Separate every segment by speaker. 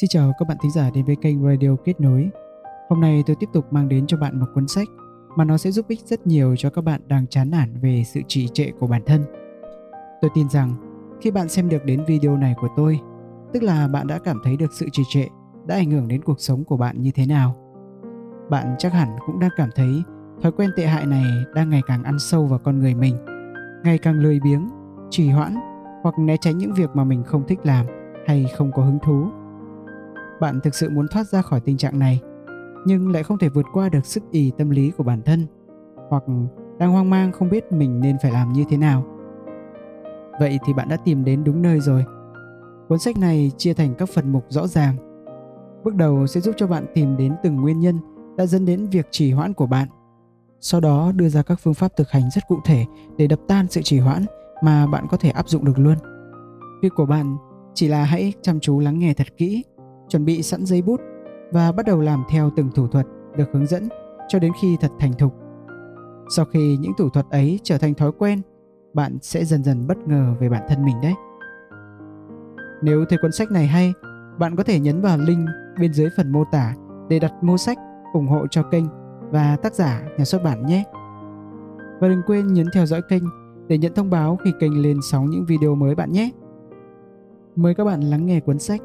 Speaker 1: Xin chào các bạn thính giả đến với kênh Radio Kết Nối. Hôm nay tôi tiếp tục mang đến cho bạn một cuốn sách mà nó sẽ giúp ích rất nhiều cho các bạn đang chán nản về sự trì trệ của bản thân. Tôi tin rằng khi bạn xem được đến video này của tôi, tức là bạn đã cảm thấy được sự trì trệ đã ảnh hưởng đến cuộc sống của bạn như thế nào. Bạn chắc hẳn cũng đang cảm thấy thói quen tệ hại này đang ngày càng ăn sâu vào con người mình, ngày càng lười biếng, trì hoãn hoặc né tránh những việc mà mình không thích làm hay không có hứng thú bạn thực sự muốn thoát ra khỏi tình trạng này, nhưng lại không thể vượt qua được sức ì tâm lý của bản thân, hoặc đang hoang mang không biết mình nên phải làm như thế nào. Vậy thì bạn đã tìm đến đúng nơi rồi. Cuốn sách này chia thành các phần mục rõ ràng. Bước đầu sẽ giúp cho bạn tìm đến từng nguyên nhân đã dẫn đến việc trì hoãn của bạn. Sau đó đưa ra các phương pháp thực hành rất cụ thể để đập tan sự trì hoãn mà bạn có thể áp dụng được luôn. Việc của bạn chỉ là hãy chăm chú lắng nghe thật kỹ chuẩn bị sẵn giấy bút và bắt đầu làm theo từng thủ thuật được hướng dẫn cho đến khi thật thành thục. Sau khi những thủ thuật ấy trở thành thói quen, bạn sẽ dần dần bất ngờ về bản thân mình đấy. Nếu thấy cuốn sách này hay, bạn có thể nhấn vào link bên dưới phần mô tả để đặt mua sách ủng hộ cho kênh và tác giả nhà xuất bản nhé. Và đừng quên nhấn theo dõi kênh để nhận thông báo khi kênh lên sóng những video mới bạn nhé. Mời các bạn lắng nghe cuốn sách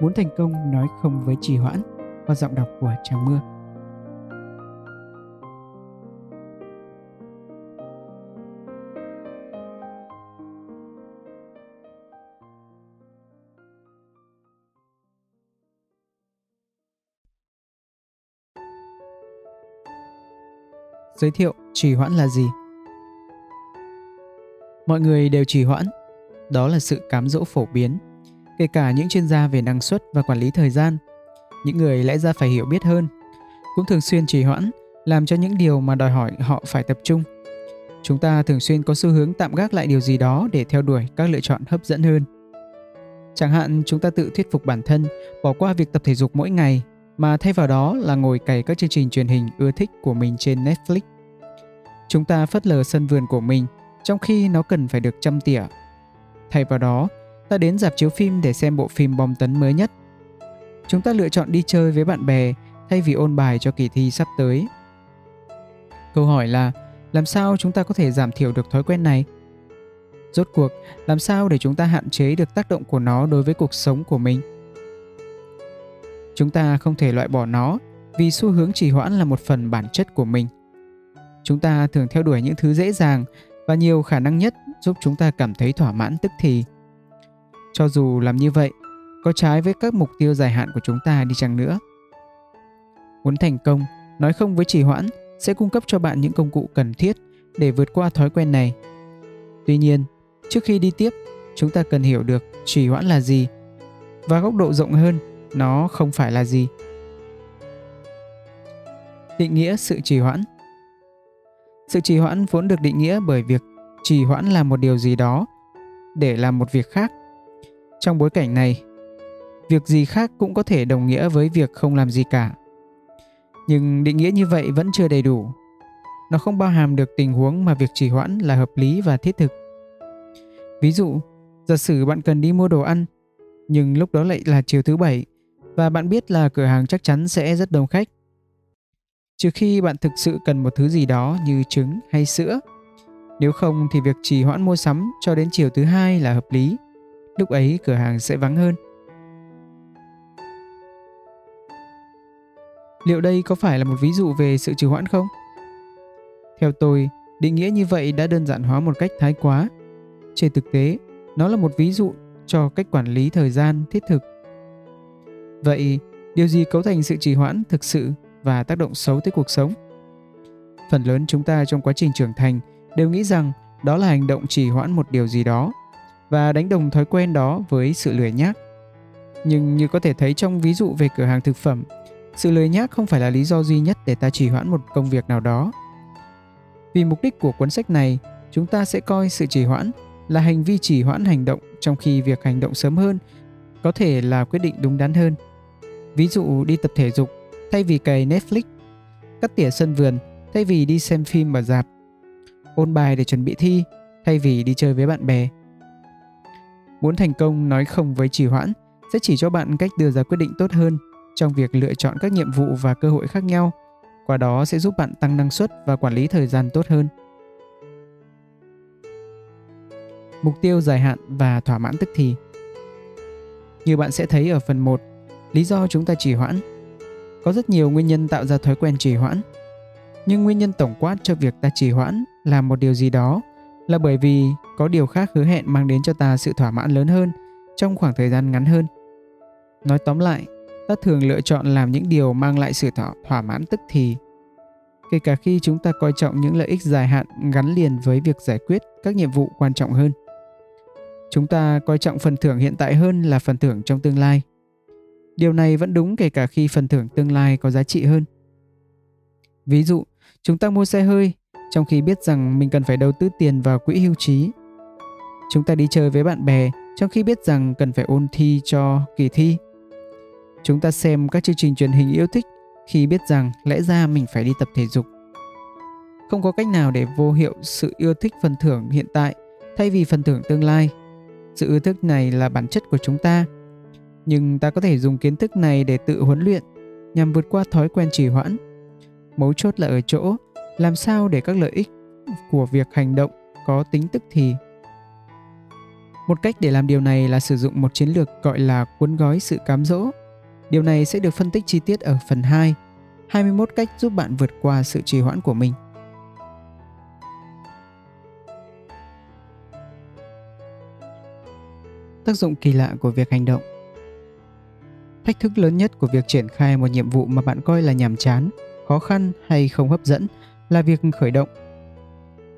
Speaker 1: muốn thành công nói không với trì hoãn qua giọng đọc của Trang Mưa. Giới thiệu trì hoãn là gì? Mọi người đều trì hoãn, đó là sự cám dỗ phổ biến kể cả những chuyên gia về năng suất và quản lý thời gian. Những người lẽ ra phải hiểu biết hơn, cũng thường xuyên trì hoãn, làm cho những điều mà đòi hỏi họ phải tập trung. Chúng ta thường xuyên có xu hướng tạm gác lại điều gì đó để theo đuổi các lựa chọn hấp dẫn hơn. Chẳng hạn chúng ta tự thuyết phục bản thân bỏ qua việc tập thể dục mỗi ngày mà thay vào đó là ngồi cày các chương trình truyền hình ưa thích của mình trên Netflix. Chúng ta phớt lờ sân vườn của mình trong khi nó cần phải được chăm tỉa. Thay vào đó, ta đến dạp chiếu phim để xem bộ phim bom tấn mới nhất. Chúng ta lựa chọn đi chơi với bạn bè thay vì ôn bài cho kỳ thi sắp tới. Câu hỏi là làm sao chúng ta có thể giảm thiểu được thói quen này? Rốt cuộc, làm sao để chúng ta hạn chế được tác động của nó đối với cuộc sống của mình? Chúng ta không thể loại bỏ nó vì xu hướng trì hoãn là một phần bản chất của mình. Chúng ta thường theo đuổi những thứ dễ dàng và nhiều khả năng nhất giúp chúng ta cảm thấy thỏa mãn tức thì. Cho dù làm như vậy có trái với các mục tiêu dài hạn của chúng ta đi chăng nữa. Muốn thành công, nói không với trì hoãn sẽ cung cấp cho bạn những công cụ cần thiết để vượt qua thói quen này. Tuy nhiên, trước khi đi tiếp, chúng ta cần hiểu được trì hoãn là gì và góc độ rộng hơn, nó không phải là gì. Định nghĩa sự trì hoãn Sự trì hoãn vốn được định nghĩa bởi việc trì hoãn là một điều gì đó để làm một việc khác trong bối cảnh này, việc gì khác cũng có thể đồng nghĩa với việc không làm gì cả. Nhưng định nghĩa như vậy vẫn chưa đầy đủ. Nó không bao hàm được tình huống mà việc trì hoãn là hợp lý và thiết thực. Ví dụ, giả sử bạn cần đi mua đồ ăn, nhưng lúc đó lại là chiều thứ bảy và bạn biết là cửa hàng chắc chắn sẽ rất đông khách. Trừ khi bạn thực sự cần một thứ gì đó như trứng hay sữa. Nếu không thì việc trì hoãn mua sắm cho đến chiều thứ hai là hợp lý lúc ấy cửa hàng sẽ vắng hơn. Liệu đây có phải là một ví dụ về sự trì hoãn không? Theo tôi, định nghĩa như vậy đã đơn giản hóa một cách thái quá. Trên thực tế, nó là một ví dụ cho cách quản lý thời gian thiết thực. Vậy, điều gì cấu thành sự trì hoãn thực sự và tác động xấu tới cuộc sống? Phần lớn chúng ta trong quá trình trưởng thành đều nghĩ rằng đó là hành động trì hoãn một điều gì đó và đánh đồng thói quen đó với sự lười nhác. Nhưng như có thể thấy trong ví dụ về cửa hàng thực phẩm, sự lười nhác không phải là lý do duy nhất để ta trì hoãn một công việc nào đó. Vì mục đích của cuốn sách này, chúng ta sẽ coi sự trì hoãn là hành vi trì hoãn hành động trong khi việc hành động sớm hơn có thể là quyết định đúng đắn hơn. Ví dụ đi tập thể dục thay vì cày Netflix, cắt tỉa sân vườn thay vì đi xem phim ở dạp, ôn bài để chuẩn bị thi thay vì đi chơi với bạn bè. Muốn thành công nói không với trì hoãn sẽ chỉ cho bạn cách đưa ra quyết định tốt hơn trong việc lựa chọn các nhiệm vụ và cơ hội khác nhau. Qua đó sẽ giúp bạn tăng năng suất và quản lý thời gian tốt hơn. Mục tiêu dài hạn và thỏa mãn tức thì. Như bạn sẽ thấy ở phần 1, lý do chúng ta trì hoãn. Có rất nhiều nguyên nhân tạo ra thói quen trì hoãn. Nhưng nguyên nhân tổng quát cho việc ta trì hoãn là một điều gì đó là bởi vì có điều khác hứa hẹn mang đến cho ta sự thỏa mãn lớn hơn trong khoảng thời gian ngắn hơn. Nói tóm lại, ta thường lựa chọn làm những điều mang lại sự thỏa, thỏa mãn tức thì. Kể cả khi chúng ta coi trọng những lợi ích dài hạn gắn liền với việc giải quyết các nhiệm vụ quan trọng hơn. Chúng ta coi trọng phần thưởng hiện tại hơn là phần thưởng trong tương lai. Điều này vẫn đúng kể cả khi phần thưởng tương lai có giá trị hơn. Ví dụ, chúng ta mua xe hơi trong khi biết rằng mình cần phải đầu tư tiền vào quỹ hưu trí. Chúng ta đi chơi với bạn bè trong khi biết rằng cần phải ôn thi cho kỳ thi. Chúng ta xem các chương trình truyền hình yêu thích khi biết rằng lẽ ra mình phải đi tập thể dục. Không có cách nào để vô hiệu sự yêu thích phần thưởng hiện tại thay vì phần thưởng tương lai. Sự ưa thích này là bản chất của chúng ta. Nhưng ta có thể dùng kiến thức này để tự huấn luyện nhằm vượt qua thói quen trì hoãn. Mấu chốt là ở chỗ làm sao để các lợi ích của việc hành động có tính tức thì một cách để làm điều này là sử dụng một chiến lược gọi là cuốn gói sự cám dỗ. Điều này sẽ được phân tích chi tiết ở phần 2, 21 cách giúp bạn vượt qua sự trì hoãn của mình. Tác dụng kỳ lạ của việc hành động Thách thức lớn nhất của việc triển khai một nhiệm vụ mà bạn coi là nhàm chán, khó khăn hay không hấp dẫn là việc khởi động.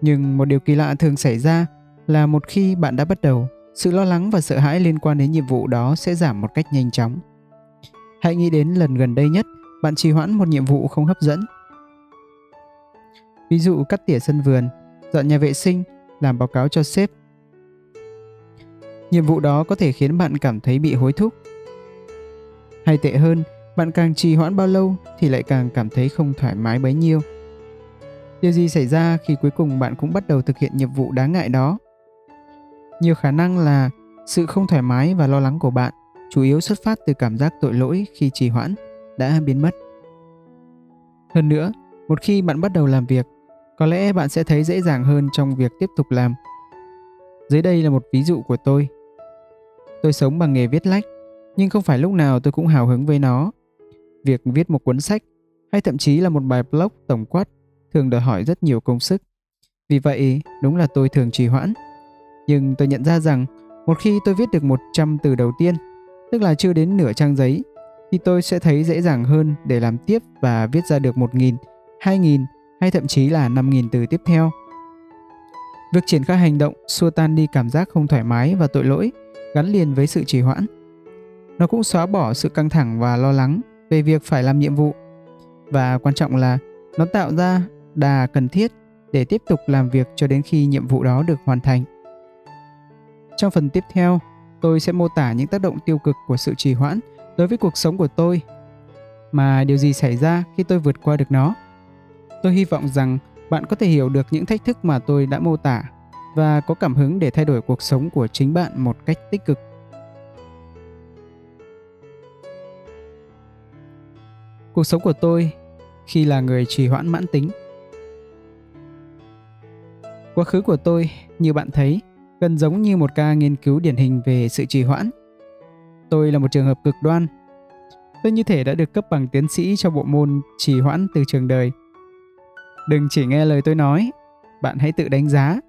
Speaker 1: Nhưng một điều kỳ lạ thường xảy ra là một khi bạn đã bắt đầu, sự lo lắng và sợ hãi liên quan đến nhiệm vụ đó sẽ giảm một cách nhanh chóng. Hãy nghĩ đến lần gần đây nhất bạn trì hoãn một nhiệm vụ không hấp dẫn. Ví dụ cắt tỉa sân vườn, dọn nhà vệ sinh, làm báo cáo cho sếp. Nhiệm vụ đó có thể khiến bạn cảm thấy bị hối thúc. Hay tệ hơn, bạn càng trì hoãn bao lâu thì lại càng cảm thấy không thoải mái bấy nhiêu. Điều gì xảy ra khi cuối cùng bạn cũng bắt đầu thực hiện nhiệm vụ đáng ngại đó? Nhiều khả năng là sự không thoải mái và lo lắng của bạn chủ yếu xuất phát từ cảm giác tội lỗi khi trì hoãn đã biến mất. Hơn nữa, một khi bạn bắt đầu làm việc, có lẽ bạn sẽ thấy dễ dàng hơn trong việc tiếp tục làm. Dưới đây là một ví dụ của tôi. Tôi sống bằng nghề viết lách, nhưng không phải lúc nào tôi cũng hào hứng với nó. Việc viết một cuốn sách hay thậm chí là một bài blog tổng quát thường đòi hỏi rất nhiều công sức. Vì vậy, đúng là tôi thường trì hoãn. Nhưng tôi nhận ra rằng một khi tôi viết được 100 từ đầu tiên, tức là chưa đến nửa trang giấy, thì tôi sẽ thấy dễ dàng hơn để làm tiếp và viết ra được 1.000, 2.000 hay thậm chí là 5.000 từ tiếp theo. Việc triển khai hành động xua tan đi cảm giác không thoải mái và tội lỗi gắn liền với sự trì hoãn. Nó cũng xóa bỏ sự căng thẳng và lo lắng về việc phải làm nhiệm vụ. Và quan trọng là nó tạo ra đà cần thiết để tiếp tục làm việc cho đến khi nhiệm vụ đó được hoàn thành. Trong phần tiếp theo, tôi sẽ mô tả những tác động tiêu cực của sự trì hoãn đối với cuộc sống của tôi mà điều gì xảy ra khi tôi vượt qua được nó. Tôi hy vọng rằng bạn có thể hiểu được những thách thức mà tôi đã mô tả và có cảm hứng để thay đổi cuộc sống của chính bạn một cách tích cực. Cuộc sống của tôi khi là người trì hoãn mãn tính. Quá khứ của tôi, như bạn thấy, gần giống như một ca nghiên cứu điển hình về sự trì hoãn. Tôi là một trường hợp cực đoan. Tôi như thể đã được cấp bằng tiến sĩ cho bộ môn trì hoãn từ trường đời. Đừng chỉ nghe lời tôi nói, bạn hãy tự đánh giá.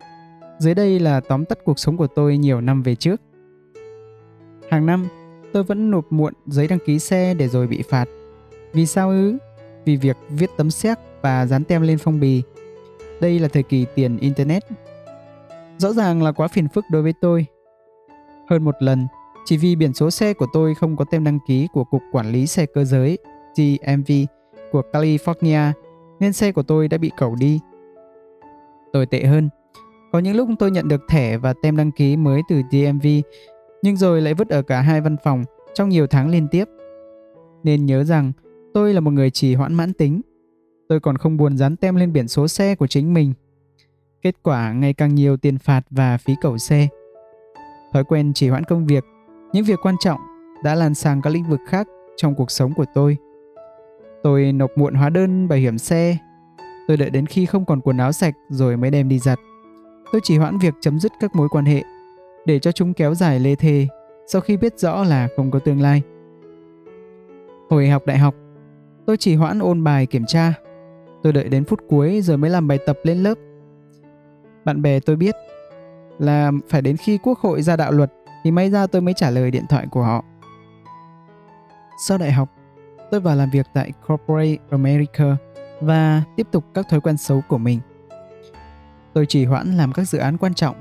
Speaker 1: Dưới đây là tóm tắt cuộc sống của tôi nhiều năm về trước. Hàng năm, tôi vẫn nộp muộn giấy đăng ký xe để rồi bị phạt. Vì sao ư? Vì việc viết tấm séc và dán tem lên phong bì. Đây là thời kỳ tiền Internet Rõ ràng là quá phiền phức đối với tôi. Hơn một lần, chỉ vì biển số xe của tôi không có tem đăng ký của Cục Quản lý Xe Cơ Giới DMV của California nên xe của tôi đã bị cẩu đi. Tồi tệ hơn, có những lúc tôi nhận được thẻ và tem đăng ký mới từ DMV nhưng rồi lại vứt ở cả hai văn phòng trong nhiều tháng liên tiếp. Nên nhớ rằng tôi là một người trì hoãn mãn tính. Tôi còn không buồn dán tem lên biển số xe của chính mình Kết quả ngày càng nhiều tiền phạt và phí cẩu xe. Thói quen trì hoãn công việc, những việc quan trọng đã lan sang các lĩnh vực khác trong cuộc sống của tôi. Tôi nộp muộn hóa đơn bảo hiểm xe. Tôi đợi đến khi không còn quần áo sạch rồi mới đem đi giặt. Tôi chỉ hoãn việc chấm dứt các mối quan hệ để cho chúng kéo dài lê thê sau khi biết rõ là không có tương lai. Hồi học đại học, tôi chỉ hoãn ôn bài kiểm tra. Tôi đợi đến phút cuối rồi mới làm bài tập lên lớp. Bạn bè tôi biết là phải đến khi quốc hội ra đạo luật thì may ra tôi mới trả lời điện thoại của họ. Sau đại học, tôi vào làm việc tại Corporate America và tiếp tục các thói quen xấu của mình. Tôi chỉ hoãn làm các dự án quan trọng.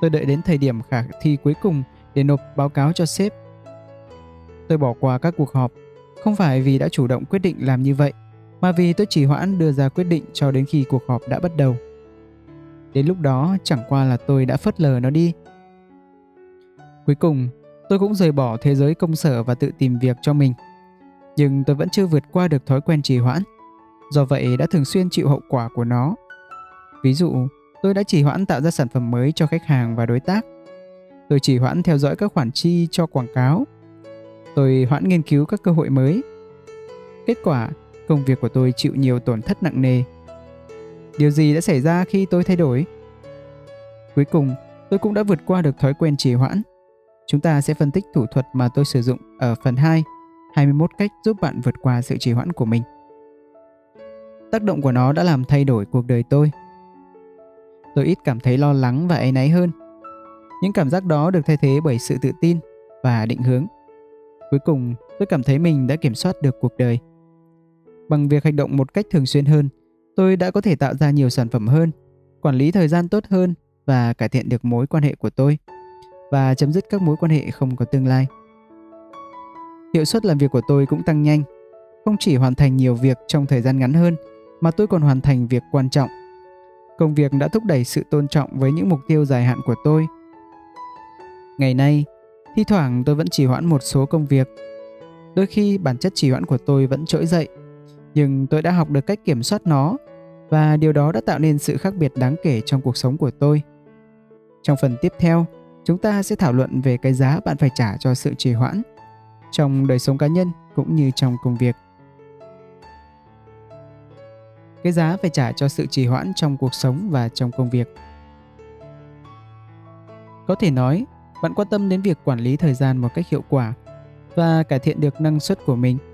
Speaker 1: Tôi đợi đến thời điểm khả thi cuối cùng để nộp báo cáo cho sếp. Tôi bỏ qua các cuộc họp, không phải vì đã chủ động quyết định làm như vậy, mà vì tôi chỉ hoãn đưa ra quyết định cho đến khi cuộc họp đã bắt đầu. Đến lúc đó chẳng qua là tôi đã phớt lờ nó đi. Cuối cùng, tôi cũng rời bỏ thế giới công sở và tự tìm việc cho mình. Nhưng tôi vẫn chưa vượt qua được thói quen trì hoãn. Do vậy đã thường xuyên chịu hậu quả của nó. Ví dụ, tôi đã trì hoãn tạo ra sản phẩm mới cho khách hàng và đối tác. Tôi trì hoãn theo dõi các khoản chi cho quảng cáo. Tôi hoãn nghiên cứu các cơ hội mới. Kết quả, công việc của tôi chịu nhiều tổn thất nặng nề Điều gì đã xảy ra khi tôi thay đổi? Cuối cùng, tôi cũng đã vượt qua được thói quen trì hoãn. Chúng ta sẽ phân tích thủ thuật mà tôi sử dụng ở phần 2, 21 cách giúp bạn vượt qua sự trì hoãn của mình. Tác động của nó đã làm thay đổi cuộc đời tôi. Tôi ít cảm thấy lo lắng và áy náy hơn. Những cảm giác đó được thay thế bởi sự tự tin và định hướng. Cuối cùng, tôi cảm thấy mình đã kiểm soát được cuộc đời. Bằng việc hành động một cách thường xuyên hơn, Tôi đã có thể tạo ra nhiều sản phẩm hơn, quản lý thời gian tốt hơn và cải thiện được mối quan hệ của tôi và chấm dứt các mối quan hệ không có tương lai. Hiệu suất làm việc của tôi cũng tăng nhanh, không chỉ hoàn thành nhiều việc trong thời gian ngắn hơn mà tôi còn hoàn thành việc quan trọng. Công việc đã thúc đẩy sự tôn trọng với những mục tiêu dài hạn của tôi. Ngày nay, thi thoảng tôi vẫn chỉ hoãn một số công việc. Đôi khi bản chất chỉ hoãn của tôi vẫn trỗi dậy nhưng tôi đã học được cách kiểm soát nó và điều đó đã tạo nên sự khác biệt đáng kể trong cuộc sống của tôi. Trong phần tiếp theo, chúng ta sẽ thảo luận về cái giá bạn phải trả cho sự trì hoãn trong đời sống cá nhân cũng như trong công việc. Cái giá phải trả cho sự trì hoãn trong cuộc sống và trong công việc. Có thể nói, bạn quan tâm đến việc quản lý thời gian một cách hiệu quả và cải thiện được năng suất của mình –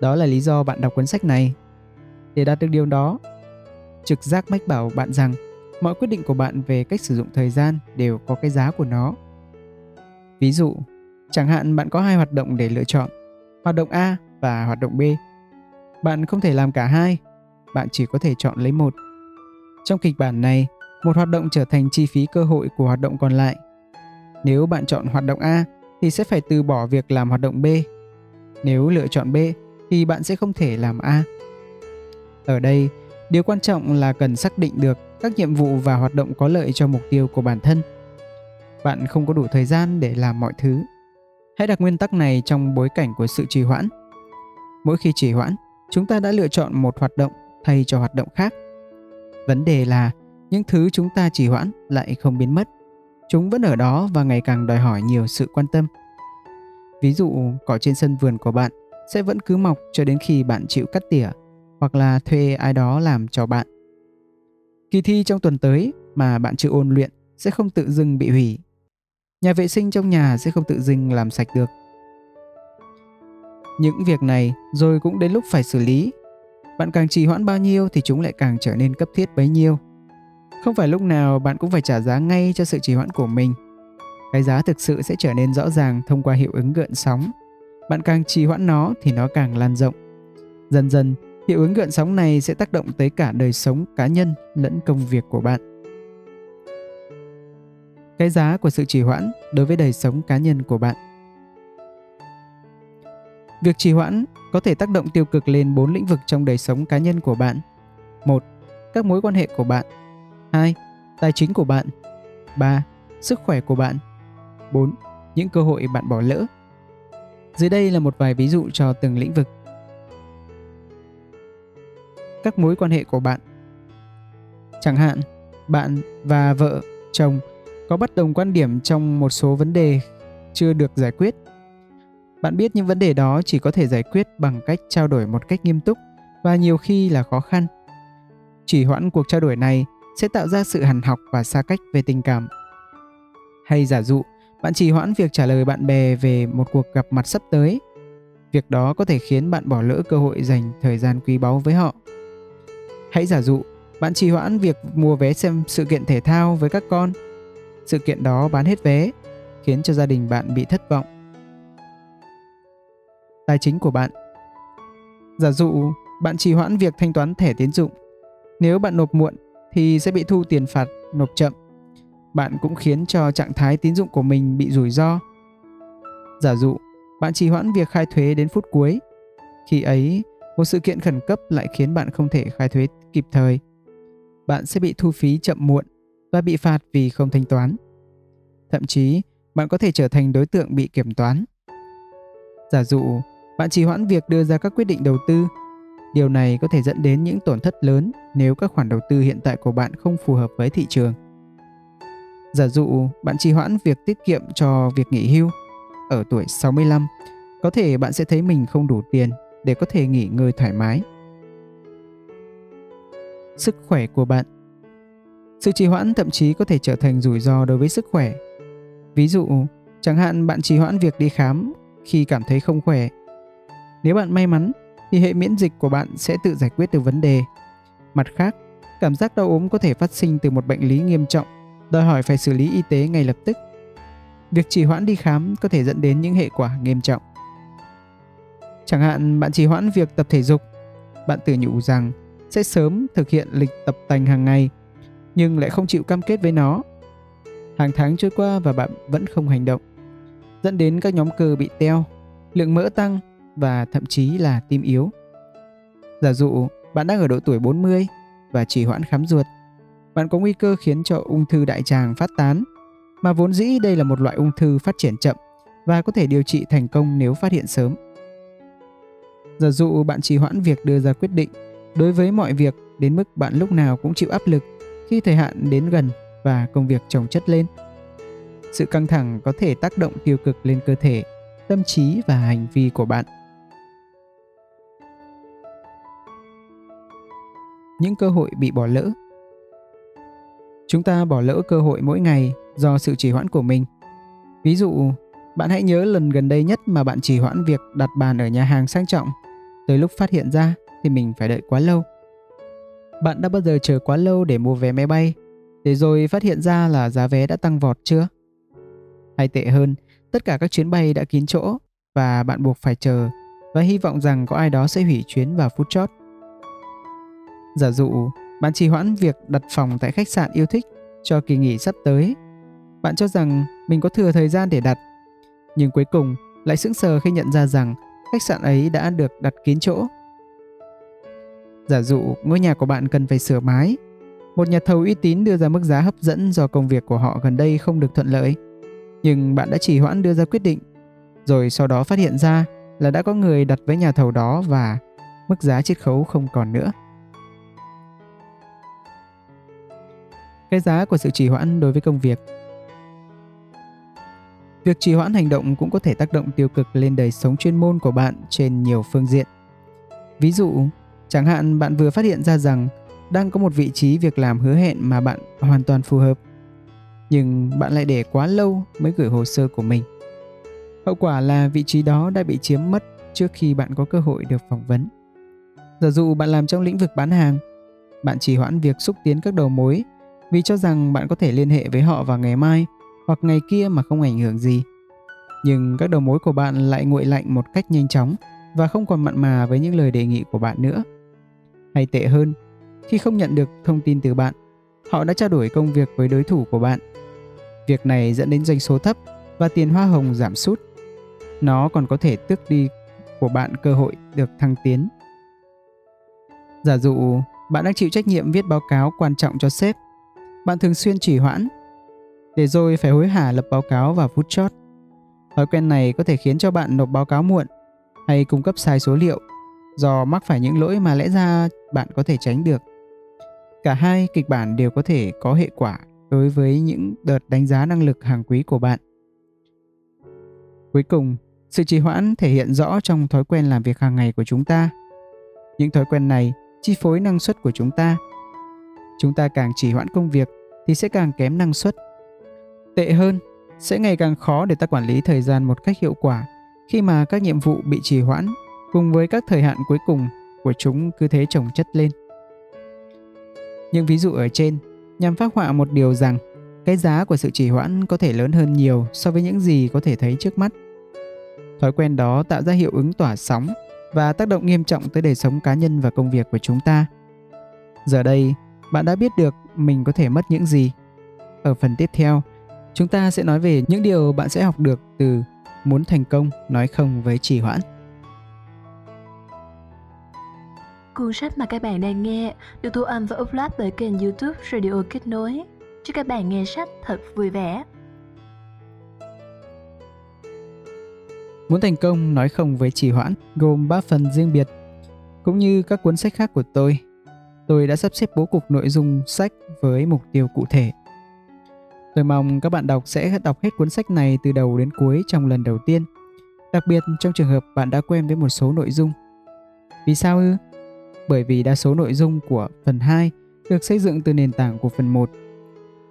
Speaker 1: đó là lý do bạn đọc cuốn sách này. Để đạt được điều đó, trực giác mách bảo bạn rằng mọi quyết định của bạn về cách sử dụng thời gian đều có cái giá của nó. Ví dụ, chẳng hạn bạn có hai hoạt động để lựa chọn, hoạt động A và hoạt động B. Bạn không thể làm cả hai, bạn chỉ có thể chọn lấy một. Trong kịch bản này, một hoạt động trở thành chi phí cơ hội của hoạt động còn lại. Nếu bạn chọn hoạt động A thì sẽ phải từ bỏ việc làm hoạt động B. Nếu lựa chọn B thì bạn sẽ không thể làm A. Ở đây, điều quan trọng là cần xác định được các nhiệm vụ và hoạt động có lợi cho mục tiêu của bản thân. Bạn không có đủ thời gian để làm mọi thứ. Hãy đặt nguyên tắc này trong bối cảnh của sự trì hoãn. Mỗi khi trì hoãn, chúng ta đã lựa chọn một hoạt động thay cho hoạt động khác. Vấn đề là những thứ chúng ta trì hoãn lại không biến mất. Chúng vẫn ở đó và ngày càng đòi hỏi nhiều sự quan tâm. Ví dụ, cỏ trên sân vườn của bạn sẽ vẫn cứ mọc cho đến khi bạn chịu cắt tỉa hoặc là thuê ai đó làm cho bạn. Kỳ thi trong tuần tới mà bạn chưa ôn luyện sẽ không tự dưng bị hủy. Nhà vệ sinh trong nhà sẽ không tự dưng làm sạch được. Những việc này rồi cũng đến lúc phải xử lý. Bạn càng trì hoãn bao nhiêu thì chúng lại càng trở nên cấp thiết bấy nhiêu. Không phải lúc nào bạn cũng phải trả giá ngay cho sự trì hoãn của mình. Cái giá thực sự sẽ trở nên rõ ràng thông qua hiệu ứng gợn sóng bạn càng trì hoãn nó thì nó càng lan rộng. Dần dần, hiệu ứng gợn sóng này sẽ tác động tới cả đời sống cá nhân lẫn công việc của bạn. Cái giá của sự trì hoãn đối với đời sống cá nhân của bạn. Việc trì hoãn có thể tác động tiêu cực lên bốn lĩnh vực trong đời sống cá nhân của bạn. 1. Các mối quan hệ của bạn. 2. Tài chính của bạn. 3. Sức khỏe của bạn. 4. Những cơ hội bạn bỏ lỡ dưới đây là một vài ví dụ cho từng lĩnh vực. Các mối quan hệ của bạn Chẳng hạn, bạn và vợ, chồng có bất đồng quan điểm trong một số vấn đề chưa được giải quyết. Bạn biết những vấn đề đó chỉ có thể giải quyết bằng cách trao đổi một cách nghiêm túc và nhiều khi là khó khăn. Chỉ hoãn cuộc trao đổi này sẽ tạo ra sự hằn học và xa cách về tình cảm. Hay giả dụ, bạn trì hoãn việc trả lời bạn bè về một cuộc gặp mặt sắp tới. Việc đó có thể khiến bạn bỏ lỡ cơ hội dành thời gian quý báu với họ. Hãy giả dụ, bạn trì hoãn việc mua vé xem sự kiện thể thao với các con. Sự kiện đó bán hết vé, khiến cho gia đình bạn bị thất vọng. Tài chính của bạn Giả dụ, bạn trì hoãn việc thanh toán thẻ tiến dụng. Nếu bạn nộp muộn thì sẽ bị thu tiền phạt nộp chậm. Bạn cũng khiến cho trạng thái tín dụng của mình bị rủi ro. Giả dụ, bạn trì hoãn việc khai thuế đến phút cuối. Khi ấy, một sự kiện khẩn cấp lại khiến bạn không thể khai thuế kịp thời. Bạn sẽ bị thu phí chậm muộn và bị phạt vì không thanh toán. Thậm chí, bạn có thể trở thành đối tượng bị kiểm toán. Giả dụ, bạn trì hoãn việc đưa ra các quyết định đầu tư. Điều này có thể dẫn đến những tổn thất lớn nếu các khoản đầu tư hiện tại của bạn không phù hợp với thị trường. Giả dụ bạn trì hoãn việc tiết kiệm cho việc nghỉ hưu ở tuổi 65, có thể bạn sẽ thấy mình không đủ tiền để có thể nghỉ ngơi thoải mái. Sức khỏe của bạn Sự trì hoãn thậm chí có thể trở thành rủi ro đối với sức khỏe. Ví dụ, chẳng hạn bạn trì hoãn việc đi khám khi cảm thấy không khỏe. Nếu bạn may mắn thì hệ miễn dịch của bạn sẽ tự giải quyết được vấn đề. Mặt khác, cảm giác đau ốm có thể phát sinh từ một bệnh lý nghiêm trọng, đòi hỏi phải xử lý y tế ngay lập tức. Việc trì hoãn đi khám có thể dẫn đến những hệ quả nghiêm trọng. Chẳng hạn bạn trì hoãn việc tập thể dục, bạn tự nhủ rằng sẽ sớm thực hiện lịch tập tành hàng ngày, nhưng lại không chịu cam kết với nó. Hàng tháng trôi qua và bạn vẫn không hành động, dẫn đến các nhóm cơ bị teo, lượng mỡ tăng và thậm chí là tim yếu. Giả dụ bạn đang ở độ tuổi 40 và trì hoãn khám ruột, bạn có nguy cơ khiến cho ung thư đại tràng phát tán, mà vốn dĩ đây là một loại ung thư phát triển chậm và có thể điều trị thành công nếu phát hiện sớm. Giả dụ bạn trì hoãn việc đưa ra quyết định đối với mọi việc đến mức bạn lúc nào cũng chịu áp lực khi thời hạn đến gần và công việc chồng chất lên. Sự căng thẳng có thể tác động tiêu cực lên cơ thể, tâm trí và hành vi của bạn. Những cơ hội bị bỏ lỡ Chúng ta bỏ lỡ cơ hội mỗi ngày do sự trì hoãn của mình. Ví dụ, bạn hãy nhớ lần gần đây nhất mà bạn trì hoãn việc đặt bàn ở nhà hàng sang trọng. Tới lúc phát hiện ra thì mình phải đợi quá lâu. Bạn đã bao giờ chờ quá lâu để mua vé máy bay, để rồi phát hiện ra là giá vé đã tăng vọt chưa? Hay tệ hơn, tất cả các chuyến bay đã kín chỗ và bạn buộc phải chờ và hy vọng rằng có ai đó sẽ hủy chuyến vào phút chót. Giả dụ, bạn trì hoãn việc đặt phòng tại khách sạn yêu thích cho kỳ nghỉ sắp tới. Bạn cho rằng mình có thừa thời gian để đặt, nhưng cuối cùng lại sững sờ khi nhận ra rằng khách sạn ấy đã được đặt kín chỗ. Giả dụ ngôi nhà của bạn cần phải sửa mái, một nhà thầu uy tín đưa ra mức giá hấp dẫn do công việc của họ gần đây không được thuận lợi, nhưng bạn đã trì hoãn đưa ra quyết định, rồi sau đó phát hiện ra là đã có người đặt với nhà thầu đó và mức giá chiết khấu không còn nữa. Cái giá của sự trì hoãn đối với công việc Việc trì hoãn hành động cũng có thể tác động tiêu cực lên đời sống chuyên môn của bạn trên nhiều phương diện. Ví dụ, chẳng hạn bạn vừa phát hiện ra rằng đang có một vị trí việc làm hứa hẹn mà bạn hoàn toàn phù hợp, nhưng bạn lại để quá lâu mới gửi hồ sơ của mình. Hậu quả là vị trí đó đã bị chiếm mất trước khi bạn có cơ hội được phỏng vấn. Giả dụ bạn làm trong lĩnh vực bán hàng, bạn chỉ hoãn việc xúc tiến các đầu mối vì cho rằng bạn có thể liên hệ với họ vào ngày mai hoặc ngày kia mà không ảnh hưởng gì. Nhưng các đầu mối của bạn lại nguội lạnh một cách nhanh chóng và không còn mặn mà với những lời đề nghị của bạn nữa. Hay tệ hơn, khi không nhận được thông tin từ bạn, họ đã trao đổi công việc với đối thủ của bạn. Việc này dẫn đến doanh số thấp và tiền hoa hồng giảm sút. Nó còn có thể tước đi của bạn cơ hội được thăng tiến. Giả dụ bạn đang chịu trách nhiệm viết báo cáo quan trọng cho sếp, bạn thường xuyên trì hoãn để rồi phải hối hả lập báo cáo vào phút chót. Thói quen này có thể khiến cho bạn nộp báo cáo muộn hay cung cấp sai số liệu do mắc phải những lỗi mà lẽ ra bạn có thể tránh được. Cả hai kịch bản đều có thể có hệ quả đối với những đợt đánh giá năng lực hàng quý của bạn. Cuối cùng, sự trì hoãn thể hiện rõ trong thói quen làm việc hàng ngày của chúng ta. Những thói quen này chi phối năng suất của chúng ta. Chúng ta càng trì hoãn công việc thì sẽ càng kém năng suất. Tệ hơn, sẽ ngày càng khó để ta quản lý thời gian một cách hiệu quả khi mà các nhiệm vụ bị trì hoãn cùng với các thời hạn cuối cùng của chúng cứ thế chồng chất lên. Những ví dụ ở trên nhằm phát họa một điều rằng cái giá của sự trì hoãn có thể lớn hơn nhiều so với những gì có thể thấy trước mắt. Thói quen đó tạo ra hiệu ứng tỏa sóng và tác động nghiêm trọng tới đời sống cá nhân và công việc của chúng ta. Giờ đây, bạn đã biết được mình có thể mất những gì. Ở phần tiếp theo, chúng ta sẽ nói về những điều bạn sẽ học được từ muốn thành công nói không với trì hoãn.
Speaker 2: Cuốn sách mà các bạn đang nghe được thu âm và upload bởi kênh youtube Radio Kết Nối. Chúc các bạn nghe sách thật vui vẻ.
Speaker 1: Muốn thành công nói không với trì hoãn gồm 3 phần riêng biệt. Cũng như các cuốn sách khác của tôi, tôi đã sắp xếp bố cục nội dung sách với mục tiêu cụ thể. Tôi mong các bạn đọc sẽ đọc hết cuốn sách này từ đầu đến cuối trong lần đầu tiên. Đặc biệt trong trường hợp bạn đã quen với một số nội dung. Vì sao ư? Bởi vì đa số nội dung của phần 2 được xây dựng từ nền tảng của phần 1.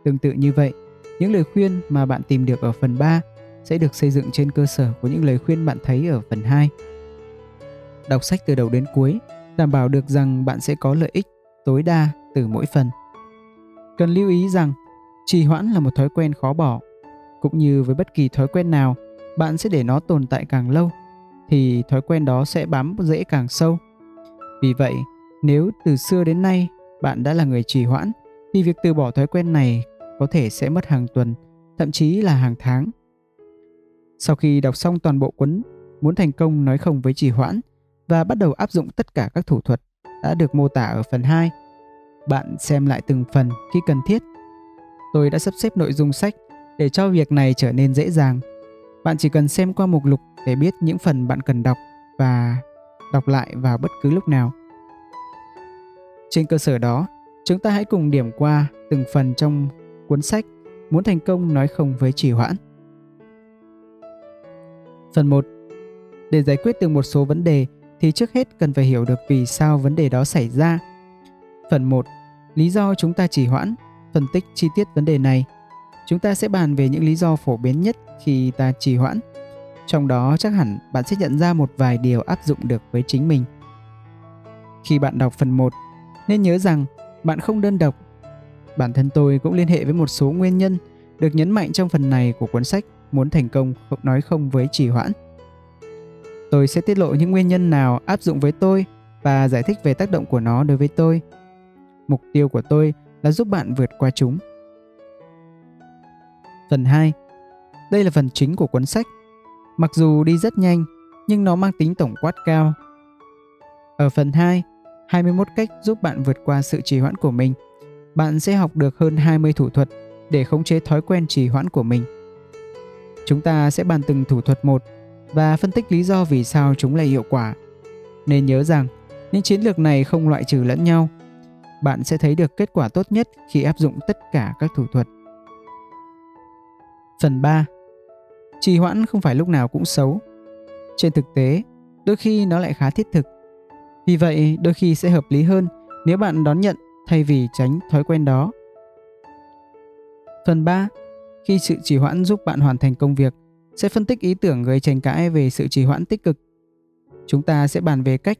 Speaker 1: Tương tự như vậy, những lời khuyên mà bạn tìm được ở phần 3 sẽ được xây dựng trên cơ sở của những lời khuyên bạn thấy ở phần 2. Đọc sách từ đầu đến cuối đảm bảo được rằng bạn sẽ có lợi ích tối đa từ mỗi phần. Cần lưu ý rằng trì hoãn là một thói quen khó bỏ, cũng như với bất kỳ thói quen nào, bạn sẽ để nó tồn tại càng lâu thì thói quen đó sẽ bám rễ càng sâu. Vì vậy, nếu từ xưa đến nay bạn đã là người trì hoãn thì việc từ bỏ thói quen này có thể sẽ mất hàng tuần, thậm chí là hàng tháng sau khi đọc xong toàn bộ cuốn Muốn thành công nói không với trì hoãn và bắt đầu áp dụng tất cả các thủ thuật đã được mô tả ở phần 2, bạn xem lại từng phần khi cần thiết. Tôi đã sắp xếp nội dung sách để cho việc này trở nên dễ dàng. Bạn chỉ cần xem qua mục lục để biết những phần bạn cần đọc và đọc lại vào bất cứ lúc nào. Trên cơ sở đó, chúng ta hãy cùng điểm qua từng phần trong cuốn sách Muốn thành công nói không với trì hoãn. Phần 1. Để giải quyết được một số vấn đề thì trước hết cần phải hiểu được vì sao vấn đề đó xảy ra. Phần 1. Lý do chúng ta trì hoãn, phân tích chi tiết vấn đề này. Chúng ta sẽ bàn về những lý do phổ biến nhất khi ta trì hoãn. Trong đó chắc hẳn bạn sẽ nhận ra một vài điều áp dụng được với chính mình. Khi bạn đọc phần 1, nên nhớ rằng bạn không đơn độc. Bản thân tôi cũng liên hệ với một số nguyên nhân được nhấn mạnh trong phần này của cuốn sách muốn thành công không nói không với trì hoãn. Tôi sẽ tiết lộ những nguyên nhân nào áp dụng với tôi và giải thích về tác động của nó đối với tôi. Mục tiêu của tôi là giúp bạn vượt qua chúng. Phần 2. Đây là phần chính của cuốn sách. Mặc dù đi rất nhanh, nhưng nó mang tính tổng quát cao. Ở phần 2, 21 cách giúp bạn vượt qua sự trì hoãn của mình. Bạn sẽ học được hơn 20 thủ thuật để khống chế thói quen trì hoãn của mình. Chúng ta sẽ bàn từng thủ thuật một và phân tích lý do vì sao chúng lại hiệu quả. Nên nhớ rằng, những chiến lược này không loại trừ lẫn nhau. Bạn sẽ thấy được kết quả tốt nhất khi áp dụng tất cả các thủ thuật. Phần 3. Trì hoãn không phải lúc nào cũng xấu. Trên thực tế, đôi khi nó lại khá thiết thực. Vì vậy, đôi khi sẽ hợp lý hơn nếu bạn đón nhận thay vì tránh thói quen đó. Phần 3 khi sự trì hoãn giúp bạn hoàn thành công việc sẽ phân tích ý tưởng gây tranh cãi về sự trì hoãn tích cực. Chúng ta sẽ bàn về cách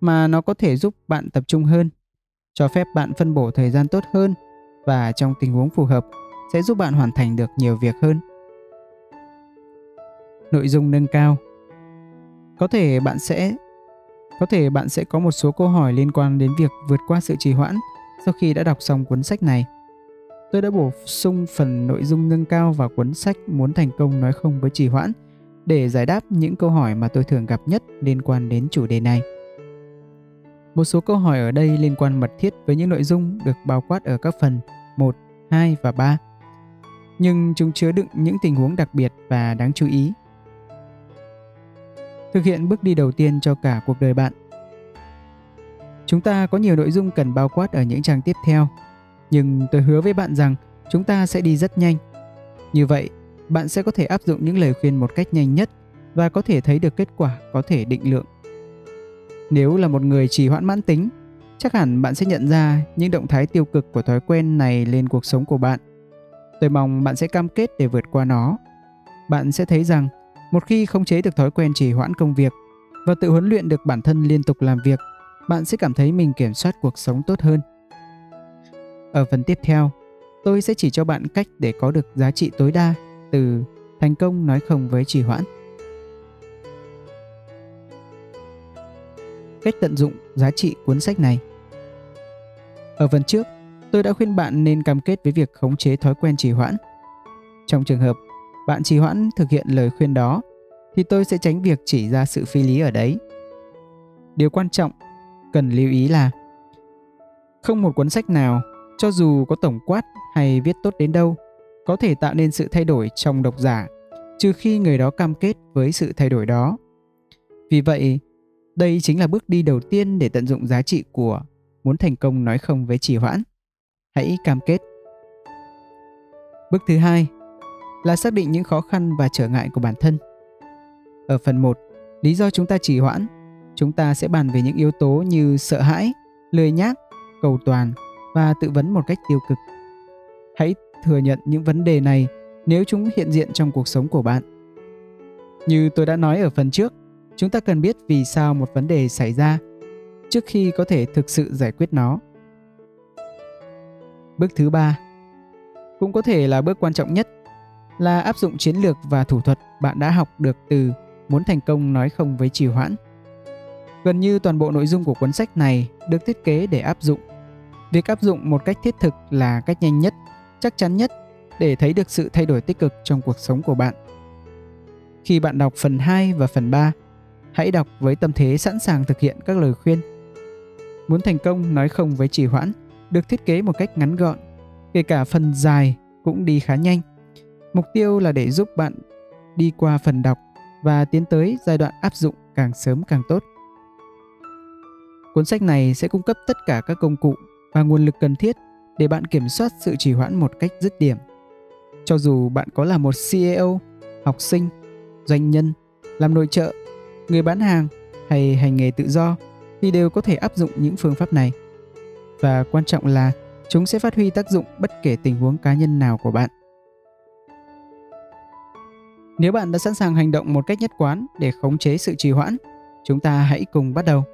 Speaker 1: mà nó có thể giúp bạn tập trung hơn, cho phép bạn phân bổ thời gian tốt hơn và trong tình huống phù hợp sẽ giúp bạn hoàn thành được nhiều việc hơn. Nội dung nâng cao. Có thể bạn sẽ, có thể bạn sẽ có một số câu hỏi liên quan đến việc vượt qua sự trì hoãn sau khi đã đọc xong cuốn sách này tôi đã bổ sung phần nội dung nâng cao vào cuốn sách Muốn thành công nói không với trì hoãn để giải đáp những câu hỏi mà tôi thường gặp nhất liên quan đến chủ đề này. Một số câu hỏi ở đây liên quan mật thiết với những nội dung được bao quát ở các phần 1, 2 và 3. Nhưng chúng chứa đựng những tình huống đặc biệt và đáng chú ý. Thực hiện bước đi đầu tiên cho cả cuộc đời bạn. Chúng ta có nhiều nội dung cần bao quát ở những trang tiếp theo nhưng tôi hứa với bạn rằng chúng ta sẽ đi rất nhanh. Như vậy, bạn sẽ có thể áp dụng những lời khuyên một cách nhanh nhất và có thể thấy được kết quả có thể định lượng. Nếu là một người trì hoãn mãn tính, chắc hẳn bạn sẽ nhận ra những động thái tiêu cực của thói quen này lên cuộc sống của bạn. Tôi mong bạn sẽ cam kết để vượt qua nó. Bạn sẽ thấy rằng một khi khống chế được thói quen trì hoãn công việc và tự huấn luyện được bản thân liên tục làm việc, bạn sẽ cảm thấy mình kiểm soát cuộc sống tốt hơn. Ở phần tiếp theo, tôi sẽ chỉ cho bạn cách để có được giá trị tối đa từ thành công nói không với trì hoãn. Cách tận dụng giá trị cuốn sách này. Ở phần trước, tôi đã khuyên bạn nên cam kết với việc khống chế thói quen trì hoãn. Trong trường hợp bạn trì hoãn thực hiện lời khuyên đó, thì tôi sẽ tránh việc chỉ ra sự phi lý ở đấy. Điều quan trọng cần lưu ý là không một cuốn sách nào, cho dù có tổng quát hay viết tốt đến đâu, có thể tạo nên sự thay đổi trong độc giả, trừ khi người đó cam kết với sự thay đổi đó. Vì vậy, đây chính là bước đi đầu tiên để tận dụng giá trị của muốn thành công nói không với trì hoãn. Hãy cam kết. Bước thứ hai là xác định những khó khăn và trở ngại của bản thân. Ở phần 1, lý do chúng ta trì hoãn, chúng ta sẽ bàn về những yếu tố như sợ hãi, lười nhác, cầu toàn và tự vấn một cách tiêu cực. Hãy thừa nhận những vấn đề này nếu chúng hiện diện trong cuộc sống của bạn. Như tôi đã nói ở phần trước, chúng ta cần biết vì sao một vấn đề xảy ra trước khi có thể thực sự giải quyết nó. Bước thứ ba cũng có thể là bước quan trọng nhất là áp dụng chiến lược và thủ thuật bạn đã học được từ muốn thành công nói không với trì hoãn. Gần như toàn bộ nội dung của cuốn sách này được thiết kế để áp dụng. Việc áp dụng một cách thiết thực là cách nhanh nhất, chắc chắn nhất để thấy được sự thay đổi tích cực trong cuộc sống của bạn. Khi bạn đọc phần 2 và phần 3, hãy đọc với tâm thế sẵn sàng thực hiện các lời khuyên. Muốn thành công nói không với trì hoãn được thiết kế một cách ngắn gọn, kể cả phần dài cũng đi khá nhanh. Mục tiêu là để giúp bạn đi qua phần đọc và tiến tới giai đoạn áp dụng càng sớm càng tốt. Cuốn sách này sẽ cung cấp tất cả các công cụ và nguồn lực cần thiết để bạn kiểm soát sự trì hoãn một cách dứt điểm. Cho dù bạn có là một CEO, học sinh, doanh nhân, làm nội trợ, người bán hàng hay hành nghề tự do thì đều có thể áp dụng những phương pháp này. Và quan trọng là chúng sẽ phát huy tác dụng bất kể tình huống cá nhân nào của bạn. Nếu bạn đã sẵn sàng hành động một cách nhất quán để khống chế sự trì hoãn, chúng ta hãy cùng bắt đầu.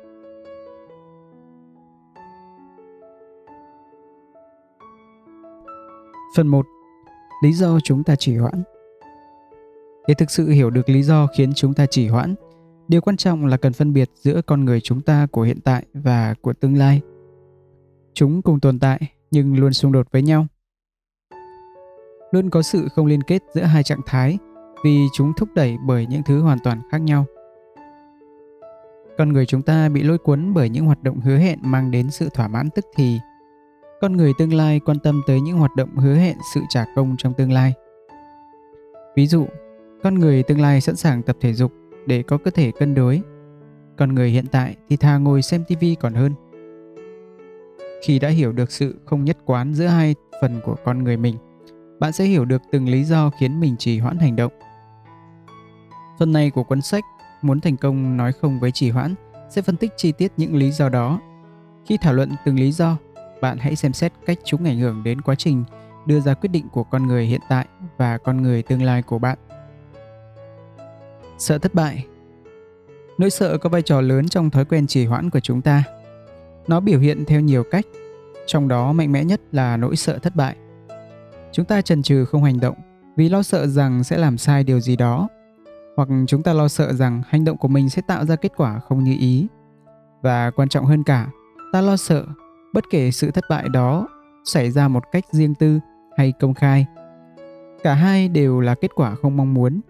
Speaker 1: Phần 1. Lý do chúng ta trì hoãn. Để thực sự hiểu được lý do khiến chúng ta trì hoãn, điều quan trọng là cần phân biệt giữa con người chúng ta của hiện tại và của tương lai. Chúng cùng tồn tại nhưng luôn xung đột với nhau. Luôn có sự không liên kết giữa hai trạng thái vì chúng thúc đẩy bởi những thứ hoàn toàn khác nhau. Con người chúng ta bị lôi cuốn bởi những hoạt động hứa hẹn mang đến sự thỏa mãn tức thì. Con người tương lai quan tâm tới những hoạt động hứa hẹn sự trả công trong tương lai. Ví dụ, con người tương lai sẵn sàng tập thể dục để có cơ thể cân đối. Con người hiện tại thì thà ngồi xem tivi còn hơn. Khi đã hiểu được sự không nhất quán giữa hai phần của con người mình, bạn sẽ hiểu được từng lý do khiến mình trì hoãn hành động Phần này của cuốn sách Muốn thành công nói không với trì hoãn sẽ phân tích chi tiết những lý do đó. Khi thảo luận từng lý do, bạn hãy xem xét cách chúng ảnh hưởng đến quá trình đưa ra quyết định của con người hiện tại và con người tương lai của bạn. Sợ thất bại Nỗi sợ có vai trò lớn trong thói quen trì hoãn của chúng ta. Nó biểu hiện theo nhiều cách, trong đó mạnh mẽ nhất là nỗi sợ thất bại. Chúng ta chần chừ không hành động vì lo sợ rằng sẽ làm sai điều gì đó hoặc chúng ta lo sợ rằng hành động của mình sẽ tạo ra kết quả không như ý và quan trọng hơn cả ta lo sợ bất kể sự thất bại đó xảy ra một cách riêng tư hay công khai, cả hai đều là kết quả không mong muốn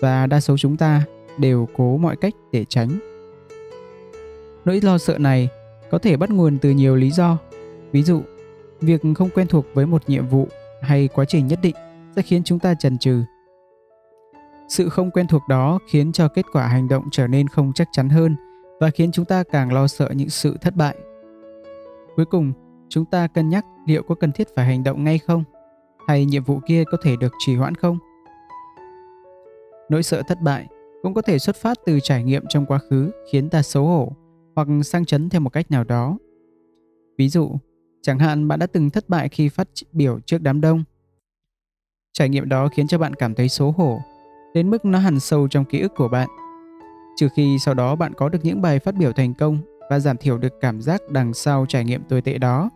Speaker 1: và đa số chúng ta đều cố mọi cách để tránh. Nỗi lo sợ này có thể bắt nguồn từ nhiều lý do. Ví dụ, việc không quen thuộc với một nhiệm vụ hay quá trình nhất định sẽ khiến chúng ta chần chừ. Sự không quen thuộc đó khiến cho kết quả hành động trở nên không chắc chắn hơn và khiến chúng ta càng lo sợ những sự thất bại. Cuối cùng, chúng ta cân nhắc liệu có cần thiết phải hành động ngay không hay nhiệm vụ kia có thể được trì hoãn không. Nỗi sợ thất bại cũng có thể xuất phát từ trải nghiệm trong quá khứ khiến ta xấu hổ hoặc sang chấn theo một cách nào đó. Ví dụ, chẳng hạn bạn đã từng thất bại khi phát biểu trước đám đông. Trải nghiệm đó khiến cho bạn cảm thấy xấu hổ, đến mức nó hằn sâu trong ký ức của bạn. Trừ khi sau đó bạn có được những bài phát biểu thành công và giảm thiểu được cảm giác đằng sau trải nghiệm tồi tệ đó,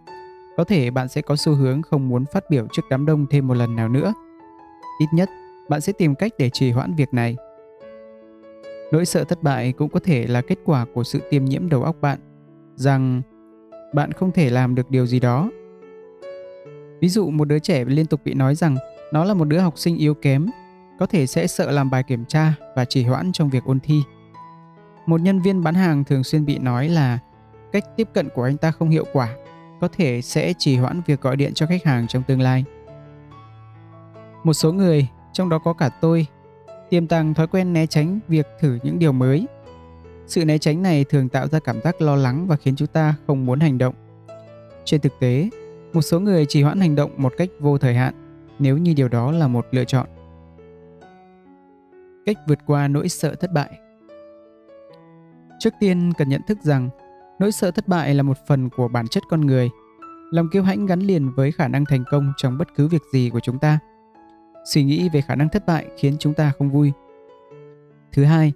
Speaker 1: có thể bạn sẽ có xu hướng không muốn phát biểu trước đám đông thêm một lần nào nữa. Ít nhất, bạn sẽ tìm cách để trì hoãn việc này. Nỗi sợ thất bại cũng có thể là kết quả của sự tiêm nhiễm đầu óc bạn rằng bạn không thể làm được điều gì đó. Ví dụ một đứa trẻ liên tục bị nói rằng nó là một đứa học sinh yếu kém, có thể sẽ sợ làm bài kiểm tra và trì hoãn trong việc ôn thi. Một nhân viên bán hàng thường xuyên bị nói là cách tiếp cận của anh ta không hiệu quả, có thể sẽ trì hoãn việc gọi điện cho khách hàng trong tương lai. Một số người, trong đó có cả tôi, tiềm tàng thói quen né tránh việc thử những điều mới. Sự né tránh này thường tạo ra cảm giác lo lắng và khiến chúng ta không muốn hành động. Trên thực tế, một số người trì hoãn hành động một cách vô thời hạn nếu như điều đó là một lựa chọn. Cách vượt qua nỗi sợ thất bại Trước tiên cần nhận thức rằng nỗi sợ thất bại là một phần của bản chất con người. Lòng kiêu hãnh gắn liền với khả năng thành công trong bất cứ việc gì của chúng ta. Suy nghĩ về khả năng thất bại khiến chúng ta không vui. Thứ hai,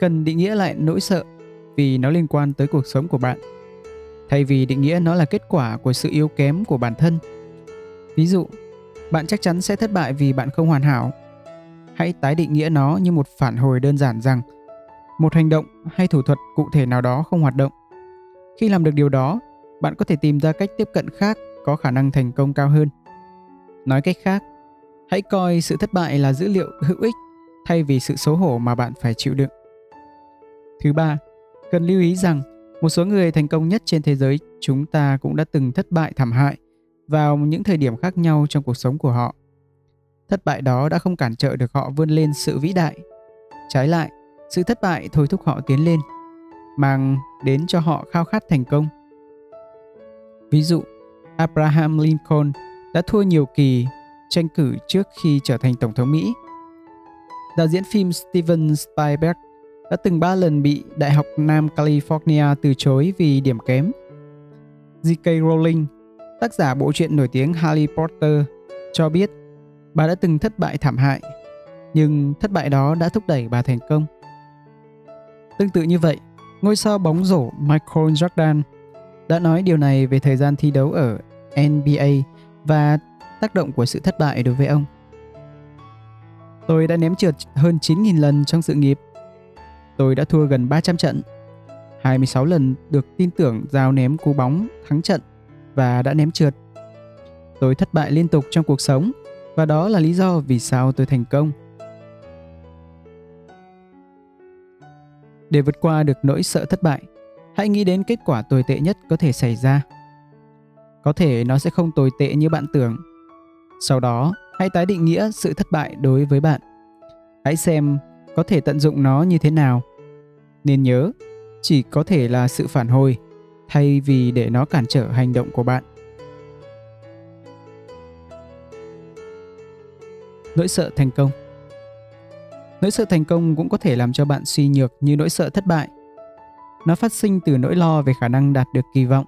Speaker 1: cần định nghĩa lại nỗi sợ vì nó liên quan tới cuộc sống của bạn. Thay vì định nghĩa nó là kết quả của sự yếu kém của bản thân. Ví dụ, bạn chắc chắn sẽ thất bại vì bạn không hoàn hảo. Hãy tái định nghĩa nó như một phản hồi đơn giản rằng một hành động hay thủ thuật cụ thể nào đó không hoạt động. Khi làm được điều đó, bạn có thể tìm ra cách tiếp cận khác có khả năng thành công cao hơn. Nói cách khác, hãy coi sự thất bại là dữ liệu hữu ích thay vì sự xấu hổ mà bạn phải chịu đựng. Thứ ba, cần lưu ý rằng một số người thành công nhất trên thế giới chúng ta cũng đã từng thất bại thảm hại vào những thời điểm khác nhau trong cuộc sống của họ. Thất bại đó đã không cản trở được họ vươn lên sự vĩ đại. Trái lại, sự thất bại thôi thúc họ tiến lên, mang đến cho họ khao khát thành công. Ví dụ, Abraham Lincoln đã thua nhiều kỳ tranh cử trước khi trở thành tổng thống Mỹ. Đạo diễn phim Steven Spielberg đã từng ba lần bị Đại học Nam California từ chối vì điểm kém. J.K. Rowling, tác giả bộ truyện nổi tiếng Harry Potter, cho biết bà đã từng thất bại thảm hại, nhưng thất bại đó đã thúc đẩy bà thành công. Tương tự như vậy, ngôi sao bóng rổ Michael Jordan đã nói điều này về thời gian thi đấu ở NBA và tác động của sự thất bại đối với ông. Tôi đã ném trượt hơn 9.000 lần trong sự nghiệp. Tôi đã thua gần 300 trận. 26 lần được tin tưởng giao ném cú bóng thắng trận và đã ném trượt. Tôi thất bại liên tục trong cuộc sống và đó là lý do vì sao tôi thành công. Để vượt qua được nỗi sợ thất bại, hãy nghĩ đến kết quả tồi tệ nhất có thể xảy ra. Có thể nó sẽ không tồi tệ như bạn tưởng. Sau đó, hãy tái định nghĩa sự thất bại đối với bạn. Hãy xem có thể tận dụng nó như thế nào. Nên nhớ, chỉ có thể là sự phản hồi thay vì để nó cản trở hành động của bạn. Nỗi sợ thành công Nỗi sợ thành công cũng có thể làm cho bạn suy nhược như nỗi sợ thất bại. Nó phát sinh từ nỗi lo về khả năng đạt được kỳ vọng,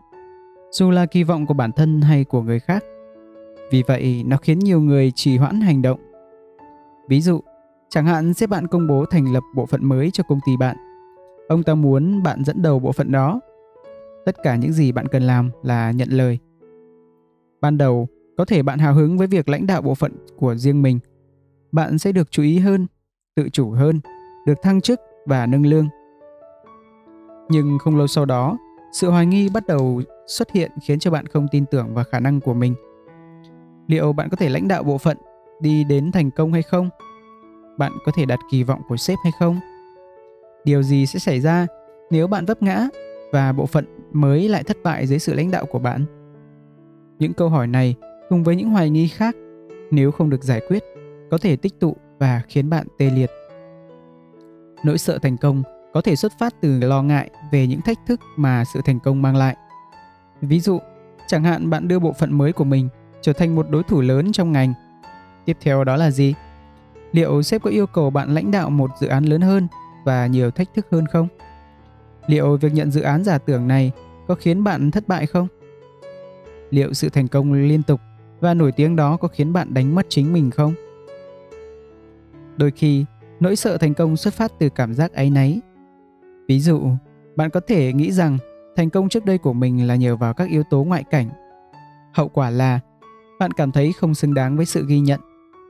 Speaker 1: dù là kỳ vọng của bản thân hay của người khác. Vì vậy, nó khiến nhiều người trì hoãn hành động. Ví dụ, chẳng hạn sếp bạn công bố thành lập bộ phận mới cho công ty bạn. Ông ta muốn bạn dẫn đầu bộ phận đó. Tất cả những gì bạn cần làm là nhận lời. Ban đầu, có thể bạn hào hứng với việc lãnh đạo bộ phận của riêng mình. Bạn sẽ được chú ý hơn tự chủ hơn, được thăng chức và nâng lương. Nhưng không lâu sau đó, sự hoài nghi bắt đầu xuất hiện khiến cho bạn không tin tưởng vào khả năng của mình. Liệu bạn có thể lãnh đạo bộ phận đi đến thành công hay không? Bạn có thể đặt kỳ vọng của sếp hay không? Điều gì sẽ xảy ra nếu bạn vấp ngã và bộ phận mới lại thất bại dưới sự lãnh đạo của bạn? Những câu hỏi này cùng với những hoài nghi khác nếu không được giải quyết có thể tích tụ và khiến bạn tê liệt. Nỗi sợ thành công có thể xuất phát từ lo ngại về những thách thức mà sự thành công mang lại. Ví dụ, chẳng hạn bạn đưa bộ phận mới của mình trở thành một đối thủ lớn trong ngành. Tiếp theo đó là gì? Liệu sếp có yêu cầu bạn lãnh đạo một dự án lớn hơn và nhiều thách thức hơn không? Liệu việc nhận dự án giả tưởng này có khiến bạn thất bại không? Liệu sự thành công liên tục và nổi tiếng đó có khiến bạn đánh mất chính mình không? Đôi khi, nỗi sợ thành công xuất phát từ cảm giác áy náy. Ví dụ, bạn có thể nghĩ rằng thành công trước đây của mình là nhờ vào các yếu tố ngoại cảnh. Hậu quả là bạn cảm thấy không xứng đáng với sự ghi nhận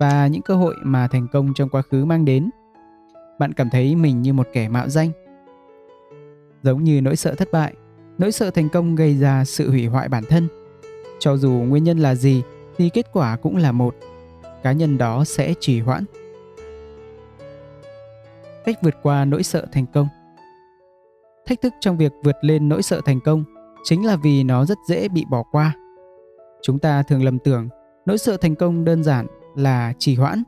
Speaker 1: và những cơ hội mà thành công trong quá khứ mang đến. Bạn cảm thấy mình như một kẻ mạo danh. Giống như nỗi sợ thất bại, nỗi sợ thành công gây ra sự hủy hoại bản thân. Cho dù nguyên nhân là gì thì kết quả cũng là một. Cá nhân đó sẽ trì hoãn. Cách vượt qua nỗi sợ thành công Thách thức trong việc vượt lên nỗi sợ thành công chính là vì nó rất dễ bị bỏ qua. Chúng ta thường lầm tưởng nỗi sợ thành công đơn giản là trì hoãn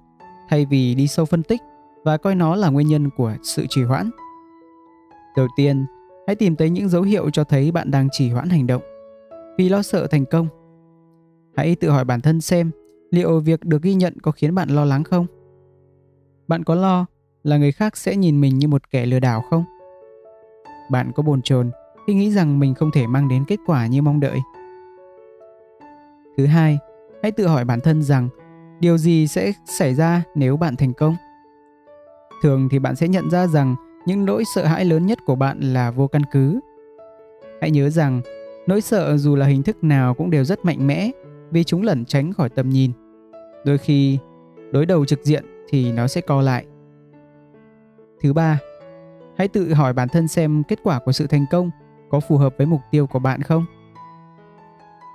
Speaker 1: thay vì đi sâu phân tích và coi nó là nguyên nhân của sự trì hoãn. Đầu tiên, hãy tìm thấy những dấu hiệu cho thấy bạn đang trì hoãn hành động vì lo sợ thành công. Hãy tự hỏi bản thân xem liệu việc được ghi nhận có khiến bạn lo lắng không? Bạn có lo là người khác sẽ nhìn mình như một kẻ lừa đảo không? Bạn có bồn chồn khi nghĩ rằng mình không thể mang đến kết quả như mong đợi? Thứ hai, hãy tự hỏi bản thân rằng điều gì sẽ xảy ra nếu bạn thành công? Thường thì bạn sẽ nhận ra rằng những nỗi sợ hãi lớn nhất của bạn là vô căn cứ. Hãy nhớ rằng nỗi sợ dù là hình thức nào cũng đều rất mạnh mẽ vì chúng lẩn tránh khỏi tầm nhìn. Đôi khi đối đầu trực diện thì nó sẽ co lại. Thứ ba, hãy tự hỏi bản thân xem kết quả của sự thành công có phù hợp với mục tiêu của bạn không.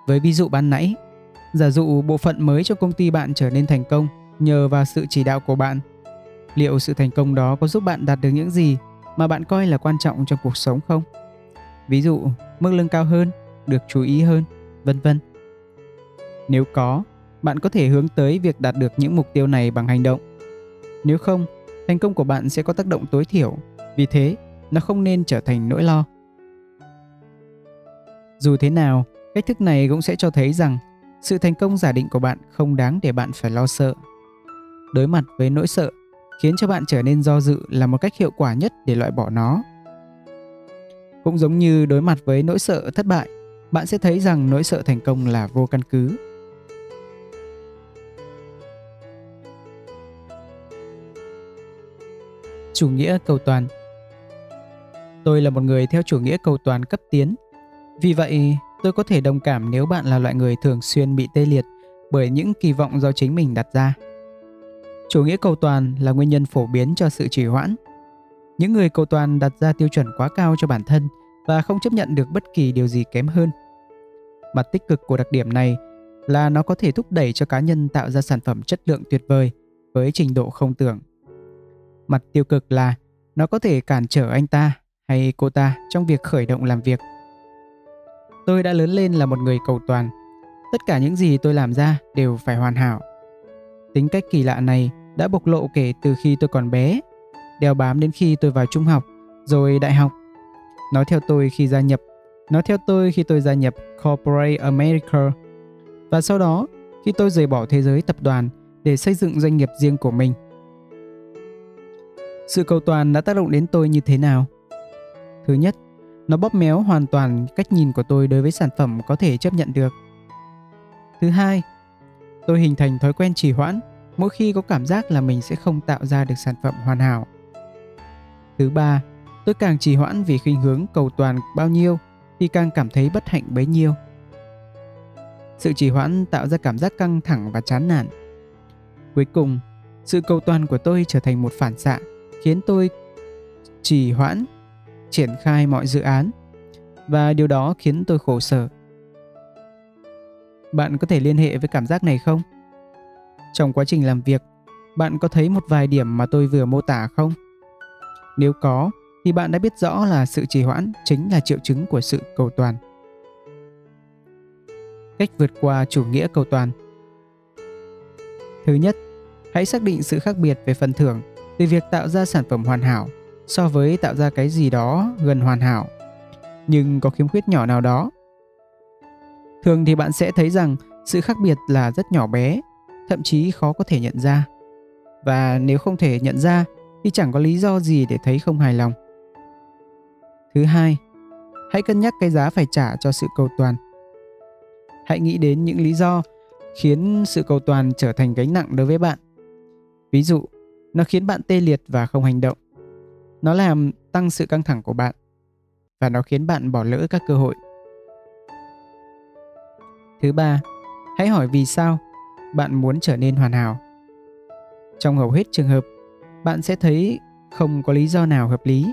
Speaker 1: Với ví dụ ban nãy, giả dụ bộ phận mới cho công ty bạn trở nên thành công nhờ vào sự chỉ đạo của bạn. Liệu sự thành công đó có giúp bạn đạt được những gì mà bạn coi là quan trọng trong cuộc sống không? Ví dụ, mức lương cao hơn, được chú ý hơn, vân vân. Nếu có, bạn có thể hướng tới việc đạt được những mục tiêu này bằng hành động. Nếu không, thành công của bạn sẽ có tác động tối thiểu, vì thế nó không nên trở thành nỗi lo. Dù thế nào, cách thức này cũng sẽ cho thấy rằng sự thành công giả định của bạn không đáng để bạn phải lo sợ. Đối mặt với nỗi sợ khiến cho bạn trở nên do dự là một cách hiệu quả nhất để loại bỏ nó. Cũng giống như đối mặt với nỗi sợ thất bại, bạn sẽ thấy rằng nỗi sợ thành công là vô căn cứ. Chủ nghĩa cầu toàn Tôi là một người theo chủ nghĩa cầu toàn cấp tiến. Vì vậy, tôi có thể đồng cảm nếu bạn là loại người thường xuyên bị tê liệt bởi những kỳ vọng do chính mình đặt ra. Chủ nghĩa cầu toàn là nguyên nhân phổ biến cho sự trì hoãn. Những người cầu toàn đặt ra tiêu chuẩn quá cao cho bản thân và không chấp nhận được bất kỳ điều gì kém hơn. Mặt tích cực của đặc điểm này là nó có thể thúc đẩy cho cá nhân tạo ra sản phẩm chất lượng tuyệt vời với trình độ không tưởng. Mặt tiêu cực là nó có thể cản trở anh ta hay cô ta trong việc khởi động làm việc. Tôi đã lớn lên là một người cầu toàn. Tất cả những gì tôi làm ra đều phải hoàn hảo. Tính cách kỳ lạ này đã bộc lộ kể từ khi tôi còn bé, đeo bám đến khi tôi vào trung học, rồi đại học. Nó theo tôi khi gia nhập, nó theo tôi khi tôi gia nhập Corporate America. Và sau đó, khi tôi rời bỏ thế giới tập đoàn để xây dựng doanh nghiệp riêng của mình. Sự cầu toàn đã tác động đến tôi như thế nào? Thứ nhất, nó bóp méo hoàn toàn cách nhìn của tôi đối với sản phẩm có thể chấp nhận được. Thứ hai, tôi hình thành thói quen trì hoãn mỗi khi có cảm giác là mình sẽ không tạo ra được sản phẩm hoàn hảo. Thứ ba, tôi càng trì hoãn vì khuynh hướng cầu toàn bao nhiêu thì càng cảm thấy bất hạnh bấy nhiêu. Sự trì hoãn tạo ra cảm giác căng thẳng và chán nản. Cuối cùng, sự cầu toàn của tôi trở thành một phản xạ khiến tôi trì hoãn triển khai mọi dự án và điều đó khiến tôi khổ sở. Bạn có thể liên hệ với cảm giác này không? Trong quá trình làm việc, bạn có thấy một vài điểm mà tôi vừa mô tả không? Nếu có, thì bạn đã biết rõ là sự trì hoãn chính là triệu chứng của sự cầu toàn. Cách vượt qua chủ nghĩa cầu toàn Thứ nhất, hãy xác định sự khác biệt về phần thưởng từ việc tạo ra sản phẩm hoàn hảo so với tạo ra cái gì đó gần hoàn hảo nhưng có khiếm khuyết nhỏ nào đó thường thì bạn sẽ thấy rằng sự khác biệt là rất nhỏ bé thậm chí khó có thể nhận ra và nếu không thể nhận ra thì chẳng có lý do gì để thấy không hài lòng. Thứ hai, hãy cân nhắc cái giá phải trả cho sự cầu toàn. Hãy nghĩ đến những lý do khiến sự cầu toàn trở thành gánh nặng đối với bạn. Ví dụ, nó khiến bạn tê liệt và không hành động. Nó làm tăng sự căng thẳng của bạn và nó khiến bạn bỏ lỡ các cơ hội. Thứ ba, hãy hỏi vì sao bạn muốn trở nên hoàn hảo. Trong hầu hết trường hợp, bạn sẽ thấy không có lý do nào hợp lý.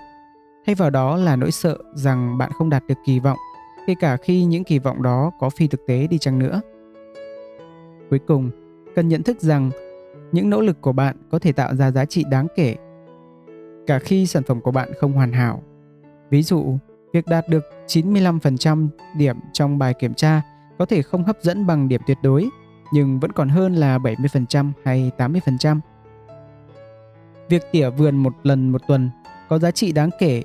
Speaker 1: Thay vào đó là nỗi sợ rằng bạn không đạt được kỳ vọng, kể cả khi những kỳ vọng đó có phi thực tế đi chăng nữa. Cuối cùng, cần nhận thức rằng những nỗ lực của bạn có thể tạo ra giá trị đáng kể cả khi sản phẩm của bạn không hoàn hảo. Ví dụ, việc đạt được 95% điểm trong bài kiểm tra có thể không hấp dẫn bằng điểm tuyệt đối, nhưng vẫn còn hơn là 70% hay 80%. Việc tỉa vườn một lần một tuần có giá trị đáng kể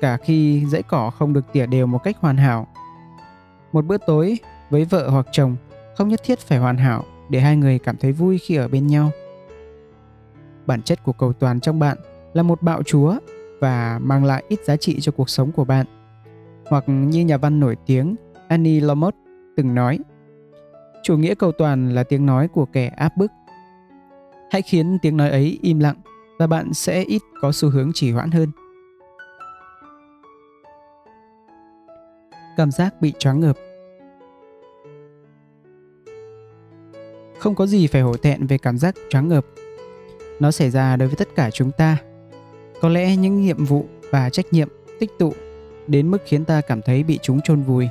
Speaker 1: cả khi dãy cỏ không được tỉa đều một cách hoàn hảo. Một bữa tối với vợ hoặc chồng không nhất thiết phải hoàn hảo để hai người cảm thấy vui khi ở bên nhau. Bản chất của cầu toàn trong bạn là một bạo chúa và mang lại ít giá trị cho cuộc sống của bạn. Hoặc như nhà văn nổi tiếng Annie Lamott từng nói, chủ nghĩa cầu toàn là tiếng nói của kẻ áp bức. Hãy khiến tiếng nói ấy im lặng và bạn sẽ ít có xu hướng trì hoãn hơn. Cảm giác bị choáng ngợp Không có gì phải hổ thẹn về cảm giác choáng ngợp. Nó xảy ra đối với tất cả chúng ta. Có lẽ những nhiệm vụ và trách nhiệm, tích tụ đến mức khiến ta cảm thấy bị chúng chôn vùi.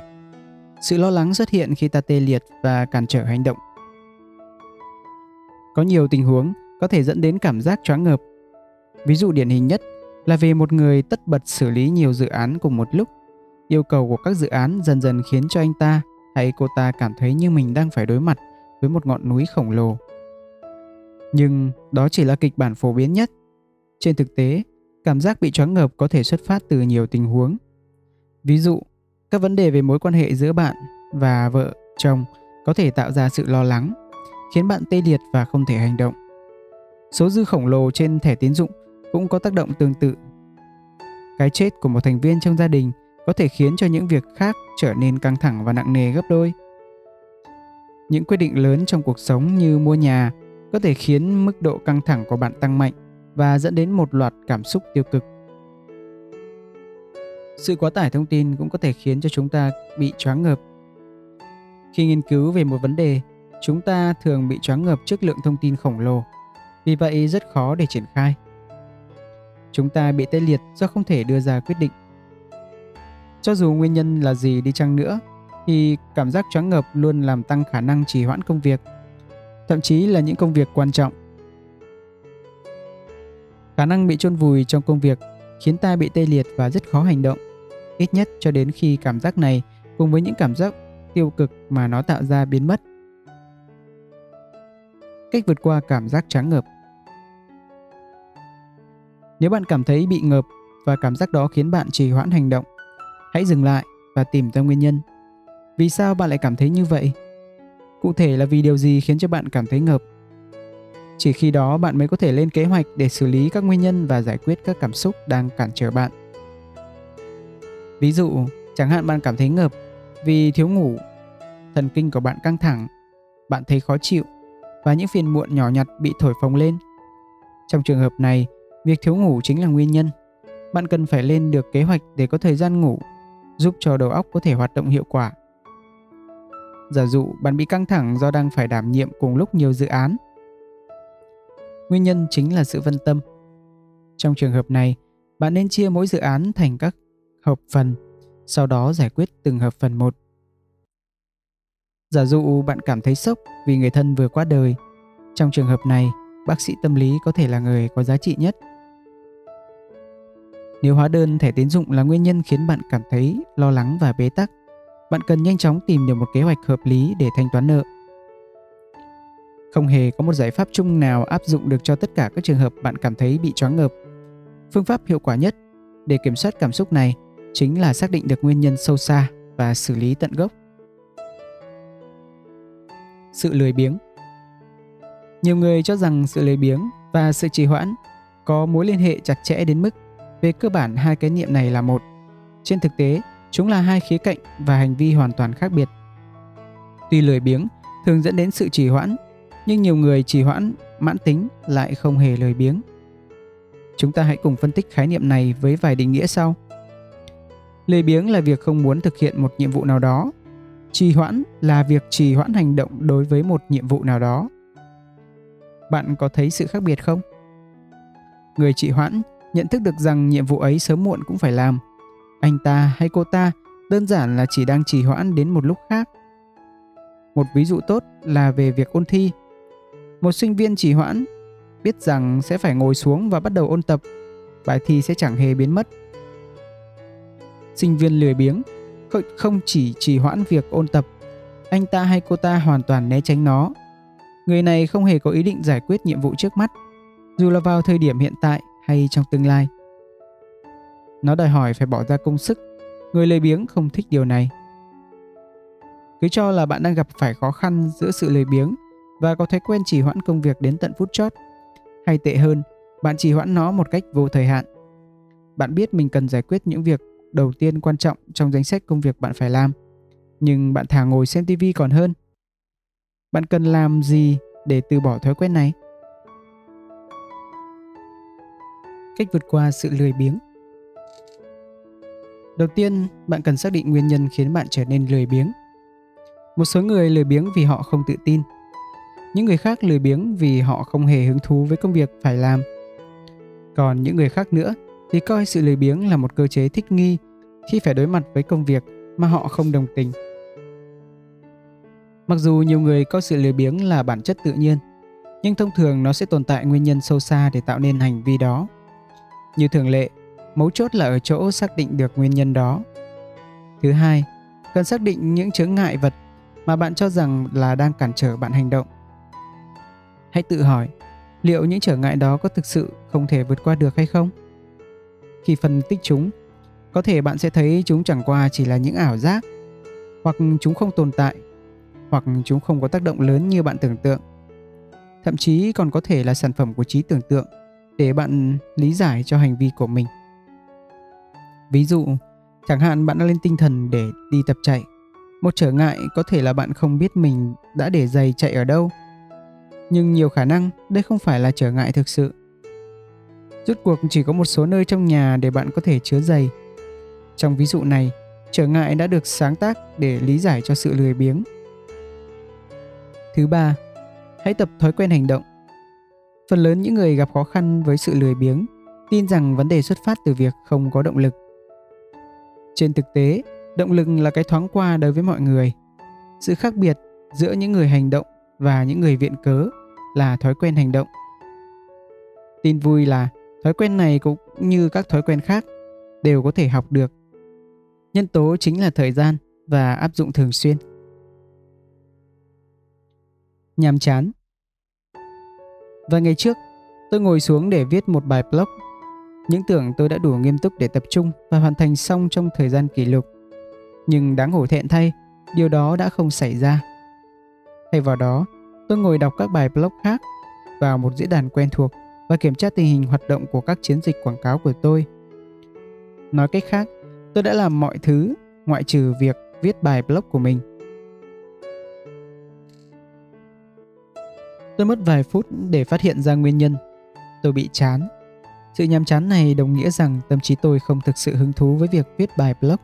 Speaker 1: Sự lo lắng xuất hiện khi ta tê liệt và cản trở hành động. Có nhiều tình huống có thể dẫn đến cảm giác choáng ngợp. Ví dụ điển hình nhất là về một người tất bật xử lý nhiều dự án cùng một lúc. Yêu cầu của các dự án dần dần khiến cho anh ta hay cô ta cảm thấy như mình đang phải đối mặt với một ngọn núi khổng lồ. Nhưng đó chỉ là kịch bản phổ biến nhất. Trên thực tế, cảm giác bị choáng ngợp có thể xuất phát từ nhiều tình huống. Ví dụ, các vấn đề về mối quan hệ giữa bạn và vợ, chồng có thể tạo ra sự lo lắng, khiến bạn tê liệt và không thể hành động. Số dư khổng lồ trên thẻ tín dụng cũng có tác động tương tự. Cái chết của một thành viên trong gia đình có thể khiến cho những việc khác trở nên căng thẳng và nặng nề gấp đôi. Những quyết định lớn trong cuộc sống như mua nhà có thể khiến mức độ căng thẳng của bạn tăng mạnh và dẫn đến một loạt cảm xúc tiêu cực. Sự quá tải thông tin cũng có thể khiến cho chúng ta bị choáng ngợp. Khi nghiên cứu về một vấn đề, chúng ta thường bị choáng ngợp trước lượng thông tin khổng lồ, vì vậy rất khó để triển khai. Chúng ta bị tê liệt do không thể đưa ra quyết định. Cho dù nguyên nhân là gì đi chăng nữa, thì cảm giác choáng ngợp luôn làm tăng khả năng trì hoãn công việc, thậm chí là những công việc quan trọng. Khả năng bị chôn vùi trong công việc khiến ta bị tê liệt và rất khó hành động, ít nhất cho đến khi cảm giác này cùng với những cảm giác tiêu cực mà nó tạo ra biến mất. Cách vượt qua cảm giác choáng ngợp Nếu bạn cảm thấy bị ngợp và cảm giác đó khiến bạn trì hoãn hành động, hãy dừng lại và tìm ra nguyên nhân. Vì sao bạn lại cảm thấy như vậy? Cụ thể là vì điều gì khiến cho bạn cảm thấy ngợp? Chỉ khi đó bạn mới có thể lên kế hoạch để xử lý các nguyên nhân và giải quyết các cảm xúc đang cản trở bạn. Ví dụ, chẳng hạn bạn cảm thấy ngợp vì thiếu ngủ, thần kinh của bạn căng thẳng, bạn thấy khó chịu và những phiền muộn nhỏ nhặt bị thổi phồng lên. Trong trường hợp này, việc thiếu ngủ chính là nguyên nhân. Bạn cần phải lên được kế hoạch để có thời gian ngủ, giúp cho đầu óc có thể hoạt động hiệu quả Giả dụ bạn bị căng thẳng do đang phải đảm nhiệm cùng lúc nhiều dự án. Nguyên nhân chính là sự phân tâm. Trong trường hợp này, bạn nên chia mỗi dự án thành các hợp phần, sau đó giải quyết từng hợp phần một. Giả dụ bạn cảm thấy sốc vì người thân vừa qua đời. Trong trường hợp này, bác sĩ tâm lý có thể là người có giá trị nhất. Nếu hóa đơn thẻ tín dụng là nguyên nhân khiến bạn cảm thấy lo lắng và bế tắc, bạn cần nhanh chóng tìm được một kế hoạch hợp lý để thanh toán nợ. Không hề có một giải pháp chung nào áp dụng được cho tất cả các trường hợp bạn cảm thấy bị choáng ngợp. Phương pháp hiệu quả nhất để kiểm soát cảm xúc này chính là xác định được nguyên nhân sâu xa và xử lý tận gốc. Sự lười biếng Nhiều người cho rằng sự lười biếng và sự trì hoãn có mối liên hệ chặt chẽ đến mức về cơ bản hai cái niệm này là một. Trên thực tế, chúng là hai khía cạnh và hành vi hoàn toàn khác biệt. Tuy lười biếng thường dẫn đến sự trì hoãn, nhưng nhiều người trì hoãn mãn tính lại không hề lười biếng. Chúng ta hãy cùng phân tích khái niệm này với vài định nghĩa sau. Lười biếng là việc không muốn thực hiện một nhiệm vụ nào đó. Trì hoãn là việc trì hoãn hành động đối với một nhiệm vụ nào đó. Bạn có thấy sự khác biệt không? Người trì hoãn nhận thức được rằng nhiệm vụ ấy sớm muộn cũng phải làm. Anh ta hay cô ta đơn giản là chỉ đang trì hoãn đến một lúc khác. Một ví dụ tốt là về việc ôn thi. Một sinh viên trì hoãn biết rằng sẽ phải ngồi xuống và bắt đầu ôn tập, bài thi sẽ chẳng hề biến mất. Sinh viên lười biếng không chỉ trì hoãn việc ôn tập, anh ta hay cô ta hoàn toàn né tránh nó. Người này không hề có ý định giải quyết nhiệm vụ trước mắt, dù là vào thời điểm hiện tại hay trong tương lai. Nó đòi hỏi phải bỏ ra công sức, người lười biếng không thích điều này. Cứ cho là bạn đang gặp phải khó khăn giữa sự lười biếng và có thói quen trì hoãn công việc đến tận phút chót. Hay tệ hơn, bạn trì hoãn nó một cách vô thời hạn. Bạn biết mình cần giải quyết những việc đầu tiên quan trọng trong danh sách công việc bạn phải làm, nhưng bạn thả ngồi xem TV còn hơn. Bạn cần làm gì để từ bỏ thói quen này? Cách vượt qua sự lười biếng Đầu tiên, bạn cần xác định nguyên nhân khiến bạn trở nên lười biếng. Một số người lười biếng vì họ không tự tin. Những người khác lười biếng vì họ không hề hứng thú với công việc phải làm. Còn những người khác nữa thì coi sự lười biếng là một cơ chế thích nghi khi phải đối mặt với công việc mà họ không đồng tình. Mặc dù nhiều người coi sự lười biếng là bản chất tự nhiên, nhưng thông thường nó sẽ tồn tại nguyên nhân sâu xa để tạo nên hành vi đó. Như thường lệ, mấu chốt là ở chỗ xác định được nguyên nhân đó. Thứ hai, cần xác định những chướng ngại vật mà bạn cho rằng là đang cản trở bạn hành động. Hãy tự hỏi, liệu những trở ngại đó có thực sự không thể vượt qua được hay không? Khi phân tích chúng, có thể bạn sẽ thấy chúng chẳng qua chỉ là những ảo giác, hoặc chúng không tồn tại, hoặc chúng không có tác động lớn như bạn tưởng tượng. Thậm chí còn có thể là sản phẩm của trí tưởng tượng để bạn lý giải cho hành vi của mình. Ví dụ, chẳng hạn bạn đã lên tinh thần để đi tập chạy. Một trở ngại có thể là bạn không biết mình đã để giày chạy ở đâu. Nhưng nhiều khả năng đây không phải là trở ngại thực sự. Rút cuộc chỉ có một số nơi trong nhà để bạn có thể chứa giày. Trong ví dụ này, trở ngại đã được sáng tác để lý giải cho sự lười biếng. Thứ ba, hãy tập thói quen hành động. Phần lớn những người gặp khó khăn với sự lười biếng tin rằng vấn đề xuất phát từ việc không có động lực. Trên thực tế, động lực là cái thoáng qua đối với mọi người. Sự khác biệt giữa những người hành động và những người viện cớ là thói quen hành động. Tin vui là thói quen này cũng như các thói quen khác đều có thể học được. Nhân tố chính là thời gian và áp dụng thường xuyên. Nhàm chán Vài ngày trước, tôi ngồi xuống để viết một bài blog. Những tưởng tôi đã đủ nghiêm túc để tập trung và hoàn thành xong trong thời gian kỷ lục. Nhưng đáng hổ thẹn thay, điều đó đã không xảy ra. Thay vào đó, tôi ngồi đọc các bài blog khác vào một diễn đàn quen thuộc và kiểm tra tình hình hoạt động của các chiến dịch quảng cáo của tôi. Nói cách khác, tôi đã làm mọi thứ ngoại trừ việc viết bài blog của mình. Tôi mất vài phút để phát hiện ra nguyên nhân. Tôi bị chán. Sự nhàm chán này đồng nghĩa rằng tâm trí tôi không thực sự hứng thú với việc viết bài blog.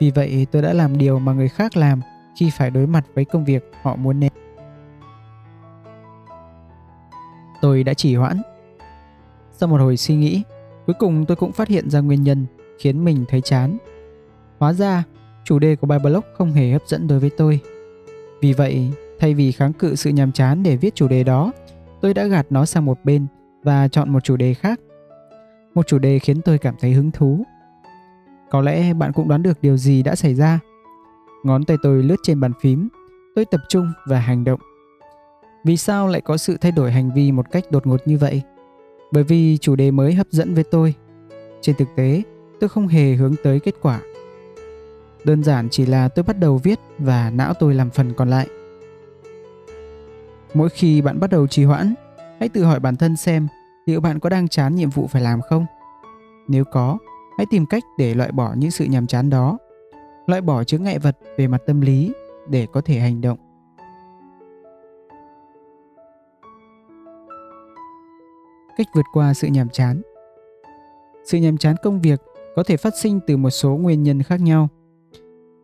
Speaker 1: Vì vậy tôi đã làm điều mà người khác làm khi phải đối mặt với công việc họ muốn nên. Tôi đã chỉ hoãn. Sau một hồi suy nghĩ, cuối cùng tôi cũng phát hiện ra nguyên nhân khiến mình thấy chán. Hóa ra, chủ đề của bài blog không hề hấp dẫn đối với tôi. Vì vậy, Thay vì kháng cự sự nhàm chán để viết chủ đề đó, tôi đã gạt nó sang một bên và chọn một chủ đề khác. Một chủ đề khiến tôi cảm thấy hứng thú. Có lẽ bạn cũng đoán được điều gì đã xảy ra. Ngón tay tôi lướt trên bàn phím, tôi tập trung và hành động. Vì sao lại có sự thay đổi hành vi một cách đột ngột như vậy? Bởi vì chủ đề mới hấp dẫn với tôi. Trên thực tế, tôi không hề hướng tới kết quả. Đơn giản chỉ là tôi bắt đầu viết và não tôi làm phần còn lại. Mỗi khi bạn bắt đầu trì hoãn, hãy tự hỏi bản thân xem liệu bạn có đang chán nhiệm vụ phải làm không? Nếu có, hãy tìm cách để loại bỏ những sự nhàm chán đó, loại bỏ chướng ngại vật về mặt tâm lý để có thể hành động. Cách vượt qua sự nhàm chán Sự nhàm chán công việc có thể phát sinh từ một số nguyên nhân khác nhau.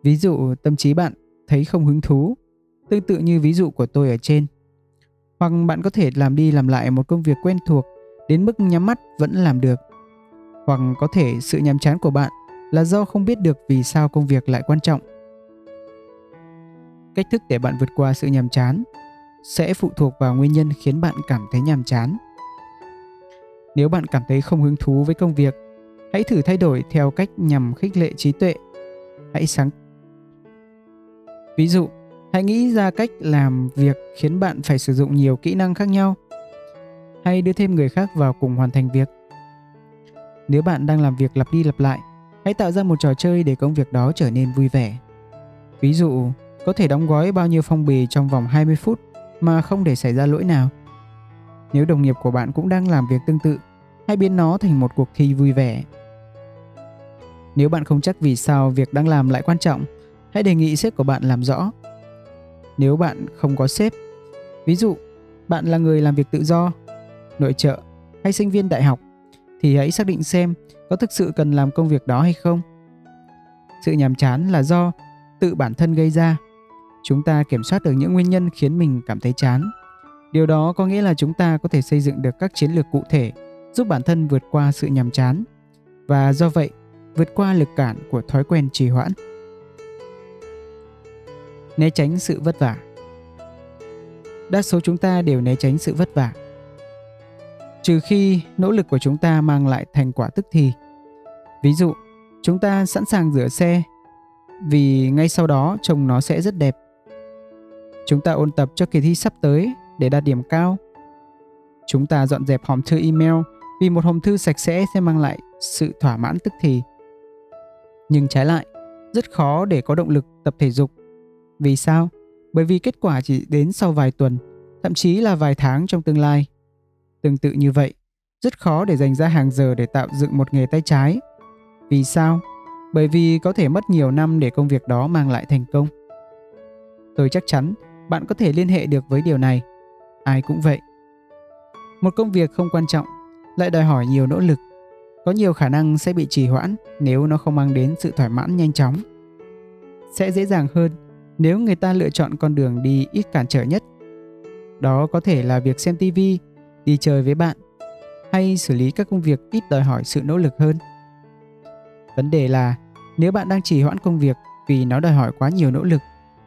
Speaker 1: Ví dụ tâm trí bạn thấy không hứng thú, tương tự như ví dụ của tôi ở trên. Hoặc bạn có thể làm đi làm lại một công việc quen thuộc đến mức nhắm mắt vẫn làm được. Hoặc có thể sự nhàm chán của bạn là do không biết được vì sao công việc lại quan trọng. Cách thức để bạn vượt qua sự nhàm chán sẽ phụ thuộc vào nguyên nhân khiến bạn cảm thấy nhàm chán. Nếu bạn cảm thấy không hứng thú với công việc, hãy thử thay đổi theo cách nhằm khích lệ trí tuệ. Hãy sáng Ví dụ, hãy nghĩ ra cách làm việc khiến bạn phải sử dụng nhiều kỹ năng khác nhau hay đưa thêm người khác vào cùng hoàn thành việc. Nếu bạn đang làm việc lặp đi lặp lại, hãy tạo ra một trò chơi để công việc đó trở nên vui vẻ. Ví dụ, có thể đóng gói bao nhiêu phong bì trong vòng 20 phút mà không để xảy ra lỗi nào. Nếu đồng nghiệp của bạn cũng đang làm việc tương tự, hãy biến nó thành một cuộc thi vui vẻ. Nếu bạn không chắc vì sao việc đang làm lại quan trọng, hãy đề nghị sếp của bạn làm rõ. Nếu bạn không có sếp, ví dụ bạn là người làm việc tự do, nội trợ hay sinh viên đại học thì hãy xác định xem có thực sự cần làm công việc đó hay không. Sự nhàm chán là do tự bản thân gây ra. Chúng ta kiểm soát được những nguyên nhân khiến mình cảm thấy chán. Điều đó có nghĩa là chúng ta có thể xây dựng được các chiến lược cụ thể giúp bản thân vượt qua sự nhàm chán và do vậy vượt qua lực cản của thói quen trì hoãn. Né tránh sự vất vả. Đa số chúng ta đều né tránh sự vất vả trừ khi nỗ lực của chúng ta mang lại thành quả tức thì. Ví dụ, chúng ta sẵn sàng rửa xe vì ngay sau đó trông nó sẽ rất đẹp. Chúng ta ôn tập cho kỳ thi sắp tới để đạt điểm cao. Chúng ta dọn dẹp hòm thư email vì một hòm thư sạch sẽ sẽ mang lại sự thỏa mãn tức thì. Nhưng trái lại, rất khó để có động lực tập thể dục. Vì sao? Bởi vì kết quả chỉ đến sau vài tuần, thậm chí là vài tháng trong tương lai. Tương tự như vậy, rất khó để dành ra hàng giờ để tạo dựng một nghề tay trái. Vì sao? Bởi vì có thể mất nhiều năm để công việc đó mang lại thành công. Tôi chắc chắn bạn có thể liên hệ được với điều này. Ai cũng vậy. Một công việc không quan trọng lại đòi hỏi nhiều nỗ lực, có nhiều khả năng sẽ bị trì hoãn nếu nó không mang đến sự thỏa mãn nhanh chóng. Sẽ dễ dàng hơn nếu người ta lựa chọn con đường đi ít cản trở nhất. Đó có thể là việc xem tivi đi chơi với bạn hay xử lý các công việc ít đòi hỏi sự nỗ lực hơn. Vấn đề là nếu bạn đang trì hoãn công việc vì nó đòi hỏi quá nhiều nỗ lực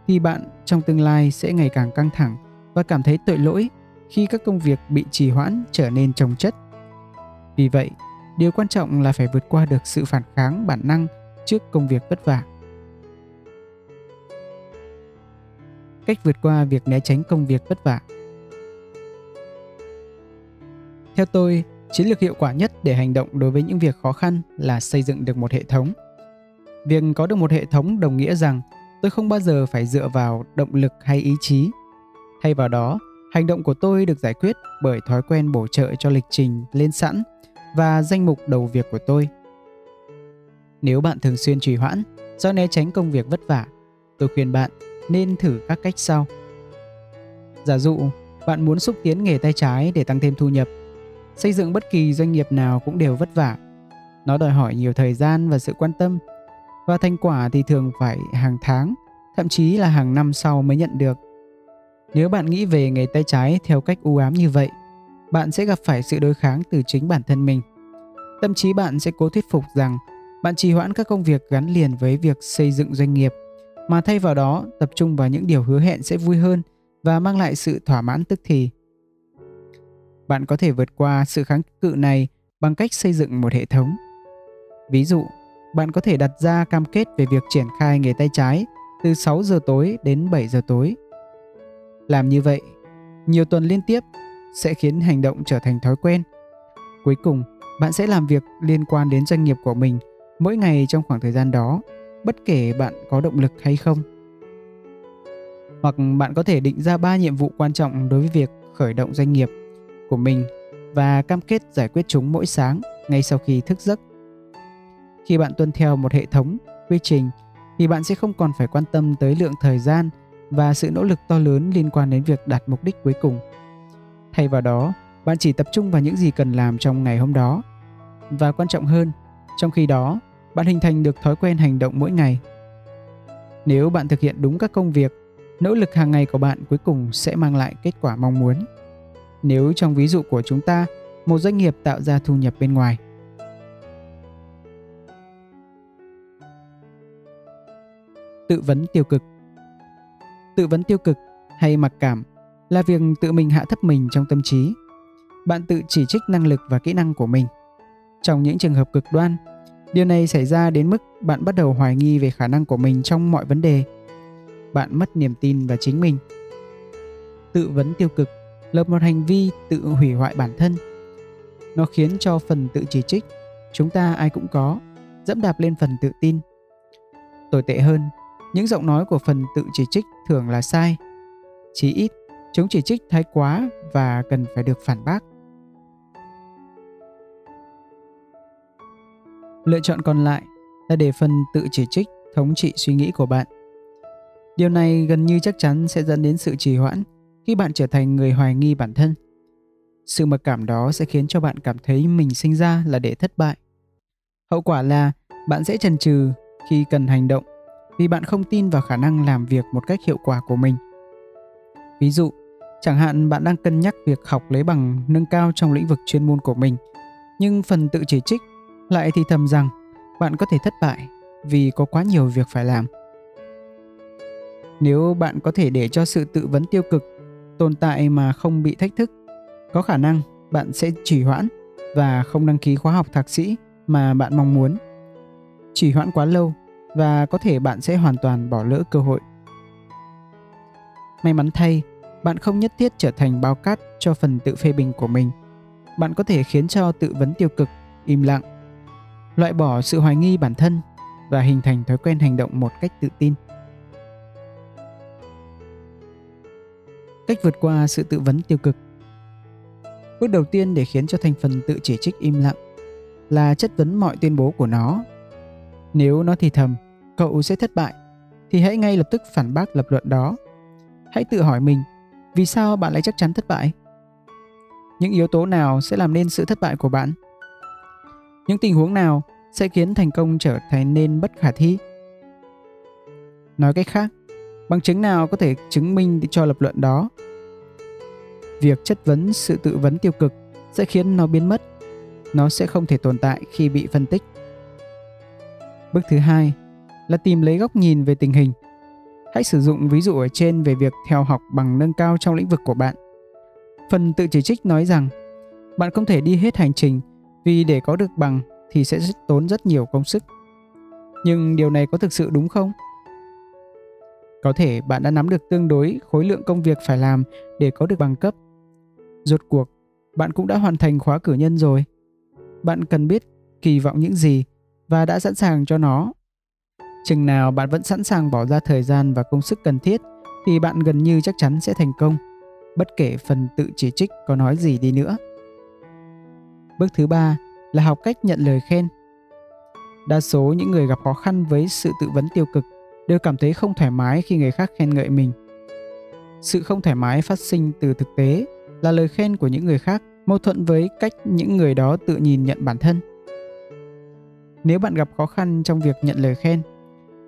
Speaker 1: thì bạn trong tương lai sẽ ngày càng căng thẳng và cảm thấy tội lỗi khi các công việc bị trì hoãn trở nên chồng chất. Vì vậy, điều quan trọng là phải vượt qua được sự phản kháng bản năng trước công việc vất vả. Cách vượt qua việc né tránh công việc vất vả theo tôi, chiến lược hiệu quả nhất để hành động đối với những việc khó khăn là xây dựng được một hệ thống. Việc có được một hệ thống đồng nghĩa rằng tôi không bao giờ phải dựa vào động lực hay ý chí. Thay vào đó, hành động của tôi được giải quyết bởi thói quen bổ trợ cho lịch trình lên sẵn và danh mục đầu việc của tôi. Nếu bạn thường xuyên trì hoãn do né tránh công việc vất vả, tôi khuyên bạn nên thử các cách sau. Giả dụ, bạn muốn xúc tiến nghề tay trái để tăng thêm thu nhập Xây dựng bất kỳ doanh nghiệp nào cũng đều vất vả. Nó đòi hỏi nhiều thời gian và sự quan tâm. Và thành quả thì thường phải hàng tháng, thậm chí là hàng năm sau mới nhận được. Nếu bạn nghĩ về nghề tay trái theo cách u ám như vậy, bạn sẽ gặp phải sự đối kháng từ chính bản thân mình. Tâm trí bạn sẽ cố thuyết phục rằng bạn trì hoãn các công việc gắn liền với việc xây dựng doanh nghiệp, mà thay vào đó tập trung vào những điều hứa hẹn sẽ vui hơn và mang lại sự thỏa mãn tức thì. Bạn có thể vượt qua sự kháng cự này bằng cách xây dựng một hệ thống. Ví dụ, bạn có thể đặt ra cam kết về việc triển khai nghề tay trái từ 6 giờ tối đến 7 giờ tối. Làm như vậy, nhiều tuần liên tiếp sẽ khiến hành động trở thành thói quen. Cuối cùng, bạn sẽ làm việc liên quan đến doanh nghiệp của mình mỗi ngày trong khoảng thời gian đó, bất kể bạn có động lực hay không. Hoặc bạn có thể định ra 3 nhiệm vụ quan trọng đối với việc khởi động doanh nghiệp của mình và cam kết giải quyết chúng mỗi sáng ngay sau khi thức giấc. Khi bạn tuân theo một hệ thống, quy trình thì bạn sẽ không còn phải quan tâm tới lượng thời gian và sự nỗ lực to lớn liên quan đến việc đạt mục đích cuối cùng. Thay vào đó, bạn chỉ tập trung vào những gì cần làm trong ngày hôm đó. Và quan trọng hơn, trong khi đó, bạn hình thành được thói quen hành động mỗi ngày. Nếu bạn thực hiện đúng các công việc, nỗ lực hàng ngày của bạn cuối cùng sẽ mang lại kết quả mong muốn. Nếu trong ví dụ của chúng ta, một doanh nghiệp tạo ra thu nhập bên ngoài, tự vấn tiêu cực. Tự vấn tiêu cực hay mặc cảm là việc tự mình hạ thấp mình trong tâm trí. Bạn tự chỉ trích năng lực và kỹ năng của mình. Trong những trường hợp cực đoan điều này xảy ra đến mức bạn bắt đầu hoài nghi về khả năng của mình trong mọi vấn đề. Bạn mất niềm tin vào chính mình. Tự vấn tiêu cực là một hành vi tự hủy hoại bản thân nó khiến cho phần tự chỉ trích chúng ta ai cũng có dẫm đạp lên phần tự tin tồi tệ hơn những giọng nói của phần tự chỉ trích thường là sai. Chí ít, chúng chỉ trích thái quá và cần phải được phản bác. Lựa chọn còn lại là để phần tự chỉ trích thống trị suy nghĩ của bạn. Điều này gần như chắc chắn sẽ dẫn đến sự trì hoãn khi bạn trở thành người hoài nghi bản thân. Sự mặc cảm đó sẽ khiến cho bạn cảm thấy mình sinh ra là để thất bại. Hậu quả là bạn sẽ chần chừ khi cần hành động vì bạn không tin vào khả năng làm việc một cách hiệu quả của mình. Ví dụ, chẳng hạn bạn đang cân nhắc việc học lấy bằng nâng cao trong lĩnh vực chuyên môn của mình, nhưng phần tự chỉ trích lại thì thầm rằng bạn có thể thất bại vì có quá nhiều việc phải làm. Nếu bạn có thể để cho sự tự vấn tiêu cực tồn tại mà không bị thách thức, có khả năng bạn sẽ trì hoãn và không đăng ký khóa học thạc sĩ mà bạn mong muốn. Trì hoãn quá lâu và có thể bạn sẽ hoàn toàn bỏ lỡ cơ hội. May mắn thay, bạn không nhất thiết trở thành bao cát cho phần tự phê bình của mình. Bạn có thể khiến cho tự vấn tiêu cực im lặng, loại bỏ sự hoài nghi bản thân và hình thành thói quen hành động một cách tự tin. Cách vượt qua sự tự vấn tiêu cực. Bước đầu tiên để khiến cho thành phần tự chỉ trích im lặng là chất vấn mọi tuyên bố của nó. Nếu nó thì thầm, cậu sẽ thất bại thì hãy ngay lập tức phản bác lập luận đó. Hãy tự hỏi mình vì sao bạn lại chắc chắn thất bại? Những yếu tố nào sẽ làm nên sự thất bại của bạn? Những tình huống nào sẽ khiến thành công trở thành nên bất khả thi? Nói cách khác bằng chứng nào có thể chứng minh cho lập luận đó việc chất vấn sự tự vấn tiêu cực sẽ khiến nó biến mất nó sẽ không thể tồn tại khi bị phân tích bước thứ hai là tìm lấy góc nhìn về tình hình. Hãy sử dụng ví dụ ở trên về việc theo học bằng nâng cao trong lĩnh vực của bạn. Phần tự chỉ trích nói rằng, bạn không thể đi hết hành trình vì để có được bằng thì sẽ tốn rất nhiều công sức. Nhưng điều này có thực sự đúng không? Có thể bạn đã nắm được tương đối khối lượng công việc phải làm để có được bằng cấp. Rốt cuộc, bạn cũng đã hoàn thành khóa cử nhân rồi. Bạn cần biết kỳ vọng những gì và đã sẵn sàng cho nó Chừng nào bạn vẫn sẵn sàng bỏ ra thời gian và công sức cần thiết thì bạn gần như chắc chắn sẽ thành công, bất kể phần tự chỉ trích có nói gì đi nữa. Bước thứ ba là học cách nhận lời khen. Đa số những người gặp khó khăn với sự tự vấn tiêu cực đều cảm thấy không thoải mái khi người khác khen ngợi mình. Sự không thoải mái phát sinh từ thực tế là lời khen của những người khác mâu thuẫn với cách những người đó tự nhìn nhận bản thân. Nếu bạn gặp khó khăn trong việc nhận lời khen,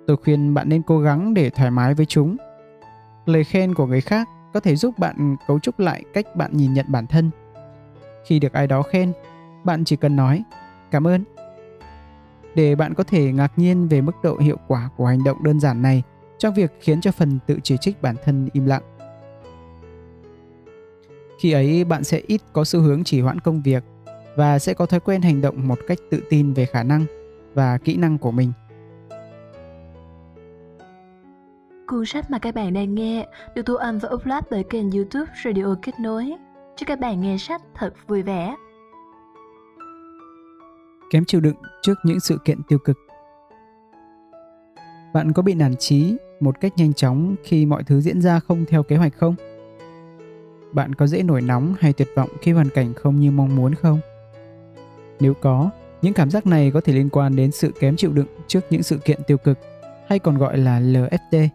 Speaker 1: Tôi khuyên bạn nên cố gắng để thoải mái với chúng. Lời khen của người khác có thể giúp bạn cấu trúc lại cách bạn nhìn nhận bản thân. Khi được ai đó khen, bạn chỉ cần nói cảm ơn. Để bạn có thể ngạc nhiên về mức độ hiệu quả của hành động đơn giản này trong việc khiến cho phần tự chỉ trích bản thân im lặng. Khi ấy, bạn sẽ ít có xu hướng chỉ hoãn công việc và sẽ có thói quen hành động một cách tự tin về khả năng và kỹ năng của mình.
Speaker 2: Cuốn sách mà các bạn đang nghe được thu âm và upload bởi kênh youtube Radio Kết Nối. Chúc các bạn nghe sách thật vui vẻ.
Speaker 1: Kém chịu đựng trước những sự kiện tiêu cực Bạn có bị nản trí một cách nhanh chóng khi mọi thứ diễn ra không theo kế hoạch không? bạn có dễ nổi nóng hay tuyệt vọng khi hoàn cảnh không như mong muốn không? Nếu có, những cảm giác này có thể liên quan đến sự kém chịu đựng trước những sự kiện tiêu cực hay còn gọi là LFT.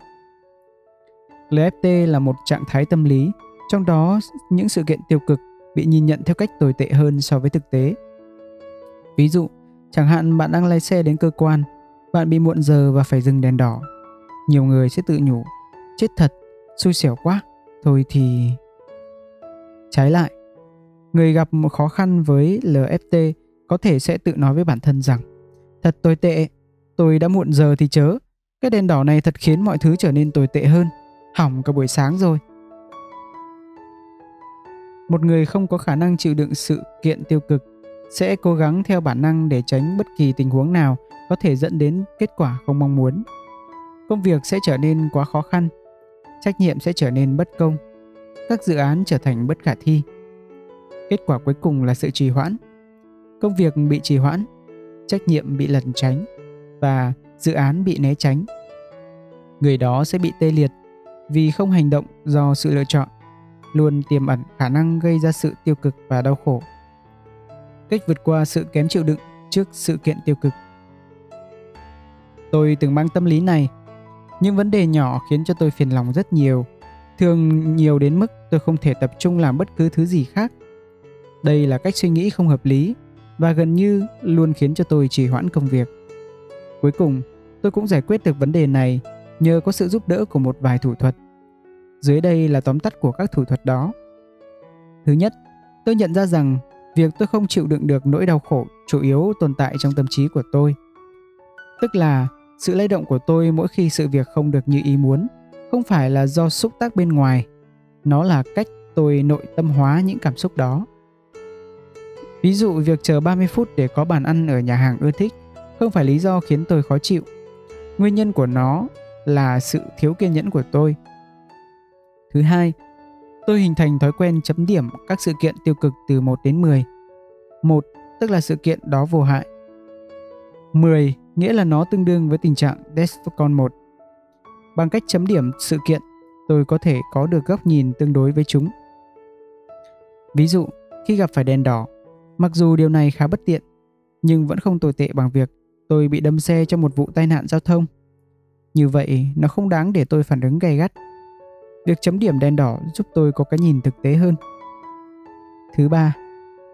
Speaker 1: LFT là một trạng thái tâm lý, trong đó những sự kiện tiêu cực bị nhìn nhận theo cách tồi tệ hơn so với thực tế. Ví dụ, chẳng hạn bạn đang lái xe đến cơ quan, bạn bị muộn giờ và phải dừng đèn đỏ. Nhiều người sẽ tự nhủ, chết thật, xui xẻo quá, thôi thì... Trái lại, người gặp một khó khăn với LFT có thể sẽ tự nói với bản thân rằng Thật tồi tệ, tôi đã muộn giờ thì chớ, cái đèn đỏ này thật khiến mọi thứ trở nên tồi tệ hơn, hỏng cả buổi sáng rồi. Một người không có khả năng chịu đựng sự kiện tiêu cực sẽ cố gắng theo bản năng để tránh bất kỳ tình huống nào có thể dẫn đến kết quả không mong muốn. Công việc sẽ trở nên quá khó khăn, trách nhiệm sẽ trở nên bất công, các dự án trở thành bất khả thi. Kết quả cuối cùng là sự trì hoãn. Công việc bị trì hoãn, trách nhiệm bị lẩn tránh và dự án bị né tránh. Người đó sẽ bị tê liệt vì không hành động do sự lựa chọn, luôn tiềm ẩn khả năng gây ra sự tiêu cực và đau khổ. Cách vượt qua sự kém chịu đựng trước sự kiện tiêu cực. Tôi từng mang tâm lý này, những vấn đề nhỏ khiến cho tôi phiền lòng rất nhiều, thường nhiều đến mức tôi không thể tập trung làm bất cứ thứ gì khác. Đây là cách suy nghĩ không hợp lý và gần như luôn khiến cho tôi trì hoãn công việc. Cuối cùng, tôi cũng giải quyết được vấn đề này nhờ có sự giúp đỡ của một vài thủ thuật. Dưới đây là tóm tắt của các thủ thuật đó. Thứ nhất, tôi nhận ra rằng việc tôi không chịu đựng được nỗi đau khổ chủ yếu tồn tại trong tâm trí của tôi. Tức là sự lay động của tôi mỗi khi sự việc không được như ý muốn không phải là do xúc tác bên ngoài, nó là cách tôi nội tâm hóa những cảm xúc đó. Ví dụ việc chờ 30 phút để có bàn ăn ở nhà hàng ưa thích không phải lý do khiến tôi khó chịu. Nguyên nhân của nó là sự thiếu kiên nhẫn của tôi. Thứ hai, tôi hình thành thói quen chấm điểm các sự kiện tiêu cực từ 1 đến 10. 1 tức là sự kiện đó vô hại. 10 nghĩa là nó tương đương với tình trạng Descon 1. Bằng cách chấm điểm sự kiện, tôi có thể có được góc nhìn tương đối với chúng. Ví dụ, khi gặp phải đèn đỏ, mặc dù điều này khá bất tiện, nhưng vẫn không tồi tệ bằng việc tôi bị đâm xe trong một vụ tai nạn giao thông. Như vậy, nó không đáng để tôi phản ứng gay gắt. Việc chấm điểm đèn đỏ giúp tôi có cái nhìn thực tế hơn. Thứ ba,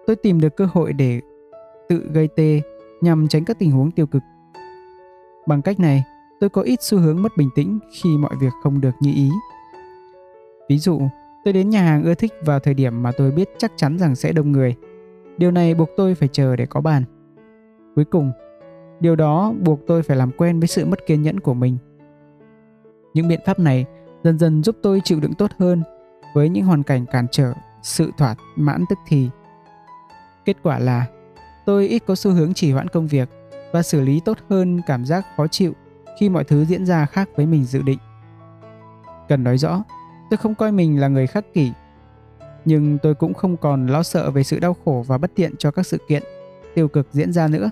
Speaker 1: tôi tìm được cơ hội để tự gây tê nhằm tránh các tình huống tiêu cực. Bằng cách này, tôi có ít xu hướng mất bình tĩnh khi mọi việc không được như ý. Ví dụ, tôi đến nhà hàng ưa thích vào thời điểm mà tôi biết chắc chắn rằng sẽ đông người. Điều này buộc tôi phải chờ để có bàn. Cuối cùng, điều đó buộc tôi phải làm quen với sự mất kiên nhẫn của mình. Những biện pháp này dần dần giúp tôi chịu đựng tốt hơn với những hoàn cảnh cản trở sự thỏa mãn tức thì. Kết quả là tôi ít có xu hướng chỉ hoãn công việc và xử lý tốt hơn cảm giác khó chịu khi mọi thứ diễn ra khác với mình dự định. Cần nói rõ, tôi không coi mình là người khắc kỷ, nhưng tôi cũng không còn lo sợ về sự đau khổ và bất tiện cho các sự kiện tiêu cực diễn ra nữa.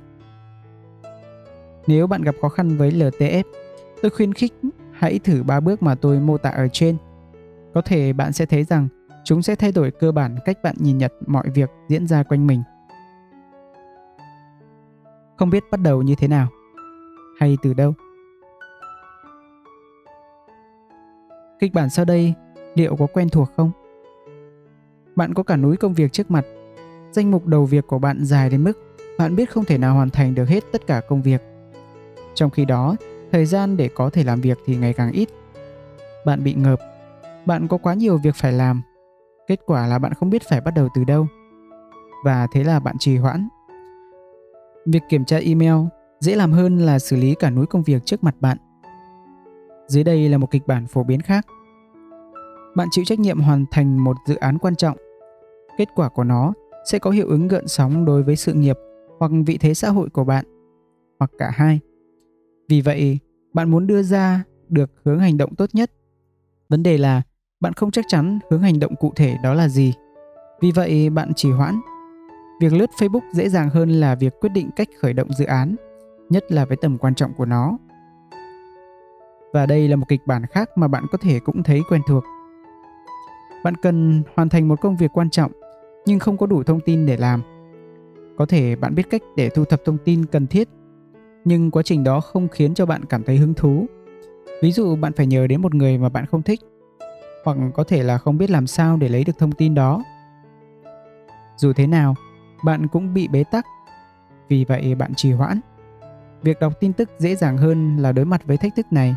Speaker 1: Nếu bạn gặp khó khăn với LTF, tôi khuyến khích hãy thử ba bước mà tôi mô tả ở trên. Có thể bạn sẽ thấy rằng chúng sẽ thay đổi cơ bản cách bạn nhìn nhận mọi việc diễn ra quanh mình. Không biết bắt đầu như thế nào hay từ đâu. Kịch bản sau đây liệu có quen thuộc không? Bạn có cả núi công việc trước mặt. Danh mục đầu việc của bạn dài đến mức bạn biết không thể nào hoàn thành được hết tất cả công việc. Trong khi đó, thời gian để có thể làm việc thì ngày càng ít. Bạn bị ngợp, bạn có quá nhiều việc phải làm. Kết quả là bạn không biết phải bắt đầu từ đâu. Và thế là bạn trì hoãn. Việc kiểm tra email dễ làm hơn là xử lý cả núi công việc trước mặt bạn. Dưới đây là một kịch bản phổ biến khác. Bạn chịu trách nhiệm hoàn thành một dự án quan trọng. Kết quả của nó sẽ có hiệu ứng gợn sóng đối với sự nghiệp hoặc vị thế xã hội của bạn, hoặc cả hai. Vì vậy, bạn muốn đưa ra được hướng hành động tốt nhất. Vấn đề là bạn không chắc chắn hướng hành động cụ thể đó là gì. Vì vậy, bạn chỉ hoãn. Việc lướt Facebook dễ dàng hơn là việc quyết định cách khởi động dự án, nhất là với tầm quan trọng của nó. Và đây là một kịch bản khác mà bạn có thể cũng thấy quen thuộc. bạn cần hoàn thành một công việc quan trọng nhưng không có đủ thông tin để làm. Có thể bạn biết cách để thu thập thông tin cần thiết, nhưng quá trình đó không khiến cho bạn cảm thấy hứng thú. Ví dụ bạn phải nhờ đến một người mà bạn không thích, hoặc có thể là không biết làm sao để lấy được thông tin đó. Dù thế nào, bạn cũng bị bế tắc, vì vậy bạn trì hoãn. Việc đọc tin tức dễ dàng hơn là đối mặt với thách thức này.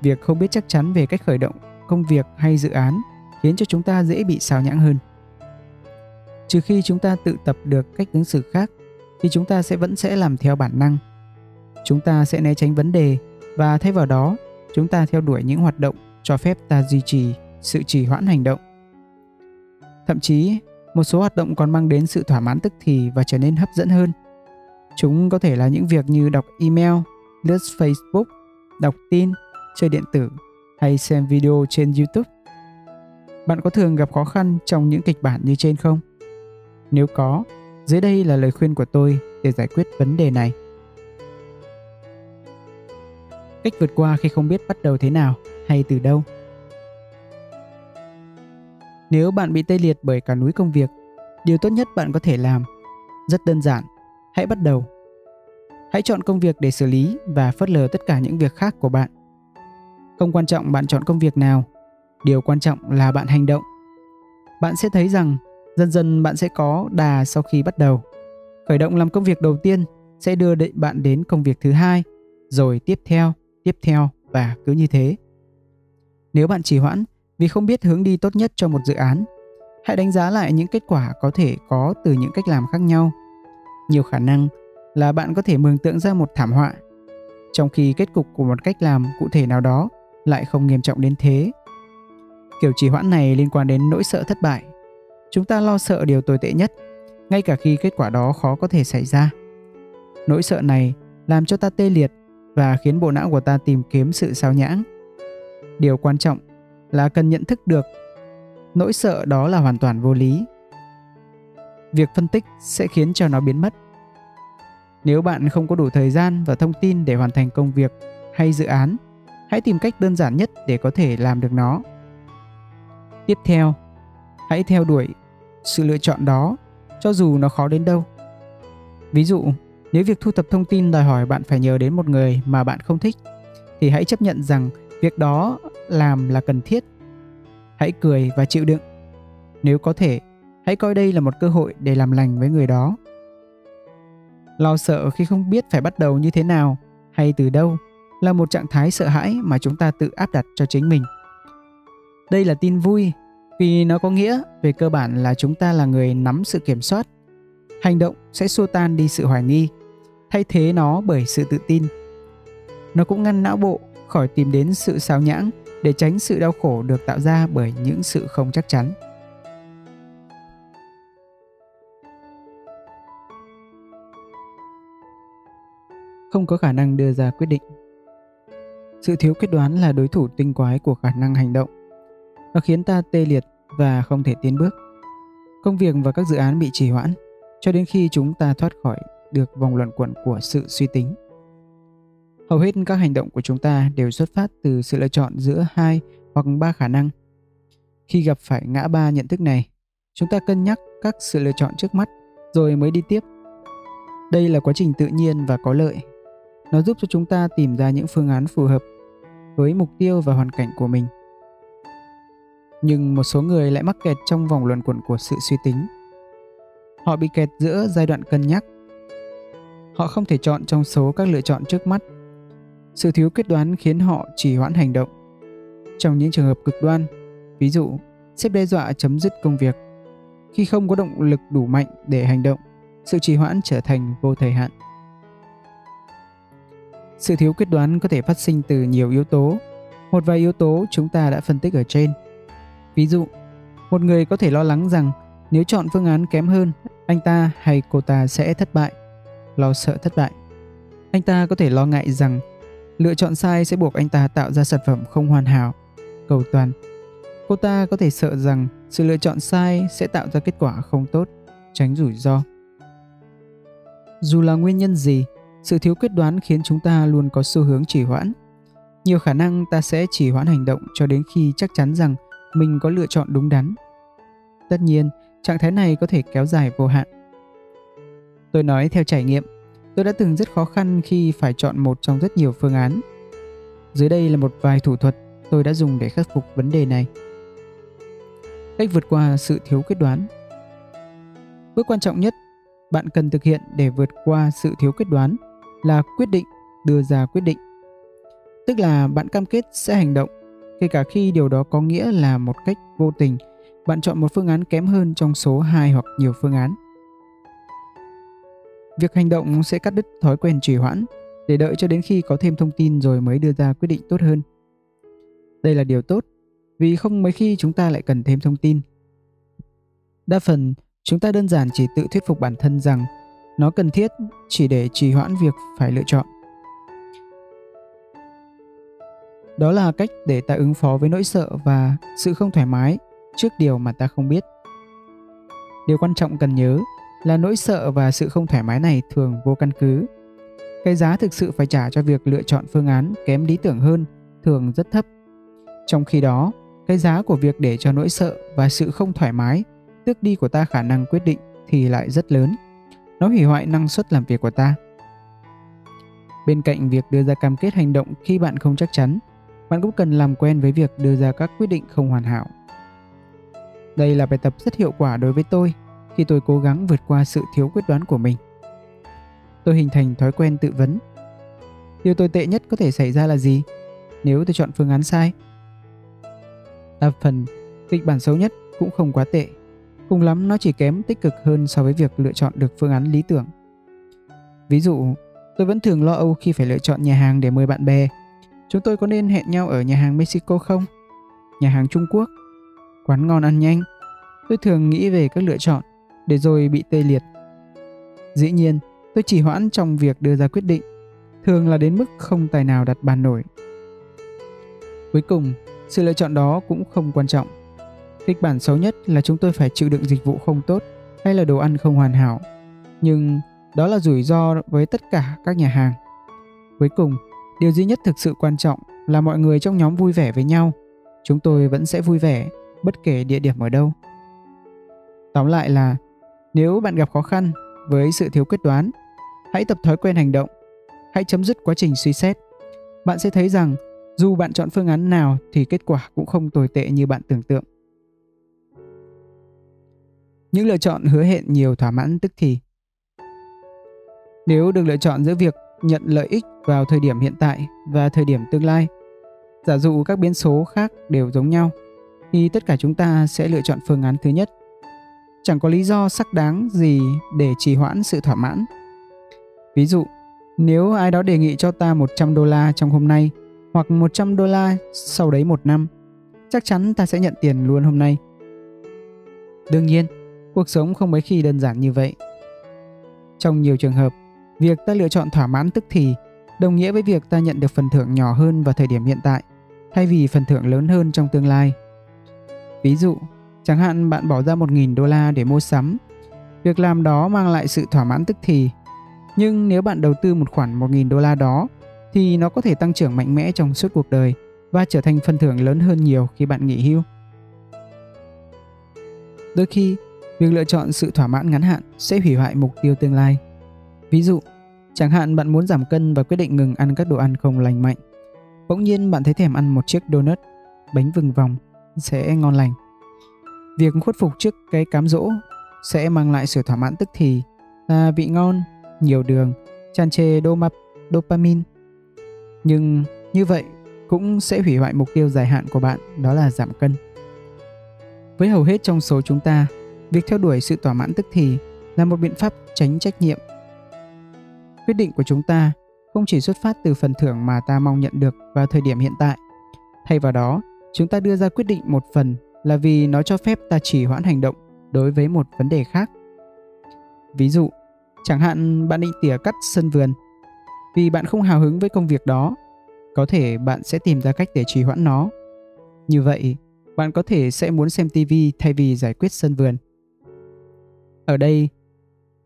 Speaker 1: Việc không biết chắc chắn về cách khởi động công việc hay dự án khiến cho chúng ta dễ bị sao nhãng hơn. Trừ khi chúng ta tự tập được cách ứng xử khác thì chúng ta sẽ vẫn sẽ làm theo bản năng. Chúng ta sẽ né tránh vấn đề và thay vào đó, chúng ta theo đuổi những hoạt động cho phép ta duy trì sự trì hoãn hành động. Thậm chí, một số hoạt động còn mang đến sự thỏa mãn tức thì và trở nên hấp dẫn hơn. Chúng có thể là những việc như đọc email, lướt Facebook, đọc tin, chơi điện tử hay xem video trên YouTube. Bạn có thường gặp khó khăn trong những kịch bản như trên không? Nếu có, dưới đây là lời khuyên của tôi để giải quyết vấn đề này. Cách vượt qua khi không biết bắt đầu thế nào hay từ đâu. Nếu bạn bị tê liệt bởi cả núi công việc, điều tốt nhất bạn có thể làm rất đơn giản, hãy bắt đầu. Hãy chọn công việc để xử lý và phớt lờ tất cả những việc khác của bạn. Không quan trọng bạn chọn công việc nào, điều quan trọng là bạn hành động. Bạn sẽ thấy rằng dần dần bạn sẽ có đà sau khi bắt đầu. Khởi động làm công việc đầu tiên sẽ đưa bạn đến công việc thứ hai, rồi tiếp theo, tiếp theo và cứ như thế. Nếu bạn trì hoãn vì không biết hướng đi tốt nhất cho một dự án, hãy đánh giá lại những kết quả có thể có từ những cách làm khác nhau. Nhiều khả năng là bạn có thể mường tượng ra một thảm họa, trong khi kết cục của một cách làm cụ thể nào đó lại không nghiêm trọng đến thế. Kiểu trì hoãn này liên quan đến nỗi sợ thất bại. Chúng ta lo sợ điều tồi tệ nhất, ngay cả khi kết quả đó khó có thể xảy ra. Nỗi sợ này làm cho ta tê liệt và khiến bộ não của ta tìm kiếm sự sao nhãng. Điều quan trọng là cần nhận thức được nỗi sợ đó là hoàn toàn vô lý. Việc phân tích sẽ khiến cho nó biến mất. Nếu bạn không có đủ thời gian và thông tin để hoàn thành công việc hay dự án, hãy tìm cách đơn giản nhất để có thể làm được nó. Tiếp theo, hãy theo đuổi sự lựa chọn đó cho dù nó khó đến đâu. Ví dụ, nếu việc thu thập thông tin đòi hỏi bạn phải nhờ đến một người mà bạn không thích thì hãy chấp nhận rằng việc đó làm là cần thiết. Hãy cười và chịu đựng. Nếu có thể, hãy coi đây là một cơ hội để làm lành với người đó. Lo sợ khi không biết phải bắt đầu như thế nào hay từ đâu là một trạng thái sợ hãi mà chúng ta tự áp đặt cho chính mình. Đây là tin vui vì nó có nghĩa về cơ bản là chúng ta là người nắm sự kiểm soát. Hành động sẽ xua tan đi sự hoài nghi, thay thế nó bởi sự tự tin. Nó cũng ngăn não bộ khỏi tìm đến sự xáo nhãng để tránh sự đau khổ được tạo ra bởi những sự không chắc chắn. Không có khả năng đưa ra quyết định. Sự thiếu quyết đoán là đối thủ tinh quái của khả năng hành động. Nó khiến ta tê liệt và không thể tiến bước. Công việc và các dự án bị trì hoãn cho đến khi chúng ta thoát khỏi được vòng luẩn quẩn của sự suy tính. Hầu hết các hành động của chúng ta đều xuất phát từ sự lựa chọn giữa hai hoặc ba khả năng. Khi gặp phải ngã ba nhận thức này, chúng ta cân nhắc các sự lựa chọn trước mắt rồi mới đi tiếp. Đây là quá trình tự nhiên và có lợi. Nó giúp cho chúng ta tìm ra những phương án phù hợp với mục tiêu và hoàn cảnh của mình. Nhưng một số người lại mắc kẹt trong vòng luẩn quẩn của sự suy tính. Họ bị kẹt giữa giai đoạn cân nhắc. Họ không thể chọn trong số các lựa chọn trước mắt sự thiếu quyết đoán khiến họ trì hoãn hành động. Trong những trường hợp cực đoan, ví dụ, sếp đe dọa chấm dứt công việc. Khi không có động lực đủ mạnh để hành động, sự trì hoãn trở thành vô thời hạn. Sự thiếu quyết đoán có thể phát sinh từ nhiều yếu tố. Một vài yếu tố chúng ta đã phân tích ở trên. Ví dụ, một người có thể lo lắng rằng nếu chọn phương án kém hơn, anh ta hay cô ta sẽ thất bại, lo sợ thất bại. Anh ta có thể lo ngại rằng Lựa chọn sai sẽ buộc anh ta tạo ra sản phẩm không hoàn hảo, cầu toàn. Cô ta có thể sợ rằng sự lựa chọn sai sẽ tạo ra kết quả không tốt, tránh rủi ro. Dù là nguyên nhân gì, sự thiếu quyết đoán khiến chúng ta luôn có xu hướng trì hoãn. Nhiều khả năng ta sẽ trì hoãn hành động cho đến khi chắc chắn rằng mình có lựa chọn đúng đắn. Tất nhiên, trạng thái này có thể kéo dài vô hạn. Tôi nói theo trải nghiệm, tôi đã từng rất khó khăn khi phải chọn một trong rất nhiều phương án. Dưới đây là một vài thủ thuật tôi đã dùng để khắc phục vấn đề này. Cách vượt qua sự thiếu quyết đoán. Bước quan trọng nhất bạn cần thực hiện để vượt qua sự thiếu quyết đoán là quyết định đưa ra quyết định. Tức là bạn cam kết sẽ hành động, kể cả khi điều đó có nghĩa là một cách vô tình bạn chọn một phương án kém hơn trong số hai hoặc nhiều phương án. Việc hành động sẽ cắt đứt thói quen trì hoãn để đợi cho đến khi có thêm thông tin rồi mới đưa ra quyết định tốt hơn. Đây là điều tốt vì không mấy khi chúng ta lại cần thêm thông tin. Đa phần, chúng ta đơn giản chỉ tự thuyết phục bản thân rằng nó cần thiết chỉ để trì hoãn việc phải lựa chọn. Đó là cách để ta ứng phó với nỗi sợ và sự không thoải mái trước điều mà ta không biết. Điều quan trọng cần nhớ là nỗi sợ và sự không thoải mái này thường vô căn cứ. Cái giá thực sự phải trả cho việc lựa chọn phương án kém lý tưởng hơn thường rất thấp. Trong khi đó, cái giá của việc để cho nỗi sợ và sự không thoải mái tước đi của ta khả năng quyết định thì lại rất lớn. Nó hủy hoại năng suất làm việc của ta. Bên cạnh việc đưa ra cam kết hành động khi bạn không chắc chắn, bạn cũng cần làm quen với việc đưa ra các quyết định không hoàn hảo. Đây là bài tập rất hiệu quả đối với tôi khi tôi cố gắng vượt qua sự thiếu quyết đoán của mình. Tôi hình thành thói quen tự vấn. Điều tồi tệ nhất có thể xảy ra là gì nếu tôi chọn phương án sai? Đa phần, kịch bản xấu nhất cũng không quá tệ. Cùng lắm nó chỉ kém tích cực hơn so với việc lựa chọn được phương án lý tưởng. Ví dụ, tôi vẫn thường lo âu khi phải lựa chọn nhà hàng để mời bạn bè. Chúng tôi có nên hẹn nhau ở nhà hàng Mexico không? Nhà hàng Trung Quốc? Quán ngon ăn nhanh? Tôi thường nghĩ về các lựa chọn để rồi bị tê liệt. Dĩ nhiên, tôi chỉ hoãn trong việc đưa ra quyết định, thường là đến mức không tài nào đặt bàn nổi. Cuối cùng, sự lựa chọn đó cũng không quan trọng. Kịch bản xấu nhất là chúng tôi phải chịu đựng dịch vụ không tốt hay là đồ ăn không hoàn hảo. Nhưng đó là rủi ro với tất cả các nhà hàng. Cuối cùng, điều duy nhất thực sự quan trọng là mọi người trong nhóm vui vẻ với nhau. Chúng tôi vẫn sẽ vui vẻ bất kể địa điểm ở đâu. Tóm lại là nếu bạn gặp khó khăn với sự thiếu quyết đoán, hãy tập thói quen hành động. Hãy chấm dứt quá trình suy xét. Bạn sẽ thấy rằng dù bạn chọn phương án nào thì kết quả cũng không tồi tệ như bạn tưởng tượng. Những lựa chọn hứa hẹn nhiều thỏa mãn tức thì. Nếu được lựa chọn giữa việc nhận lợi ích vào thời điểm hiện tại và thời điểm tương lai, giả dụ các biến số khác đều giống nhau, thì tất cả chúng ta sẽ lựa chọn phương án thứ nhất. Chẳng có lý do xác đáng gì để trì hoãn sự thỏa mãn. Ví dụ, nếu ai đó đề nghị cho ta 100 đô la trong hôm nay hoặc 100 đô la sau đấy một năm, chắc chắn ta sẽ nhận tiền luôn hôm nay. Đương nhiên, cuộc sống không mấy khi đơn giản như vậy. Trong nhiều trường hợp, việc ta lựa chọn thỏa mãn tức thì đồng nghĩa với việc ta nhận được phần thưởng nhỏ hơn vào thời điểm hiện tại thay vì phần thưởng lớn hơn trong tương lai. Ví dụ, chẳng hạn bạn bỏ ra 1.000 đô la để mua sắm. Việc làm đó mang lại sự thỏa mãn tức thì. Nhưng nếu bạn đầu tư một khoản 1.000 đô la đó thì nó có thể tăng trưởng mạnh mẽ trong suốt cuộc đời và trở thành phần thưởng lớn hơn nhiều khi bạn nghỉ hưu. Đôi khi, việc lựa chọn sự thỏa mãn ngắn hạn sẽ hủy hoại mục tiêu tương lai. Ví dụ, chẳng hạn bạn muốn giảm cân và quyết định ngừng ăn các đồ ăn không lành mạnh. Bỗng nhiên bạn thấy thèm ăn một chiếc donut, bánh vừng vòng sẽ ngon lành. Việc khuất phục trước cái cám dỗ sẽ mang lại sự thỏa mãn tức thì là vị ngon, nhiều đường, tràn trề dopamine dopamine nhưng như vậy cũng sẽ hủy hoại mục tiêu dài hạn của bạn đó là giảm cân. Với hầu hết trong số chúng ta, việc theo đuổi sự thỏa mãn tức thì là một biện pháp tránh trách nhiệm. Quyết định của chúng ta không chỉ xuất phát từ phần thưởng mà ta mong nhận được vào thời điểm hiện tại. Thay vào đó, chúng ta đưa ra quyết định một phần là vì nó cho phép ta chỉ hoãn hành động đối với một vấn đề khác. Ví dụ, chẳng hạn bạn định tỉa cắt sân vườn vì bạn không hào hứng với công việc đó có thể bạn sẽ tìm ra cách để trì hoãn nó như vậy bạn có thể sẽ muốn xem tv thay vì giải quyết sân vườn ở đây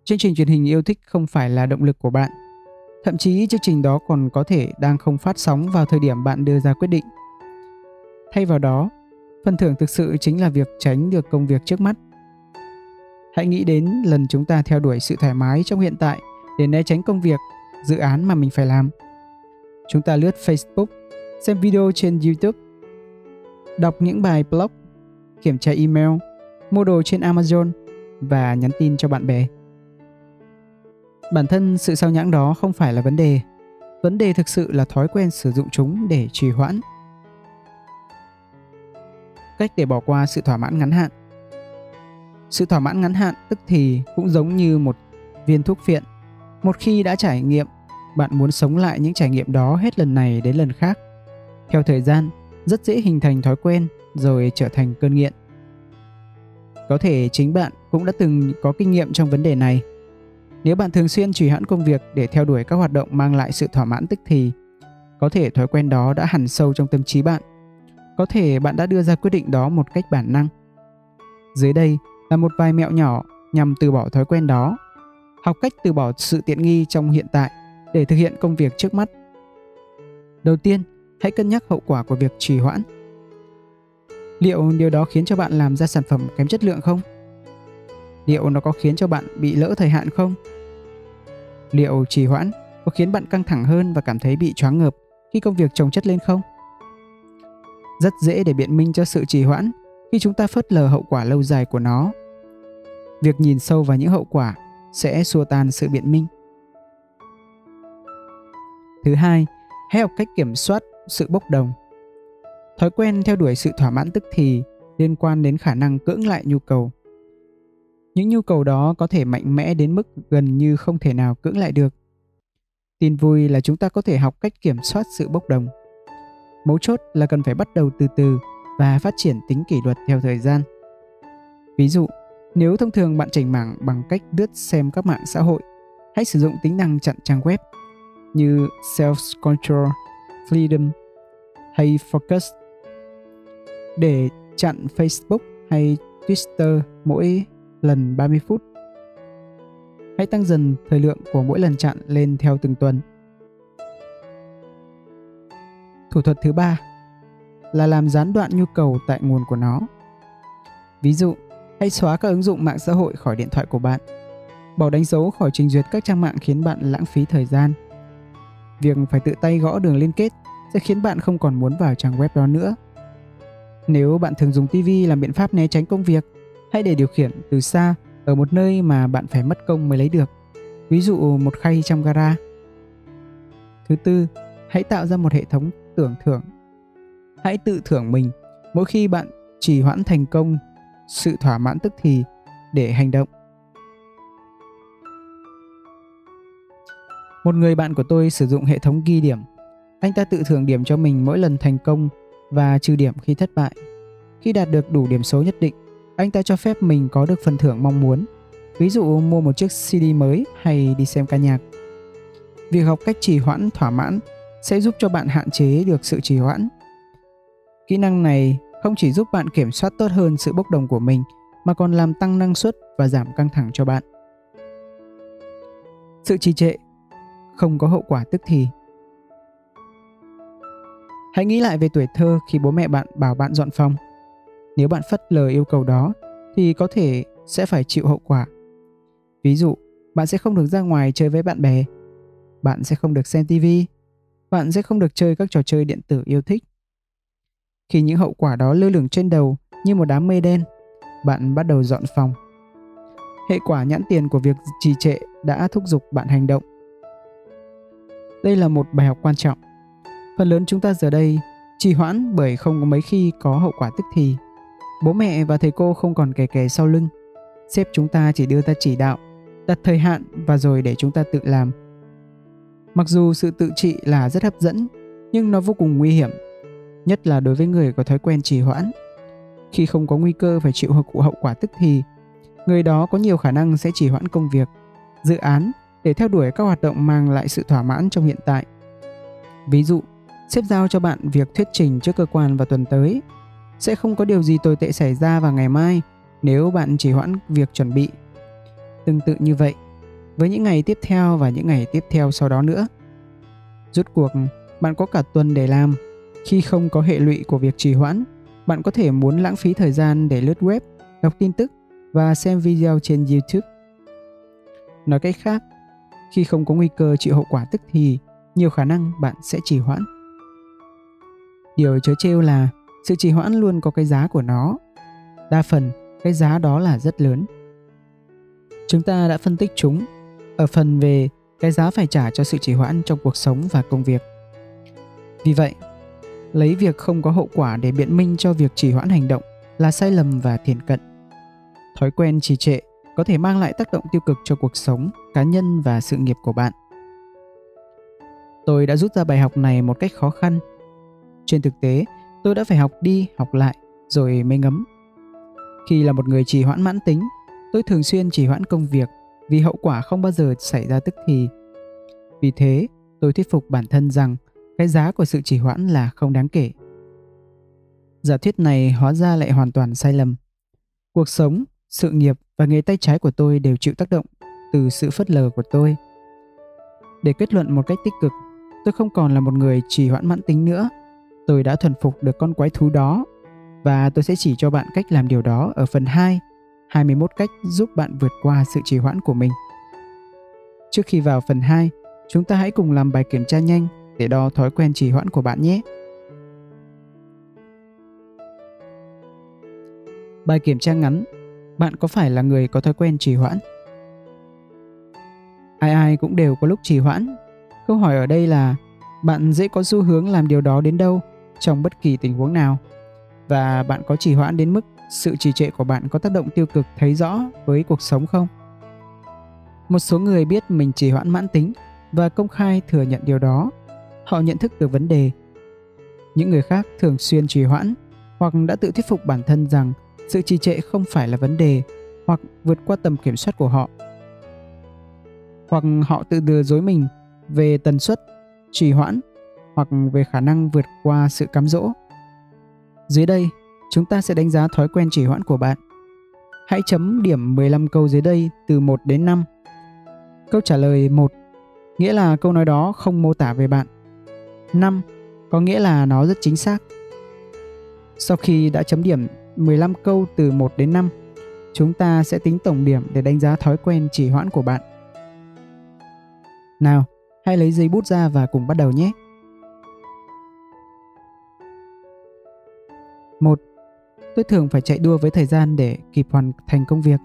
Speaker 1: chương trình truyền hình yêu thích không phải là động lực của bạn thậm chí chương trình đó còn có thể đang không phát sóng vào thời điểm bạn đưa ra quyết định thay vào đó Phần thưởng thực sự chính là việc tránh được công việc trước mắt. Hãy nghĩ đến lần chúng ta theo đuổi sự thoải mái trong hiện tại để né tránh công việc, dự án mà mình phải làm. Chúng ta lướt Facebook, xem video trên YouTube, đọc những bài blog, kiểm tra email, mua đồ trên Amazon và nhắn tin cho bạn bè. Bản thân sự sao nhãng đó không phải là vấn đề. Vấn đề thực sự là thói quen sử dụng chúng để trì hoãn. Cách để bỏ qua sự thỏa mãn ngắn hạn Sự thỏa mãn ngắn hạn tức thì cũng giống như một viên thuốc phiện. Một khi đã trải nghiệm, bạn muốn sống lại những trải nghiệm đó hết lần này đến lần khác. Theo thời gian, rất dễ hình thành thói quen rồi trở thành cơn nghiện. Có thể chính bạn cũng đã từng có kinh nghiệm trong vấn đề này nếu bạn thường xuyên trì hoãn công việc để theo đuổi các hoạt động mang lại sự thỏa mãn tức thì, có thể thói quen đó đã hằn sâu trong tâm trí bạn. Có thể bạn đã đưa ra quyết định đó một cách bản năng. Dưới đây là một vài mẹo nhỏ nhằm từ bỏ thói quen đó. Học cách từ bỏ sự tiện nghi trong hiện tại để thực hiện công việc trước mắt. Đầu tiên, hãy cân nhắc hậu quả của việc trì hoãn. Liệu điều đó khiến cho bạn làm ra sản phẩm kém chất lượng không? Liệu nó có khiến cho bạn bị lỡ thời hạn không? Liệu trì hoãn có khiến bạn căng thẳng hơn và cảm thấy bị choáng ngợp khi công việc chồng chất lên không? Rất dễ để biện minh cho sự trì hoãn khi chúng ta phớt lờ hậu quả lâu dài của nó. Việc nhìn sâu vào những hậu quả sẽ xua tan sự biện minh. Thứ hai, hãy học cách kiểm soát sự bốc đồng. Thói quen theo đuổi sự thỏa mãn tức thì liên quan đến khả năng cưỡng lại nhu cầu những nhu cầu đó có thể mạnh mẽ đến mức gần như không thể nào cưỡng lại được. Tin vui là chúng ta có thể học cách kiểm soát sự bốc đồng. Mấu chốt là cần phải bắt đầu từ từ và phát triển tính kỷ luật theo thời gian. Ví dụ, nếu thông thường bạn chảnh mảng bằng cách lướt xem các mạng xã hội, hãy sử dụng tính năng chặn trang web như Self Control, Freedom hay Focus để chặn Facebook hay Twitter mỗi lần 30 phút. Hãy tăng dần thời lượng của mỗi lần chặn lên theo từng tuần. Thủ thuật thứ ba là làm gián đoạn nhu cầu tại nguồn của nó. Ví dụ, hãy xóa các ứng dụng mạng xã hội khỏi điện thoại của bạn. Bỏ đánh dấu khỏi trình duyệt các trang mạng khiến bạn lãng phí thời gian. Việc phải tự tay gõ đường liên kết sẽ khiến bạn không còn muốn vào trang web đó nữa. Nếu bạn thường dùng TV làm biện pháp né tránh công việc, hãy để điều khiển từ xa ở một nơi mà bạn phải mất công mới lấy được. Ví dụ một khay trong gara. Thứ tư, hãy tạo ra một hệ thống tưởng thưởng. Hãy tự thưởng mình mỗi khi bạn trì hoãn thành công sự thỏa mãn tức thì để hành động. Một người bạn của tôi sử dụng hệ thống ghi điểm. Anh ta tự thưởng điểm cho mình mỗi lần thành công và trừ điểm khi thất bại. Khi đạt được đủ điểm số nhất định, anh ta cho phép mình có được phần thưởng mong muốn, ví dụ mua một chiếc CD mới hay đi xem ca nhạc. Việc học cách trì hoãn thỏa mãn sẽ giúp cho bạn hạn chế được sự trì hoãn. Kỹ năng này không chỉ giúp bạn kiểm soát tốt hơn sự bốc đồng của mình mà còn làm tăng năng suất và giảm căng thẳng cho bạn. Sự trì trệ không có hậu quả tức thì. Hãy nghĩ lại về tuổi thơ khi bố mẹ bạn bảo bạn dọn phòng nếu bạn phất lờ yêu cầu đó thì có thể sẽ phải chịu hậu quả. Ví dụ, bạn sẽ không được ra ngoài chơi với bạn bè, bạn sẽ không được xem TV, bạn sẽ không được chơi các trò chơi điện tử yêu thích. Khi những hậu quả đó lơ lửng trên đầu như một đám mây đen, bạn bắt đầu dọn phòng. Hệ quả nhãn tiền của việc trì trệ đã thúc giục bạn hành động. Đây là một bài học quan trọng. Phần lớn chúng ta giờ đây trì hoãn bởi không có mấy khi có hậu quả tức thì. Bố mẹ và thầy cô không còn kè kè sau lưng. Sếp chúng ta chỉ đưa ta chỉ đạo, đặt thời hạn và rồi để chúng ta tự làm. Mặc dù sự tự trị là rất hấp dẫn, nhưng nó vô cùng nguy hiểm, nhất là đối với người có thói quen trì hoãn. Khi không có nguy cơ phải chịu hậu quả tức thì, người đó có nhiều khả năng sẽ trì hoãn công việc, dự án để theo đuổi các hoạt động mang lại sự thỏa mãn trong hiện tại. Ví dụ, sếp giao cho bạn việc thuyết trình trước cơ quan vào tuần tới sẽ không có điều gì tồi tệ xảy ra vào ngày mai nếu bạn chỉ hoãn việc chuẩn bị. Tương tự như vậy, với những ngày tiếp theo và những ngày tiếp theo sau đó nữa. Rút cuộc, bạn có cả tuần để làm. Khi không có hệ lụy của việc trì hoãn, bạn có thể muốn lãng phí thời gian để lướt web, đọc tin tức và xem video trên YouTube. Nói cách khác, khi không có nguy cơ chịu hậu quả tức thì, nhiều khả năng bạn sẽ trì hoãn. Điều chớ trêu là sự trì hoãn luôn có cái giá của nó. Đa phần, cái giá đó là rất lớn. Chúng ta đã phân tích chúng ở phần về cái giá phải trả cho sự trì hoãn trong cuộc sống và công việc. Vì vậy, lấy việc không có hậu quả để biện minh cho việc trì hoãn hành động là sai lầm và thiển cận. Thói quen trì trệ có thể mang lại tác động tiêu cực cho cuộc sống, cá nhân và sự nghiệp của bạn. Tôi đã rút ra bài học này một cách khó khăn. Trên thực tế, tôi đã phải học đi, học lại rồi mới ngấm. Khi là một người trì hoãn mãn tính, tôi thường xuyên trì hoãn công việc vì hậu quả không bao giờ xảy ra tức thì. Vì thế, tôi thuyết phục bản thân rằng cái giá của sự trì hoãn là không đáng kể. Giả thuyết này hóa ra lại hoàn toàn sai lầm. Cuộc sống, sự nghiệp và nghề tay trái của tôi đều chịu tác động từ sự phớt lờ của tôi. Để kết luận một cách tích cực, tôi không còn là một người trì hoãn mãn tính nữa. Tôi đã thuần phục được con quái thú đó và tôi sẽ chỉ cho bạn cách làm điều đó ở phần 2, 21 cách giúp bạn vượt qua sự trì hoãn của mình. Trước khi vào phần 2, chúng ta hãy cùng làm bài kiểm tra nhanh để đo thói quen trì hoãn của bạn nhé. Bài kiểm tra ngắn Bạn có phải là người có thói quen trì hoãn? Ai ai cũng đều có lúc trì hoãn. Câu hỏi ở đây là bạn dễ có xu hướng làm điều đó đến đâu trong bất kỳ tình huống nào? Và bạn có trì hoãn đến mức sự trì trệ của bạn có tác động tiêu cực thấy rõ với cuộc sống không? Một số người biết mình trì hoãn mãn tính và công khai thừa nhận điều đó họ nhận thức được vấn đề. Những người khác thường xuyên trì hoãn hoặc đã tự thuyết phục bản thân rằng sự trì trệ không phải là vấn đề hoặc vượt qua tầm kiểm soát của họ. Hoặc họ tự lừa dối mình về tần suất, trì hoãn hoặc về khả năng vượt qua sự cám dỗ. Dưới đây, chúng ta sẽ đánh giá thói quen trì hoãn của bạn. Hãy chấm điểm 15 câu dưới đây từ 1 đến 5. Câu trả lời 1 nghĩa là câu nói đó không mô tả về bạn 5 có nghĩa là nó rất chính xác. Sau khi đã chấm điểm 15 câu từ 1 đến 5, chúng ta sẽ tính tổng điểm để đánh giá thói quen trì hoãn của bạn. Nào, hãy lấy giấy bút ra và cùng bắt đầu nhé. 1. Tôi thường phải chạy đua với thời gian để kịp hoàn thành công việc.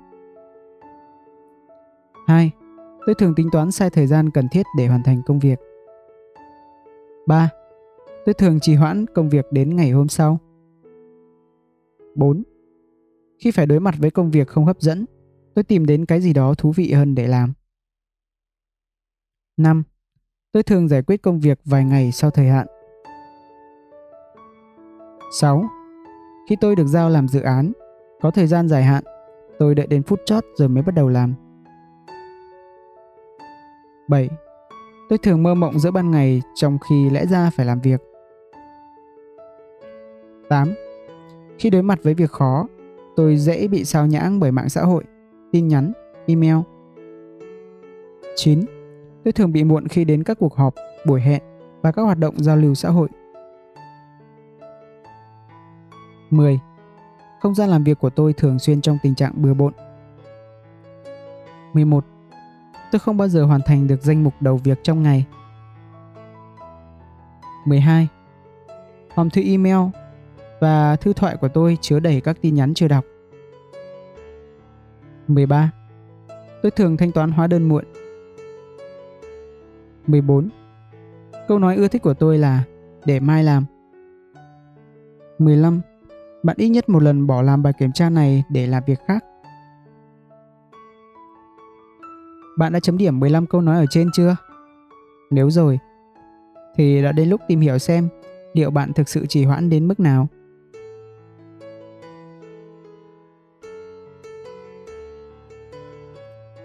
Speaker 1: 2. Tôi thường tính toán sai thời gian cần thiết để hoàn thành công việc. 3. Tôi thường trì hoãn công việc đến ngày hôm sau. 4. Khi phải đối mặt với công việc không hấp dẫn, tôi tìm đến cái gì đó thú vị hơn để làm. 5. Tôi thường giải quyết công việc vài ngày sau thời hạn. 6. Khi tôi được giao làm dự án, có thời gian dài hạn, tôi đợi đến phút chót rồi mới bắt đầu làm. 7. Tôi thường mơ mộng giữa ban ngày trong khi lẽ ra phải làm việc. 8. Khi đối mặt với việc khó, tôi dễ bị sao nhãng bởi mạng xã hội, tin nhắn, email. 9. Tôi thường bị muộn khi đến các cuộc họp, buổi hẹn và các hoạt động giao lưu xã hội. 10. Không gian làm việc của tôi thường xuyên trong tình trạng bừa bộn. 11 tôi không bao giờ hoàn thành được danh mục đầu việc trong ngày. 12. Hòm thư email và thư thoại của tôi chứa đầy các tin nhắn chưa đọc. 13. Tôi thường thanh toán hóa đơn muộn. 14. Câu nói ưa thích của tôi là để mai làm. 15. Bạn ít nhất một lần bỏ làm bài kiểm tra này để làm việc khác. Bạn đã chấm điểm 15 câu nói ở trên chưa? Nếu rồi, thì đã đến lúc tìm hiểu xem liệu bạn thực sự trì hoãn đến mức nào.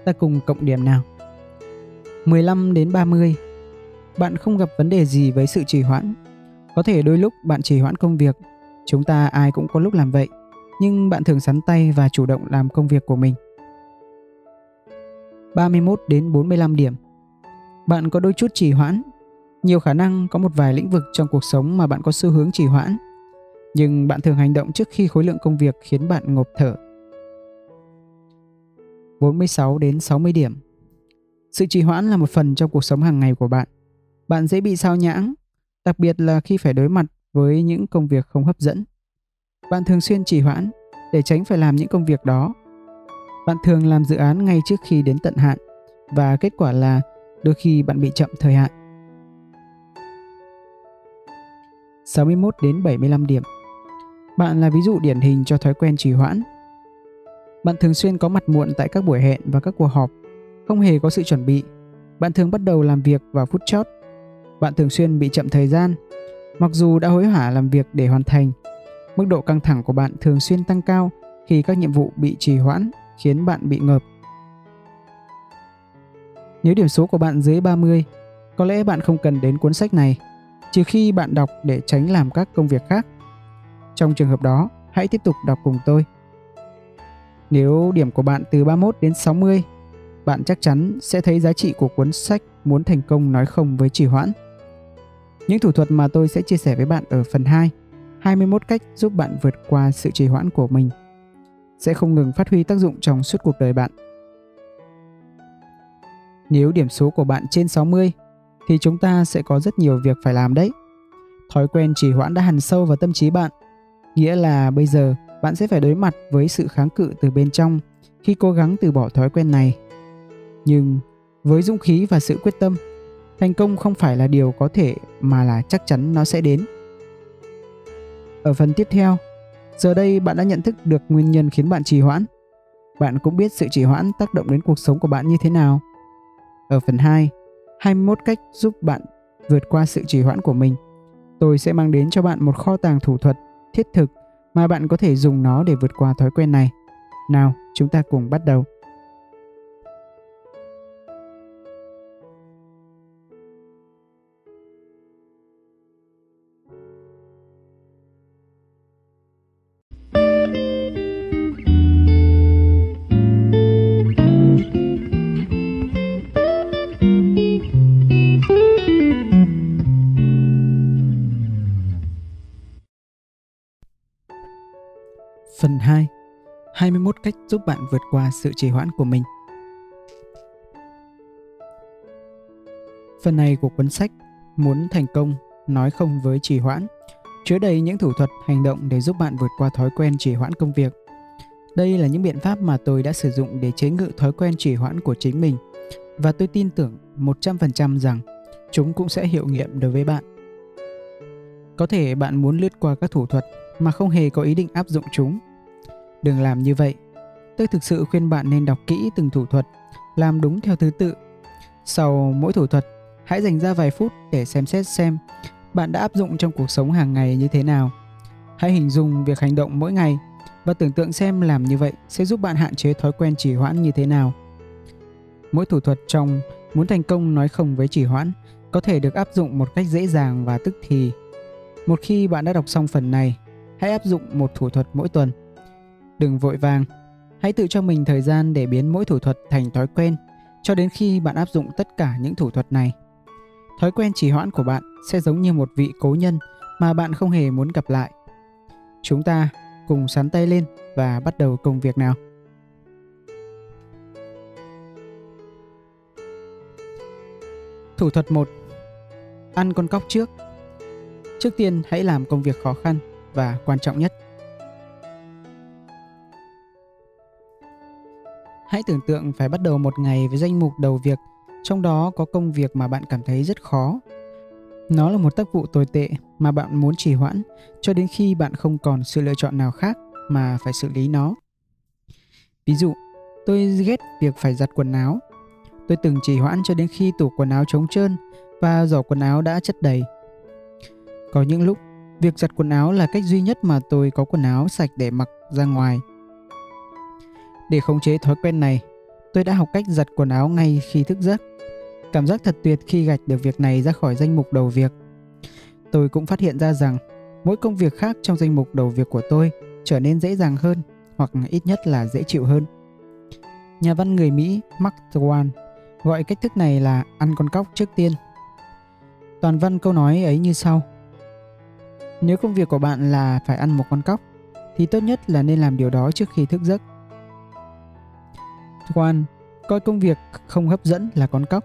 Speaker 1: Ta cùng cộng điểm nào. 15 đến 30. Bạn không gặp vấn đề gì với sự trì hoãn. Có thể đôi lúc bạn trì hoãn công việc, chúng ta ai cũng có lúc làm vậy, nhưng bạn thường sắn tay và chủ động làm công việc của mình. 31 đến 45 điểm. Bạn có đôi chút trì hoãn, nhiều khả năng có một vài lĩnh vực trong cuộc sống mà bạn có xu hướng trì hoãn. Nhưng bạn thường hành động trước khi khối lượng công việc khiến bạn ngộp thở. 46 đến 60 điểm. Sự trì hoãn là một phần trong cuộc sống hàng ngày của bạn. Bạn dễ bị sao nhãng, đặc biệt là khi phải đối mặt với những công việc không hấp dẫn. Bạn thường xuyên trì hoãn để tránh phải làm những công việc đó. Bạn thường làm dự án ngay trước khi đến tận hạn và kết quả là đôi khi bạn bị chậm thời hạn. 61 đến 75 điểm. Bạn là ví dụ điển hình cho thói quen trì hoãn. Bạn thường xuyên có mặt muộn tại các buổi hẹn và các cuộc họp, không hề có sự chuẩn bị. Bạn thường bắt đầu làm việc vào phút chót. Bạn thường xuyên bị chậm thời gian, mặc dù đã hối hả làm việc để hoàn thành. Mức độ căng thẳng của bạn thường xuyên tăng cao khi các nhiệm vụ bị trì hoãn, khiến bạn bị ngợp. Nếu điểm số của bạn dưới 30, có lẽ bạn không cần đến cuốn sách này, trừ khi bạn đọc để tránh làm các công việc khác. Trong trường hợp đó, hãy tiếp tục đọc cùng tôi. Nếu điểm của bạn từ 31 đến 60, bạn chắc chắn sẽ thấy giá trị của cuốn sách Muốn thành công nói không với trì hoãn. Những thủ thuật mà tôi sẽ chia sẻ với bạn ở phần 2, 21 cách giúp bạn vượt qua sự trì hoãn của mình sẽ không ngừng phát huy tác dụng trong suốt cuộc đời bạn. Nếu điểm số của bạn trên 60 thì chúng ta sẽ có rất nhiều việc phải làm đấy. Thói quen trì hoãn đã hằn sâu vào tâm trí bạn, nghĩa là bây giờ bạn sẽ phải đối mặt với sự kháng cự từ bên trong khi cố gắng từ bỏ thói quen này. Nhưng với dũng khí và sự quyết tâm, thành công không phải là điều có thể mà là chắc chắn nó sẽ đến. Ở phần tiếp theo, giờ đây bạn đã nhận thức được nguyên nhân khiến bạn trì hoãn. Bạn cũng biết sự trì hoãn tác động đến cuộc sống của bạn như thế nào. Ở phần 2, 21 cách giúp bạn vượt qua sự trì hoãn của mình. Tôi sẽ mang đến cho bạn một kho tàng thủ thuật thiết thực mà bạn có thể dùng nó để vượt qua thói quen này. Nào, chúng ta cùng bắt đầu. Cách giúp bạn vượt qua sự trì hoãn của mình Phần này của cuốn sách Muốn thành công, nói không với trì hoãn chứa đầy những thủ thuật hành động để giúp bạn vượt qua thói quen trì hoãn công việc. Đây là những biện pháp mà tôi đã sử dụng để chế ngự thói quen trì hoãn của chính mình và tôi tin tưởng 100% rằng chúng cũng sẽ hiệu nghiệm đối với bạn. Có thể bạn muốn lướt qua các thủ thuật mà không hề có ý định áp dụng chúng Đừng làm như vậy. Tôi thực sự khuyên bạn nên đọc kỹ từng thủ thuật, làm đúng theo thứ tự. Sau mỗi thủ thuật, hãy dành ra vài phút để xem xét xem bạn đã áp dụng trong cuộc sống hàng ngày như thế nào. Hãy hình dung việc hành động mỗi ngày và tưởng tượng xem làm như vậy sẽ giúp bạn hạn chế thói quen trì hoãn như thế nào. Mỗi thủ thuật trong muốn thành công nói không với trì hoãn có thể được áp dụng một cách dễ dàng và tức thì. Một khi bạn đã đọc xong phần này, hãy áp dụng một thủ thuật mỗi tuần Đừng vội vàng, hãy tự cho mình thời gian để biến mỗi thủ thuật thành thói quen, cho đến khi bạn áp dụng tất cả những thủ thuật này. Thói quen trì hoãn của bạn sẽ giống như một vị cố nhân mà bạn không hề muốn gặp lại. Chúng ta cùng sắn tay lên và bắt đầu công việc nào. Thủ thuật 1. Ăn con cóc trước. Trước tiên hãy làm công việc khó khăn và quan trọng nhất. Hãy tưởng tượng phải bắt đầu một ngày với danh mục đầu việc, trong đó có công việc mà bạn cảm thấy rất khó. Nó là một tác vụ tồi tệ mà bạn muốn trì hoãn cho đến khi bạn không còn sự lựa chọn nào khác mà phải xử lý nó. Ví dụ, tôi ghét việc phải giặt quần áo. Tôi từng trì hoãn cho đến khi tủ quần áo trống trơn và giỏ quần áo đã chất đầy. Có những lúc, việc giặt quần áo là cách duy nhất mà tôi có quần áo sạch để mặc ra ngoài – để khống chế thói quen này, tôi đã học cách giặt quần áo ngay khi thức giấc. Cảm giác thật tuyệt khi gạch được việc này ra khỏi danh mục đầu việc. Tôi cũng phát hiện ra rằng mỗi công việc khác trong danh mục đầu việc của tôi trở nên dễ dàng hơn hoặc ít nhất là dễ chịu hơn. Nhà văn người Mỹ Mark Twain gọi cách thức này là ăn con cóc trước tiên. Toàn văn câu nói ấy như sau. Nếu công việc của bạn là phải ăn một con cóc thì tốt nhất là nên làm điều đó trước khi thức giấc quan, coi công việc không hấp dẫn là con cóc.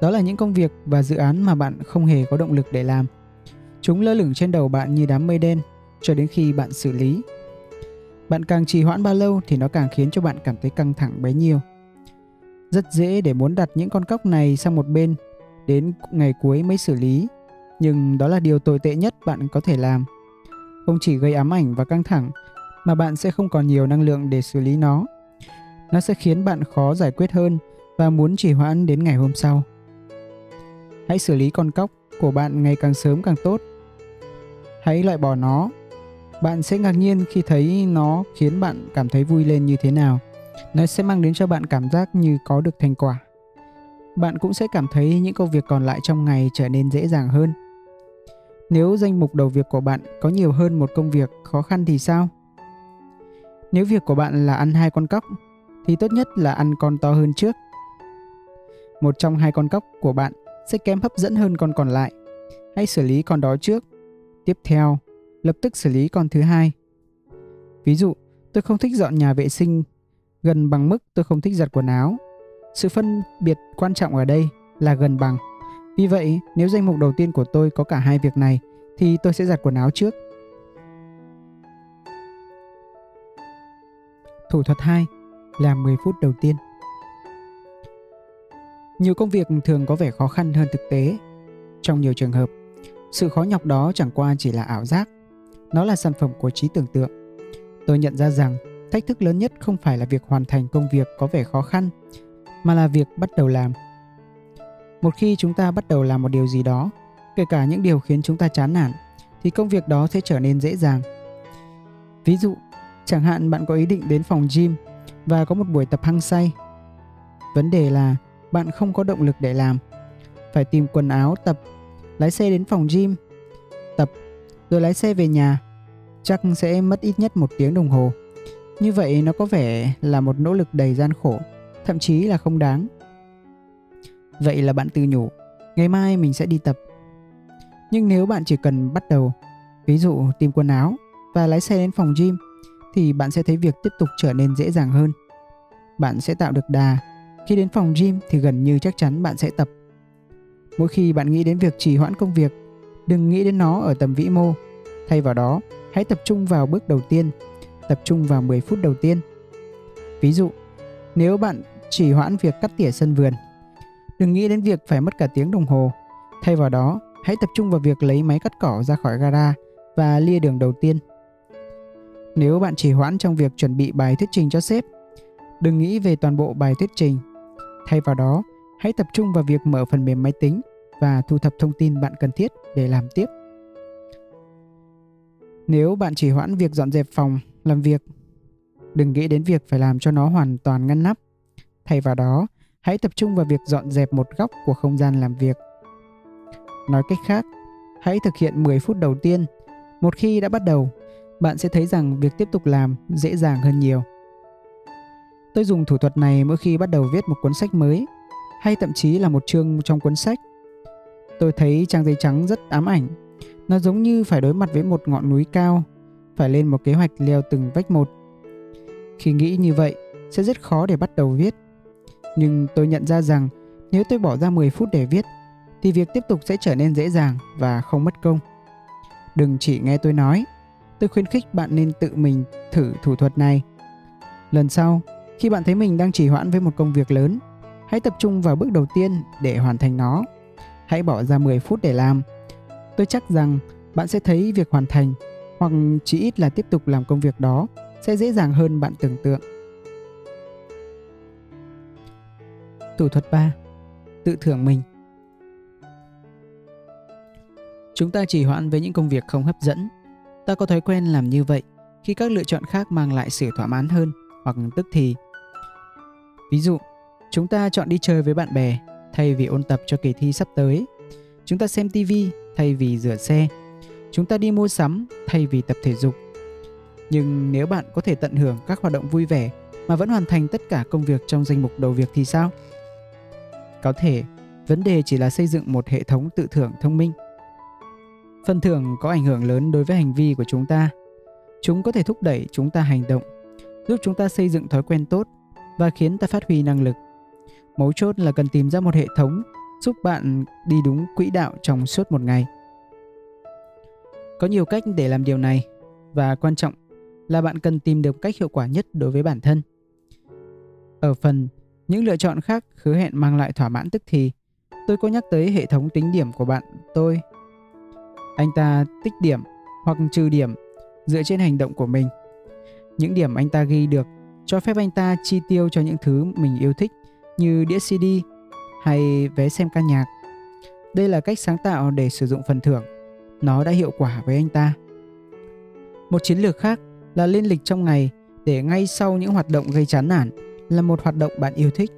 Speaker 1: Đó là những công việc và dự án mà bạn không hề có động lực để làm. Chúng lơ lửng trên đầu bạn như đám mây đen cho đến khi bạn xử lý. Bạn càng trì hoãn bao lâu thì nó càng khiến cho bạn cảm thấy căng thẳng bấy nhiêu. Rất dễ để muốn đặt những con cóc này sang một bên đến ngày cuối mới xử lý, nhưng đó là điều tồi tệ nhất bạn có thể làm. Không chỉ gây ám ảnh và căng thẳng mà bạn sẽ không còn nhiều năng lượng để xử lý nó. Nó sẽ khiến bạn khó giải quyết hơn và muốn trì hoãn đến ngày hôm sau. Hãy xử lý con cóc của bạn ngày càng sớm càng tốt. Hãy loại bỏ nó. Bạn sẽ ngạc nhiên khi thấy nó khiến bạn cảm thấy vui lên như thế nào. Nó sẽ mang đến cho bạn cảm giác như có được thành quả. Bạn cũng sẽ cảm thấy những công việc còn lại trong ngày trở nên dễ dàng hơn. Nếu danh mục đầu việc của bạn có nhiều hơn một công việc khó khăn thì sao? Nếu việc của bạn là ăn hai con cóc thì tốt nhất là ăn con to hơn trước. Một trong hai con cóc của bạn sẽ kém hấp dẫn hơn con còn lại. Hãy xử lý con đó trước. Tiếp theo, lập tức xử lý con thứ hai. Ví dụ, tôi không thích dọn nhà vệ sinh gần bằng mức tôi không thích giặt quần áo. Sự phân biệt quan trọng ở đây là gần bằng. Vì vậy, nếu danh mục đầu tiên của tôi có cả hai việc này thì tôi sẽ giặt quần áo trước. Thủ thuật 2 làm 10 phút đầu tiên. Nhiều công việc thường có vẻ khó khăn hơn thực tế. Trong nhiều trường hợp, sự khó nhọc đó chẳng qua chỉ là ảo giác. Nó là sản phẩm của trí tưởng tượng. Tôi nhận ra rằng thách thức lớn nhất không phải là việc hoàn thành công việc có vẻ khó khăn, mà là việc bắt đầu làm. Một khi chúng ta bắt đầu làm một điều gì đó, kể cả những điều khiến chúng ta chán nản, thì công việc đó sẽ trở nên dễ dàng. Ví dụ, chẳng hạn bạn có ý định đến phòng gym và có một buổi tập hăng say. Vấn đề là bạn không có động lực để làm. Phải tìm quần áo tập, lái xe đến phòng gym, tập, rồi lái xe về nhà. Chắc sẽ mất ít nhất một tiếng đồng hồ. Như vậy nó có vẻ là một nỗ lực đầy gian khổ, thậm chí là không đáng. Vậy là bạn tự nhủ, ngày mai mình sẽ đi tập. Nhưng nếu bạn chỉ cần bắt đầu, ví dụ tìm quần áo và lái xe đến phòng gym, thì bạn sẽ thấy việc tiếp tục trở nên dễ dàng hơn. Bạn sẽ tạo được đà. Khi đến phòng gym thì gần như chắc chắn bạn sẽ tập. Mỗi khi bạn nghĩ đến việc trì hoãn công việc, đừng nghĩ đến nó ở tầm vĩ mô. Thay vào đó, hãy tập trung vào bước đầu tiên, tập trung vào 10 phút đầu tiên. Ví dụ, nếu bạn trì hoãn việc cắt tỉa sân vườn, đừng nghĩ đến việc phải mất cả tiếng đồng hồ. Thay vào đó, hãy tập trung vào việc lấy máy cắt cỏ ra khỏi gara và lia đường đầu tiên. Nếu bạn chỉ hoãn trong việc chuẩn bị bài thuyết trình cho sếp, đừng nghĩ về toàn bộ bài thuyết trình. Thay vào đó, hãy tập trung vào việc mở phần mềm máy tính và thu thập thông tin bạn cần thiết để làm tiếp. Nếu bạn chỉ hoãn việc dọn dẹp phòng, làm việc, đừng nghĩ đến việc phải làm cho nó hoàn toàn ngăn nắp. Thay vào đó, hãy tập trung vào việc dọn dẹp một góc của không gian làm việc. Nói cách khác, hãy thực hiện 10 phút đầu tiên. Một khi đã bắt đầu, bạn sẽ thấy rằng việc tiếp tục làm dễ dàng hơn nhiều. Tôi dùng thủ thuật này mỗi khi bắt đầu viết một cuốn sách mới hay thậm chí là một chương trong cuốn sách. Tôi thấy trang giấy trắng rất ám ảnh. Nó giống như phải đối mặt với một ngọn núi cao, phải lên một kế hoạch leo từng vách một. Khi nghĩ như vậy, sẽ rất khó để bắt đầu viết. Nhưng tôi nhận ra rằng nếu tôi bỏ ra 10 phút để viết, thì việc tiếp tục sẽ trở nên dễ dàng và không mất công. Đừng chỉ nghe tôi nói, tôi khuyến khích bạn nên tự mình thử thủ thuật này. Lần sau, khi bạn thấy mình đang trì hoãn với một công việc lớn, hãy tập trung vào bước đầu tiên để hoàn thành nó. Hãy bỏ ra 10 phút để làm. Tôi chắc rằng bạn sẽ thấy việc hoàn thành hoặc chỉ ít là tiếp tục làm công việc đó sẽ dễ dàng hơn bạn tưởng tượng. Thủ thuật 3. Tự thưởng mình. Chúng ta chỉ hoãn với những công việc không hấp dẫn. Ta có thói quen làm như vậy khi các lựa chọn khác mang lại sự thỏa mãn hơn hoặc tức thì. Ví dụ, chúng ta chọn đi chơi với bạn bè thay vì ôn tập cho kỳ thi sắp tới. Chúng ta xem TV thay vì rửa xe. Chúng ta đi mua sắm thay vì tập thể dục. Nhưng nếu bạn có thể tận hưởng các hoạt động vui vẻ mà vẫn hoàn thành tất cả công việc trong danh mục đầu việc thì sao? Có thể, vấn đề chỉ là xây dựng một hệ thống tự thưởng thông minh. Phần thưởng có ảnh hưởng lớn đối với hành vi của chúng ta. Chúng có thể thúc đẩy chúng ta hành động, giúp chúng ta xây dựng thói quen tốt và khiến ta phát huy năng lực. Mấu chốt là cần tìm ra một hệ thống giúp bạn đi đúng quỹ đạo trong suốt một ngày. Có nhiều cách để làm điều này và quan trọng là bạn cần tìm được cách hiệu quả nhất đối với bản thân. Ở phần những lựa chọn khác hứa hẹn mang lại thỏa mãn tức thì, tôi có nhắc tới hệ thống tính điểm của bạn tôi. Anh ta tích điểm hoặc trừ điểm dựa trên hành động của mình. Những điểm anh ta ghi được cho phép anh ta chi tiêu cho những thứ mình yêu thích như đĩa CD hay vé xem ca nhạc. Đây là cách sáng tạo để sử dụng phần thưởng. Nó đã hiệu quả với anh ta. Một chiến lược khác là lên lịch trong ngày để ngay sau những hoạt động gây chán nản là một hoạt động bạn yêu thích.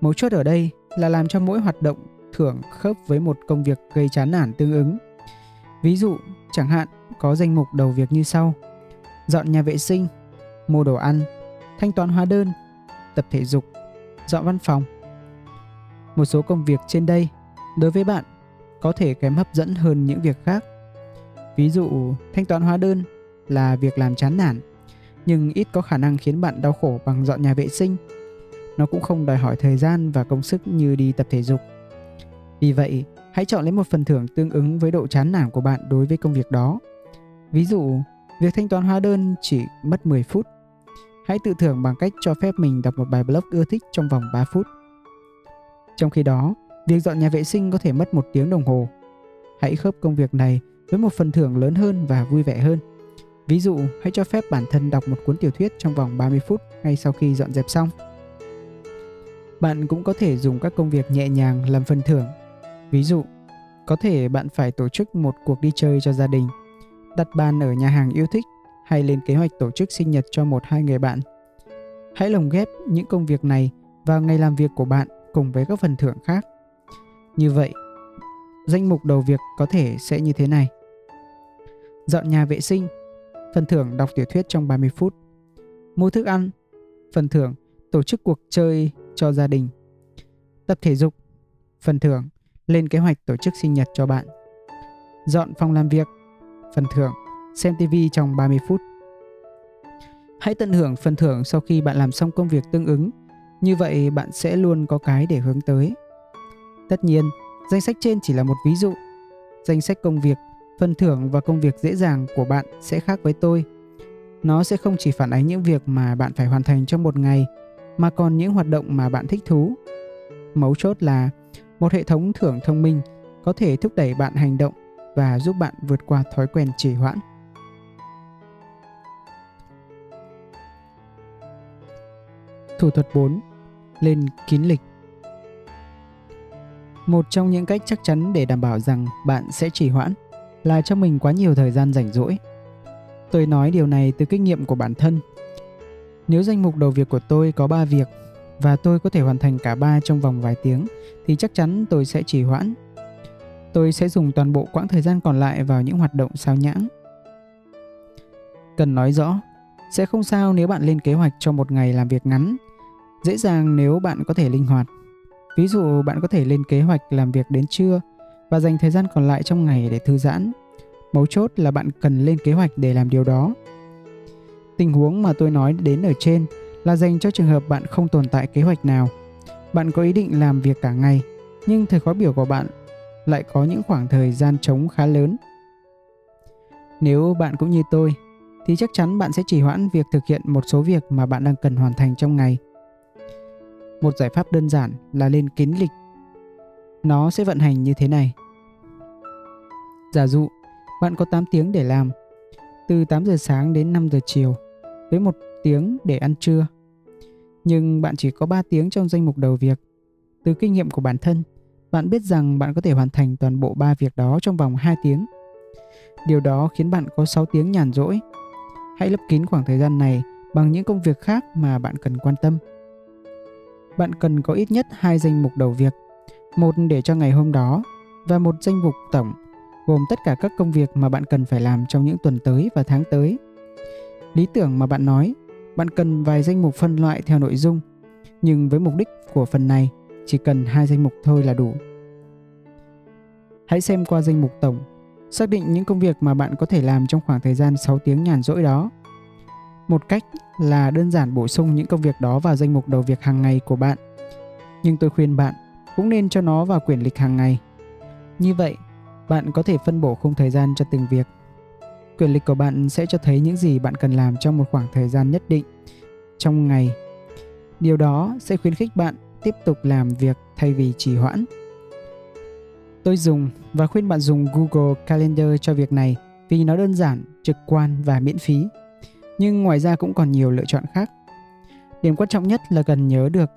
Speaker 1: Mấu chốt ở đây là làm cho mỗi hoạt động thưởng khớp với một công việc gây chán nản tương ứng. Ví dụ, chẳng hạn có danh mục đầu việc như sau: dọn nhà vệ sinh, mua đồ ăn, thanh toán hóa đơn, tập thể dục, dọn văn phòng. Một số công việc trên đây đối với bạn có thể kém hấp dẫn hơn những việc khác. Ví dụ, thanh toán hóa đơn là việc làm chán nản, nhưng ít có khả năng khiến bạn đau khổ bằng dọn nhà vệ sinh. Nó cũng không đòi hỏi thời gian và công sức như đi tập thể dục. Vì vậy, hãy chọn lấy một phần thưởng tương ứng với độ chán nản của bạn đối với công việc đó. Ví dụ, việc thanh toán hóa đơn chỉ mất 10 phút. Hãy tự thưởng bằng cách cho phép mình đọc một bài blog ưa thích trong vòng 3 phút. Trong khi đó, việc dọn nhà vệ sinh có thể mất một tiếng đồng hồ. Hãy khớp công việc này với một phần thưởng lớn hơn và vui vẻ hơn. Ví dụ, hãy cho phép bản thân đọc một cuốn tiểu thuyết trong vòng 30 phút ngay sau khi dọn dẹp xong. Bạn cũng có thể dùng các công việc nhẹ nhàng làm phần thưởng. Ví dụ, có thể bạn phải tổ chức một cuộc đi chơi cho gia đình, đặt bàn ở nhà hàng yêu thích hay lên kế hoạch tổ chức sinh nhật cho một hai người bạn. Hãy lồng ghép những công việc này vào ngày làm việc của bạn cùng với các phần thưởng khác. Như vậy, danh mục đầu việc có thể sẽ như thế này. Dọn nhà vệ sinh, phần thưởng đọc tiểu thuyết trong 30 phút. Mua thức ăn, phần thưởng tổ chức cuộc chơi cho gia đình. Tập thể dục, phần thưởng lên kế hoạch tổ chức sinh nhật cho bạn. Dọn phòng làm việc, phần thưởng xem TV trong 30 phút. Hãy tận hưởng phần thưởng sau khi bạn làm xong công việc tương ứng, như vậy bạn sẽ luôn có cái để hướng tới. Tất nhiên, danh sách trên chỉ là một ví dụ. Danh sách công việc, phần thưởng và công việc dễ dàng của bạn sẽ khác với tôi. Nó sẽ không chỉ phản ánh những việc mà bạn phải hoàn thành trong một ngày, mà còn những hoạt động mà bạn thích thú. Mấu chốt là một hệ thống thưởng thông minh có thể thúc đẩy bạn hành động và giúp bạn vượt qua thói quen trì hoãn. Thủ thuật 4. Lên kín lịch Một trong những cách chắc chắn để đảm bảo rằng bạn sẽ trì hoãn là cho mình quá nhiều thời gian rảnh rỗi. Tôi nói điều này từ kinh nghiệm của bản thân. Nếu danh mục đầu việc của tôi có 3 việc và tôi có thể hoàn thành cả ba trong vòng vài tiếng thì chắc chắn tôi sẽ trì hoãn. Tôi sẽ dùng toàn bộ quãng thời gian còn lại vào những hoạt động sao nhãng. Cần nói rõ, sẽ không sao nếu bạn lên kế hoạch cho một ngày làm việc ngắn. Dễ dàng nếu bạn có thể linh hoạt. Ví dụ bạn có thể lên kế hoạch làm việc đến trưa và dành thời gian còn lại trong ngày để thư giãn. Mấu chốt là bạn cần lên kế hoạch để làm điều đó. Tình huống mà tôi nói đến ở trên là dành cho trường hợp bạn không tồn tại kế hoạch nào. Bạn có ý định làm việc cả ngày, nhưng thời khóa biểu của bạn lại có những khoảng thời gian trống khá lớn. Nếu bạn cũng như tôi, thì chắc chắn bạn sẽ trì hoãn việc thực hiện một số việc mà bạn đang cần hoàn thành trong ngày. Một giải pháp đơn giản là lên kín lịch. Nó sẽ vận hành như thế này. Giả dụ, bạn có 8 tiếng để làm, từ 8 giờ sáng đến 5 giờ chiều, với một tiếng để ăn trưa. Nhưng bạn chỉ có 3 tiếng trong danh mục đầu việc. Từ kinh nghiệm của bản thân, bạn biết rằng bạn có thể hoàn thành toàn bộ 3 việc đó trong vòng 2 tiếng. Điều đó khiến bạn có 6 tiếng nhàn rỗi. Hãy lấp kín khoảng thời gian này bằng những công việc khác mà bạn cần quan tâm. Bạn cần có ít nhất hai danh mục đầu việc, một để cho ngày hôm đó và một danh mục tổng gồm tất cả các công việc mà bạn cần phải làm trong những tuần tới và tháng tới. Lý tưởng mà bạn nói, bạn cần vài danh mục phân loại theo nội dung, nhưng với mục đích của phần này, chỉ cần hai danh mục thôi là đủ. Hãy xem qua danh mục tổng Xác định những công việc mà bạn có thể làm trong khoảng thời gian 6 tiếng nhàn rỗi đó. Một cách là đơn giản bổ sung những công việc đó vào danh mục đầu việc hàng ngày của bạn. Nhưng tôi khuyên bạn cũng nên cho nó vào quyển lịch hàng ngày. Như vậy, bạn có thể phân bổ khung thời gian cho từng việc. Quyền lịch của bạn sẽ cho thấy những gì bạn cần làm trong một khoảng thời gian nhất định trong ngày. Điều đó sẽ khuyến khích bạn tiếp tục làm việc thay vì trì hoãn. Tôi dùng và khuyên bạn dùng Google Calendar cho việc này vì nó đơn giản, trực quan và miễn phí. Nhưng ngoài ra cũng còn nhiều lựa chọn khác. Điểm quan trọng nhất là cần nhớ được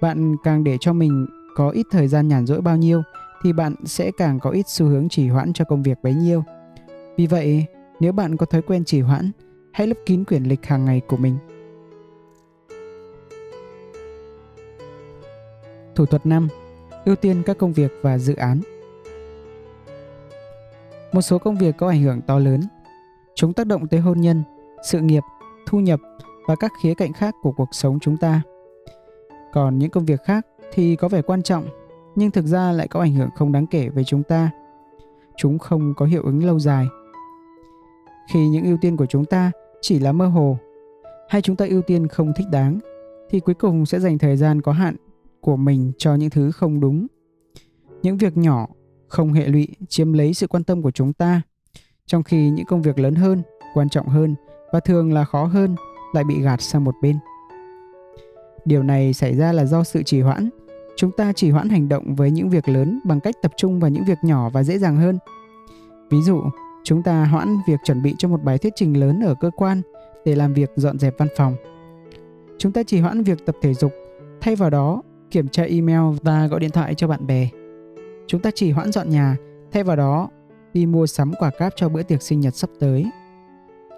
Speaker 1: bạn càng để cho mình có ít thời gian nhàn rỗi bao nhiêu thì bạn sẽ càng có ít xu hướng trì hoãn cho công việc bấy nhiêu. Vì vậy, nếu bạn có thói quen trì hoãn, hãy lấp kín quyển lịch hàng ngày của mình. Thủ thuật 5. Ưu tiên các công việc và dự án. Một số công việc có ảnh hưởng to lớn. Chúng tác động tới hôn nhân, sự nghiệp, thu nhập và các khía cạnh khác của cuộc sống chúng ta. Còn những công việc khác thì có vẻ quan trọng nhưng thực ra lại có ảnh hưởng không đáng kể với chúng ta. Chúng không có hiệu ứng lâu dài. Khi những ưu tiên của chúng ta chỉ là mơ hồ hay chúng ta ưu tiên không thích đáng thì cuối cùng sẽ dành thời gian có hạn của mình cho những thứ không đúng. Những việc nhỏ không hệ lụy chiếm lấy sự quan tâm của chúng ta, trong khi những công việc lớn hơn, quan trọng hơn và thường là khó hơn lại bị gạt sang một bên. Điều này xảy ra là do sự trì hoãn. Chúng ta chỉ hoãn hành động với những việc lớn bằng cách tập trung vào những việc nhỏ và dễ dàng hơn. Ví dụ, chúng ta hoãn việc chuẩn bị cho một bài thuyết trình lớn ở cơ quan để làm việc dọn dẹp văn phòng. Chúng ta chỉ hoãn việc tập thể dục, thay vào đó kiểm tra email và gọi điện thoại cho bạn bè. Chúng ta chỉ hoãn dọn nhà, thay vào đó đi mua sắm quà cáp cho bữa tiệc sinh nhật sắp tới.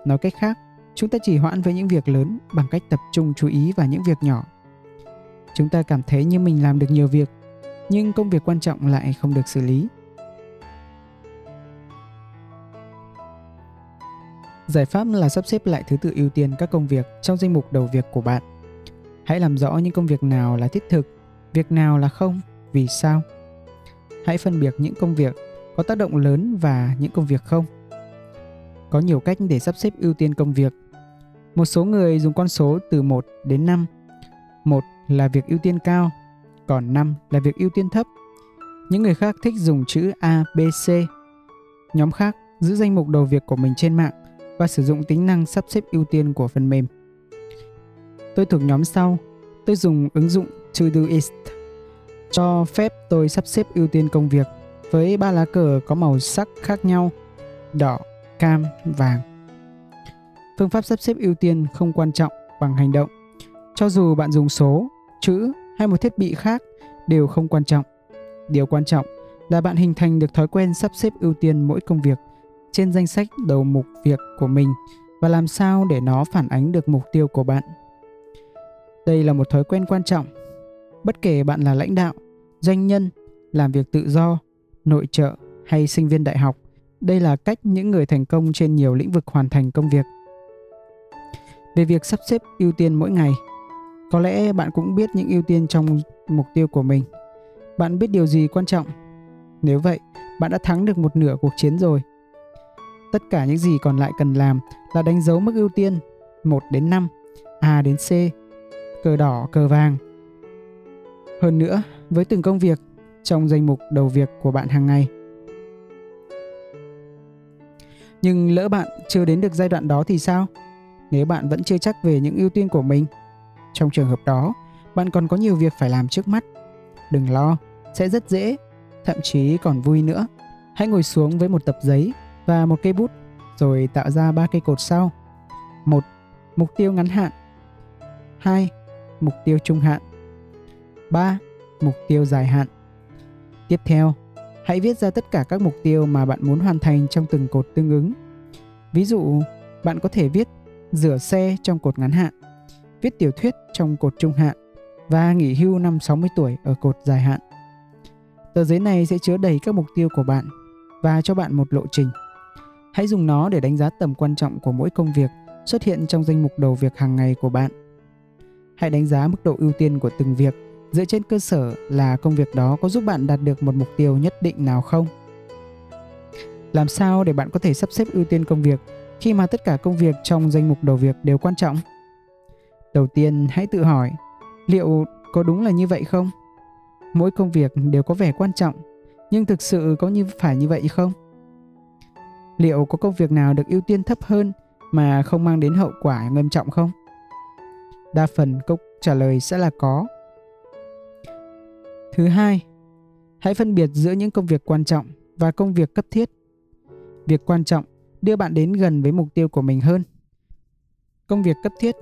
Speaker 1: Nói cách khác, chúng ta chỉ hoãn với những việc lớn bằng cách tập trung chú ý vào những việc nhỏ. Chúng ta cảm thấy như mình làm được nhiều việc, nhưng công việc quan trọng lại không được xử lý. Giải pháp là sắp xếp lại thứ tự ưu tiên các công việc trong danh mục đầu việc của bạn. Hãy làm rõ những công việc nào là thiết thực, việc nào là không, vì sao. Hãy phân biệt những công việc có tác động lớn và những công việc không. Có nhiều cách để sắp xếp ưu tiên công việc. Một số người dùng con số từ 1 đến 5. 1 là việc ưu tiên cao, còn 5 là việc ưu tiên thấp. Những người khác thích dùng chữ A, B, C. Nhóm khác giữ danh mục đầu việc của mình trên mạng và sử dụng tính năng sắp xếp ưu tiên của phần mềm. Tôi thuộc nhóm sau. Tôi dùng ứng dụng Todoist cho phép tôi sắp xếp ưu tiên công việc với ba lá cờ có màu sắc khác nhau: đỏ, cam, vàng. Phương pháp sắp xếp ưu tiên không quan trọng bằng hành động. Cho dù bạn dùng số, chữ hay một thiết bị khác đều không quan trọng. Điều quan trọng là bạn hình thành được thói quen sắp xếp ưu tiên mỗi công việc trên danh sách đầu mục việc của mình và làm sao để nó phản ánh được mục tiêu của bạn. Đây là một thói quen quan trọng. Bất kể bạn là lãnh đạo, doanh nhân, làm việc tự do, nội trợ hay sinh viên đại học, đây là cách những người thành công trên nhiều lĩnh vực hoàn thành công việc. Về việc sắp xếp ưu tiên mỗi ngày, có lẽ bạn cũng biết những ưu tiên trong mục tiêu của mình. Bạn biết điều gì quan trọng? Nếu vậy, bạn đã thắng được một nửa cuộc chiến rồi. Tất cả những gì còn lại cần làm là đánh dấu mức ưu tiên 1 đến 5, A đến C, cờ đỏ, cờ vàng. Hơn nữa, với từng công việc trong danh mục đầu việc của bạn hàng ngày. Nhưng lỡ bạn chưa đến được giai đoạn đó thì sao? Nếu bạn vẫn chưa chắc về những ưu tiên của mình, trong trường hợp đó, bạn còn có nhiều việc phải làm trước mắt. Đừng lo, sẽ rất dễ, thậm chí còn vui nữa. Hãy ngồi xuống với một tập giấy và một cây bút rồi tạo ra ba cây cột sau. một Mục tiêu ngắn hạn. 2. Mục tiêu trung hạn. 3. Mục tiêu dài hạn. Tiếp theo, hãy viết ra tất cả các mục tiêu mà bạn muốn hoàn thành trong từng cột tương ứng. Ví dụ, bạn có thể viết rửa xe trong cột ngắn hạn, viết tiểu thuyết trong cột trung hạn và nghỉ hưu năm 60 tuổi ở cột dài hạn. Tờ giấy này sẽ chứa đầy các mục tiêu của bạn và cho bạn một lộ trình. Hãy dùng nó để đánh giá tầm quan trọng của mỗi công việc xuất hiện trong danh mục đầu việc hàng ngày của bạn. Hãy đánh giá mức độ ưu tiên của từng việc dựa trên cơ sở là công việc đó có giúp bạn đạt được một mục tiêu nhất định nào không. Làm sao để bạn có thể sắp xếp ưu tiên công việc khi mà tất cả công việc trong danh mục đầu việc đều quan trọng? Đầu tiên, hãy tự hỏi, liệu có đúng là như vậy không? Mỗi công việc đều có vẻ quan trọng, nhưng thực sự có như phải như vậy không? Liệu có công việc nào được ưu tiên thấp hơn mà không mang đến hậu quả nghiêm trọng không? Đa phần câu trả lời sẽ là có. Thứ hai, hãy phân biệt giữa những công việc quan trọng và công việc cấp thiết. Việc quan trọng đưa bạn đến gần với mục tiêu của mình hơn. Công việc cấp thiết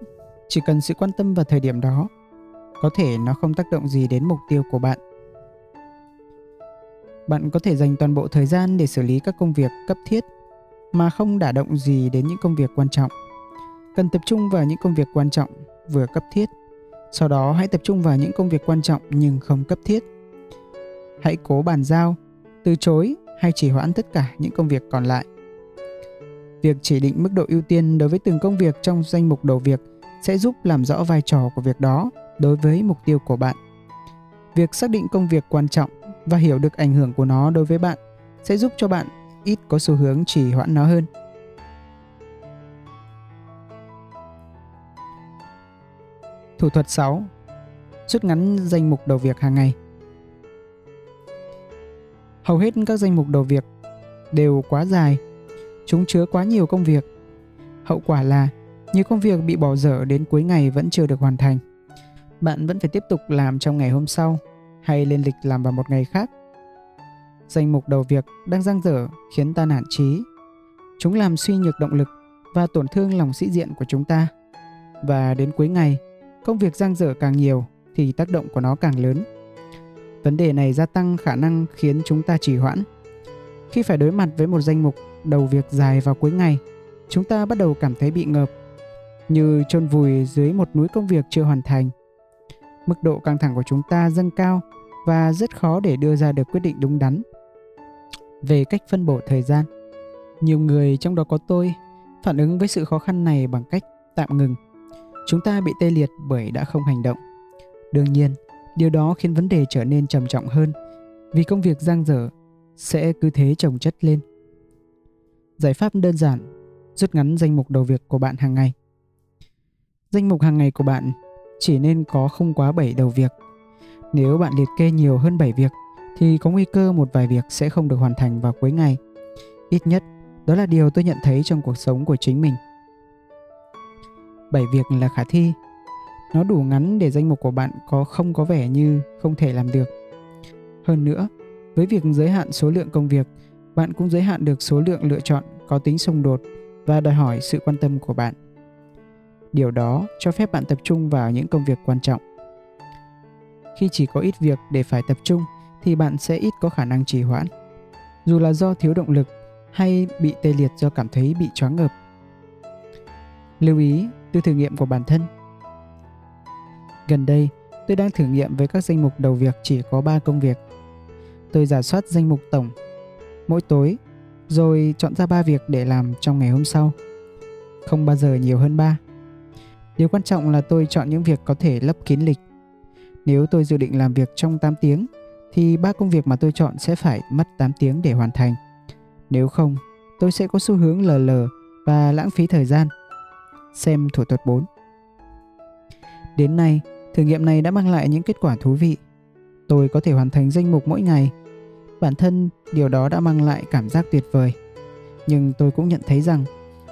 Speaker 1: chỉ cần sự quan tâm vào thời điểm đó, có thể nó không tác động gì đến mục tiêu của bạn. Bạn có thể dành toàn bộ thời gian để xử lý các công việc cấp thiết mà không đả động gì đến những công việc quan trọng. Cần tập trung vào những công việc quan trọng vừa cấp thiết. Sau đó hãy tập trung vào những công việc quan trọng nhưng không cấp thiết. Hãy cố bàn giao, từ chối hay chỉ hoãn tất cả những công việc còn lại. Việc chỉ định mức độ ưu tiên đối với từng công việc trong danh mục đầu việc sẽ giúp làm rõ vai trò của việc đó đối với mục tiêu của bạn. Việc xác định công việc quan trọng và hiểu được ảnh hưởng của nó đối với bạn sẽ giúp cho bạn ít có xu hướng trì hoãn nó hơn. Thủ thuật 6. Rút ngắn danh mục đầu việc hàng ngày. Hầu hết các danh mục đầu việc đều quá dài, chúng chứa quá nhiều công việc. Hậu quả là nhiều công việc bị bỏ dở đến cuối ngày vẫn chưa được hoàn thành. Bạn vẫn phải tiếp tục làm trong ngày hôm sau hay lên lịch làm vào một ngày khác. Danh mục đầu việc đang dang dở khiến ta nản trí. Chúng làm suy nhược động lực và tổn thương lòng sĩ diện của chúng ta. Và đến cuối ngày, công việc dang dở càng nhiều thì tác động của nó càng lớn. Vấn đề này gia tăng khả năng khiến chúng ta trì hoãn. Khi phải đối mặt với một danh mục đầu việc dài vào cuối ngày, chúng ta bắt đầu cảm thấy bị ngợp, như chôn vùi dưới một núi công việc chưa hoàn thành. Mức độ căng thẳng của chúng ta dâng cao và rất khó để đưa ra được quyết định đúng đắn. Về cách phân bổ thời gian, nhiều người trong đó có tôi phản ứng với sự khó khăn này bằng cách tạm ngừng. Chúng ta bị tê liệt bởi đã không hành động. Đương nhiên, điều đó khiến vấn đề trở nên trầm trọng hơn vì công việc giang dở sẽ cứ thế chồng chất lên. Giải pháp đơn giản, rút ngắn danh mục đầu việc của bạn hàng ngày. Danh mục hàng ngày của bạn chỉ nên có không quá 7 đầu việc. Nếu bạn liệt kê nhiều hơn 7 việc thì có nguy cơ một vài việc sẽ không được hoàn thành vào cuối ngày. Ít nhất, đó là điều tôi nhận thấy trong cuộc sống của chính mình. 7 việc là khả thi. Nó đủ ngắn để danh mục của bạn có không có vẻ như không thể làm được. Hơn nữa, với việc giới hạn số lượng công việc, bạn cũng giới hạn được số lượng lựa chọn có tính xung đột và đòi hỏi sự quan tâm của bạn. Điều đó cho phép bạn tập trung vào những công việc quan trọng. Khi chỉ có ít việc để phải tập trung thì bạn sẽ ít có khả năng trì hoãn. Dù là do thiếu động lực hay bị tê liệt do cảm thấy bị choáng ngợp. Lưu ý từ thử nghiệm của bản thân. Gần đây, tôi đang thử nghiệm với các danh mục đầu việc chỉ có 3 công việc. Tôi giả soát danh mục tổng mỗi tối rồi chọn ra 3 việc để làm trong ngày hôm sau. Không bao giờ nhiều hơn 3. Điều quan trọng là tôi chọn những việc có thể lấp kín lịch. Nếu tôi dự định làm việc trong 8 tiếng thì ba công việc mà tôi chọn sẽ phải mất 8 tiếng để hoàn thành. Nếu không, tôi sẽ có xu hướng lờ lờ và lãng phí thời gian. Xem thủ thuật 4. Đến nay, thử nghiệm này đã mang lại những kết quả thú vị. Tôi có thể hoàn thành danh mục mỗi ngày. Bản thân điều đó đã mang lại cảm giác tuyệt vời. Nhưng tôi cũng nhận thấy rằng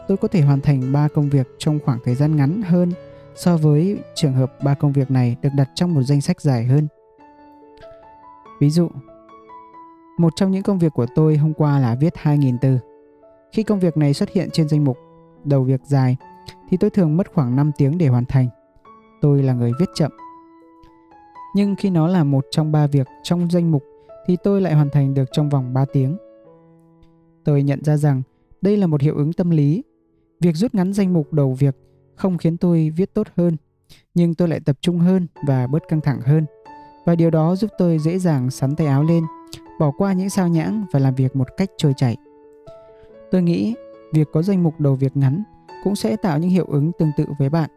Speaker 1: tôi có thể hoàn thành 3 công việc trong khoảng thời gian ngắn hơn so với trường hợp ba công việc này được đặt trong một danh sách dài hơn. Ví dụ, một trong những công việc của tôi hôm qua là viết 2.000 từ. Khi công việc này xuất hiện trên danh mục đầu việc dài thì tôi thường mất khoảng 5 tiếng để hoàn thành. Tôi là người viết chậm. Nhưng khi nó là một trong ba việc trong danh mục thì tôi lại hoàn thành được trong vòng 3 tiếng. Tôi nhận ra rằng đây là một hiệu ứng tâm lý. Việc rút ngắn danh mục đầu việc không khiến tôi viết tốt hơn, nhưng tôi lại tập trung hơn và bớt căng thẳng hơn và điều đó giúp tôi dễ dàng sắn tay áo lên, bỏ qua những sao nhãng và làm việc một cách trôi chảy. Tôi nghĩ việc có danh mục đầu việc ngắn cũng sẽ tạo những hiệu ứng tương tự với bạn.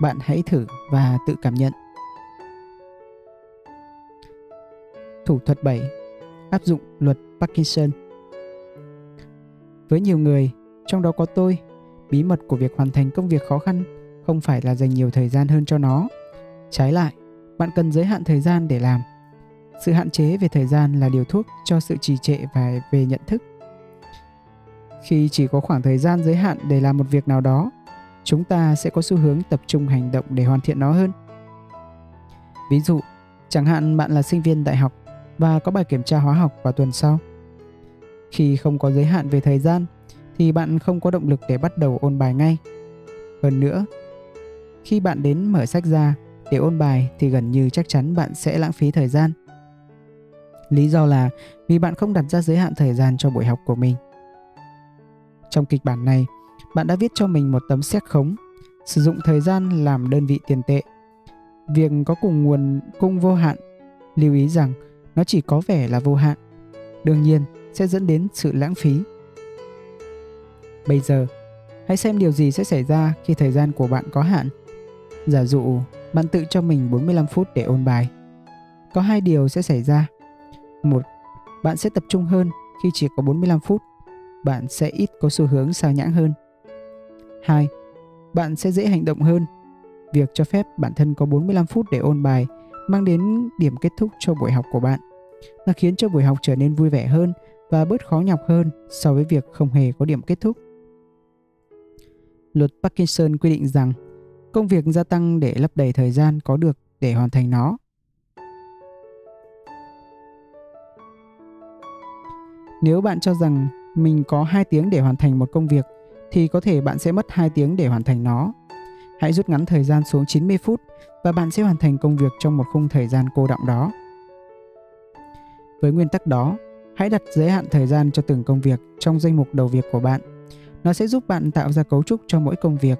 Speaker 1: Bạn hãy thử và tự cảm nhận. Thủ thuật 7. Áp dụng luật Parkinson Với nhiều người, trong đó có tôi, bí mật của việc hoàn thành công việc khó khăn không phải là dành nhiều thời gian hơn cho nó. Trái lại, bạn cần giới hạn thời gian để làm. Sự hạn chế về thời gian là điều thuốc cho sự trì trệ và về nhận thức. Khi chỉ có khoảng thời gian giới hạn để làm một việc nào đó, chúng ta sẽ có xu hướng tập trung hành động để hoàn thiện nó hơn. Ví dụ, chẳng hạn bạn là sinh viên đại học và có bài kiểm tra hóa học vào tuần sau. Khi không có giới hạn về thời gian thì bạn không có động lực để bắt đầu ôn bài ngay. Hơn nữa, khi bạn đến mở sách ra để ôn bài thì gần như chắc chắn bạn sẽ lãng phí thời gian. Lý do là vì bạn không đặt ra giới hạn thời gian cho buổi học của mình. Trong kịch bản này, bạn đã viết cho mình một tấm xét khống, sử dụng thời gian làm đơn vị tiền tệ. Việc có cùng nguồn cung vô hạn, lưu ý rằng nó chỉ có vẻ là vô hạn. Đương nhiên, sẽ dẫn đến sự lãng phí. Bây giờ, hãy xem điều gì sẽ xảy ra khi thời gian của bạn có hạn. Giả dụ, bạn tự cho mình 45 phút để ôn bài. Có hai điều sẽ xảy ra. Một, bạn sẽ tập trung hơn khi chỉ có 45 phút. Bạn sẽ ít có xu hướng sao nhãng hơn. Hai, bạn sẽ dễ hành động hơn. Việc cho phép bản thân có 45 phút để ôn bài mang đến điểm kết thúc cho buổi học của bạn. Nó khiến cho buổi học trở nên vui vẻ hơn và bớt khó nhọc hơn so với việc không hề có điểm kết thúc. Luật Parkinson quy định rằng công việc gia tăng để lấp đầy thời gian có được để hoàn thành nó. Nếu bạn cho rằng mình có 2 tiếng để hoàn thành một công việc thì có thể bạn sẽ mất 2 tiếng để hoàn thành nó. Hãy rút ngắn thời gian xuống 90 phút và bạn sẽ hoàn thành công việc trong một khung thời gian cô động đó. Với nguyên tắc đó, hãy đặt giới hạn thời gian cho từng công việc trong danh mục đầu việc của bạn. Nó sẽ giúp bạn tạo ra cấu trúc cho mỗi công việc.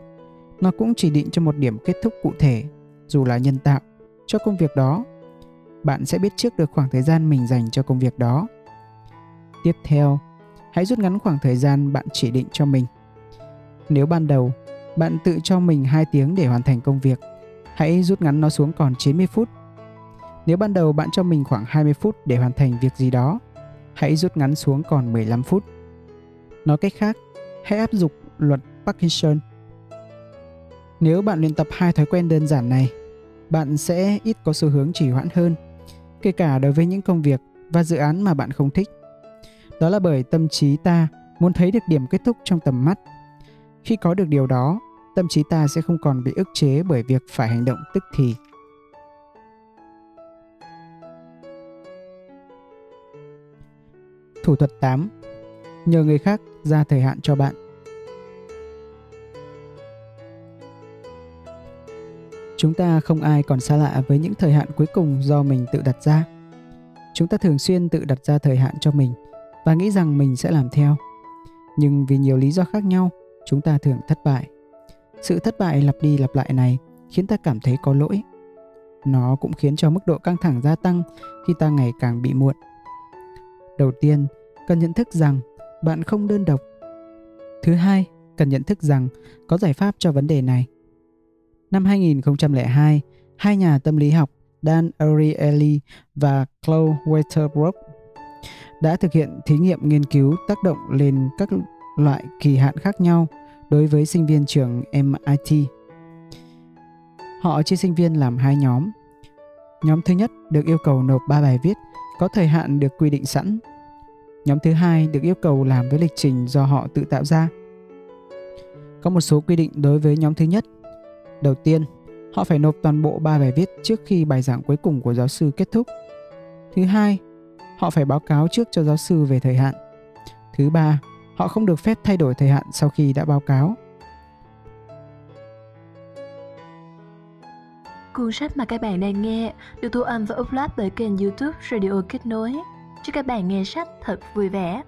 Speaker 1: Nó cũng chỉ định cho một điểm kết thúc cụ thể, dù là nhân tạo, cho công việc đó. Bạn sẽ biết trước được khoảng thời gian mình dành cho công việc đó. Tiếp theo, hãy rút ngắn khoảng thời gian bạn chỉ định cho mình. Nếu ban đầu bạn tự cho mình 2 tiếng để hoàn thành công việc, hãy rút ngắn nó xuống còn 90 phút. Nếu ban đầu bạn cho mình khoảng 20 phút để hoàn thành việc gì đó, hãy rút ngắn xuống còn 15 phút. Nói cách khác, hãy áp dụng luật Parkinson. Nếu bạn luyện tập hai thói quen đơn giản này, bạn sẽ ít có xu hướng trì hoãn hơn, kể cả đối với những công việc và dự án mà bạn không thích. Đó là bởi tâm trí ta muốn thấy được điểm kết thúc trong tầm mắt. Khi có được điều đó, tâm trí ta sẽ không còn bị ức chế bởi việc phải hành động tức thì. Thủ thuật 8. Nhờ người khác ra thời hạn cho bạn. Chúng ta không ai còn xa lạ với những thời hạn cuối cùng do mình tự đặt ra. Chúng ta thường xuyên tự đặt ra thời hạn cho mình và nghĩ rằng mình sẽ làm theo. Nhưng vì nhiều lý do khác nhau, chúng ta thường thất bại. Sự thất bại lặp đi lặp lại này khiến ta cảm thấy có lỗi. Nó cũng khiến cho mức độ căng thẳng gia tăng khi ta ngày càng bị muộn. Đầu tiên, cần nhận thức rằng bạn không đơn độc. Thứ hai, cần nhận thức rằng có giải pháp cho vấn đề này. Năm 2002, hai nhà tâm lý học Dan Ariely và Chloe Waterbrook đã thực hiện thí nghiệm nghiên cứu tác động lên các loại kỳ hạn khác nhau đối với sinh viên trường MIT. Họ chia sinh viên làm hai nhóm. Nhóm thứ nhất được yêu cầu nộp 3 bài viết có thời hạn được quy định sẵn. Nhóm thứ hai được yêu cầu làm với lịch trình do họ tự tạo ra. Có một số quy định đối với nhóm thứ nhất. Đầu tiên, họ phải nộp toàn bộ 3 bài viết trước khi bài giảng cuối cùng của giáo sư kết thúc. Thứ hai, họ phải báo cáo trước cho giáo sư về thời hạn. Thứ ba, họ không được phép thay đổi thời hạn sau khi đã báo cáo.
Speaker 2: Cuốn sách mà các bạn đang nghe được thu âm và upload bởi kênh youtube Radio Kết Nối. Chúc các bạn nghe sách thật vui vẻ.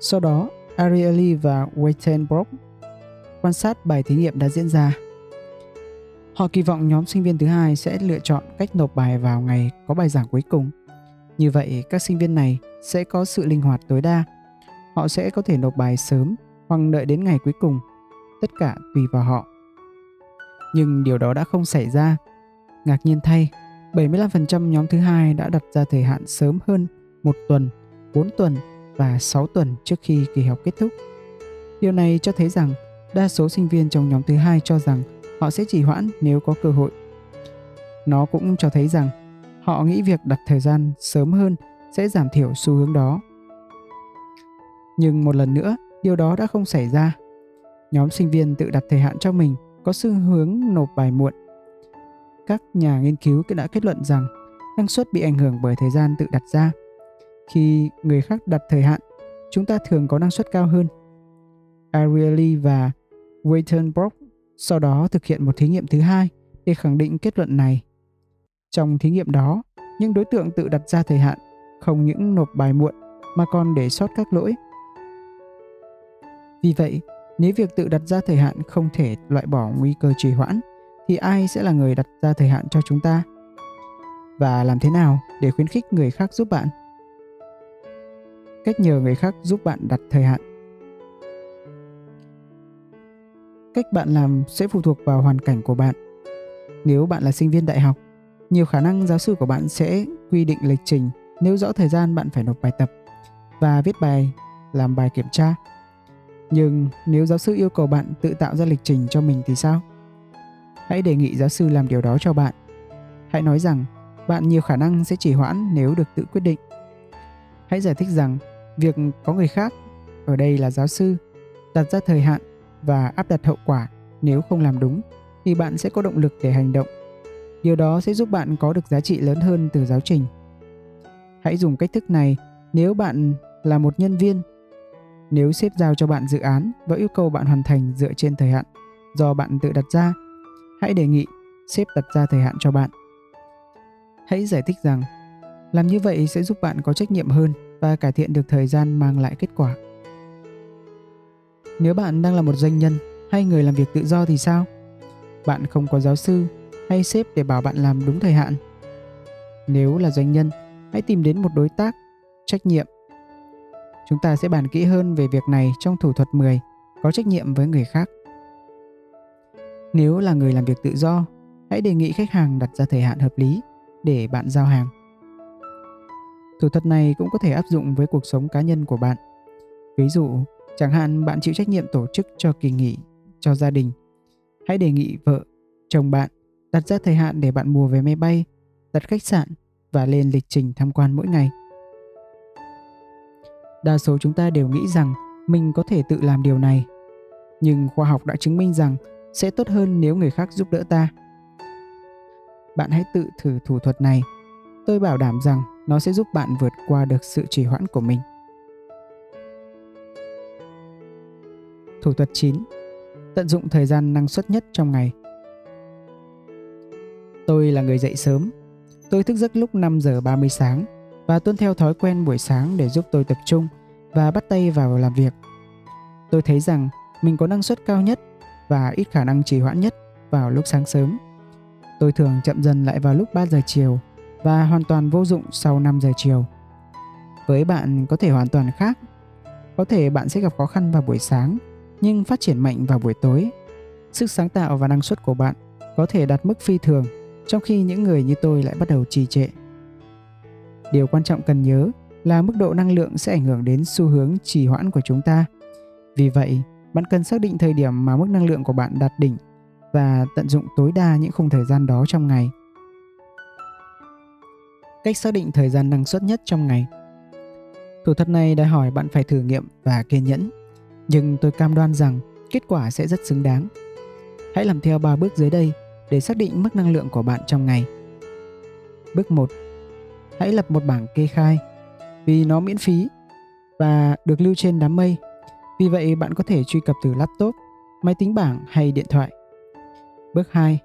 Speaker 1: Sau đó, Ariely và Weitenbrock quan sát bài thí nghiệm đã diễn ra. Họ kỳ vọng nhóm sinh viên thứ hai sẽ lựa chọn cách nộp bài vào ngày có bài giảng cuối cùng. Như vậy, các sinh viên này sẽ có sự linh hoạt tối đa. Họ sẽ có thể nộp bài sớm hoặc đợi đến ngày cuối cùng. Tất cả tùy vào họ. Nhưng điều đó đã không xảy ra. Ngạc nhiên thay, 75% nhóm thứ hai đã đặt ra thời hạn sớm hơn một tuần 4 tuần và 6 tuần trước khi kỳ học kết thúc. Điều này cho thấy rằng đa số sinh viên trong nhóm thứ hai cho rằng họ sẽ chỉ hoãn nếu có cơ hội. Nó cũng cho thấy rằng họ nghĩ việc đặt thời gian sớm hơn sẽ giảm thiểu xu hướng đó. Nhưng một lần nữa, điều đó đã không xảy ra. Nhóm sinh viên tự đặt thời hạn cho mình có xu hướng nộp bài muộn. Các nhà nghiên cứu đã kết luận rằng năng suất bị ảnh hưởng bởi thời gian tự đặt ra. Khi người khác đặt thời hạn, chúng ta thường có năng suất cao hơn. Ariely và Weitenbrock sau đó thực hiện một thí nghiệm thứ hai để khẳng định kết luận này. Trong thí nghiệm đó, những đối tượng tự đặt ra thời hạn không những nộp bài muộn mà còn để sót các lỗi. Vì vậy, nếu việc tự đặt ra thời hạn không thể loại bỏ nguy cơ trì hoãn, thì ai sẽ là người đặt ra thời hạn cho chúng ta? Và làm thế nào để khuyến khích người khác giúp bạn? Cách nhờ người khác giúp bạn đặt thời hạn. Cách bạn làm sẽ phụ thuộc vào hoàn cảnh của bạn. Nếu bạn là sinh viên đại học, nhiều khả năng giáo sư của bạn sẽ quy định lịch trình nêu rõ thời gian bạn phải nộp bài tập và viết bài làm bài kiểm tra. Nhưng nếu giáo sư yêu cầu bạn tự tạo ra lịch trình cho mình thì sao? Hãy đề nghị giáo sư làm điều đó cho bạn. Hãy nói rằng bạn nhiều khả năng sẽ chỉ hoãn nếu được tự quyết định. Hãy giải thích rằng việc có người khác ở đây là giáo sư đặt ra thời hạn và áp đặt hậu quả nếu không làm đúng thì bạn sẽ có động lực để hành động điều đó sẽ giúp bạn có được giá trị lớn hơn từ giáo trình Hãy dùng cách thức này nếu bạn là một nhân viên. Nếu sếp giao cho bạn dự án và yêu cầu bạn hoàn thành dựa trên thời hạn do bạn tự đặt ra, hãy đề nghị sếp đặt ra thời hạn cho bạn. Hãy giải thích rằng làm như vậy sẽ giúp bạn có trách nhiệm hơn và cải thiện được thời gian mang lại kết quả. Nếu bạn đang là một doanh nhân hay người làm việc tự do thì sao? Bạn không có giáo sư hay sếp để bảo bạn làm đúng thời hạn. Nếu là doanh nhân, hãy tìm đến một đối tác trách nhiệm. Chúng ta sẽ bàn kỹ hơn về việc này trong thủ thuật 10, có trách nhiệm với người khác. Nếu là người làm việc tự do, hãy đề nghị khách hàng đặt ra thời hạn hợp lý để bạn giao hàng. Thủ thuật này cũng có thể áp dụng với cuộc sống cá nhân của bạn. Ví dụ, chẳng hạn bạn chịu trách nhiệm tổ chức cho kỳ nghỉ cho gia đình. Hãy đề nghị vợ, chồng bạn đặt ra thời hạn để bạn mua vé máy bay, đặt khách sạn và lên lịch trình tham quan mỗi ngày. Đa số chúng ta đều nghĩ rằng mình có thể tự làm điều này, nhưng khoa học đã chứng minh rằng sẽ tốt hơn nếu người khác giúp đỡ ta. Bạn hãy tự thử thủ thuật này. Tôi bảo đảm rằng nó sẽ giúp bạn vượt qua được sự trì hoãn của mình. Thủ thuật 9. Tận dụng thời gian năng suất nhất trong ngày. Tôi là người dậy sớm Tôi thức giấc lúc 5 giờ 30 sáng và tuân theo thói quen buổi sáng để giúp tôi tập trung và bắt tay vào làm việc. Tôi thấy rằng mình có năng suất cao nhất và ít khả năng trì hoãn nhất vào lúc sáng sớm. Tôi thường chậm dần lại vào lúc 3 giờ chiều và hoàn toàn vô dụng sau 5 giờ chiều. Với bạn có thể hoàn toàn khác. Có thể bạn sẽ gặp khó khăn vào buổi sáng nhưng phát triển mạnh vào buổi tối. Sức sáng tạo và năng suất của bạn có thể đạt mức phi thường trong khi những người như tôi lại bắt đầu trì trệ. Điều quan trọng cần nhớ là mức độ năng lượng sẽ ảnh hưởng đến xu hướng trì hoãn của chúng ta. Vì vậy, bạn cần xác định thời điểm mà mức năng lượng của bạn đạt đỉnh và tận dụng tối đa những khung thời gian đó trong ngày. Cách xác định thời gian năng suất nhất trong ngày. Thủ thuật này đòi hỏi bạn phải thử nghiệm và kiên nhẫn, nhưng tôi cam đoan rằng kết quả sẽ rất xứng đáng. Hãy làm theo 3 bước dưới đây để xác định mức năng lượng của bạn trong ngày. Bước 1. Hãy lập một bảng kê khai vì nó miễn phí và được lưu trên đám mây. Vì vậy bạn có thể truy cập từ laptop, máy tính bảng hay điện thoại. Bước 2.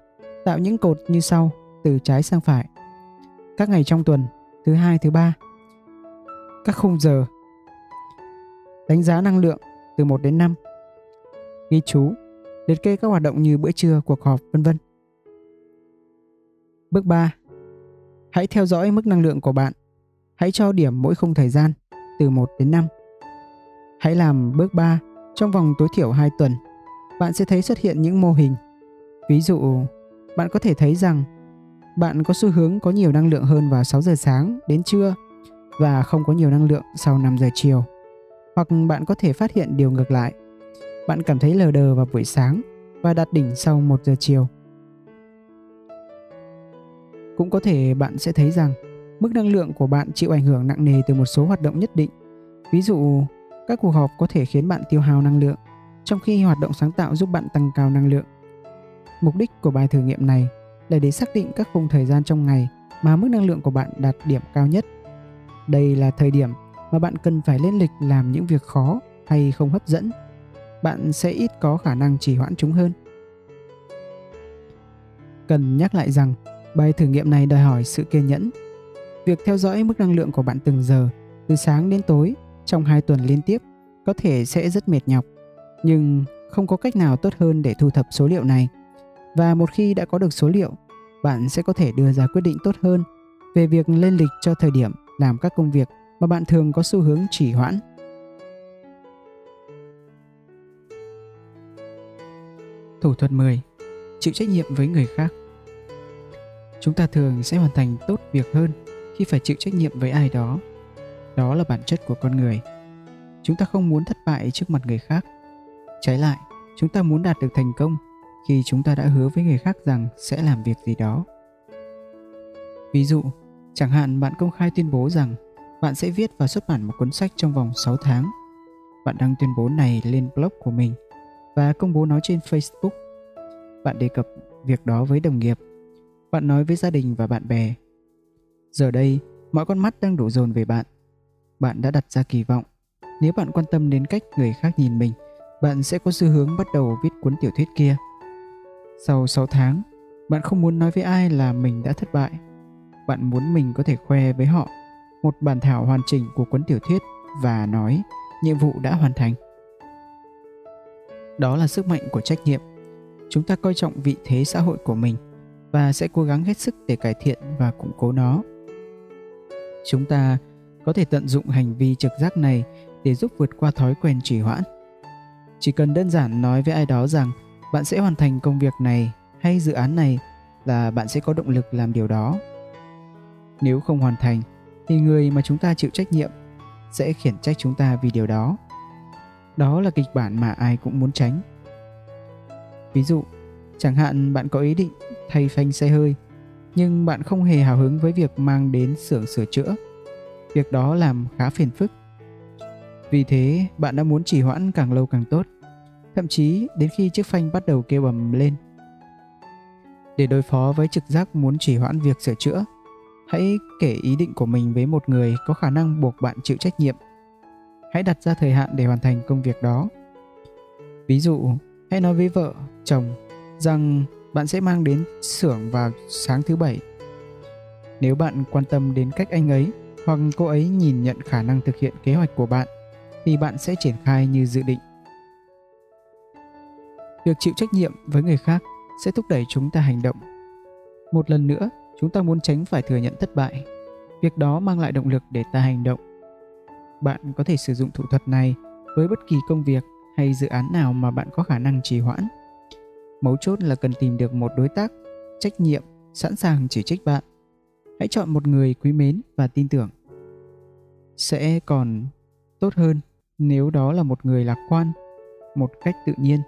Speaker 1: Tạo những cột như sau từ trái sang phải. Các ngày trong tuần, thứ hai, thứ ba. Các khung giờ. Đánh giá năng lượng từ 1 đến 5. Ghi chú, liệt kê các hoạt động như bữa trưa, cuộc họp, vân vân. Bước 3. Hãy theo dõi mức năng lượng của bạn. Hãy cho điểm mỗi khung thời gian từ 1 đến 5. Hãy làm bước 3 trong vòng tối thiểu 2 tuần. Bạn sẽ thấy xuất hiện những mô hình. Ví dụ, bạn có thể thấy rằng bạn có xu hướng có nhiều năng lượng hơn vào 6 giờ sáng đến trưa và không có nhiều năng lượng sau 5 giờ chiều. Hoặc bạn có thể phát hiện điều ngược lại. Bạn cảm thấy lờ đờ vào buổi sáng và đạt đỉnh sau 1 giờ chiều. Cũng có thể bạn sẽ thấy rằng mức năng lượng của bạn chịu ảnh hưởng nặng nề từ một số hoạt động nhất định. Ví dụ, các cuộc họp có thể khiến bạn tiêu hao năng lượng, trong khi hoạt động sáng tạo giúp bạn tăng cao năng lượng. Mục đích của bài thử nghiệm này là để xác định các khung thời gian trong ngày mà mức năng lượng của bạn đạt điểm cao nhất. Đây là thời điểm mà bạn cần phải lên lịch làm những việc khó hay không hấp dẫn. Bạn sẽ ít có khả năng trì hoãn chúng hơn. Cần nhắc lại rằng bài thử nghiệm này đòi hỏi sự kiên nhẫn. Việc theo dõi mức năng lượng của bạn từng giờ, từ sáng đến tối, trong 2 tuần liên tiếp có thể sẽ rất mệt nhọc, nhưng không có cách nào tốt hơn để thu thập số liệu này. Và một khi đã có được số liệu, bạn sẽ có thể đưa ra quyết định tốt hơn về việc lên lịch cho thời điểm làm các công việc mà bạn thường có xu hướng chỉ hoãn. Thủ thuật 10. Chịu trách nhiệm với người khác. Chúng ta thường sẽ hoàn thành tốt việc hơn khi phải chịu trách nhiệm với ai đó. Đó là bản chất của con người. Chúng ta không muốn thất bại trước mặt người khác. Trái lại, chúng ta muốn đạt được thành công khi chúng ta đã hứa với người khác rằng sẽ làm việc gì đó. Ví dụ, chẳng hạn bạn công khai tuyên bố rằng bạn sẽ viết và xuất bản một cuốn sách trong vòng 6 tháng. Bạn đăng tuyên bố này lên blog của mình và công bố nó trên Facebook. Bạn đề cập việc đó với đồng nghiệp. Bạn nói với gia đình và bạn bè. Giờ đây, mọi con mắt đang đổ dồn về bạn. Bạn đã đặt ra kỳ vọng. Nếu bạn quan tâm đến cách người khác nhìn mình, bạn sẽ có xu hướng bắt đầu viết cuốn tiểu thuyết kia. Sau 6 tháng, bạn không muốn nói với ai là mình đã thất bại. Bạn muốn mình có thể khoe với họ một bản thảo hoàn chỉnh của cuốn tiểu thuyết và nói, nhiệm vụ đã hoàn thành. Đó là sức mạnh của trách nhiệm. Chúng ta coi trọng vị thế xã hội của mình và sẽ cố gắng hết sức để cải thiện và củng cố nó. Chúng ta có thể tận dụng hành vi trực giác này để giúp vượt qua thói quen trì hoãn. Chỉ cần đơn giản nói với ai đó rằng bạn sẽ hoàn thành công việc này hay dự án này là bạn sẽ có động lực làm điều đó. Nếu không hoàn thành thì người mà chúng ta chịu trách nhiệm sẽ khiển trách chúng ta vì điều đó. Đó là kịch bản mà ai cũng muốn tránh. Ví dụ, chẳng hạn bạn có ý định thay phanh xe hơi nhưng bạn không hề hào hứng với việc mang đến xưởng sửa chữa. Việc đó làm khá phiền phức. Vì thế, bạn đã muốn trì hoãn càng lâu càng tốt thậm chí đến khi chiếc phanh bắt đầu kêu bầm lên. Để đối phó với trực giác muốn trì hoãn việc sửa chữa, hãy kể ý định của mình với một người có khả năng buộc bạn chịu trách nhiệm. Hãy đặt ra thời hạn để hoàn thành công việc đó. Ví dụ, hãy nói với vợ, chồng rằng bạn sẽ mang đến xưởng vào sáng thứ bảy. Nếu bạn quan tâm đến cách anh ấy hoặc cô ấy nhìn nhận khả năng thực hiện kế hoạch của bạn, thì bạn sẽ triển khai như dự định. Việc chịu trách nhiệm với người khác sẽ thúc đẩy chúng ta hành động. Một lần nữa, chúng ta muốn tránh phải thừa nhận thất bại. Việc đó mang lại động lực để ta hành động. Bạn có thể sử dụng thủ thuật này với bất kỳ công việc hay dự án nào mà bạn có khả năng trì hoãn. Mấu chốt là cần tìm được một đối tác trách nhiệm sẵn sàng chỉ trích bạn. Hãy chọn một người quý mến và tin tưởng. Sẽ còn tốt hơn nếu đó là một người lạc quan, một cách tự nhiên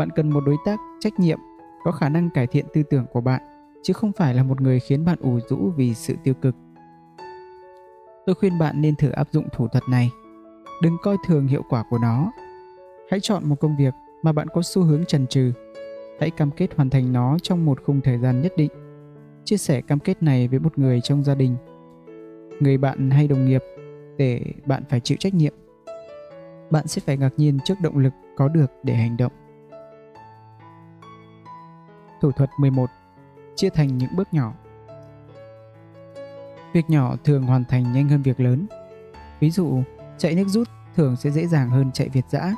Speaker 1: bạn cần một đối tác trách nhiệm có khả năng cải thiện tư tưởng của bạn chứ không phải là một người khiến bạn ủ rũ vì sự tiêu cực. Tôi khuyên bạn nên thử áp dụng thủ thuật này. Đừng coi thường hiệu quả của nó. Hãy chọn một công việc mà bạn có xu hướng trần trừ hãy cam kết hoàn thành nó trong một khung thời gian nhất định. Chia sẻ cam kết này với một người trong gia đình, người bạn hay đồng nghiệp để bạn phải chịu trách nhiệm. Bạn sẽ phải ngạc nhiên trước động lực có được để hành động. Thủ thuật 11 Chia thành những bước nhỏ Việc nhỏ thường hoàn thành nhanh hơn việc lớn. Ví dụ, chạy nước rút thường sẽ dễ dàng hơn chạy Việt dã.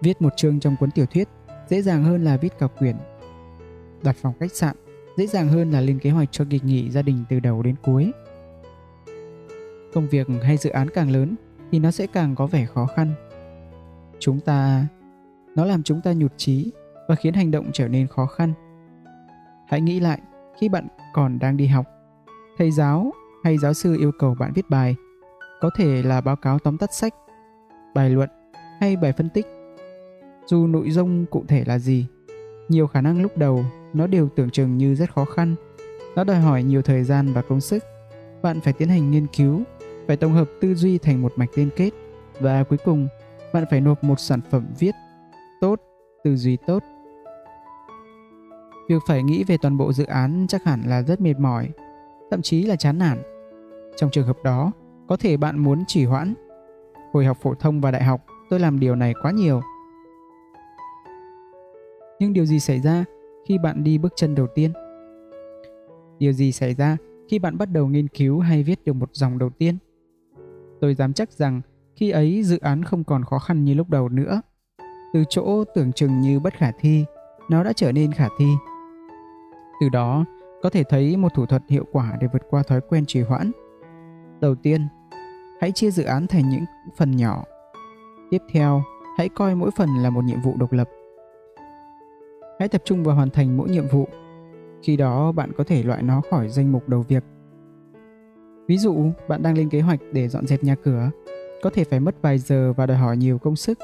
Speaker 1: Viết một chương trong cuốn tiểu thuyết dễ dàng hơn là viết cả quyển. Đặt phòng khách sạn dễ dàng hơn là lên kế hoạch cho kỳ nghỉ gia đình từ đầu đến cuối. Công việc hay dự án càng lớn thì nó sẽ càng có vẻ khó khăn. Chúng ta nó làm chúng ta nhụt chí và khiến hành động trở nên khó khăn. Hãy nghĩ lại khi bạn còn đang đi học, thầy giáo hay giáo sư yêu cầu bạn viết bài, có thể là báo cáo tóm tắt sách, bài luận hay bài phân tích. Dù nội dung cụ thể là gì, nhiều khả năng lúc đầu nó đều tưởng chừng như rất khó khăn. Nó đòi hỏi nhiều thời gian và công sức. Bạn phải tiến hành nghiên cứu, phải tổng hợp tư duy thành một mạch liên kết và cuối cùng bạn phải nộp một sản phẩm viết tốt, tư duy tốt. Việc phải nghĩ về toàn bộ dự án chắc hẳn là rất mệt mỏi, thậm chí là chán nản. Trong trường hợp đó, có thể bạn muốn trì hoãn. Hồi học phổ thông và đại học, tôi làm điều này quá nhiều. Nhưng điều gì xảy ra khi bạn đi bước chân đầu tiên? Điều gì xảy ra khi bạn bắt đầu nghiên cứu hay viết được một dòng đầu tiên? Tôi dám chắc rằng khi ấy dự án không còn khó khăn như lúc đầu nữa. Từ chỗ tưởng chừng như bất khả thi, nó đã trở nên khả thi. Từ đó, có thể thấy một thủ thuật hiệu quả để vượt qua thói quen trì hoãn. Đầu tiên, hãy chia dự án thành những phần nhỏ. Tiếp theo, hãy coi mỗi phần là một nhiệm vụ độc lập. Hãy tập trung vào hoàn thành mỗi nhiệm vụ. Khi đó bạn có thể loại nó khỏi danh mục đầu việc. Ví dụ, bạn đang lên kế hoạch để dọn dẹp nhà cửa, có thể phải mất vài giờ và đòi hỏi nhiều công sức.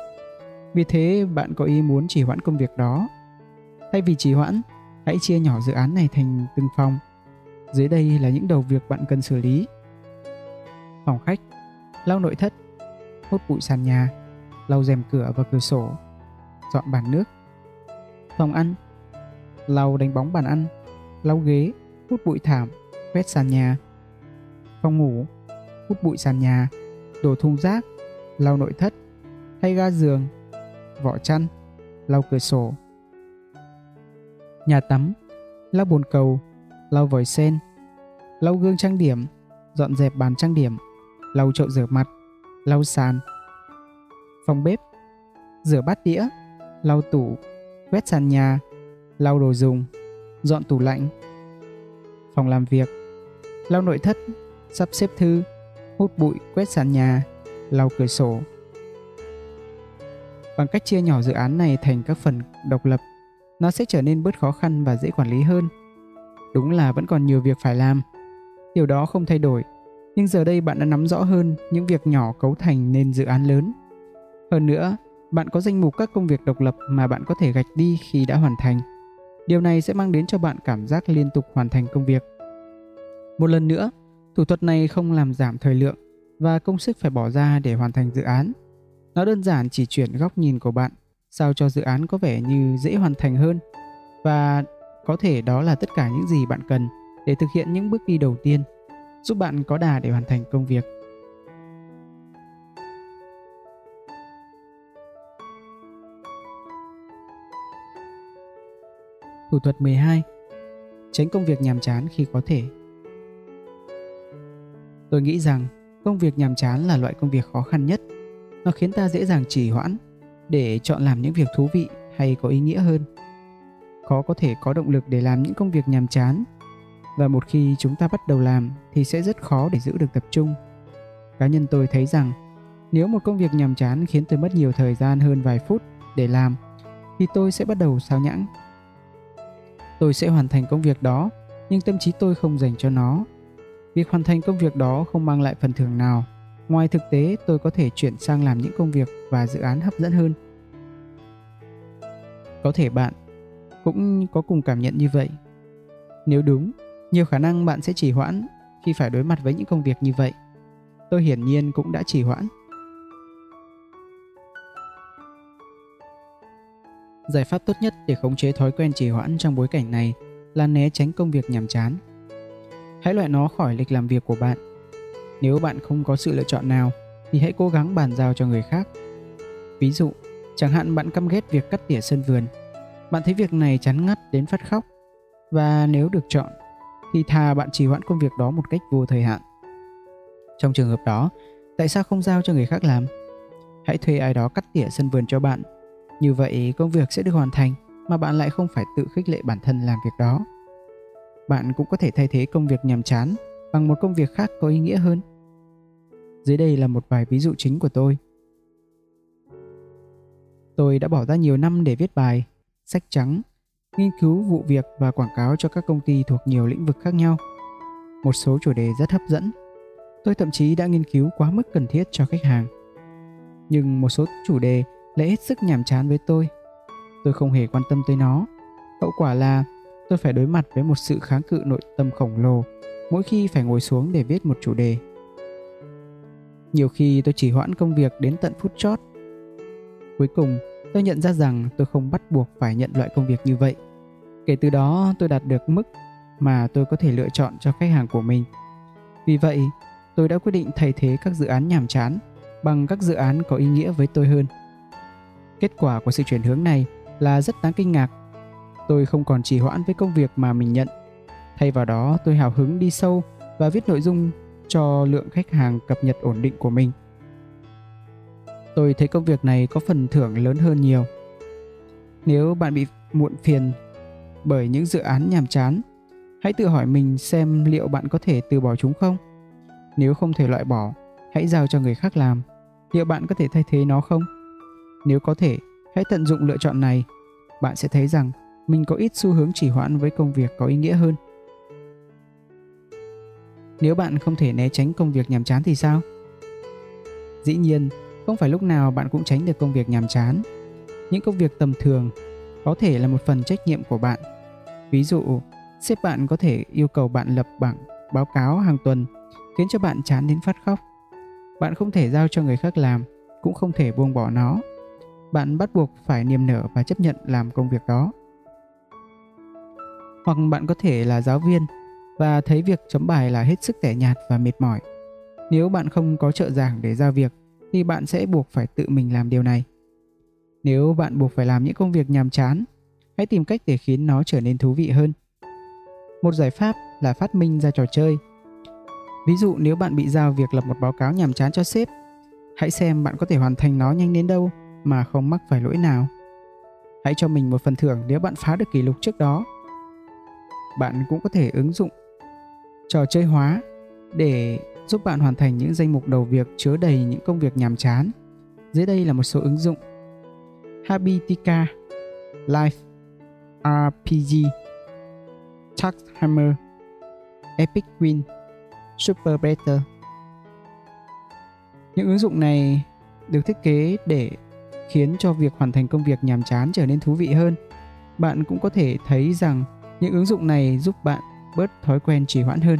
Speaker 1: Vì thế, bạn có ý muốn trì hoãn công việc đó. Thay vì trì hoãn, hãy chia nhỏ dự án này thành từng phòng. Dưới đây là những đầu việc bạn cần xử lý. Phòng khách, lau nội thất, hút bụi sàn nhà, lau rèm cửa và cửa sổ, dọn bàn nước. Phòng ăn, lau đánh bóng bàn ăn, lau ghế, hút bụi thảm, quét sàn nhà. Phòng ngủ, hút bụi sàn nhà, đổ thùng rác, lau nội thất, thay ga giường, vỏ chăn, lau cửa sổ. Nhà tắm, lau bồn cầu, lau vòi sen, lau gương trang điểm, dọn dẹp bàn trang điểm, lau chậu rửa mặt, lau sàn. Phòng bếp, rửa bát đĩa, lau tủ, quét sàn nhà, lau đồ dùng, dọn tủ lạnh. Phòng làm việc, lau nội thất, sắp xếp thư, hút bụi, quét sàn nhà, lau cửa sổ. Bằng cách chia nhỏ dự án này thành các phần độc lập, nó sẽ trở nên bớt khó khăn và dễ quản lý hơn. Đúng là vẫn còn nhiều việc phải làm. Điều đó không thay đổi, nhưng giờ đây bạn đã nắm rõ hơn những việc nhỏ cấu thành nên dự án lớn. Hơn nữa, bạn có danh mục các công việc độc lập mà bạn có thể gạch đi khi đã hoàn thành. Điều này sẽ mang đến cho bạn cảm giác liên tục hoàn thành công việc. Một lần nữa, thủ thuật này không làm giảm thời lượng và công sức phải bỏ ra để hoàn thành dự án. Nó đơn giản chỉ chuyển góc nhìn của bạn sao cho dự án có vẻ như dễ hoàn thành hơn và có thể đó là tất cả những gì bạn cần để thực hiện những bước đi đầu tiên, giúp bạn có đà để hoàn thành công việc. Thủ thuật 12 Tránh công việc nhàm chán khi có thể Tôi nghĩ rằng công việc nhàm chán là loại công việc khó khăn nhất. Nó khiến ta dễ dàng trì hoãn để chọn làm những việc thú vị hay có ý nghĩa hơn. Khó có thể có động lực để làm những công việc nhàm chán và một khi chúng ta bắt đầu làm thì sẽ rất khó để giữ được tập trung. Cá nhân tôi thấy rằng, nếu một công việc nhàm chán khiến tôi mất nhiều thời gian hơn vài phút để làm, thì tôi sẽ bắt đầu sao nhãng. Tôi sẽ hoàn thành công việc đó, nhưng tâm trí tôi không dành cho nó Việc hoàn thành công việc đó không mang lại phần thưởng nào. Ngoài thực tế, tôi có thể chuyển sang làm những công việc và dự án hấp dẫn hơn. Có thể bạn cũng có cùng cảm nhận như vậy. Nếu đúng, nhiều khả năng bạn sẽ chỉ hoãn khi phải đối mặt với những công việc như vậy. Tôi hiển nhiên cũng đã chỉ hoãn. Giải pháp tốt nhất để khống chế thói quen trì hoãn trong bối cảnh này là né tránh công việc nhàm chán hãy loại nó khỏi lịch làm việc của bạn. Nếu bạn không có sự lựa chọn nào thì hãy cố gắng bàn giao cho người khác. Ví dụ, chẳng hạn bạn căm ghét việc cắt tỉa sân vườn. Bạn thấy việc này chán ngắt đến phát khóc và nếu được chọn thì thà bạn trì hoãn công việc đó một cách vô thời hạn. Trong trường hợp đó, tại sao không giao cho người khác làm? Hãy thuê ai đó cắt tỉa sân vườn cho bạn. Như vậy công việc sẽ được hoàn thành mà bạn lại không phải tự khích lệ bản thân làm việc đó bạn cũng có thể thay thế công việc nhàm chán bằng một công việc khác có ý nghĩa hơn. Dưới đây là một vài ví dụ chính của tôi. Tôi đã bỏ ra nhiều năm để viết bài, sách trắng, nghiên cứu vụ việc và quảng cáo cho các công ty thuộc nhiều lĩnh vực khác nhau. một số chủ đề rất hấp dẫn. Tôi thậm chí đã nghiên cứu quá mức cần thiết cho khách hàng. Nhưng một số chủ đề lại hết sức nhàm chán với tôi. Tôi không hề quan tâm tới nó. Hậu quả là tôi phải đối mặt với một sự kháng cự nội tâm khổng lồ mỗi khi phải ngồi xuống để viết một chủ đề. Nhiều khi tôi chỉ hoãn công việc đến tận phút chót. Cuối cùng, tôi nhận ra rằng tôi không bắt buộc phải nhận loại công việc như vậy. Kể từ đó, tôi đạt được mức mà tôi có thể lựa chọn cho khách hàng của mình. Vì vậy, tôi đã quyết định thay thế các dự án nhàm chán bằng các dự án có ý nghĩa với tôi hơn. Kết quả của sự chuyển hướng này là rất đáng kinh ngạc. Tôi không còn trì hoãn với công việc mà mình nhận. Thay vào đó, tôi hào hứng đi sâu và viết nội dung cho lượng khách hàng cập nhật ổn định của mình. Tôi thấy công việc này có phần thưởng lớn hơn nhiều. Nếu bạn bị muộn phiền bởi những dự án nhàm chán, hãy tự hỏi mình xem liệu bạn có thể từ bỏ chúng không. Nếu không thể loại bỏ, hãy giao cho người khác làm. Liệu bạn có thể thay thế nó không? Nếu có thể, hãy tận dụng lựa chọn này. Bạn sẽ thấy rằng mình có ít xu hướng chỉ hoãn với công việc có ý nghĩa hơn. Nếu bạn không thể né tránh công việc nhàm chán thì sao? Dĩ nhiên, không phải lúc nào bạn cũng tránh được công việc nhàm chán. Những công việc tầm thường có thể là một phần trách nhiệm của bạn. Ví dụ, sếp bạn có thể yêu cầu bạn lập bảng báo cáo hàng tuần khiến cho bạn chán đến phát khóc. Bạn không thể giao cho người khác làm, cũng không thể buông bỏ nó. Bạn bắt buộc phải niềm nở và chấp nhận làm công việc đó. Hoặc bạn có thể là giáo viên và thấy việc chấm bài là hết sức tẻ nhạt và mệt mỏi. Nếu bạn không có trợ giảng để giao việc thì bạn sẽ buộc phải tự mình làm điều này. Nếu bạn buộc phải làm những công việc nhàm chán, hãy tìm cách để khiến nó trở nên thú vị hơn. Một giải pháp là phát minh ra trò chơi. Ví dụ nếu bạn bị giao việc lập một báo cáo nhàm chán cho sếp, hãy xem bạn có thể hoàn thành nó nhanh đến đâu mà không mắc phải lỗi nào. Hãy cho mình một phần thưởng nếu bạn phá được kỷ lục trước đó. Bạn cũng có thể ứng dụng trò chơi hóa để giúp bạn hoàn thành những danh mục đầu việc chứa đầy những công việc nhàm chán. Dưới đây là một số ứng dụng. Habitica, Life, RPG, Task Hammer, Epic Win, Super Better. Những ứng dụng này được thiết kế để khiến cho việc hoàn thành công việc nhàm chán trở nên thú vị hơn. Bạn cũng có thể thấy rằng những ứng dụng này giúp bạn bớt thói quen trì hoãn hơn.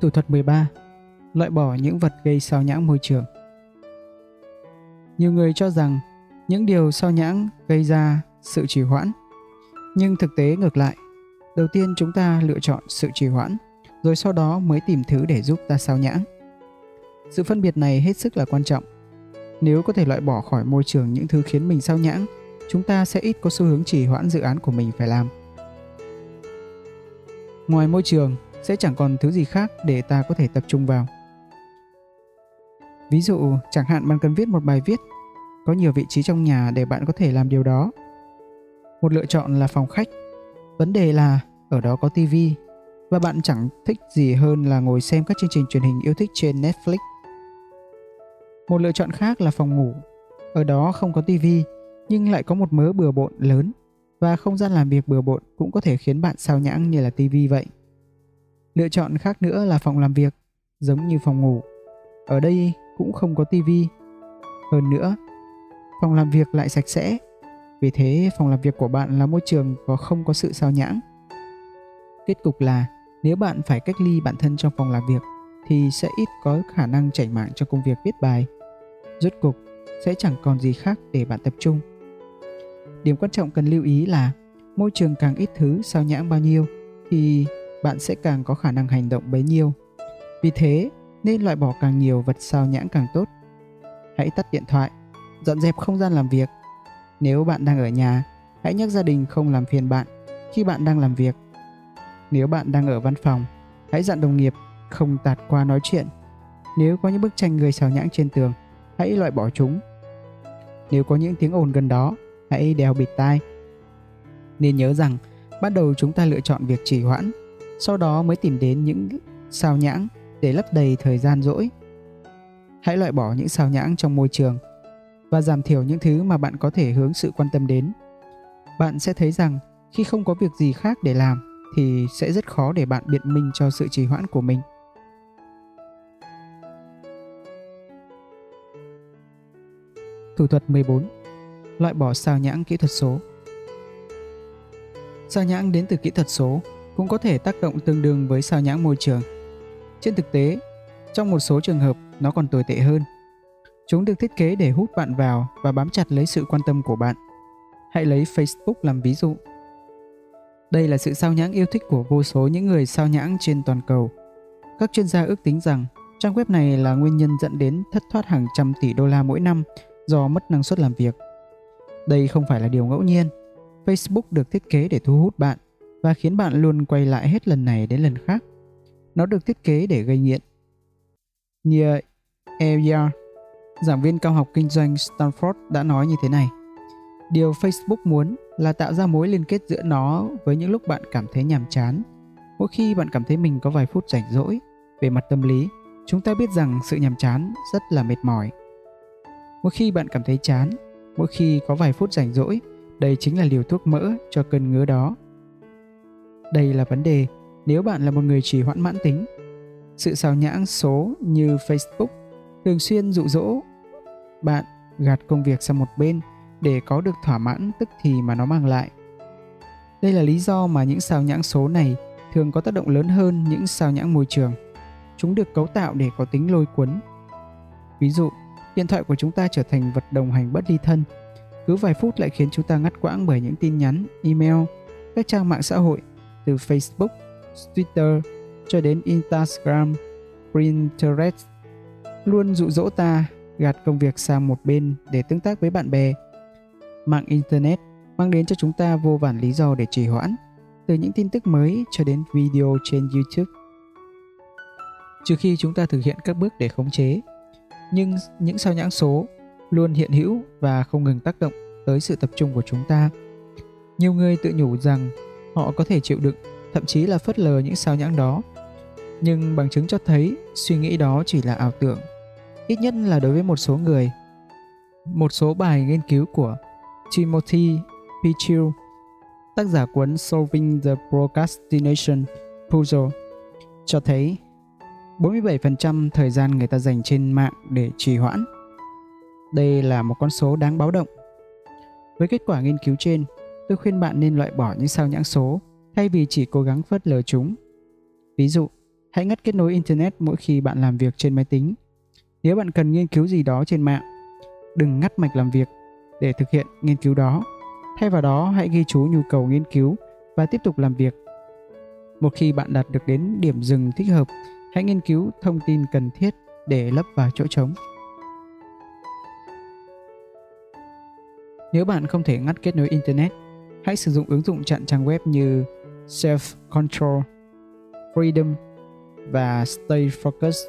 Speaker 1: Thủ thuật 13. Loại bỏ những vật gây sao nhãng môi trường. Nhiều người cho rằng những điều sao nhãng gây ra sự trì hoãn. Nhưng thực tế ngược lại, đầu tiên chúng ta lựa chọn sự trì hoãn, rồi sau đó mới tìm thứ để giúp ta sao nhãng. Sự phân biệt này hết sức là quan trọng. Nếu có thể loại bỏ khỏi môi trường những thứ khiến mình sao nhãng, chúng ta sẽ ít có xu hướng trì hoãn dự án của mình phải làm. Ngoài môi trường, sẽ chẳng còn thứ gì khác để ta có thể tập trung vào. Ví dụ, chẳng hạn bạn cần viết một bài viết, có nhiều vị trí trong nhà để bạn có thể làm điều đó. Một lựa chọn là phòng khách. Vấn đề là ở đó có tivi và bạn chẳng thích gì hơn là ngồi xem các chương trình truyền hình yêu thích trên Netflix. Một lựa chọn khác là phòng ngủ. Ở đó không có tivi nhưng lại có một mớ bừa bộn lớn và không gian làm việc bừa bộn cũng có thể khiến bạn sao nhãng như là tivi vậy. Lựa chọn khác nữa là phòng làm việc, giống như phòng ngủ. Ở đây cũng không có tivi. Hơn nữa, phòng làm việc lại sạch sẽ. Vì thế, phòng làm việc của bạn là môi trường có không có sự sao nhãng. Kết cục là nếu bạn phải cách ly bản thân trong phòng làm việc thì sẽ ít có khả năng chảy mạng cho công việc viết bài. Rốt cục sẽ chẳng còn gì khác để bạn tập trung. Điểm quan trọng cần lưu ý là môi trường càng ít thứ sao nhãng bao nhiêu thì bạn sẽ càng có khả năng hành động bấy nhiêu. Vì thế, nên loại bỏ càng nhiều vật sao nhãng càng tốt. Hãy tắt điện thoại, dọn dẹp không gian làm việc. Nếu bạn đang ở nhà, hãy nhắc gia đình không làm phiền bạn khi bạn đang làm việc. Nếu bạn đang ở văn phòng, hãy dặn đồng nghiệp không tạt qua nói chuyện. Nếu có những bức tranh người sao nhãng trên tường, hãy loại bỏ chúng. Nếu có những tiếng ồn gần đó, hãy đeo bịt tai. Nên nhớ rằng, bắt đầu chúng ta lựa chọn việc trì hoãn sau đó mới tìm đến những sao nhãng để lấp đầy thời gian rỗi. Hãy loại bỏ những sao nhãng trong môi trường và giảm thiểu những thứ mà bạn có thể hướng sự quan tâm đến. Bạn sẽ thấy rằng khi không có việc gì khác để làm thì sẽ rất khó để bạn biện minh cho sự trì hoãn của mình. Thủ thuật 14. Loại bỏ sao nhãng kỹ thuật số. Sao nhãng đến từ kỹ thuật số cũng có thể tác động tương đương với sao nhãng môi trường. Trên thực tế, trong một số trường hợp nó còn tồi tệ hơn. Chúng được thiết kế để hút bạn vào và bám chặt lấy sự quan tâm của bạn. Hãy lấy Facebook làm ví dụ. Đây là sự sao nhãng yêu thích của vô số những người sao nhãng trên toàn cầu. Các chuyên gia ước tính rằng trang web này là nguyên nhân dẫn đến thất thoát hàng trăm tỷ đô la mỗi năm do mất năng suất làm việc. Đây không phải là điều ngẫu nhiên. Facebook được thiết kế để thu hút bạn và khiến bạn luôn quay lại hết lần này đến lần khác. Nó được thiết kế để gây nghiện. Nia Eyar, giảng viên cao học kinh doanh Stanford đã nói như thế này. Điều Facebook muốn là tạo ra mối liên kết giữa nó với những lúc bạn cảm thấy nhàm chán. Mỗi khi bạn cảm thấy mình có vài phút rảnh rỗi, về mặt tâm lý, chúng ta biết rằng sự nhàm chán rất là mệt mỏi. Mỗi khi bạn cảm thấy chán, mỗi khi có vài phút rảnh rỗi, đây chính là liều thuốc mỡ cho cơn ngứa đó. Đây là vấn đề nếu bạn là một người trì hoãn mãn tính. Sự xào nhãng số như Facebook thường xuyên dụ dỗ bạn gạt công việc sang một bên để có được thỏa mãn tức thì mà nó mang lại. Đây là lý do mà những sao nhãng số này thường có tác động lớn hơn những sao nhãng môi trường. Chúng được cấu tạo để có tính lôi cuốn. Ví dụ, điện thoại của chúng ta trở thành vật đồng hành bất ly thân. Cứ vài phút lại khiến chúng ta ngắt quãng bởi những tin nhắn, email, các trang mạng xã hội từ Facebook, Twitter cho đến Instagram, Pinterest luôn dụ dỗ ta gạt công việc sang một bên để tương tác với bạn bè Mạng Internet mang đến cho chúng ta vô vàn lý do để trì hoãn, từ những tin tức mới cho đến video trên YouTube. Trừ khi chúng ta thực hiện các bước để khống chế, nhưng những sao nhãn số luôn hiện hữu và không ngừng tác động tới sự tập trung của chúng ta. Nhiều người tự nhủ rằng họ có thể chịu đựng, thậm chí là phớt lờ những sao nhãn đó. Nhưng bằng chứng cho thấy suy nghĩ đó chỉ là ảo tưởng, ít nhất là đối với một số người. Một số bài nghiên cứu của Timothy Pichil, tác giả cuốn Solving the Procrastination Puzzle, cho thấy 47% thời gian người ta dành trên mạng để trì hoãn. Đây là một con số đáng báo động. Với kết quả nghiên cứu trên, tôi khuyên bạn nên loại bỏ những sao nhãng số thay vì chỉ cố gắng phớt lờ chúng. Ví dụ, hãy ngắt kết nối Internet mỗi khi bạn làm việc trên máy tính. Nếu bạn cần nghiên cứu gì đó trên mạng, đừng ngắt mạch làm việc để thực hiện nghiên cứu đó. Thay vào đó, hãy ghi chú nhu cầu nghiên cứu và tiếp tục làm việc. Một khi bạn đạt được đến điểm dừng thích hợp, hãy nghiên cứu thông tin cần thiết để lấp vào chỗ trống. Nếu bạn không thể ngắt kết nối internet, hãy sử dụng ứng dụng chặn trang web như Self Control, Freedom và Stay Focused.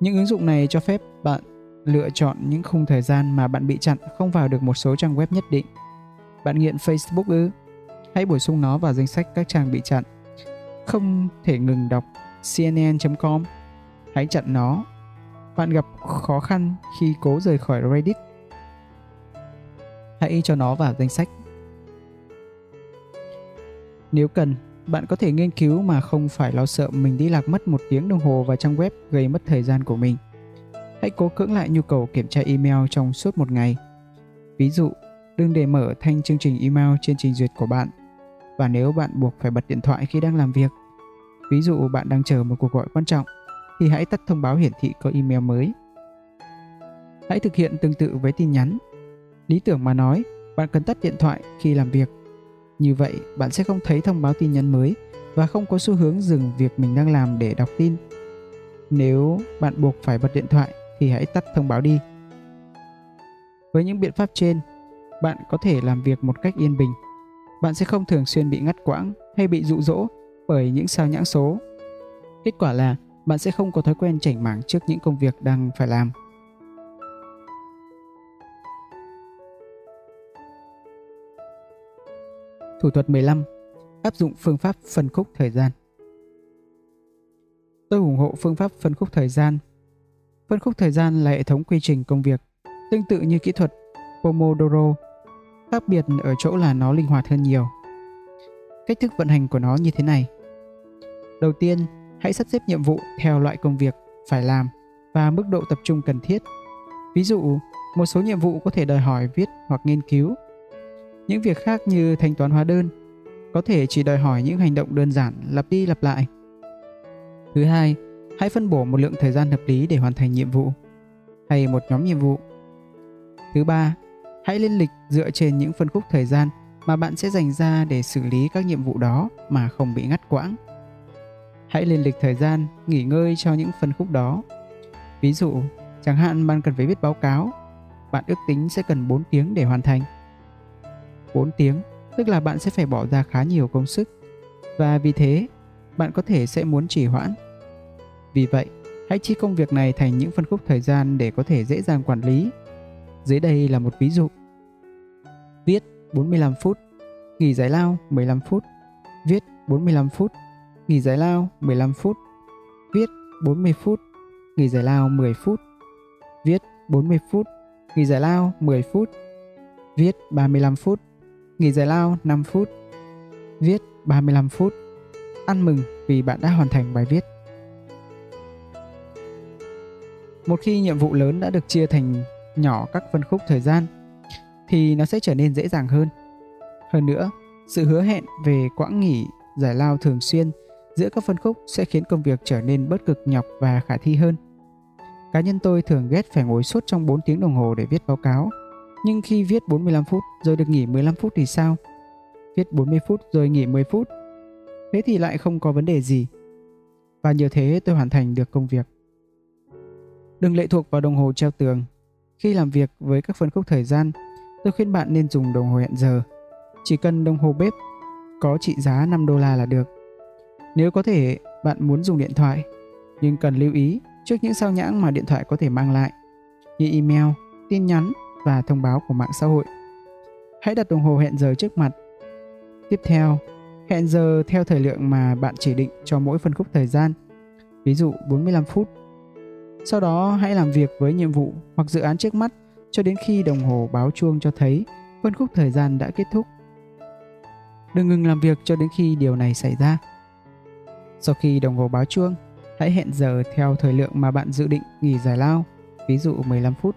Speaker 1: Những ứng dụng này cho phép bạn lựa chọn những khung thời gian mà bạn bị chặn không vào được một số trang web nhất định. Bạn nghiện Facebook ư? Hãy bổ sung nó vào danh sách các trang bị chặn. Không thể ngừng đọc cnn.com. Hãy chặn nó. Bạn gặp khó khăn khi cố rời khỏi Reddit. Hãy cho nó vào danh sách. Nếu cần, bạn có thể nghiên cứu mà không phải lo sợ mình đi lạc mất một tiếng đồng hồ vào trang web gây mất thời gian của mình hãy cố cưỡng lại nhu cầu kiểm tra email trong suốt một ngày. Ví dụ, đừng để mở thanh chương trình email trên trình duyệt của bạn. Và nếu bạn buộc phải bật điện thoại khi đang làm việc, ví dụ bạn đang chờ một cuộc gọi quan trọng, thì hãy tắt thông báo hiển thị có email mới. Hãy thực hiện tương tự với tin nhắn. Lý tưởng mà nói, bạn cần tắt điện thoại khi làm việc. Như vậy, bạn sẽ không thấy thông báo tin nhắn mới và không có xu hướng dừng việc mình đang làm để đọc tin. Nếu bạn buộc phải bật điện thoại thì hãy tắt thông báo đi. Với những biện pháp trên, bạn có thể làm việc một cách yên bình. Bạn sẽ không thường xuyên bị ngắt quãng hay bị dụ dỗ bởi những sao nhãng số. Kết quả là bạn sẽ không có thói quen chảnh mảng trước những công việc đang phải làm. Thủ thuật 15. Áp dụng phương pháp phân khúc thời gian. Tôi ủng hộ phương pháp phân khúc thời gian Phân khúc thời gian là hệ thống quy trình công việc, tương tự như kỹ thuật Pomodoro. Khác biệt ở chỗ là nó linh hoạt hơn nhiều. Cách thức vận hành của nó như thế này. Đầu tiên, hãy sắp xếp nhiệm vụ theo loại công việc phải làm và mức độ tập trung cần thiết. Ví dụ, một số nhiệm vụ có thể đòi hỏi viết hoặc nghiên cứu. Những việc khác như thanh toán hóa đơn có thể chỉ đòi hỏi những hành động đơn giản lặp đi lặp lại. Thứ hai, hãy phân bổ một lượng thời gian hợp lý để hoàn thành nhiệm vụ hay một nhóm nhiệm vụ. Thứ ba, hãy lên lịch dựa trên những phân khúc thời gian mà bạn sẽ dành ra để xử lý các nhiệm vụ đó mà không bị ngắt quãng. Hãy lên lịch thời gian nghỉ ngơi cho những phân khúc đó. Ví dụ, chẳng hạn bạn cần phải viết báo cáo, bạn ước tính sẽ cần 4 tiếng để hoàn thành. 4 tiếng tức là bạn sẽ phải bỏ ra khá nhiều công sức và vì thế bạn có thể sẽ muốn trì hoãn. Vì vậy, hãy chia công việc này thành những phân khúc thời gian để có thể dễ dàng quản lý. Dưới đây là một ví dụ. Viết 45 phút, nghỉ giải lao 15 phút, viết 45 phút, nghỉ giải lao 15 phút, viết 40 phút, nghỉ giải lao 10 phút, viết 40 phút, nghỉ giải lao 10 phút, viết 35 phút, nghỉ giải lao 5 phút, viết 35 phút. Ăn mừng vì bạn đã hoàn thành bài viết. Một khi nhiệm vụ lớn đã được chia thành nhỏ các phân khúc thời gian thì nó sẽ trở nên dễ dàng hơn. Hơn nữa, sự hứa hẹn về quãng nghỉ giải lao thường xuyên giữa các phân khúc sẽ khiến công việc trở nên bớt cực nhọc và khả thi hơn. Cá nhân tôi thường ghét phải ngồi suốt trong 4 tiếng đồng hồ để viết báo cáo nhưng khi viết 45 phút rồi được nghỉ 15 phút thì sao? Viết 40 phút rồi nghỉ 10 phút. Thế thì lại không có vấn đề gì. Và nhờ thế tôi hoàn thành được công việc. Đừng lệ thuộc vào đồng hồ treo tường. Khi làm việc với các phân khúc thời gian, tôi khuyên bạn nên dùng đồng hồ hẹn giờ. Chỉ cần đồng hồ bếp có trị giá 5 đô la là được. Nếu có thể, bạn muốn dùng điện thoại, nhưng cần lưu ý trước những sao nhãng mà điện thoại có thể mang lại, như email, tin nhắn và thông báo của mạng xã hội. Hãy đặt đồng hồ hẹn giờ trước mặt. Tiếp theo, hẹn giờ theo thời lượng mà bạn chỉ định cho mỗi phân khúc thời gian, ví dụ 45 phút. Sau đó hãy làm việc với nhiệm vụ hoặc dự án trước mắt cho đến khi đồng hồ báo chuông cho thấy phân khúc thời gian đã kết thúc. Đừng ngừng làm việc cho đến khi điều này xảy ra. Sau khi đồng hồ báo chuông, hãy hẹn giờ theo thời lượng mà bạn dự định nghỉ giải lao, ví dụ 15 phút.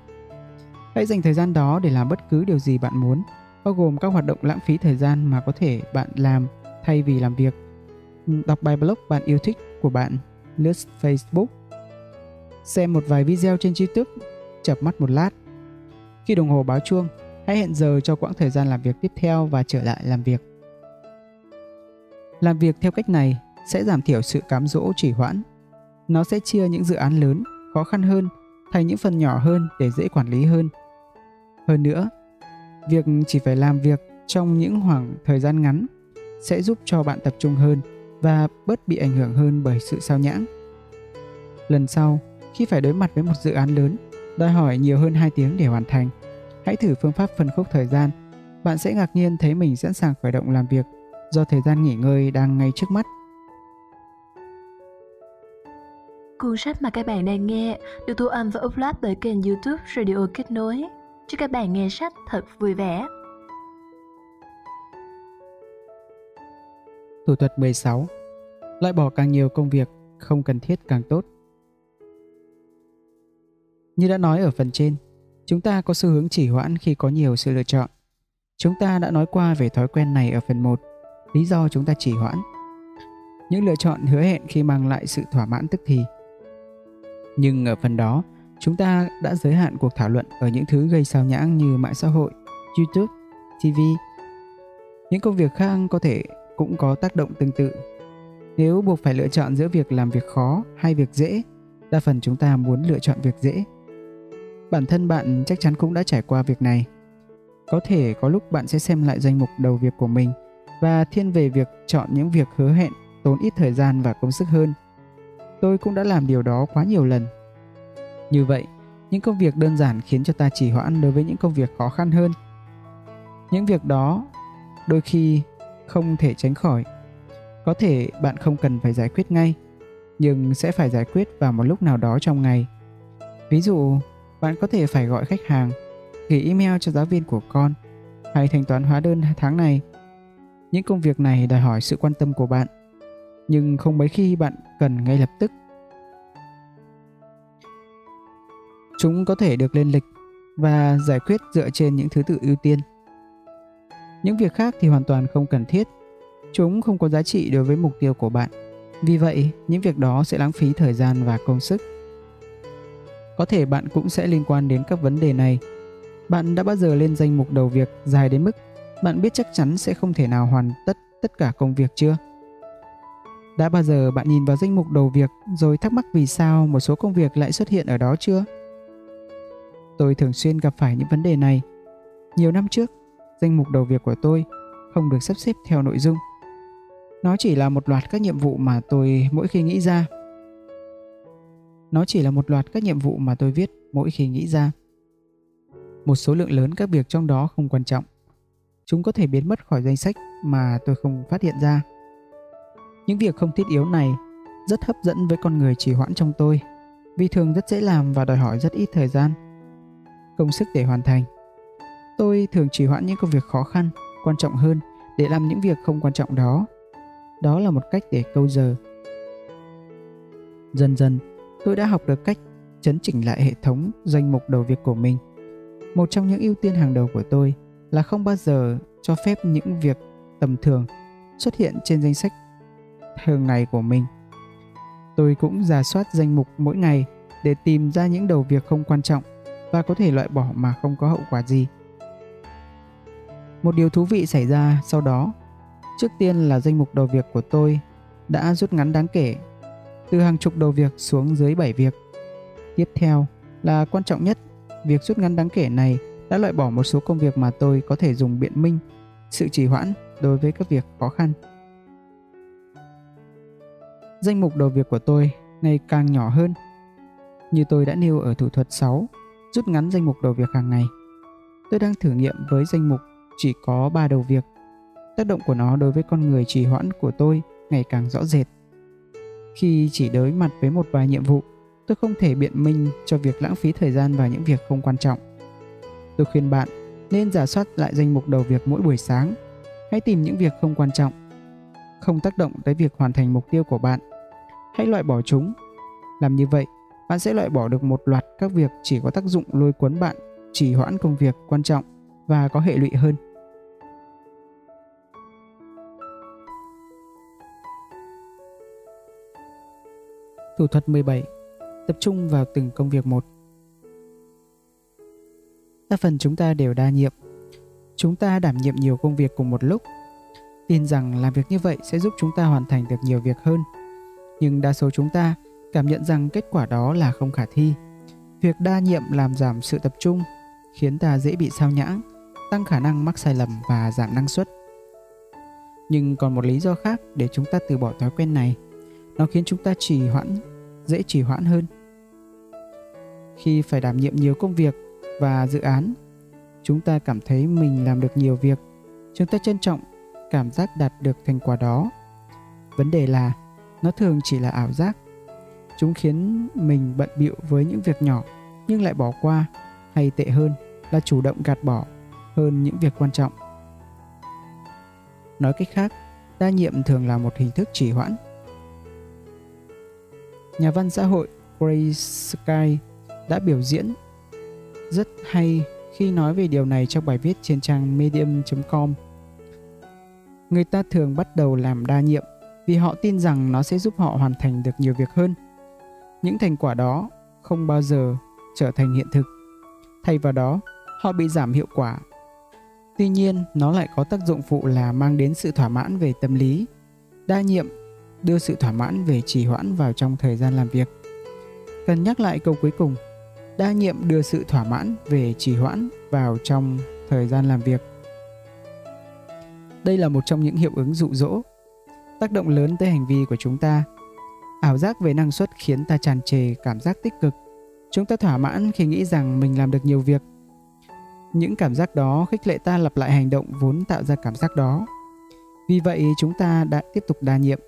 Speaker 1: Hãy dành thời gian đó để làm bất cứ điều gì bạn muốn, bao gồm các hoạt động lãng phí thời gian mà có thể bạn làm thay vì làm việc. Đọc bài blog bạn yêu thích của bạn, lướt Facebook, xem một vài video trên YouTube, chập mắt một lát. Khi đồng hồ báo chuông, hãy hẹn giờ cho quãng thời gian làm việc tiếp theo và trở lại làm việc. Làm việc theo cách này sẽ giảm thiểu sự cám dỗ trì hoãn. Nó sẽ chia những dự án lớn, khó khăn hơn thành những phần nhỏ hơn để dễ quản lý hơn. Hơn nữa, việc chỉ phải làm việc trong những khoảng thời gian ngắn sẽ giúp cho bạn tập trung hơn và bớt bị ảnh hưởng hơn bởi sự sao nhãng. Lần sau, khi phải đối mặt với một dự án lớn, đòi hỏi nhiều hơn 2 tiếng để hoàn thành, hãy thử phương pháp phân khúc thời gian. Bạn sẽ ngạc nhiên thấy mình sẵn sàng khởi động làm việc do thời gian nghỉ ngơi đang ngay trước mắt.
Speaker 2: Cuốn sách mà các bạn đang nghe được thu âm và upload bởi kênh youtube Radio Kết Nối. Chúc các bạn nghe sách thật vui vẻ.
Speaker 1: Thủ thuật 16 Loại bỏ càng nhiều công việc không cần thiết càng tốt. Như đã nói ở phần trên, chúng ta có xu hướng chỉ hoãn khi có nhiều sự lựa chọn. Chúng ta đã nói qua về thói quen này ở phần 1, lý do chúng ta chỉ hoãn. Những lựa chọn hứa hẹn khi mang lại sự thỏa mãn tức thì nhưng ở phần đó, chúng ta đã giới hạn cuộc thảo luận ở những thứ gây sao nhãng như mạng xã hội, YouTube, TV. Những công việc khác có thể cũng có tác động tương tự. Nếu buộc phải lựa chọn giữa việc làm việc khó hay việc dễ, đa phần chúng ta muốn lựa chọn việc dễ. Bản thân bạn chắc chắn cũng đã trải qua việc này. Có thể có lúc bạn sẽ xem lại danh mục đầu việc của mình và thiên về việc chọn những việc hứa hẹn tốn ít thời gian và công sức hơn – tôi cũng đã làm điều đó quá nhiều lần. Như vậy, những công việc đơn giản khiến cho ta chỉ hoãn đối với những công việc khó khăn hơn. Những việc đó đôi khi không thể tránh khỏi. Có thể bạn không cần phải giải quyết ngay, nhưng sẽ phải giải quyết vào một lúc nào đó trong ngày. Ví dụ, bạn có thể phải gọi khách hàng, gửi email cho giáo viên của con hay thanh toán hóa đơn tháng này. Những công việc này đòi hỏi sự quan tâm của bạn, nhưng không mấy khi bạn cần ngay lập tức. Chúng có thể được lên lịch và giải quyết dựa trên những thứ tự ưu tiên. Những việc khác thì hoàn toàn không cần thiết. Chúng không có giá trị đối với mục tiêu của bạn. Vì vậy, những việc đó sẽ lãng phí thời gian và công sức. Có thể bạn cũng sẽ liên quan đến các vấn đề này. Bạn đã bao giờ lên danh mục đầu việc dài đến mức bạn biết chắc chắn sẽ không thể nào hoàn tất tất cả công việc chưa? Đã bao giờ bạn nhìn vào danh mục đầu việc rồi thắc mắc vì sao một số công việc lại xuất hiện ở đó chưa? Tôi thường xuyên gặp phải những vấn đề này. Nhiều năm trước, danh mục đầu việc của tôi không được sắp xếp theo nội dung. Nó chỉ là một loạt các nhiệm vụ mà tôi mỗi khi nghĩ ra. Nó chỉ là một loạt các nhiệm vụ mà tôi viết mỗi khi nghĩ ra. Một số lượng lớn các việc trong đó không quan trọng. Chúng có thể biến mất khỏi danh sách mà tôi không phát hiện ra. Những việc không thiết yếu này rất hấp dẫn với con người trì hoãn trong tôi, vì thường rất dễ làm và đòi hỏi rất ít thời gian, công sức để hoàn thành tôi thường trì hoãn những công việc khó khăn, quan trọng hơn để làm những việc không quan trọng đó đó là một cách để câu giờ dần dần tôi đã học được cách chấn chỉnh lại hệ thống danh mục đầu việc của mình. Một trong những ưu tiên hàng đầu của tôi là không bao giờ cho phép những việc tầm thường xuất hiện trên danh sách thường ngày của mình. Tôi cũng giả soát danh mục mỗi ngày để tìm ra những đầu việc không quan trọng và có thể loại bỏ mà không có hậu quả gì. Một điều thú vị xảy ra sau đó, trước tiên là danh mục đầu việc của tôi đã rút ngắn đáng kể, từ hàng chục đầu việc xuống dưới 7 việc. Tiếp theo là quan trọng nhất, việc rút ngắn đáng kể này đã loại bỏ một số công việc mà tôi có thể dùng biện minh sự trì hoãn đối với các việc khó khăn. Danh mục đầu việc của tôi ngày càng nhỏ hơn. Như tôi đã nêu ở thủ thuật 6, rút ngắn danh mục đầu việc hàng ngày. Tôi đang thử nghiệm với danh mục chỉ có 3 đầu việc. Tác động của nó đối với con người trì hoãn của tôi ngày càng rõ rệt. Khi chỉ đối mặt với một vài nhiệm vụ, tôi không thể biện minh cho việc lãng phí thời gian vào những việc không quan trọng. Tôi khuyên bạn nên giả soát lại danh mục đầu việc mỗi buổi sáng. Hãy tìm những việc không quan trọng, không tác động tới việc hoàn thành mục tiêu của bạn. Hãy loại bỏ chúng. Làm như vậy, bạn sẽ loại bỏ được một loạt các việc chỉ có tác dụng lôi cuốn bạn chỉ hoãn công việc quan trọng và có hệ lụy hơn. Thủ thuật 17 Tập trung vào từng công việc một Đa phần chúng ta đều đa nhiệm Chúng ta đảm nhiệm nhiều công việc cùng một lúc Tin rằng làm việc như vậy sẽ giúp chúng ta hoàn thành được nhiều việc hơn Nhưng đa số chúng ta cảm nhận rằng kết quả đó là không khả thi. Việc đa nhiệm làm giảm sự tập trung, khiến ta dễ bị sao nhãng, tăng khả năng mắc sai lầm và giảm năng suất. Nhưng còn một lý do khác để chúng ta từ bỏ thói quen này. Nó khiến chúng ta trì hoãn, dễ trì hoãn hơn. Khi phải đảm nhiệm nhiều công việc và dự án, chúng ta cảm thấy mình làm được nhiều việc. Chúng ta trân trọng cảm giác đạt được thành quả đó. Vấn đề là nó thường chỉ là ảo giác Chúng khiến mình bận bịu với những việc nhỏ nhưng lại bỏ qua hay tệ hơn là chủ động gạt bỏ hơn những việc quan trọng. Nói cách khác, đa nhiệm thường là một hình thức trì hoãn. Nhà văn xã hội Gray Sky đã biểu diễn rất hay khi nói về điều này trong bài viết trên trang medium.com. Người ta thường bắt đầu làm đa nhiệm vì họ tin rằng nó sẽ giúp họ hoàn thành được nhiều việc hơn – những thành quả đó không bao giờ trở thành hiện thực. Thay vào đó, họ bị giảm hiệu quả. Tuy nhiên, nó lại có tác dụng phụ là mang đến sự thỏa mãn về tâm lý. Đa nhiệm đưa sự thỏa mãn về trì hoãn vào trong thời gian làm việc. Cần nhắc lại câu cuối cùng, đa nhiệm đưa sự thỏa mãn về trì hoãn vào trong thời gian làm việc. Đây là một trong những hiệu ứng dụ dỗ, tác động lớn tới hành vi của chúng ta Ảo giác về năng suất khiến ta tràn trề cảm giác tích cực. Chúng ta thỏa mãn khi nghĩ rằng mình làm được nhiều việc. Những cảm giác đó khích lệ ta lặp lại hành động vốn tạo ra cảm giác đó. Vì vậy chúng ta đã tiếp tục đa nhiệm.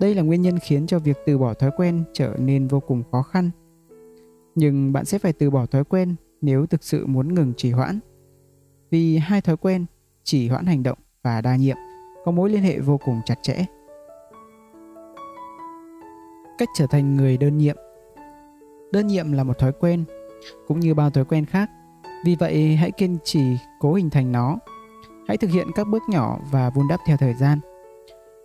Speaker 1: Đây là nguyên nhân khiến cho việc từ bỏ thói quen trở nên vô cùng khó khăn. Nhưng bạn sẽ phải từ bỏ thói quen nếu thực sự muốn ngừng trì hoãn. Vì hai thói quen, trì hoãn hành động và đa nhiệm, có mối liên hệ vô cùng chặt chẽ. Cách trở thành người đơn nhiệm Đơn nhiệm là một thói quen, cũng như bao thói quen khác. Vì vậy, hãy kiên trì cố hình thành nó. Hãy thực hiện các bước nhỏ và vun đắp theo thời gian.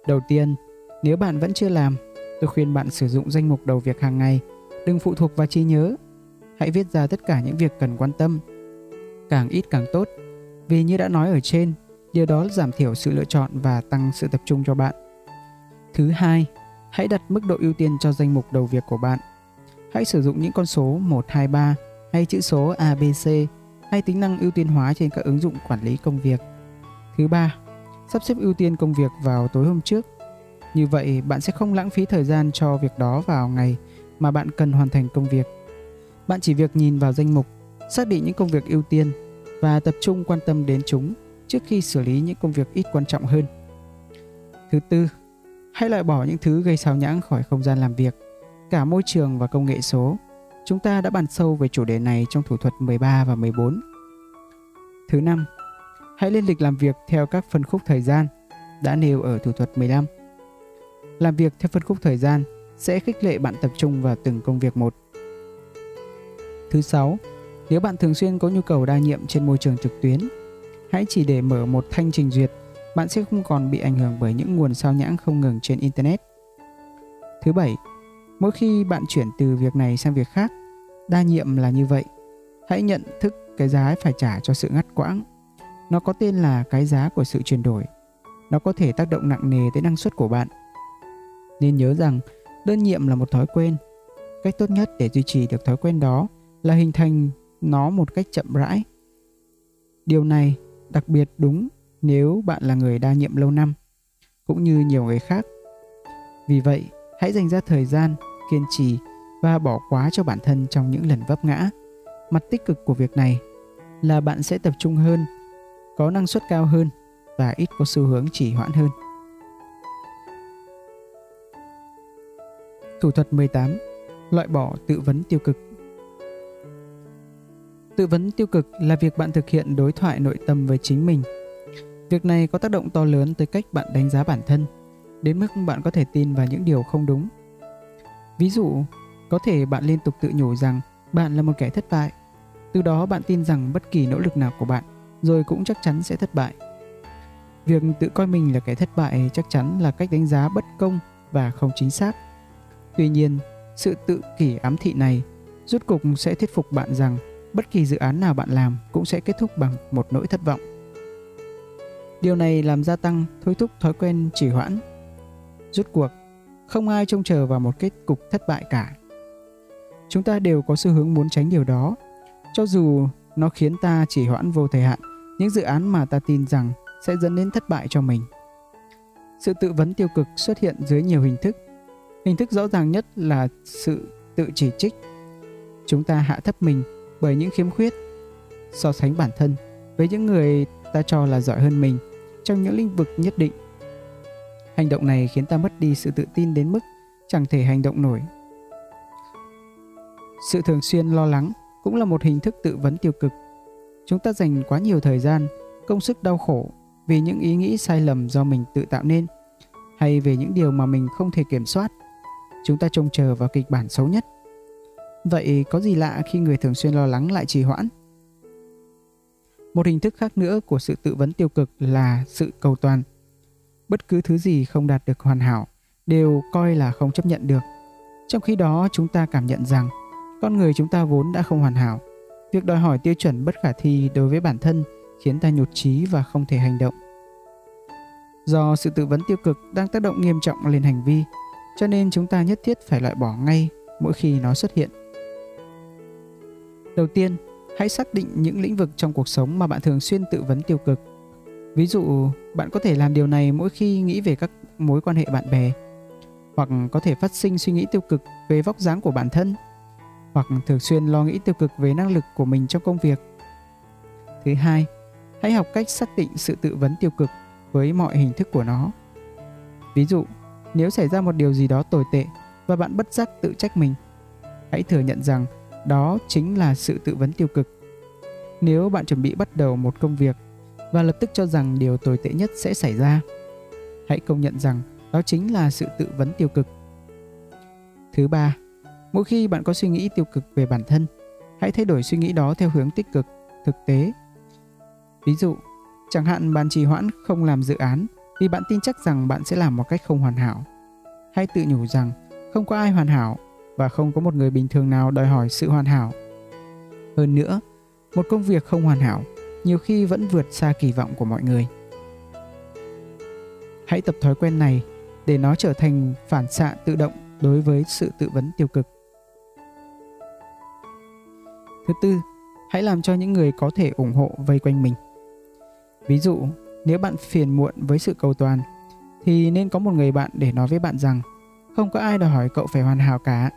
Speaker 1: Đầu tiên, nếu bạn vẫn chưa làm, tôi khuyên bạn sử dụng danh mục đầu việc hàng ngày. Đừng phụ thuộc vào trí nhớ. Hãy viết ra tất cả những việc cần quan tâm. Càng ít càng tốt. Vì như đã nói ở trên, điều đó giảm thiểu sự lựa chọn và tăng sự tập trung cho bạn. Thứ hai, hãy đặt mức độ ưu tiên cho danh mục đầu việc của bạn. Hãy sử dụng những con số 1, 2, 3 hay chữ số ABC hay tính năng ưu tiên hóa trên các ứng dụng quản lý công việc. Thứ ba, sắp xếp ưu tiên công việc vào tối hôm trước. Như vậy, bạn sẽ không lãng phí thời gian cho việc đó vào ngày mà bạn cần hoàn thành công việc. Bạn chỉ việc nhìn vào danh mục, xác định những công việc ưu tiên và tập trung quan tâm đến chúng trước khi xử lý những công việc ít quan trọng hơn. Thứ tư, hãy loại bỏ những thứ gây sao nhãng khỏi không gian làm việc, cả môi trường và công nghệ số. Chúng ta đã bàn sâu về chủ đề này trong thủ thuật 13 và 14. Thứ năm, hãy lên lịch làm việc theo các phân khúc thời gian đã nêu ở thủ thuật 15. Làm việc theo phân khúc thời gian sẽ khích lệ bạn tập trung vào từng công việc một. Thứ sáu, nếu bạn thường xuyên có nhu cầu đa nhiệm trên môi trường trực tuyến, hãy chỉ để mở một thanh trình duyệt, bạn sẽ không còn bị ảnh hưởng bởi những nguồn sao nhãng không ngừng trên internet. Thứ bảy, mỗi khi bạn chuyển từ việc này sang việc khác, đa nhiệm là như vậy. Hãy nhận thức cái giá phải trả cho sự ngắt quãng. Nó có tên là cái giá của sự chuyển đổi. Nó có thể tác động nặng nề tới năng suất của bạn. Nên nhớ rằng đơn nhiệm là một thói quen. Cách tốt nhất để duy trì được thói quen đó là hình thành nó một cách chậm rãi. Điều này đặc biệt đúng nếu bạn là người đa nhiệm lâu năm, cũng như nhiều người khác. Vì vậy, hãy dành ra thời gian, kiên trì và bỏ quá cho bản thân trong những lần vấp ngã. Mặt tích cực của việc này là bạn sẽ tập trung hơn, có năng suất cao hơn và ít có xu hướng chỉ hoãn hơn. Thủ thuật 18. Loại bỏ tự vấn tiêu cực Tự vấn tiêu cực là việc bạn thực hiện đối thoại nội tâm với chính mình. Việc này có tác động to lớn tới cách bạn đánh giá bản thân, đến mức bạn có thể tin vào những điều không đúng. Ví dụ, có thể bạn liên tục tự nhủ rằng bạn là một kẻ thất bại. Từ đó bạn tin rằng bất kỳ nỗ lực nào của bạn rồi cũng chắc chắn sẽ thất bại. Việc tự coi mình là kẻ thất bại chắc chắn là cách đánh giá bất công và không chính xác. Tuy nhiên, sự tự kỷ ám thị này rút cục sẽ thuyết phục bạn rằng bất kỳ dự án nào bạn làm cũng sẽ kết thúc bằng một nỗi thất vọng. Điều này làm gia tăng thôi thúc thói quen trì hoãn. Rút cuộc, không ai trông chờ vào một kết cục thất bại cả. Chúng ta đều có xu hướng muốn tránh điều đó, cho dù nó khiến ta chỉ hoãn vô thời hạn những dự án mà ta tin rằng sẽ dẫn đến thất bại cho mình. Sự tự vấn tiêu cực xuất hiện dưới nhiều hình thức. Hình thức rõ ràng nhất là sự tự chỉ trích. Chúng ta hạ thấp mình bởi những khiếm khuyết, so sánh bản thân với những người ta cho là giỏi hơn mình trong những lĩnh vực nhất định. Hành động này khiến ta mất đi sự tự tin đến mức chẳng thể hành động nổi. Sự thường xuyên lo lắng cũng là một hình thức tự vấn tiêu cực. Chúng ta dành quá nhiều thời gian, công sức đau khổ vì những ý nghĩ sai lầm do mình tự tạo nên hay về những điều mà mình không thể kiểm soát. Chúng ta trông chờ vào kịch bản xấu nhất. Vậy có gì lạ khi người thường xuyên lo lắng lại trì hoãn? Một hình thức khác nữa của sự tự vấn tiêu cực là sự cầu toàn. Bất cứ thứ gì không đạt được hoàn hảo đều coi là không chấp nhận được. Trong khi đó chúng ta cảm nhận rằng con người chúng ta vốn đã không hoàn hảo. Việc đòi hỏi tiêu chuẩn bất khả thi đối với bản thân khiến ta nhụt chí và không thể hành động. Do sự tự vấn tiêu cực đang tác động nghiêm trọng lên hành vi, cho nên chúng ta nhất thiết phải loại bỏ ngay mỗi khi nó xuất hiện. Đầu tiên, hãy xác định những lĩnh vực trong cuộc sống mà bạn thường xuyên tự vấn tiêu cực. Ví dụ, bạn có thể làm điều này mỗi khi nghĩ về các mối quan hệ bạn bè, hoặc có thể phát sinh suy nghĩ tiêu cực về vóc dáng của bản thân, hoặc thường xuyên lo nghĩ tiêu cực về năng lực của mình trong công việc. Thứ hai, hãy học cách xác định sự tự vấn tiêu cực với mọi hình thức của nó. Ví dụ, nếu xảy ra một điều gì đó tồi tệ và bạn bất giác tự trách mình, hãy thừa nhận rằng đó chính là sự tự vấn tiêu cực. Nếu bạn chuẩn bị bắt đầu một công việc và lập tức cho rằng điều tồi tệ nhất sẽ xảy ra, hãy công nhận rằng đó chính là sự tự vấn tiêu cực. Thứ ba, mỗi khi bạn có suy nghĩ tiêu cực về bản thân, hãy thay đổi suy nghĩ đó theo hướng tích cực, thực tế. Ví dụ, chẳng hạn bạn trì hoãn không làm dự án vì bạn tin chắc rằng bạn sẽ làm một cách không hoàn hảo. Hãy tự nhủ rằng không có ai hoàn hảo và không có một người bình thường nào đòi hỏi sự hoàn hảo. Hơn nữa, một công việc không hoàn hảo nhiều khi vẫn vượt xa kỳ vọng của mọi người. Hãy tập thói quen này để nó trở thành phản xạ tự động đối với sự tự vấn tiêu cực. Thứ tư, hãy làm cho những người có thể ủng hộ vây quanh mình. Ví dụ, nếu bạn phiền muộn với sự cầu toàn thì nên có một người bạn để nói với bạn rằng không có ai đòi hỏi cậu phải hoàn hảo cả.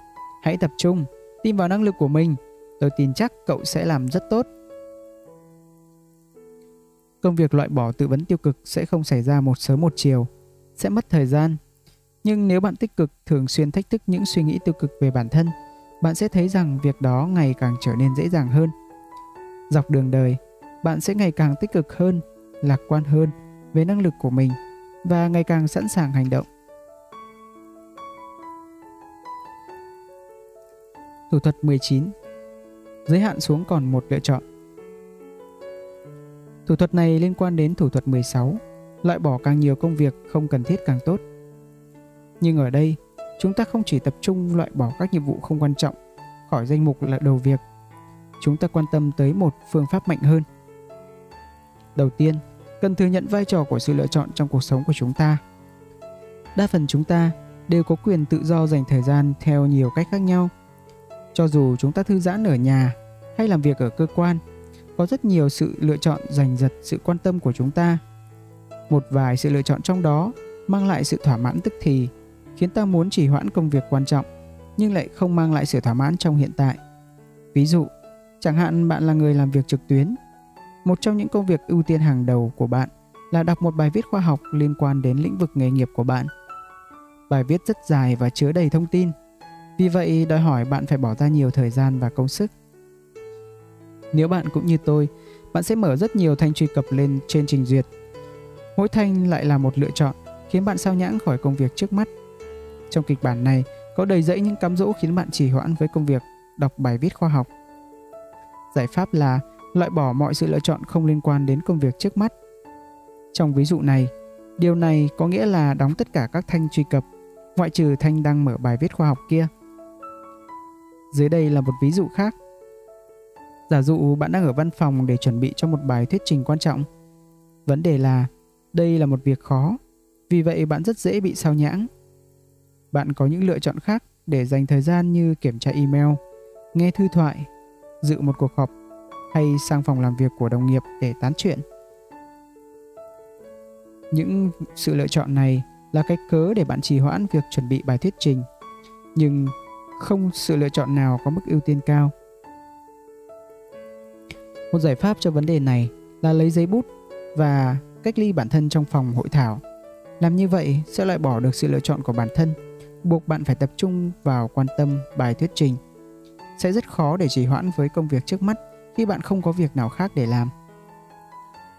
Speaker 1: Hãy tập trung, tin vào năng lực của mình. Tôi tin chắc cậu sẽ làm rất tốt. Công việc loại bỏ tự vấn tiêu cực sẽ không xảy ra một sớm một chiều, sẽ mất thời gian. Nhưng nếu bạn tích cực thường xuyên thách thức những suy nghĩ tiêu cực về bản thân, bạn sẽ thấy rằng việc đó ngày càng trở nên dễ dàng hơn. Dọc đường đời, bạn sẽ ngày càng tích cực hơn, lạc quan hơn về năng lực của mình và ngày càng sẵn sàng hành động. Thủ thuật 19 Giới hạn xuống còn một lựa chọn Thủ thuật này liên quan đến thủ thuật 16 Loại bỏ càng nhiều công việc không cần thiết càng tốt Nhưng ở đây Chúng ta không chỉ tập trung loại bỏ các nhiệm vụ không quan trọng khỏi danh mục là đầu việc. Chúng ta quan tâm tới một phương pháp mạnh hơn. Đầu tiên, cần thừa nhận vai trò của sự lựa chọn trong cuộc sống của chúng ta. Đa phần chúng ta đều có quyền tự do dành thời gian theo nhiều cách khác nhau. Cho dù chúng ta thư giãn ở nhà hay làm việc ở cơ quan, có rất nhiều sự lựa chọn giành giật sự quan tâm của chúng ta. Một vài sự lựa chọn trong đó mang lại sự thỏa mãn tức thì khiến ta muốn chỉ hoãn công việc quan trọng nhưng lại không mang lại sự thỏa mãn trong hiện tại. Ví dụ, chẳng hạn bạn là người làm việc trực tuyến. Một trong những công việc ưu tiên hàng đầu của bạn là đọc một bài viết khoa học liên quan đến lĩnh vực nghề nghiệp của bạn. Bài viết rất dài và chứa đầy thông tin. Vì vậy, đòi hỏi bạn phải bỏ ra nhiều thời gian và công sức. Nếu bạn cũng như tôi, bạn sẽ mở rất nhiều thanh truy cập lên trên trình duyệt. Mỗi thanh lại là một lựa chọn, khiến bạn sao nhãng khỏi công việc trước mắt trong kịch bản này có đầy dẫy những cám dỗ khiến bạn trì hoãn với công việc đọc bài viết khoa học. Giải pháp là loại bỏ mọi sự lựa chọn không liên quan đến công việc trước mắt. Trong ví dụ này, điều này có nghĩa là đóng tất cả các thanh truy cập, ngoại trừ thanh đang mở bài viết khoa học kia. Dưới đây là một ví dụ khác. Giả dụ bạn đang ở văn phòng để chuẩn bị cho một bài thuyết trình quan trọng. Vấn đề là đây là một việc khó, vì vậy bạn rất dễ bị sao nhãng bạn có những lựa chọn khác để dành thời gian như kiểm tra email, nghe thư thoại, dự một cuộc họp hay sang phòng làm việc của đồng nghiệp để tán chuyện. Những sự lựa chọn này là cái cớ để bạn trì hoãn việc chuẩn bị bài thuyết trình, nhưng không sự lựa chọn nào có mức ưu tiên cao. Một giải pháp cho vấn đề này là lấy giấy bút và cách ly bản thân trong phòng hội thảo. Làm như vậy sẽ loại bỏ được sự lựa chọn của bản thân buộc bạn phải tập trung vào quan tâm bài thuyết trình. Sẽ rất khó để trì hoãn với công việc trước mắt khi bạn không có việc nào khác để làm.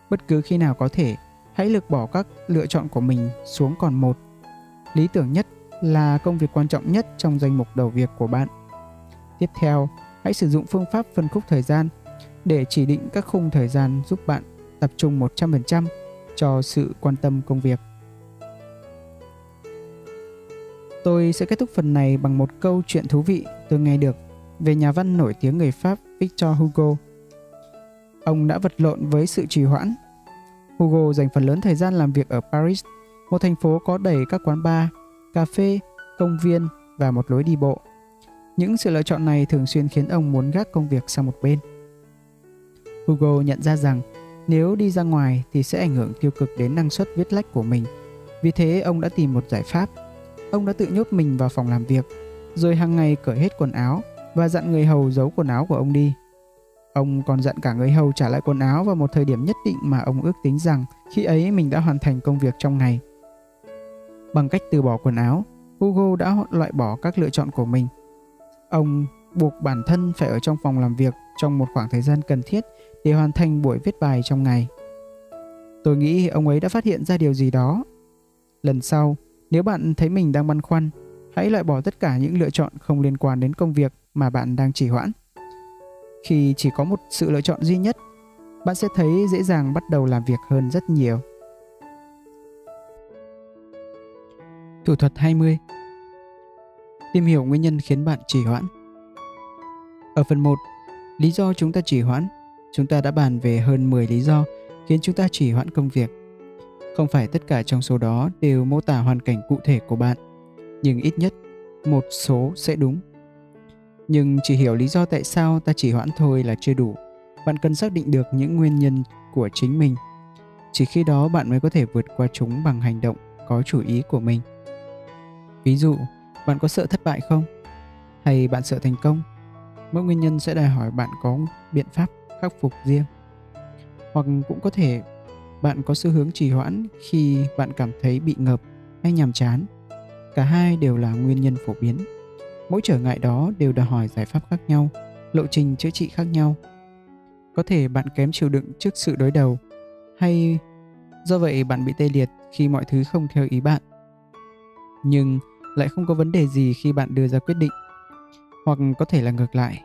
Speaker 1: Bất cứ khi nào có thể, hãy lược bỏ các lựa chọn của mình xuống còn một. Lý tưởng nhất là công việc quan trọng nhất trong danh mục đầu việc của bạn. Tiếp theo, hãy sử dụng phương pháp phân khúc thời gian để chỉ định các khung thời gian giúp bạn tập trung 100% cho sự quan tâm công việc. Tôi sẽ kết thúc phần này bằng một câu chuyện thú vị tôi nghe được về nhà văn nổi tiếng người Pháp Victor Hugo. Ông đã vật lộn với sự trì hoãn. Hugo dành phần lớn thời gian làm việc ở Paris, một thành phố có đầy các quán bar, cà phê, công viên và một lối đi bộ. Những sự lựa chọn này thường xuyên khiến ông muốn gác công việc sang một bên. Hugo nhận ra rằng nếu đi ra ngoài thì sẽ ảnh hưởng tiêu cực đến năng suất viết lách của mình. Vì thế ông đã tìm một giải pháp – ông đã tự nhốt mình vào phòng làm việc, rồi hàng ngày cởi hết quần áo và dặn người hầu giấu quần áo của ông đi. Ông còn dặn cả người hầu trả lại quần áo vào một thời điểm nhất định mà ông ước tính rằng khi ấy mình đã hoàn thành công việc trong ngày. Bằng cách từ bỏ quần áo, Hugo đã loại bỏ các lựa chọn của mình. Ông buộc bản thân phải ở trong phòng làm việc trong một khoảng thời gian cần thiết để hoàn thành buổi viết bài trong ngày. Tôi nghĩ ông ấy đã phát hiện ra điều gì đó. Lần sau, nếu bạn thấy mình đang băn khoăn, hãy loại bỏ tất cả những lựa chọn không liên quan đến công việc mà bạn đang trì hoãn. Khi chỉ có một sự lựa chọn duy nhất, bạn sẽ thấy dễ dàng bắt đầu làm việc hơn rất nhiều. Thủ thuật 20 Tìm hiểu nguyên nhân khiến bạn trì hoãn Ở phần 1, lý do chúng ta trì hoãn, chúng ta đã bàn về hơn 10 lý do khiến chúng ta trì hoãn công việc. Không phải tất cả trong số đó đều mô tả hoàn cảnh cụ thể của bạn, nhưng ít nhất một số sẽ đúng. Nhưng chỉ hiểu lý do tại sao ta chỉ hoãn thôi là chưa đủ. Bạn cần xác định được những nguyên nhân của chính mình. Chỉ khi đó bạn mới có thể vượt qua chúng bằng hành động có chủ ý của mình. Ví dụ, bạn có sợ thất bại không? Hay bạn sợ thành công? Mỗi nguyên nhân sẽ đòi hỏi bạn có biện pháp khắc phục riêng. Hoặc cũng có thể bạn có xu hướng trì hoãn khi bạn cảm thấy bị ngợp hay nhàm chán. Cả hai đều là nguyên nhân phổ biến. Mỗi trở ngại đó đều đòi hỏi giải pháp khác nhau, lộ trình chữa trị khác nhau. Có thể bạn kém chịu đựng trước sự đối đầu hay do vậy bạn bị tê liệt khi mọi thứ không theo ý bạn. Nhưng lại không có vấn đề gì khi bạn đưa ra quyết định hoặc có thể là ngược lại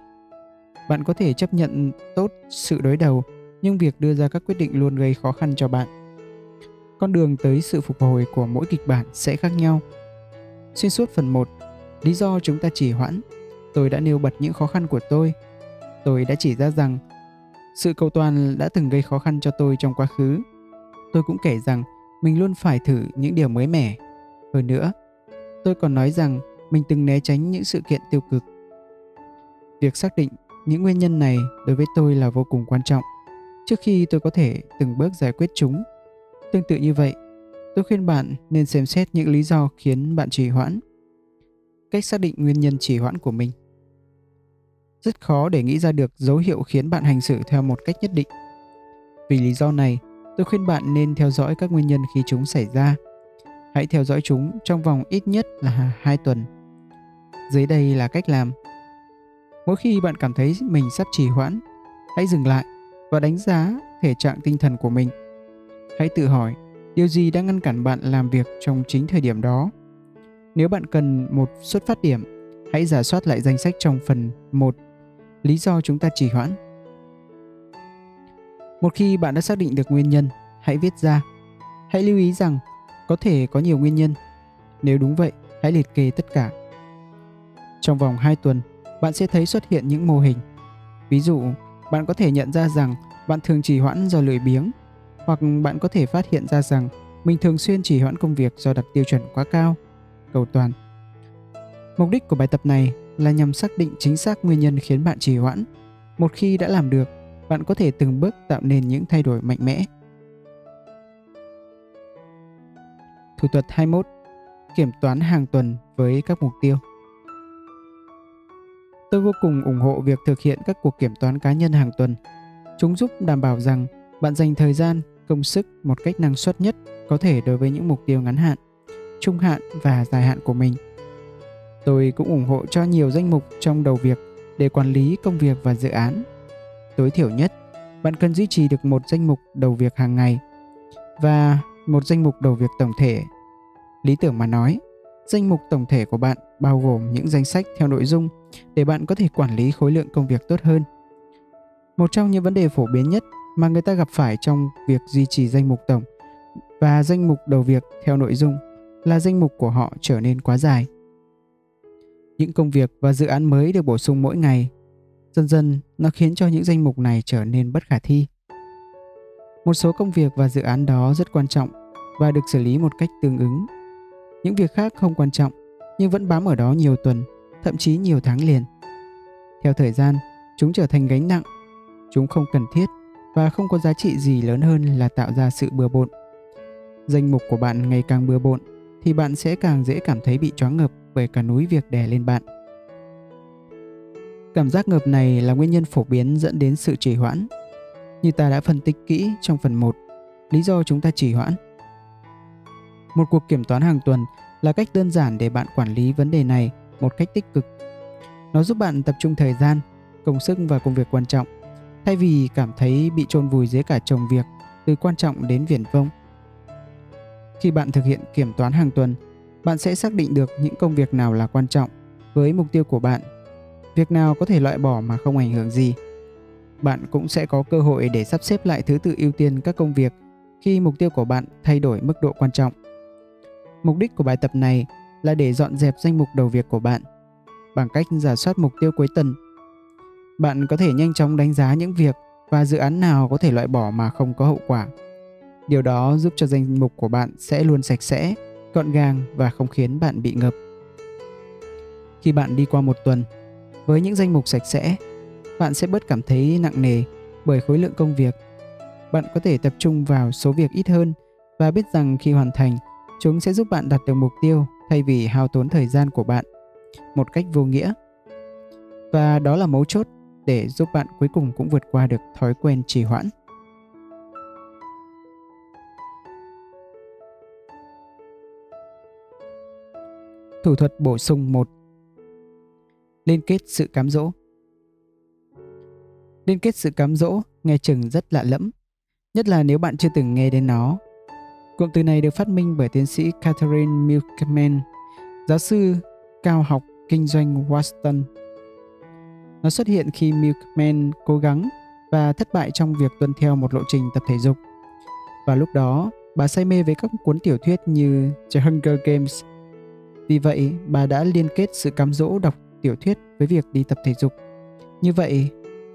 Speaker 1: bạn có thể chấp nhận tốt sự đối đầu nhưng việc đưa ra các quyết định luôn gây khó khăn cho bạn con đường tới sự phục hồi của mỗi kịch bản sẽ khác nhau xuyên suốt phần 1 lý do chúng ta trì hoãn tôi đã nêu bật những khó khăn của tôi tôi đã chỉ ra rằng sự cầu toàn đã từng gây khó khăn cho tôi trong quá khứ tôi cũng kể rằng mình luôn phải thử những điều mới mẻ hơn nữa Tôi còn nói rằng mình từng né tránh những sự kiện tiêu cực. Việc xác định những nguyên nhân này đối với tôi là vô cùng quan trọng trước khi tôi có thể từng bước giải quyết chúng. Tương tự như vậy, tôi khuyên bạn nên xem xét những lý do khiến bạn trì hoãn. Cách xác định nguyên nhân trì hoãn của mình. Rất khó để nghĩ ra được dấu hiệu khiến bạn hành xử theo một cách nhất định. Vì lý do này, tôi khuyên bạn nên theo dõi các nguyên nhân khi chúng xảy ra Hãy theo dõi chúng trong vòng ít nhất là 2 tuần. Dưới đây là cách làm. Mỗi khi bạn cảm thấy mình sắp trì hoãn, hãy dừng lại và đánh giá thể trạng tinh thần của mình. Hãy tự hỏi điều gì đang ngăn cản bạn làm việc trong chính thời điểm đó. Nếu bạn cần một xuất phát điểm, hãy giả soát lại danh sách trong phần 1 lý do chúng ta trì hoãn. Một khi bạn đã xác định được nguyên nhân, hãy viết ra. Hãy lưu ý rằng có thể có nhiều nguyên nhân. Nếu đúng vậy, hãy liệt kê tất cả. Trong vòng 2 tuần, bạn sẽ thấy xuất hiện những mô hình. Ví dụ, bạn có thể nhận ra rằng bạn thường trì hoãn do lười biếng, hoặc bạn có thể phát hiện ra rằng mình thường xuyên trì hoãn công việc do đặt tiêu chuẩn quá cao, cầu toàn. Mục đích của bài tập này là nhằm xác định chính xác nguyên nhân khiến bạn trì hoãn. Một khi đã làm được, bạn có thể từng bước tạo nên những thay đổi mạnh mẽ Thủ thuật 21 Kiểm toán hàng tuần với các mục tiêu Tôi vô cùng ủng hộ việc thực hiện các cuộc kiểm toán cá nhân hàng tuần. Chúng giúp đảm bảo rằng bạn dành thời gian, công sức một cách năng suất nhất có thể đối với những mục tiêu ngắn hạn, trung hạn và dài hạn của mình. Tôi cũng ủng hộ cho nhiều danh mục trong đầu việc để quản lý công việc và dự án. Tối thiểu nhất, bạn cần duy trì được một danh mục đầu việc hàng ngày và một danh mục đầu việc tổng thể. Lý tưởng mà nói, danh mục tổng thể của bạn bao gồm những danh sách theo nội dung để bạn có thể quản lý khối lượng công việc tốt hơn. Một trong những vấn đề phổ biến nhất mà người ta gặp phải trong việc duy trì danh mục tổng và danh mục đầu việc theo nội dung là danh mục của họ trở nên quá dài. Những công việc và dự án mới được bổ sung mỗi ngày. Dần dần, nó khiến cho những danh mục này trở nên bất khả thi. Một số công việc và dự án đó rất quan trọng và được xử lý một cách tương ứng. Những việc khác không quan trọng nhưng vẫn bám ở đó nhiều tuần, thậm chí nhiều tháng liền. Theo thời gian, chúng trở thành gánh nặng. Chúng không cần thiết và không có giá trị gì lớn hơn là tạo ra sự bừa bộn. Danh mục của bạn ngày càng bừa bộn thì bạn sẽ càng dễ cảm thấy bị choáng ngợp bởi cả núi việc đè lên bạn. Cảm giác ngợp này là nguyên nhân phổ biến dẫn đến sự trì hoãn như ta đã phân tích kỹ trong phần 1, lý do chúng ta trì hoãn. Một cuộc kiểm toán hàng tuần là cách đơn giản để bạn quản lý vấn đề này một cách tích cực. Nó giúp bạn tập trung thời gian, công sức và công việc quan trọng, thay vì cảm thấy bị chôn vùi dưới cả chồng việc từ quan trọng đến viển vông. Khi bạn thực hiện kiểm toán hàng tuần, bạn sẽ xác định được những công việc nào là quan trọng với mục tiêu của bạn, việc nào có thể loại bỏ mà không ảnh hưởng gì. Bạn cũng sẽ có cơ hội để sắp xếp lại thứ tự ưu tiên các công việc khi mục tiêu của bạn thay đổi mức độ quan trọng. Mục đích của bài tập này là để dọn dẹp danh mục đầu việc của bạn bằng cách giả soát mục tiêu cuối tuần. Bạn có thể nhanh chóng đánh giá những việc và dự án nào có thể loại bỏ mà không có hậu quả. Điều đó giúp cho danh mục của bạn sẽ luôn sạch sẽ, gọn gàng và không khiến bạn bị ngập. Khi bạn đi qua một tuần với những danh mục sạch sẽ, bạn sẽ bớt cảm thấy nặng nề bởi khối lượng công việc. Bạn có thể tập trung vào số việc ít hơn và biết rằng khi hoàn thành, chúng sẽ giúp bạn đạt được mục tiêu thay vì hao tốn thời gian của bạn một cách vô nghĩa. Và đó là mấu chốt để giúp bạn cuối cùng cũng vượt qua được thói quen trì hoãn. Thủ thuật bổ sung 1 Liên kết sự cám dỗ Liên kết sự cám dỗ nghe chừng rất lạ lẫm, nhất là nếu bạn chưa từng nghe đến nó. Cụm từ này được phát minh bởi tiến sĩ Catherine Milkman, giáo sư cao học kinh doanh Washington Nó xuất hiện khi Milkman cố gắng và thất bại trong việc tuân theo một lộ trình tập thể dục. Và lúc đó, bà say mê với các cuốn tiểu thuyết như The Hunger Games. Vì vậy, bà đã liên kết sự cám dỗ đọc tiểu thuyết với việc đi tập thể dục. Như vậy,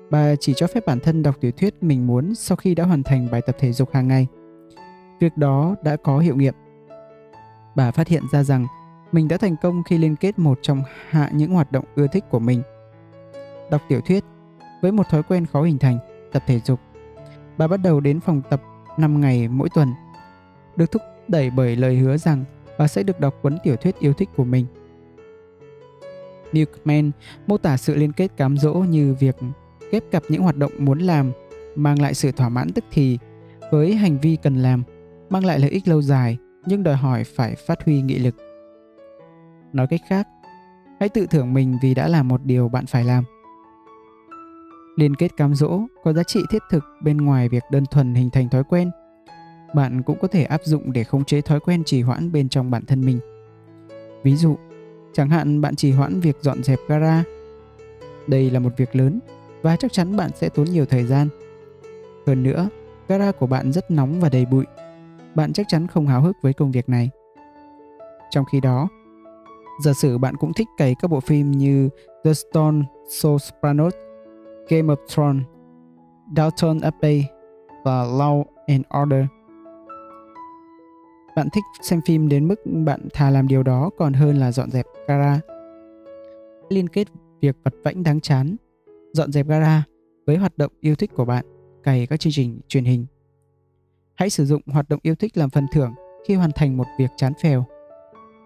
Speaker 1: bà chỉ cho phép bản thân đọc tiểu thuyết mình muốn sau khi đã hoàn thành bài tập thể dục hàng ngày. Việc đó đã có hiệu nghiệm. Bà phát hiện ra rằng mình đã thành công khi liên kết một trong hạ những hoạt động ưa thích của mình. Đọc tiểu thuyết với một thói quen khó hình thành, tập thể dục. Bà bắt đầu đến phòng tập 5 ngày mỗi tuần. Được thúc đẩy bởi lời hứa rằng và sẽ được đọc cuốn tiểu thuyết yêu thích của mình. Newman mô tả sự liên kết cám dỗ như việc ghép cặp những hoạt động muốn làm mang lại sự thỏa mãn tức thì với hành vi cần làm, mang lại lợi ích lâu dài nhưng đòi hỏi phải phát huy nghị lực. Nói cách khác, hãy tự thưởng mình vì đã làm một điều bạn phải làm. Liên kết cám dỗ có giá trị thiết thực bên ngoài việc đơn thuần hình thành thói quen. Bạn cũng có thể áp dụng để khống chế thói quen trì hoãn bên trong bản thân mình. Ví dụ, chẳng hạn bạn trì hoãn việc dọn dẹp gara. Đây là một việc lớn và chắc chắn bạn sẽ tốn nhiều thời gian. Hơn nữa, gara của bạn rất nóng và đầy bụi. Bạn chắc chắn không háo hức với công việc này. Trong khi đó, Giả sử bạn cũng thích cày các bộ phim như The Stone Sopranos, Game of Thrones, Downton Abbey và Law and Order. Bạn thích xem phim đến mức bạn thà làm điều đó còn hơn là dọn dẹp gara. Liên kết việc vật vãnh đáng chán, dọn dẹp gara với hoạt động yêu thích của bạn, cày các chương trình truyền hình. Hãy sử dụng hoạt động yêu thích làm phần thưởng khi hoàn thành một việc chán phèo.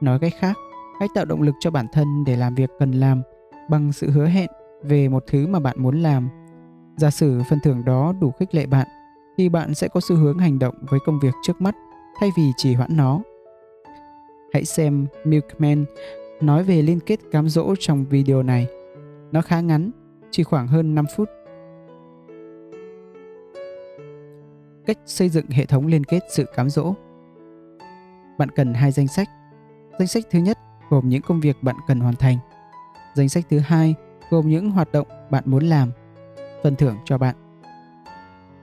Speaker 1: Nói cách khác, Hãy tạo động lực cho bản thân để làm việc cần làm bằng sự hứa hẹn về một thứ mà bạn muốn làm. Giả sử phần thưởng đó đủ khích lệ bạn thì bạn sẽ có xu hướng hành động với công việc trước mắt thay vì trì hoãn nó. Hãy xem Milkman nói về liên kết cám dỗ trong video này. Nó khá ngắn, chỉ khoảng hơn 5 phút. Cách xây dựng hệ thống liên kết sự cám dỗ. Bạn cần hai danh sách. Danh sách thứ nhất gồm những công việc bạn cần hoàn thành. Danh sách thứ hai gồm những hoạt động bạn muốn làm, phần thưởng cho bạn.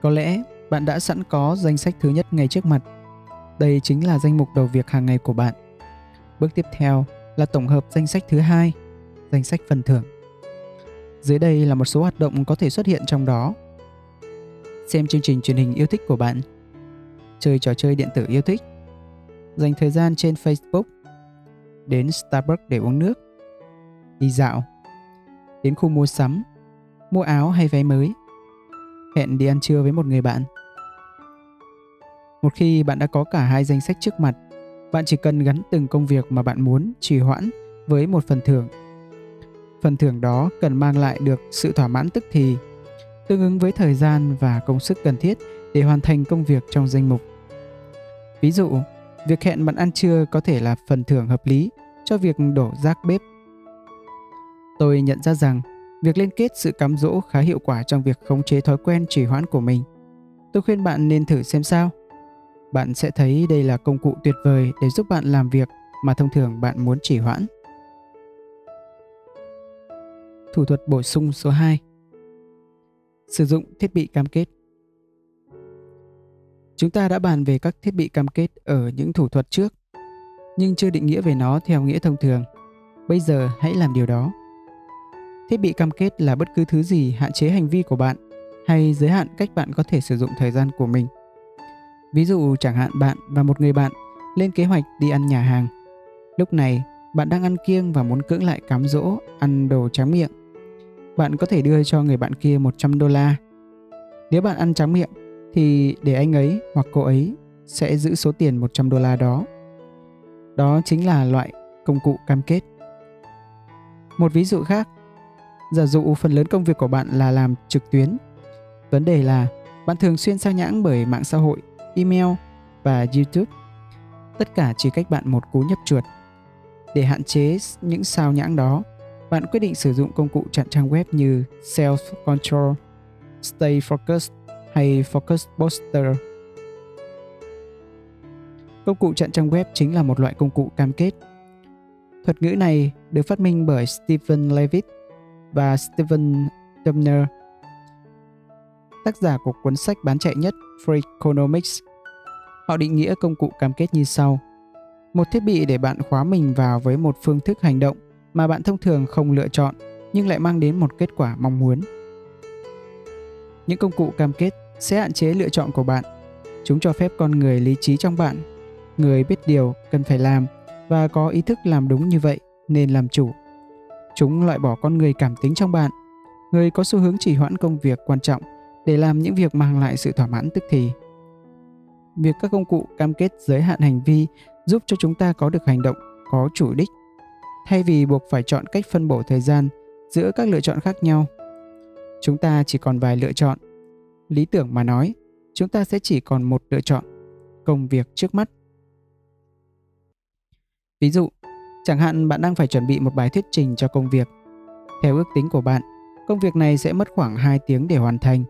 Speaker 1: Có lẽ bạn đã sẵn có danh sách thứ nhất ngay trước mặt. Đây chính là danh mục đầu việc hàng ngày của bạn. Bước tiếp theo là tổng hợp danh sách thứ hai, danh sách phần thưởng. Dưới đây là một số hoạt động có thể xuất hiện trong đó. Xem chương trình truyền hình yêu thích của bạn, chơi trò chơi điện tử yêu thích, dành thời gian trên Facebook đến Starbucks để uống nước, đi dạo, đến khu mua sắm, mua áo hay váy mới, hẹn đi ăn trưa với một người bạn. Một khi bạn đã có cả hai danh sách trước mặt, bạn chỉ cần gắn từng công việc mà bạn muốn trì hoãn với một phần thưởng. Phần thưởng đó cần mang lại được sự thỏa mãn tức thì, tương ứng với thời gian và công sức cần thiết để hoàn thành công việc trong danh mục. Ví dụ, Việc hẹn bạn ăn trưa có thể là phần thưởng hợp lý cho việc đổ rác bếp. Tôi nhận ra rằng việc liên kết sự cám dỗ khá hiệu quả trong việc khống chế thói quen trì hoãn của mình. Tôi khuyên bạn nên thử xem sao. Bạn sẽ thấy đây là công cụ tuyệt vời để giúp bạn làm việc mà thông thường bạn muốn trì hoãn. Thủ thuật bổ sung số 2 Sử dụng thiết bị cam kết Chúng ta đã bàn về các thiết bị cam kết ở những thủ thuật trước, nhưng chưa định nghĩa về nó theo nghĩa thông thường. Bây giờ hãy làm điều đó. Thiết bị cam kết là bất cứ thứ gì hạn chế hành vi của bạn hay giới hạn cách bạn có thể sử dụng thời gian của mình. Ví dụ chẳng hạn bạn và một người bạn lên kế hoạch đi ăn nhà hàng. Lúc này, bạn đang ăn kiêng và muốn cưỡng lại cám dỗ ăn đồ tráng miệng. Bạn có thể đưa cho người bạn kia 100 đô la. Nếu bạn ăn tráng miệng thì để anh ấy hoặc cô ấy sẽ giữ số tiền 100 đô la đó. Đó chính là loại công cụ cam kết. Một ví dụ khác, giả dụ phần lớn công việc của bạn là làm trực tuyến. Vấn đề là bạn thường xuyên sao nhãng bởi mạng xã hội, email và YouTube. Tất cả chỉ cách bạn một cú nhấp chuột. Để hạn chế những sao nhãng đó, bạn quyết định sử dụng công cụ chặn trang web như Self Control, Stay Focused hay Focus Poster. Công cụ chặn trang web chính là một loại công cụ cam kết. Thuật ngữ này được phát minh bởi Stephen Levitt và Stephen Dubner, tác giả của cuốn sách bán chạy nhất Freakonomics. Họ định nghĩa công cụ cam kết như sau. Một thiết bị để bạn khóa mình vào với một phương thức hành động mà bạn thông thường không lựa chọn nhưng lại mang đến một kết quả mong muốn. Những công cụ cam kết sẽ hạn chế lựa chọn của bạn. Chúng cho phép con người lý trí trong bạn, người biết điều cần phải làm và có ý thức làm đúng như vậy nên làm chủ. Chúng loại bỏ con người cảm tính trong bạn, người có xu hướng chỉ hoãn công việc quan trọng để làm những việc mang lại sự thỏa mãn tức thì. Việc các công cụ cam kết giới hạn hành vi giúp cho chúng ta có được hành động có chủ đích thay vì buộc phải chọn cách phân bổ thời gian giữa các lựa chọn khác nhau. Chúng ta chỉ còn vài lựa chọn lý tưởng mà nói, chúng ta sẽ chỉ còn một lựa chọn, công việc trước mắt. Ví dụ, chẳng hạn bạn đang phải chuẩn bị một bài thuyết trình cho công việc. Theo ước tính của bạn, công việc này sẽ mất khoảng 2 tiếng để hoàn thành.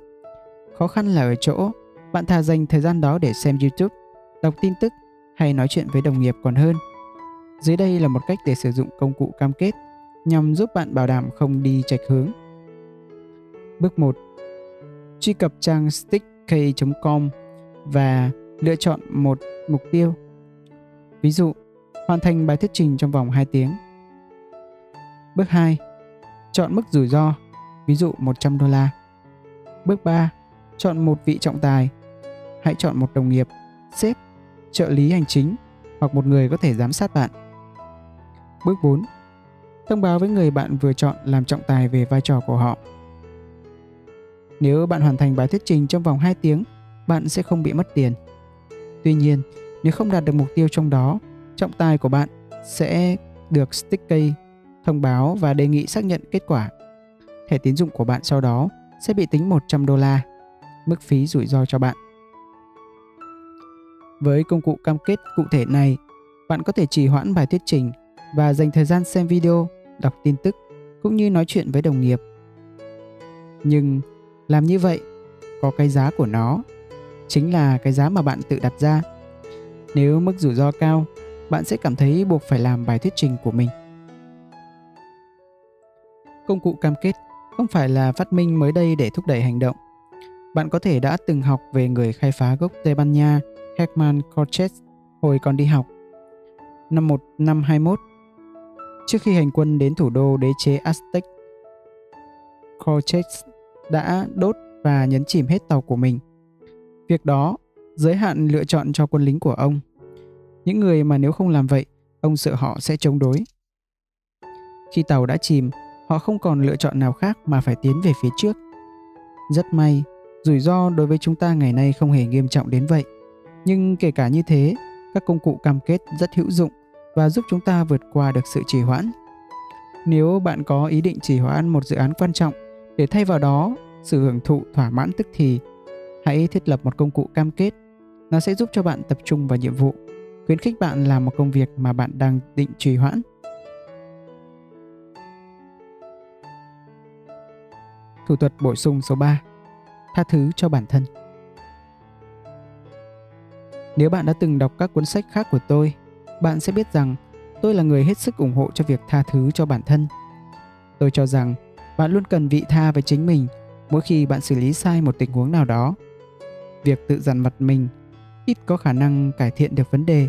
Speaker 1: Khó khăn là ở chỗ, bạn thà dành thời gian đó để xem YouTube, đọc tin tức hay nói chuyện với đồng nghiệp còn hơn. Dưới đây là một cách để sử dụng công cụ cam kết nhằm giúp bạn bảo đảm không đi chệch hướng. Bước 1 truy cập trang stickk.com và lựa chọn một mục tiêu. Ví dụ, hoàn thành bài thuyết trình trong vòng 2 tiếng. Bước 2. Chọn mức rủi ro, ví dụ 100 đô la. Bước 3. Chọn một vị trọng tài. Hãy chọn một đồng nghiệp, sếp, trợ lý hành chính hoặc một người có thể giám sát bạn. Bước 4. Thông báo với người bạn vừa chọn làm trọng tài về vai trò của họ nếu bạn hoàn thành bài thuyết trình trong vòng 2 tiếng, bạn sẽ không bị mất tiền. Tuy nhiên, nếu không đạt được mục tiêu trong đó, trọng tài của bạn sẽ được Sticky thông báo và đề nghị xác nhận kết quả. Thẻ tín dụng của bạn sau đó sẽ bị tính 100 đô la, mức phí rủi ro cho bạn. Với công cụ cam kết cụ thể này, bạn có thể trì hoãn bài thuyết trình và dành thời gian xem video, đọc tin tức cũng như nói chuyện với đồng nghiệp. Nhưng làm như vậy có cái giá của nó, chính là cái giá mà bạn tự đặt ra. Nếu mức rủi ro cao, bạn sẽ cảm thấy buộc phải làm bài thuyết trình của mình. Công cụ cam kết không phải là phát minh mới đây để thúc đẩy hành động. Bạn có thể đã từng học về người khai phá gốc Tây Ban Nha Hermann Cortés hồi còn đi học. Năm 1521, trước khi hành quân đến thủ đô đế chế Aztec, Cortés đã đốt và nhấn chìm hết tàu của mình. Việc đó giới hạn lựa chọn cho quân lính của ông. Những người mà nếu không làm vậy, ông sợ họ sẽ chống đối. Khi tàu đã chìm, họ không còn lựa chọn nào khác mà phải tiến về phía trước. Rất may, rủi ro đối với chúng ta ngày nay không hề nghiêm trọng đến vậy. Nhưng kể cả như thế, các công cụ cam kết rất hữu dụng và giúp chúng ta vượt qua được sự trì hoãn. Nếu bạn có ý định trì hoãn một dự án quan trọng để thay vào đó sự hưởng thụ thỏa mãn tức thì, hãy thiết lập một công cụ cam kết. Nó sẽ giúp cho bạn tập trung vào nhiệm vụ, khuyến khích bạn làm một công việc mà bạn đang định trì hoãn. Thủ thuật bổ sung số 3 Tha thứ cho bản thân Nếu bạn đã từng đọc các cuốn sách khác của tôi, bạn sẽ biết rằng tôi là người hết sức ủng hộ cho việc tha thứ cho bản thân. Tôi cho rằng bạn luôn cần vị tha với chính mình mỗi khi bạn xử lý sai một tình huống nào đó. Việc tự dằn mặt mình ít có khả năng cải thiện được vấn đề.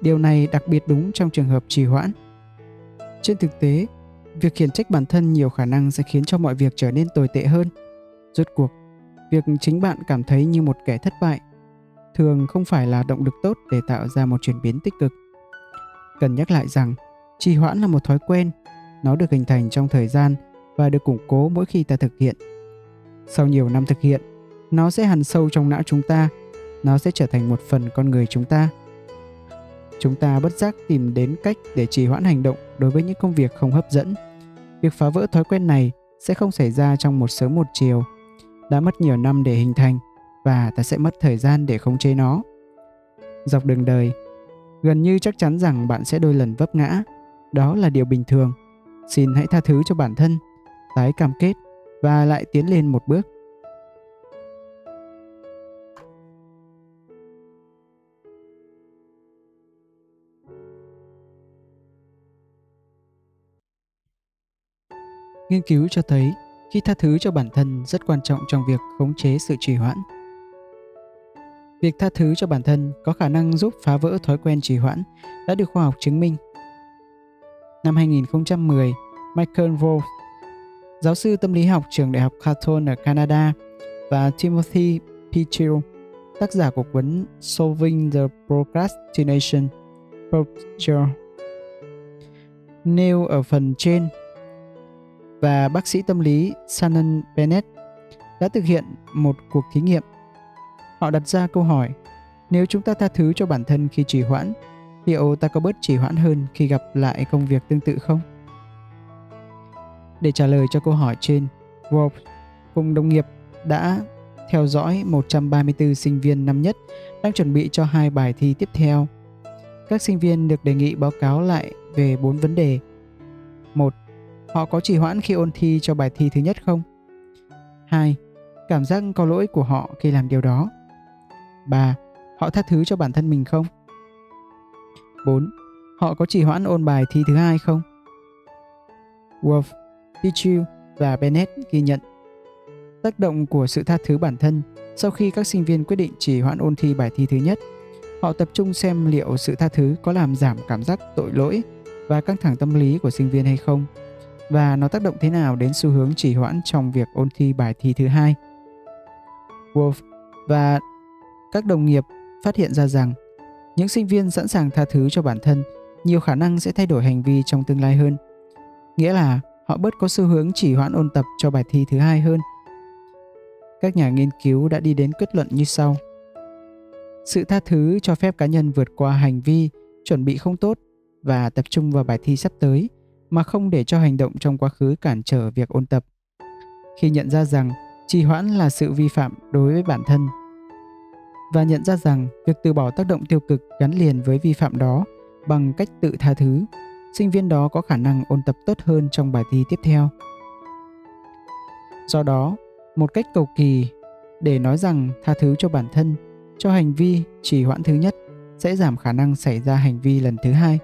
Speaker 1: Điều này đặc biệt đúng trong trường hợp trì hoãn. Trên thực tế, việc khiển trách bản thân nhiều khả năng sẽ khiến cho mọi việc trở nên tồi tệ hơn. Rốt cuộc, việc chính bạn cảm thấy như một kẻ thất bại thường không phải là động lực tốt để tạo ra một chuyển biến tích cực. Cần nhắc lại rằng, trì hoãn là một thói quen, nó được hình thành trong thời gian và được củng cố mỗi khi ta thực hiện. Sau nhiều năm thực hiện, nó sẽ hằn sâu trong não chúng ta, nó sẽ trở thành một phần con người chúng ta. Chúng ta bất giác tìm đến cách để trì hoãn hành động đối với những công việc không hấp dẫn. Việc phá vỡ thói quen này sẽ không xảy ra trong một sớm một chiều. Đã mất nhiều năm để hình thành và ta sẽ mất thời gian để khống chế nó. Dọc đường đời, gần như chắc chắn rằng bạn sẽ đôi lần vấp ngã. Đó là điều bình thường. Xin hãy tha thứ cho bản thân, tái cam kết và lại tiến lên một bước. Nghiên cứu cho thấy khi tha thứ cho bản thân rất quan trọng trong việc khống chế sự trì hoãn. Việc tha thứ cho bản thân có khả năng giúp phá vỡ thói quen trì hoãn đã được khoa học chứng minh. Năm 2010, Michael Wolff, giáo sư tâm lý học trường đại học Carleton ở Canada và Timothy Pichil, tác giả của cuốn Solving the Procrastination Procedure, nêu ở phần trên và bác sĩ tâm lý Shannon Bennett đã thực hiện một cuộc thí nghiệm. Họ đặt ra câu hỏi, nếu chúng ta tha thứ cho bản thân khi trì hoãn, liệu ta có bớt trì hoãn hơn khi gặp lại công việc tương tự không? Để trả lời cho câu hỏi trên, Wolf cùng đồng nghiệp đã theo dõi 134 sinh viên năm nhất đang chuẩn bị cho hai bài thi tiếp theo. Các sinh viên được đề nghị báo cáo lại về bốn vấn đề. một Họ có trì hoãn khi ôn thi cho bài thi thứ nhất không? 2. Cảm giác có lỗi của họ khi làm điều đó. 3. Họ tha thứ cho bản thân mình không? 4. Họ có trì hoãn ôn bài thi thứ hai không? Wolf, Pichu và Bennett ghi nhận tác động của sự tha thứ bản thân sau khi các sinh viên quyết định trì hoãn ôn thi bài thi thứ nhất. Họ tập trung xem liệu sự tha thứ có làm giảm cảm giác tội lỗi và căng thẳng tâm lý của sinh viên hay không và nó tác động thế nào đến xu hướng trì hoãn trong việc ôn thi bài thi thứ hai. Wolf và các đồng nghiệp phát hiện ra rằng những sinh viên sẵn sàng tha thứ cho bản thân nhiều khả năng sẽ thay đổi hành vi trong tương lai hơn. Nghĩa là họ bớt có xu hướng chỉ hoãn ôn tập cho bài thi thứ hai hơn. Các nhà nghiên cứu đã đi đến kết luận như sau. Sự tha thứ cho phép cá nhân vượt qua hành vi chuẩn bị không tốt và tập trung vào bài thi sắp tới mà không để cho hành động trong quá khứ cản trở việc ôn tập. Khi nhận ra rằng trì hoãn là sự vi phạm đối với bản thân và nhận ra rằng việc từ bỏ tác động tiêu cực gắn liền với vi phạm đó bằng cách tự tha thứ, sinh viên đó có khả năng ôn tập tốt hơn trong bài thi tiếp theo. Do đó, một cách cầu kỳ để nói rằng tha thứ cho bản thân, cho hành vi trì hoãn thứ nhất sẽ giảm khả năng xảy ra hành vi lần thứ hai.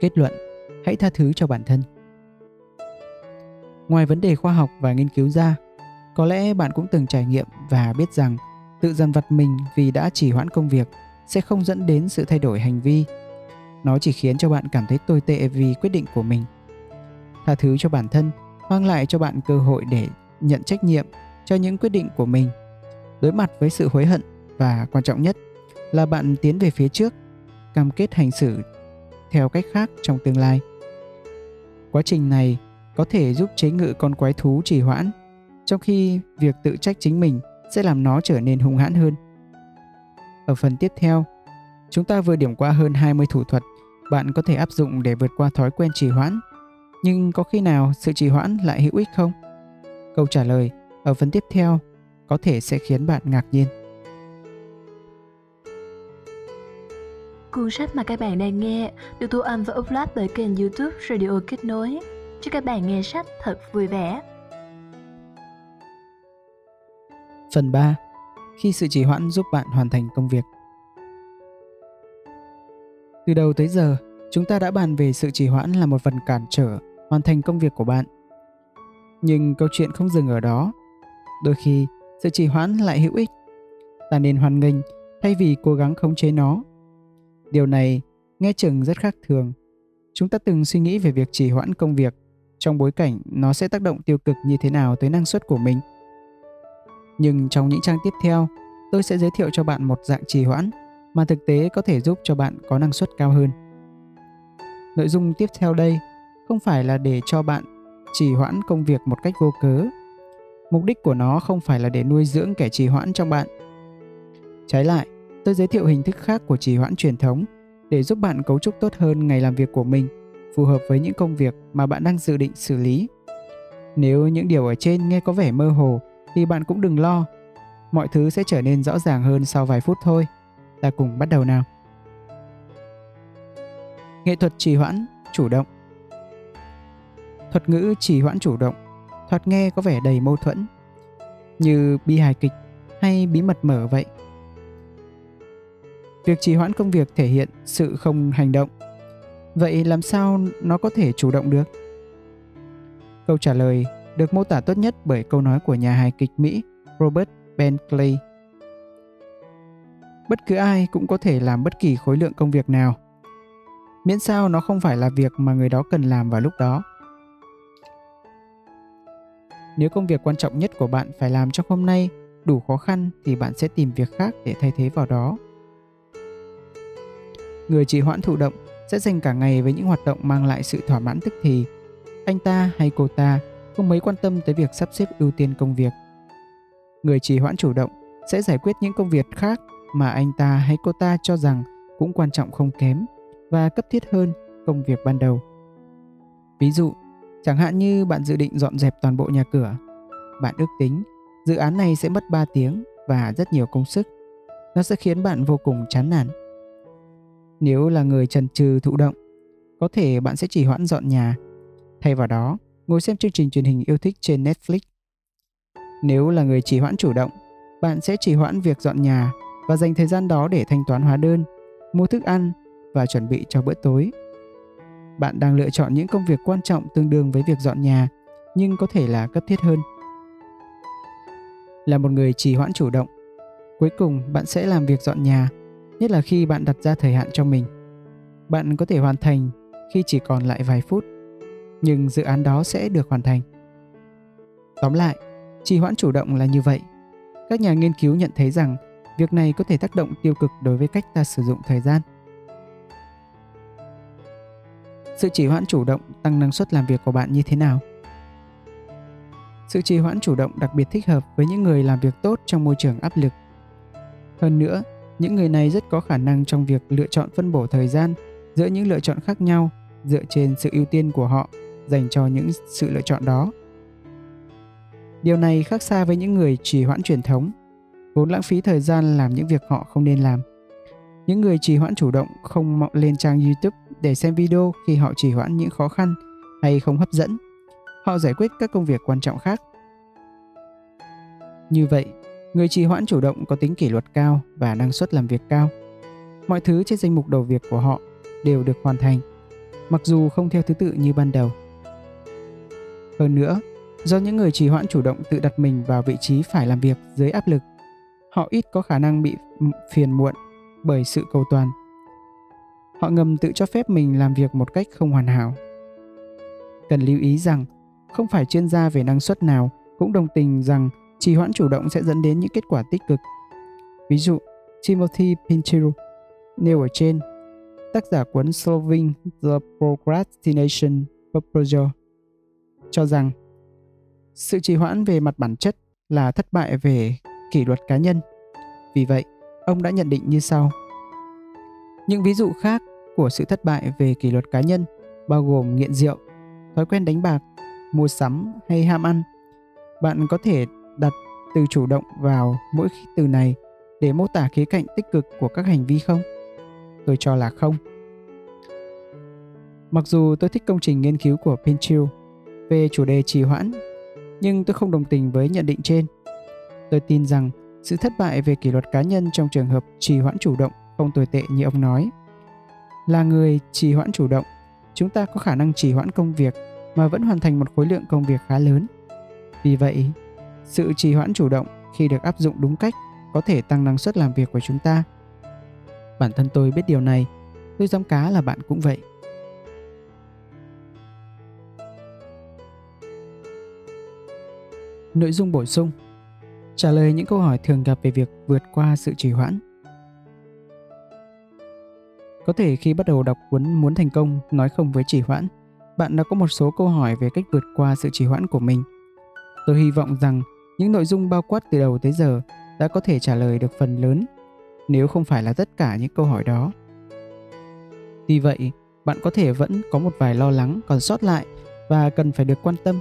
Speaker 1: Kết luận hãy tha thứ cho bản thân. Ngoài vấn đề khoa học và nghiên cứu ra, có lẽ bạn cũng từng trải nghiệm và biết rằng tự dằn vặt mình vì đã chỉ hoãn công việc sẽ không dẫn đến sự thay đổi hành vi. Nó chỉ khiến cho bạn cảm thấy tồi tệ vì quyết định của mình. Tha thứ cho bản thân mang lại cho bạn cơ hội để nhận trách nhiệm cho những quyết định của mình, đối mặt với sự hối hận và quan trọng nhất là bạn tiến về phía trước, cam kết hành xử theo cách khác trong tương lai. Quá trình này có thể giúp chế ngự con quái thú trì hoãn, trong khi việc tự trách chính mình sẽ làm nó trở nên hung hãn hơn. Ở phần tiếp theo, chúng ta vừa điểm qua hơn 20 thủ thuật bạn có thể áp dụng để vượt qua thói quen trì hoãn. Nhưng có khi nào sự trì hoãn lại hữu ích không? Câu trả lời ở phần tiếp theo có thể sẽ khiến bạn ngạc nhiên.
Speaker 2: Cuốn sách mà các bạn đang nghe được thu âm và upload bởi kênh youtube Radio Kết Nối. Chúc các bạn nghe sách thật vui vẻ.
Speaker 1: Phần 3. Khi sự trì hoãn giúp bạn hoàn thành công việc. Từ đầu tới giờ, chúng ta đã bàn về sự trì hoãn là một phần cản trở hoàn thành công việc của bạn. Nhưng câu chuyện không dừng ở đó. Đôi khi, sự trì hoãn lại hữu ích. Ta nên hoan nghênh thay vì cố gắng khống chế nó. Điều này nghe chừng rất khác thường. Chúng ta từng suy nghĩ về việc trì hoãn công việc trong bối cảnh nó sẽ tác động tiêu cực như thế nào tới năng suất của mình. Nhưng trong những trang tiếp theo, tôi sẽ giới thiệu cho bạn một dạng trì hoãn mà thực tế có thể giúp cho bạn có năng suất cao hơn. Nội dung tiếp theo đây không phải là để cho bạn trì hoãn công việc một cách vô cớ. Mục đích của nó không phải là để nuôi dưỡng kẻ trì hoãn trong bạn. Trái lại, tôi giới thiệu hình thức khác của trì hoãn truyền thống để giúp bạn cấu trúc tốt hơn ngày làm việc của mình, phù hợp với những công việc mà bạn đang dự định xử lý. Nếu những điều ở trên nghe có vẻ mơ hồ thì bạn cũng đừng lo. Mọi thứ sẽ trở nên rõ ràng hơn sau vài phút thôi. Ta cùng bắt đầu nào. Nghệ thuật trì hoãn chủ động Thuật ngữ trì hoãn chủ động thoạt nghe có vẻ đầy mâu thuẫn như bi hài kịch hay bí mật mở vậy. Việc trì hoãn công việc thể hiện sự không hành động. Vậy làm sao nó có thể chủ động được? Câu trả lời được mô tả tốt nhất bởi câu nói của nhà hài kịch Mỹ Robert Bentley. Bất cứ ai cũng có thể làm bất kỳ khối lượng công việc nào, miễn sao nó không phải là việc mà người đó cần làm vào lúc đó. Nếu công việc quan trọng nhất của bạn phải làm trong hôm nay đủ khó khăn thì bạn sẽ tìm việc khác để thay thế vào đó. Người trì hoãn thụ động sẽ dành cả ngày với những hoạt động mang lại sự thỏa mãn tức thì. Anh ta hay cô ta không mấy quan tâm tới việc sắp xếp ưu tiên công việc. Người trì hoãn chủ động sẽ giải quyết những công việc khác mà anh ta hay cô ta cho rằng cũng quan trọng không kém và cấp thiết hơn công việc ban đầu. Ví dụ, chẳng hạn như bạn dự định dọn dẹp toàn bộ nhà cửa. Bạn ước tính dự án này sẽ mất 3 tiếng và rất nhiều công sức. Nó sẽ khiến bạn vô cùng chán nản. Nếu là người trần trừ thụ động, có thể bạn sẽ chỉ hoãn dọn nhà. Thay vào đó, ngồi xem chương trình truyền hình yêu thích trên Netflix. Nếu là người chỉ hoãn chủ động, bạn sẽ chỉ hoãn việc dọn nhà và dành thời gian đó để thanh toán hóa đơn, mua thức ăn và chuẩn bị cho bữa tối. Bạn đang lựa chọn những công việc quan trọng tương đương với việc dọn nhà, nhưng có thể là cấp thiết hơn. Là một người trì hoãn chủ động, cuối cùng bạn sẽ làm việc dọn nhà, nhất là khi bạn đặt ra thời hạn cho mình. Bạn có thể hoàn thành khi chỉ còn lại vài phút nhưng dự án đó sẽ được hoàn thành. Tóm lại, trì hoãn chủ động là như vậy. Các nhà nghiên cứu nhận thấy rằng việc này có thể tác động tiêu cực đối với cách ta sử dụng thời gian. Sự trì hoãn chủ động tăng năng suất làm việc của bạn như thế nào? Sự trì hoãn chủ động đặc biệt thích hợp với những người làm việc tốt trong môi trường áp lực. Hơn nữa, những người này rất có khả năng trong việc lựa chọn phân bổ thời gian giữa những lựa chọn khác nhau dựa trên sự ưu tiên của họ dành cho những sự lựa chọn đó. Điều này khác xa với những người trì hoãn truyền thống, vốn lãng phí thời gian làm những việc họ không nên làm. Những người trì hoãn chủ động không mạo lên trang YouTube để xem video khi họ trì hoãn những khó khăn hay không hấp dẫn. Họ giải quyết các công việc quan trọng khác. Như vậy, người trì hoãn chủ động có tính kỷ luật cao và năng suất làm việc cao. Mọi thứ trên danh mục đầu việc của họ đều được hoàn thành, mặc dù không theo thứ tự như ban đầu. Hơn nữa, do những người trì hoãn chủ động tự đặt mình vào vị trí phải làm việc dưới áp lực, họ ít có khả năng bị phiền muộn bởi sự cầu toàn. Họ ngầm tự cho phép mình làm việc một cách không hoàn hảo. Cần lưu ý rằng, không phải chuyên gia về năng suất nào cũng đồng tình rằng trì hoãn chủ động sẽ dẫn đến những kết quả tích cực. Ví dụ, Timothy Pinchero nêu ở trên, tác giả cuốn Solving the Procrastination Proposal cho rằng sự trì hoãn về mặt bản chất là thất bại về kỷ luật cá nhân. Vì vậy, ông đã nhận định như sau. Những ví dụ khác của sự thất bại về kỷ luật cá nhân bao gồm nghiện rượu, thói quen đánh bạc, mua sắm hay ham ăn. Bạn có thể đặt từ chủ động vào mỗi từ này để mô tả khía cạnh tích cực của các hành vi không? Tôi cho là không. Mặc dù tôi thích công trình nghiên cứu của Pinchil về chủ đề trì hoãn, nhưng tôi không đồng tình với nhận định trên. Tôi tin rằng sự thất bại về kỷ luật cá nhân trong trường hợp trì hoãn chủ động không tồi tệ như ông nói. Là người trì hoãn chủ động, chúng ta có khả năng trì hoãn công việc mà vẫn hoàn thành một khối lượng công việc khá lớn. Vì vậy, sự trì hoãn chủ động khi được áp dụng đúng cách có thể tăng năng suất làm việc của chúng ta. Bản thân tôi biết điều này, tôi dám cá là bạn cũng vậy. Nội dung bổ sung Trả lời những câu hỏi thường gặp về việc vượt qua sự trì hoãn. Có thể khi bắt đầu đọc cuốn Muốn thành công, nói không với trì hoãn, bạn đã có một số câu hỏi về cách vượt qua sự trì hoãn của mình. Tôi hy vọng rằng những nội dung bao quát từ đầu tới giờ đã có thể trả lời được phần lớn, nếu không phải là tất cả những câu hỏi đó. Tuy vậy, bạn có thể vẫn có một vài lo lắng còn sót lại và cần phải được quan tâm.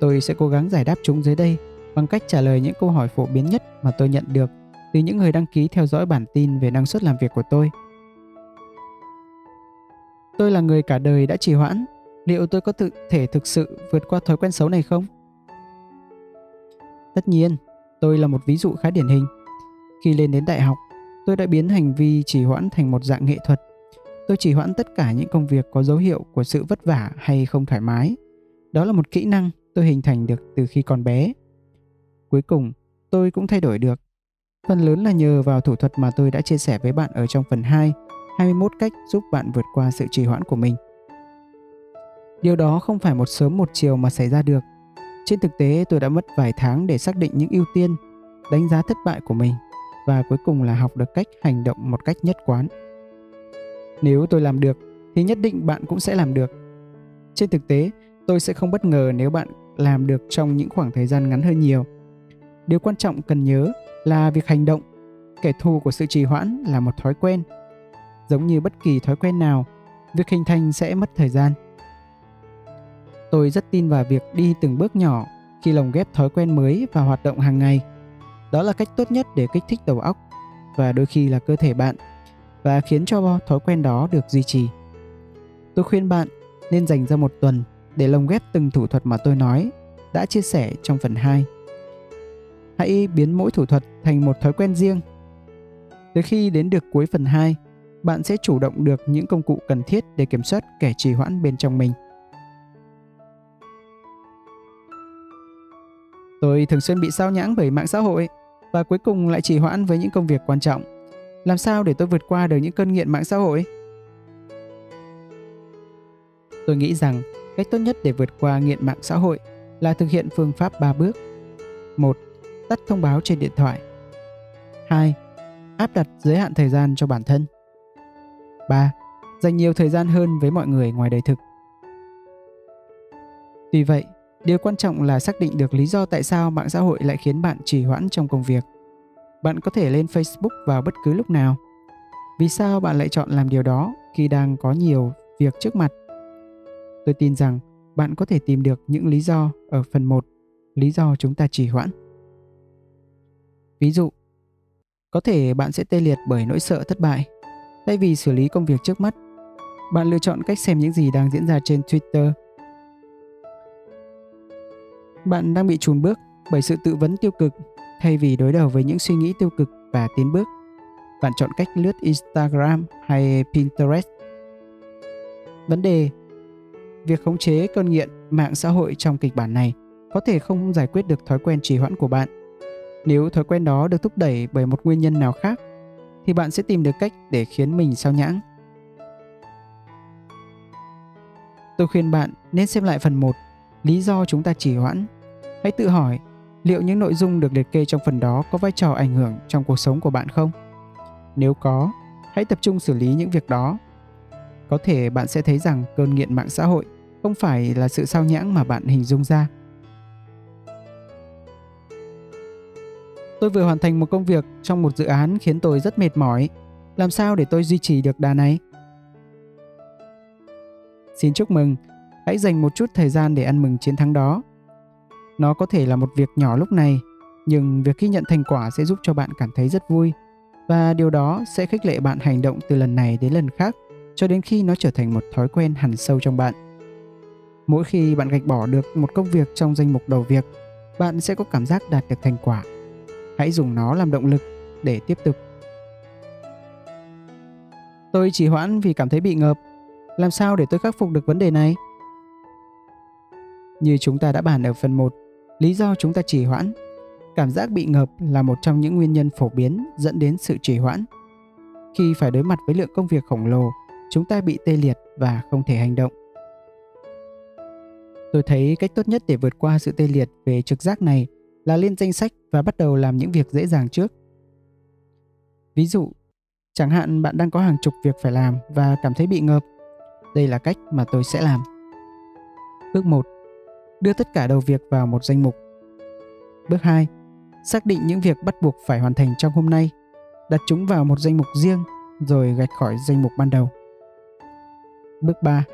Speaker 1: Tôi sẽ cố gắng giải đáp chúng dưới đây bằng cách trả lời những câu hỏi phổ biến nhất mà tôi nhận được từ những người đăng ký theo dõi bản tin về năng suất làm việc của tôi. Tôi là người cả đời đã trì hoãn, liệu tôi có tự thể thực sự vượt qua thói quen xấu này không? Tất nhiên, tôi là một ví dụ khá điển hình. Khi lên đến đại học, tôi đã biến hành vi trì hoãn thành một dạng nghệ thuật. Tôi trì hoãn tất cả những công việc có dấu hiệu của sự vất vả hay không thoải mái. Đó là một kỹ năng tôi hình thành được từ khi còn bé. Cuối cùng, tôi cũng thay đổi được. Phần lớn là nhờ vào thủ thuật mà tôi đã chia sẻ với bạn ở trong phần 2, 21 cách giúp bạn vượt qua sự trì hoãn của mình. Điều đó không phải một sớm một chiều mà xảy ra được. Trên thực tế, tôi đã mất vài tháng để xác định những ưu tiên, đánh giá thất bại của mình và cuối cùng là học được cách hành động một cách nhất quán. Nếu tôi làm được thì nhất định bạn cũng sẽ làm được. Trên thực tế, tôi sẽ không bất ngờ nếu bạn làm được trong những khoảng thời gian ngắn hơn nhiều. Điều quan trọng cần nhớ là việc hành động. Kẻ thù của sự trì hoãn là một thói quen. Giống như bất kỳ thói quen nào, việc hình thành sẽ mất thời gian. Tôi rất tin vào việc đi từng bước nhỏ khi lồng ghép thói quen mới vào hoạt động hàng ngày. Đó là cách tốt nhất để kích thích đầu óc và đôi khi là cơ thể bạn và khiến cho thói quen đó được duy trì. Tôi khuyên bạn nên dành ra một tuần để lồng ghép từng thủ thuật mà tôi nói đã chia sẻ trong phần 2. Hãy biến mỗi thủ thuật thành một thói quen riêng. Tới khi đến được cuối phần 2, bạn sẽ chủ động được những công cụ cần thiết để kiểm soát kẻ trì hoãn bên trong mình. Tôi thường xuyên bị sao nhãng bởi mạng xã hội và cuối cùng lại trì hoãn với những công việc quan trọng. Làm sao để tôi vượt qua được những cơn nghiện mạng xã hội? Tôi nghĩ rằng cách tốt nhất để vượt qua nghiện mạng xã hội là thực hiện phương pháp 3 bước. 1. Tắt thông báo trên điện thoại. 2. Áp đặt giới hạn thời gian cho bản thân. 3. Dành nhiều thời gian hơn với mọi người ngoài đời thực. Tuy vậy, Điều quan trọng là xác định được lý do tại sao mạng xã hội lại khiến bạn trì hoãn trong công việc. Bạn có thể lên Facebook vào bất cứ lúc nào. Vì sao bạn lại chọn làm điều đó khi đang có nhiều việc trước mặt? Tôi tin rằng bạn có thể tìm được những lý do ở phần 1, lý do chúng ta trì hoãn. Ví dụ, có thể bạn sẽ tê liệt bởi nỗi sợ thất bại. Thay vì xử lý công việc trước mắt, bạn lựa chọn cách xem những gì đang diễn ra trên Twitter bạn đang bị chùn bước bởi sự tự vấn tiêu cực thay vì đối đầu với những suy nghĩ tiêu cực và tiến bước. Bạn chọn cách lướt Instagram hay Pinterest. Vấn đề Việc khống chế cơn nghiện mạng xã hội trong kịch bản này có thể không giải quyết được thói quen trì hoãn của bạn. Nếu thói quen đó được thúc đẩy bởi một nguyên nhân nào khác, thì bạn sẽ tìm được cách để khiến mình sao nhãng. Tôi khuyên bạn nên xem lại phần 1, lý do chúng ta trì hoãn Hãy tự hỏi liệu những nội dung được liệt kê trong phần đó có vai trò ảnh hưởng trong cuộc sống của bạn không? Nếu có, hãy tập trung xử lý những việc đó. Có thể bạn sẽ thấy rằng cơn nghiện mạng xã hội không phải là sự sao nhãng mà bạn hình dung ra. Tôi vừa hoàn thành một công việc trong một dự án khiến tôi rất mệt mỏi. Làm sao để tôi duy trì được đà này? Xin chúc mừng, hãy dành một chút thời gian để ăn mừng chiến thắng đó nó có thể là một việc nhỏ lúc này, nhưng việc ghi nhận thành quả sẽ giúp cho bạn cảm thấy rất vui và điều đó sẽ khích lệ bạn hành động từ lần này đến lần khác cho đến khi nó trở thành một thói quen hẳn sâu trong bạn. Mỗi khi bạn gạch bỏ được một công việc trong danh mục đầu việc, bạn sẽ có cảm giác đạt được thành quả hãy dùng nó làm động lực để tiếp tục. Tôi chỉ hoãn vì cảm thấy bị ngợp. Làm sao để tôi khắc phục được vấn đề này? Như chúng ta đã bàn ở phần 1, lý do chúng ta trì hoãn. Cảm giác bị ngợp là một trong những nguyên nhân phổ biến dẫn đến sự trì hoãn. Khi phải đối mặt với lượng công việc khổng lồ, chúng ta bị tê liệt và không thể hành động. Tôi thấy cách tốt nhất để vượt qua sự tê liệt về trực giác này là lên danh sách và bắt đầu làm những việc dễ dàng trước. Ví dụ, chẳng hạn bạn đang có hàng chục việc phải làm và cảm thấy bị ngợp. Đây là cách mà tôi sẽ làm. Bước 1. Đưa tất cả đầu việc vào một danh mục. Bước 2. Xác định những việc bắt buộc phải hoàn thành trong hôm nay, đặt chúng vào một danh mục riêng rồi gạch khỏi danh mục ban đầu. Bước 3.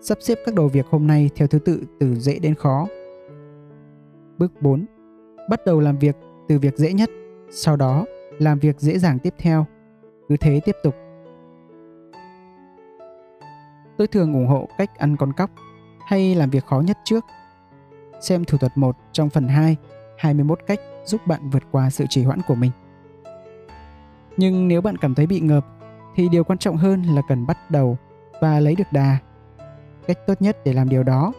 Speaker 1: Sắp xếp các đầu việc hôm nay theo thứ tự từ dễ đến khó. Bước 4. Bắt đầu làm việc từ việc dễ nhất, sau đó làm việc dễ dàng tiếp theo. Cứ thế tiếp tục. Tôi thường ủng hộ cách ăn con cóc hay làm việc khó nhất trước. Xem thủ thuật 1 trong phần 2, 21 cách giúp bạn vượt qua sự trì hoãn của mình. Nhưng nếu bạn cảm thấy bị ngợp thì điều quan trọng hơn là cần bắt đầu và lấy được đà. Cách tốt nhất để làm điều đó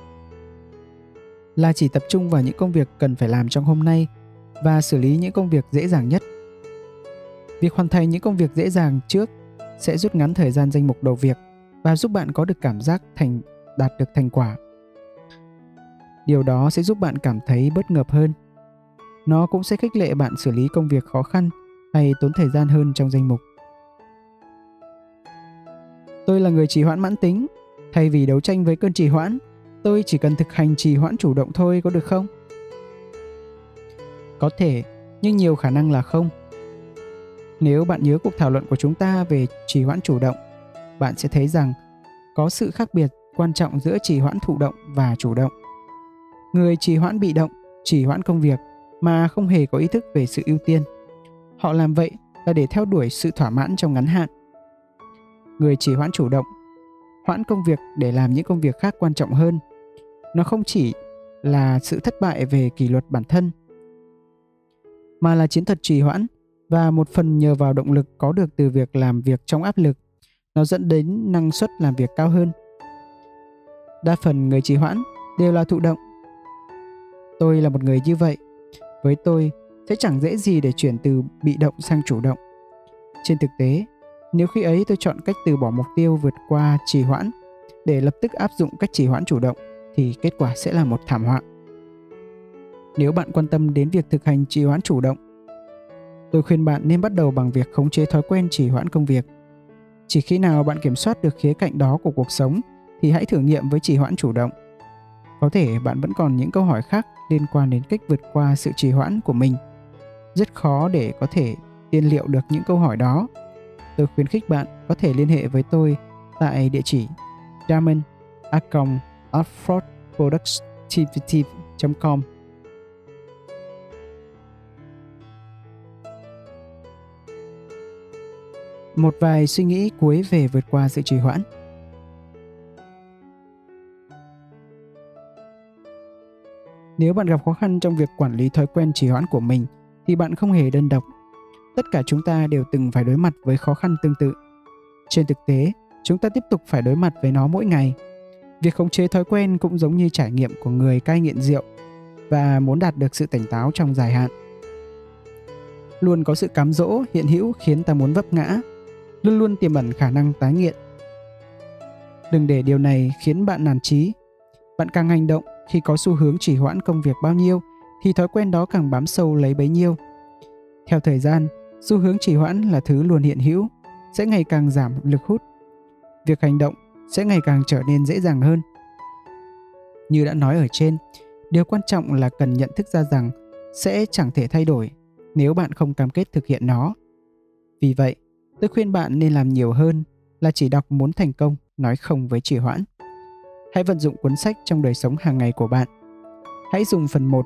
Speaker 1: là chỉ tập trung vào những công việc cần phải làm trong hôm nay và xử lý những công việc dễ dàng nhất. Việc hoàn thành những công việc dễ dàng trước sẽ rút ngắn thời gian danh mục đầu việc và giúp bạn có được cảm giác thành đạt được thành quả. Điều đó sẽ giúp bạn cảm thấy bất ngờ hơn. Nó cũng sẽ khích lệ bạn xử lý công việc khó khăn hay tốn thời gian hơn trong danh mục. Tôi là người trì hoãn mãn tính. Thay vì đấu tranh với cơn trì hoãn, tôi chỉ cần thực hành trì hoãn chủ động thôi có được không? Có thể, nhưng nhiều khả năng là không. Nếu bạn nhớ cuộc thảo luận của chúng ta về trì hoãn chủ động, bạn sẽ thấy rằng có sự khác biệt quan trọng giữa trì hoãn thụ động và chủ động. Người trì hoãn bị động, trì hoãn công việc mà không hề có ý thức về sự ưu tiên. Họ làm vậy là để theo đuổi sự thỏa mãn trong ngắn hạn. Người trì hoãn chủ động hoãn công việc để làm những công việc khác quan trọng hơn. Nó không chỉ là sự thất bại về kỷ luật bản thân mà là chiến thuật trì hoãn và một phần nhờ vào động lực có được từ việc làm việc trong áp lực. Nó dẫn đến năng suất làm việc cao hơn. Đa phần người trì hoãn đều là thụ động tôi là một người như vậy với tôi sẽ chẳng dễ gì để chuyển từ bị động sang chủ động trên thực tế nếu khi ấy tôi chọn cách từ bỏ mục tiêu vượt qua trì hoãn để lập tức áp dụng cách trì hoãn chủ động thì kết quả sẽ là một thảm họa. Nếu bạn quan tâm đến việc thực hành trì hoãn chủ động, tôi khuyên bạn nên bắt đầu bằng việc khống chế thói quen trì hoãn công việc. Chỉ khi nào bạn kiểm soát được khía cạnh đó của cuộc sống thì hãy thử nghiệm với trì hoãn chủ động. Có thể bạn vẫn còn những câu hỏi khác liên quan đến cách vượt qua sự trì hoãn của mình. Rất khó để có thể tiên liệu được những câu hỏi đó tôi khuyến khích bạn có thể liên hệ với tôi tại địa chỉ diamond com Một vài suy nghĩ cuối về vượt qua sự trì hoãn. Nếu bạn gặp khó khăn trong việc quản lý thói quen trì hoãn của mình, thì bạn không hề đơn độc. Tất cả chúng ta đều từng phải đối mặt với khó khăn tương tự. Trên thực tế, chúng ta tiếp tục phải đối mặt với nó mỗi ngày. Việc khống chế thói quen cũng giống như trải nghiệm của người cai nghiện rượu và muốn đạt được sự tỉnh táo trong dài hạn. Luôn có sự cám dỗ, hiện hữu khiến ta muốn vấp ngã, luôn luôn tiềm ẩn khả năng tái nghiện. Đừng để điều này khiến bạn nản trí. Bạn càng hành động khi có xu hướng chỉ hoãn công việc bao nhiêu, thì thói quen đó càng bám sâu lấy bấy nhiêu. Theo thời gian, xu hướng chỉ hoãn là thứ luôn hiện hữu, sẽ ngày càng giảm lực hút. Việc hành động sẽ ngày càng trở nên dễ dàng hơn. Như đã nói ở trên, điều quan trọng là cần nhận thức ra rằng sẽ chẳng thể thay đổi nếu bạn không cam kết thực hiện nó. Vì vậy, tôi khuyên bạn nên làm nhiều hơn là chỉ đọc muốn thành công, nói không với trì hoãn hãy vận dụng cuốn sách trong đời sống hàng ngày của bạn hãy dùng phần 1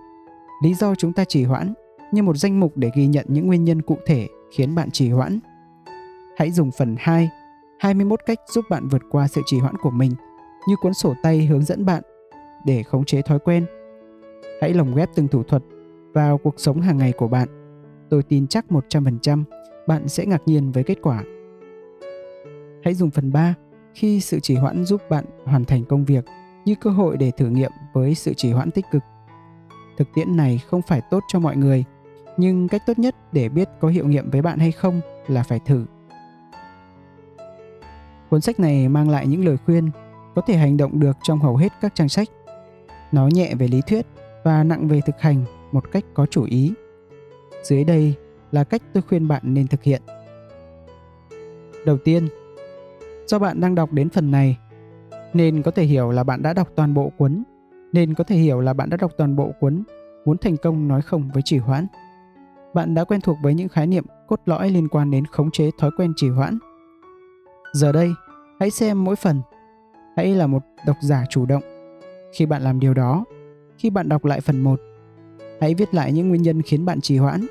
Speaker 1: lý do chúng ta trì hoãn như một danh mục để ghi nhận những nguyên nhân cụ thể khiến bạn trì hoãn. Hãy dùng phần 2, 21 cách giúp bạn vượt qua sự trì hoãn của mình như cuốn sổ tay hướng dẫn bạn để khống chế thói quen. Hãy lồng ghép từng thủ thuật vào cuộc sống hàng ngày của bạn. tôi tin chắc 100% bạn sẽ ngạc nhiên với kết quả. Hãy dùng phần 3 khi sự trì hoãn giúp bạn hoàn thành công việc như cơ hội để thử nghiệm với sự trì hoãn tích cực. Thực tiễn này không phải tốt cho mọi người, nhưng cách tốt nhất để biết có hiệu nghiệm với bạn hay không là phải thử. Cuốn sách này mang lại những lời khuyên có thể hành động được trong hầu hết các trang sách. Nó nhẹ về lý thuyết và nặng về thực hành một cách có chủ ý. Dưới đây là cách tôi khuyên bạn nên thực hiện. Đầu tiên, do bạn đang đọc đến phần này, nên có thể hiểu là bạn đã đọc toàn bộ cuốn, nên có thể hiểu là bạn đã đọc toàn bộ cuốn muốn thành công nói không với trì hoãn. Bạn đã quen thuộc với những khái niệm cốt lõi liên quan đến khống chế thói quen trì hoãn. Giờ đây, hãy xem mỗi phần. Hãy là một độc giả chủ động. Khi bạn làm điều đó, khi bạn đọc lại phần 1, hãy viết lại những nguyên nhân khiến bạn trì hoãn.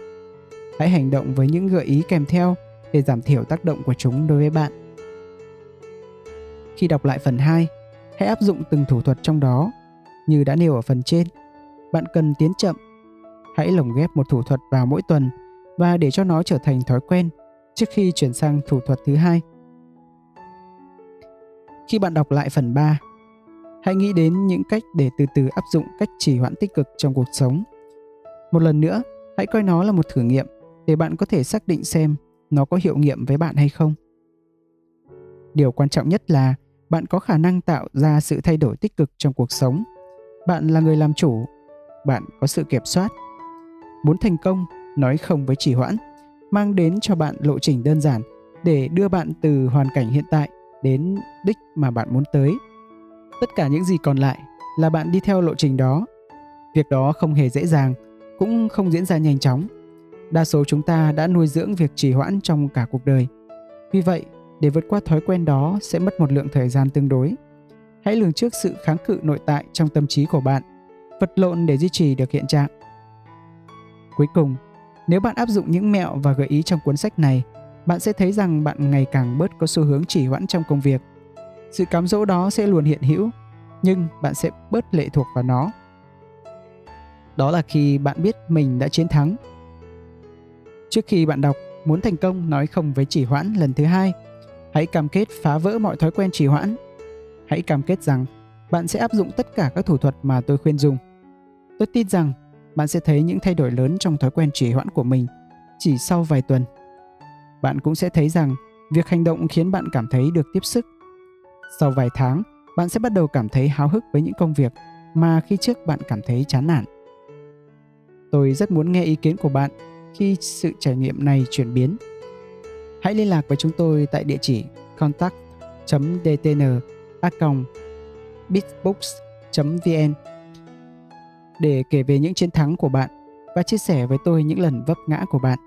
Speaker 1: Hãy hành động với những gợi ý kèm theo để giảm thiểu tác động của chúng đối với bạn. Khi đọc lại phần 2, hãy áp dụng từng thủ thuật trong đó. Như đã nêu ở phần trên, bạn cần tiến chậm. Hãy lồng ghép một thủ thuật vào mỗi tuần và để cho nó trở thành thói quen trước khi chuyển sang thủ thuật thứ hai. Khi bạn đọc lại phần 3, hãy nghĩ đến những cách để từ từ áp dụng cách trì hoãn tích cực trong cuộc sống. Một lần nữa, hãy coi nó là một thử nghiệm để bạn có thể xác định xem nó có hiệu nghiệm với bạn hay không. Điều quan trọng nhất là bạn có khả năng tạo ra sự thay đổi tích cực trong cuộc sống. Bạn là người làm chủ, bạn có sự kiểm soát. Muốn thành công, nói không với trì hoãn, mang đến cho bạn lộ trình đơn giản để đưa bạn từ hoàn cảnh hiện tại đến đích mà bạn muốn tới. Tất cả những gì còn lại là bạn đi theo lộ trình đó. Việc đó không hề dễ dàng, cũng không diễn ra nhanh chóng. Đa số chúng ta đã nuôi dưỡng việc trì hoãn trong cả cuộc đời. Vì vậy, để vượt qua thói quen đó sẽ mất một lượng thời gian tương đối. Hãy lường trước sự kháng cự nội tại trong tâm trí của bạn, vật lộn để duy trì được hiện trạng. Cuối cùng, nếu bạn áp dụng những mẹo và gợi ý trong cuốn sách này, bạn sẽ thấy rằng bạn ngày càng bớt có xu hướng chỉ hoãn trong công việc. Sự cám dỗ đó sẽ luôn hiện hữu, nhưng bạn sẽ bớt lệ thuộc vào nó. Đó là khi bạn biết mình đã chiến thắng. Trước khi bạn đọc Muốn thành công nói không với chỉ hoãn lần thứ hai, hãy cam kết phá vỡ mọi thói quen trì hoãn. Hãy cam kết rằng bạn sẽ áp dụng tất cả các thủ thuật mà tôi khuyên dùng. Tôi tin rằng bạn sẽ thấy những thay đổi lớn trong thói quen trì hoãn của mình chỉ sau vài tuần bạn cũng sẽ thấy rằng việc hành động khiến bạn cảm thấy được tiếp sức. Sau vài tháng, bạn sẽ bắt đầu cảm thấy háo hức với những công việc mà khi trước bạn cảm thấy chán nản. Tôi rất muốn nghe ý kiến của bạn khi sự trải nghiệm này chuyển biến. Hãy liên lạc với chúng tôi tại địa chỉ contact.dtn bitbooks.vn để kể về những chiến thắng của bạn và chia sẻ với tôi những lần vấp ngã của bạn.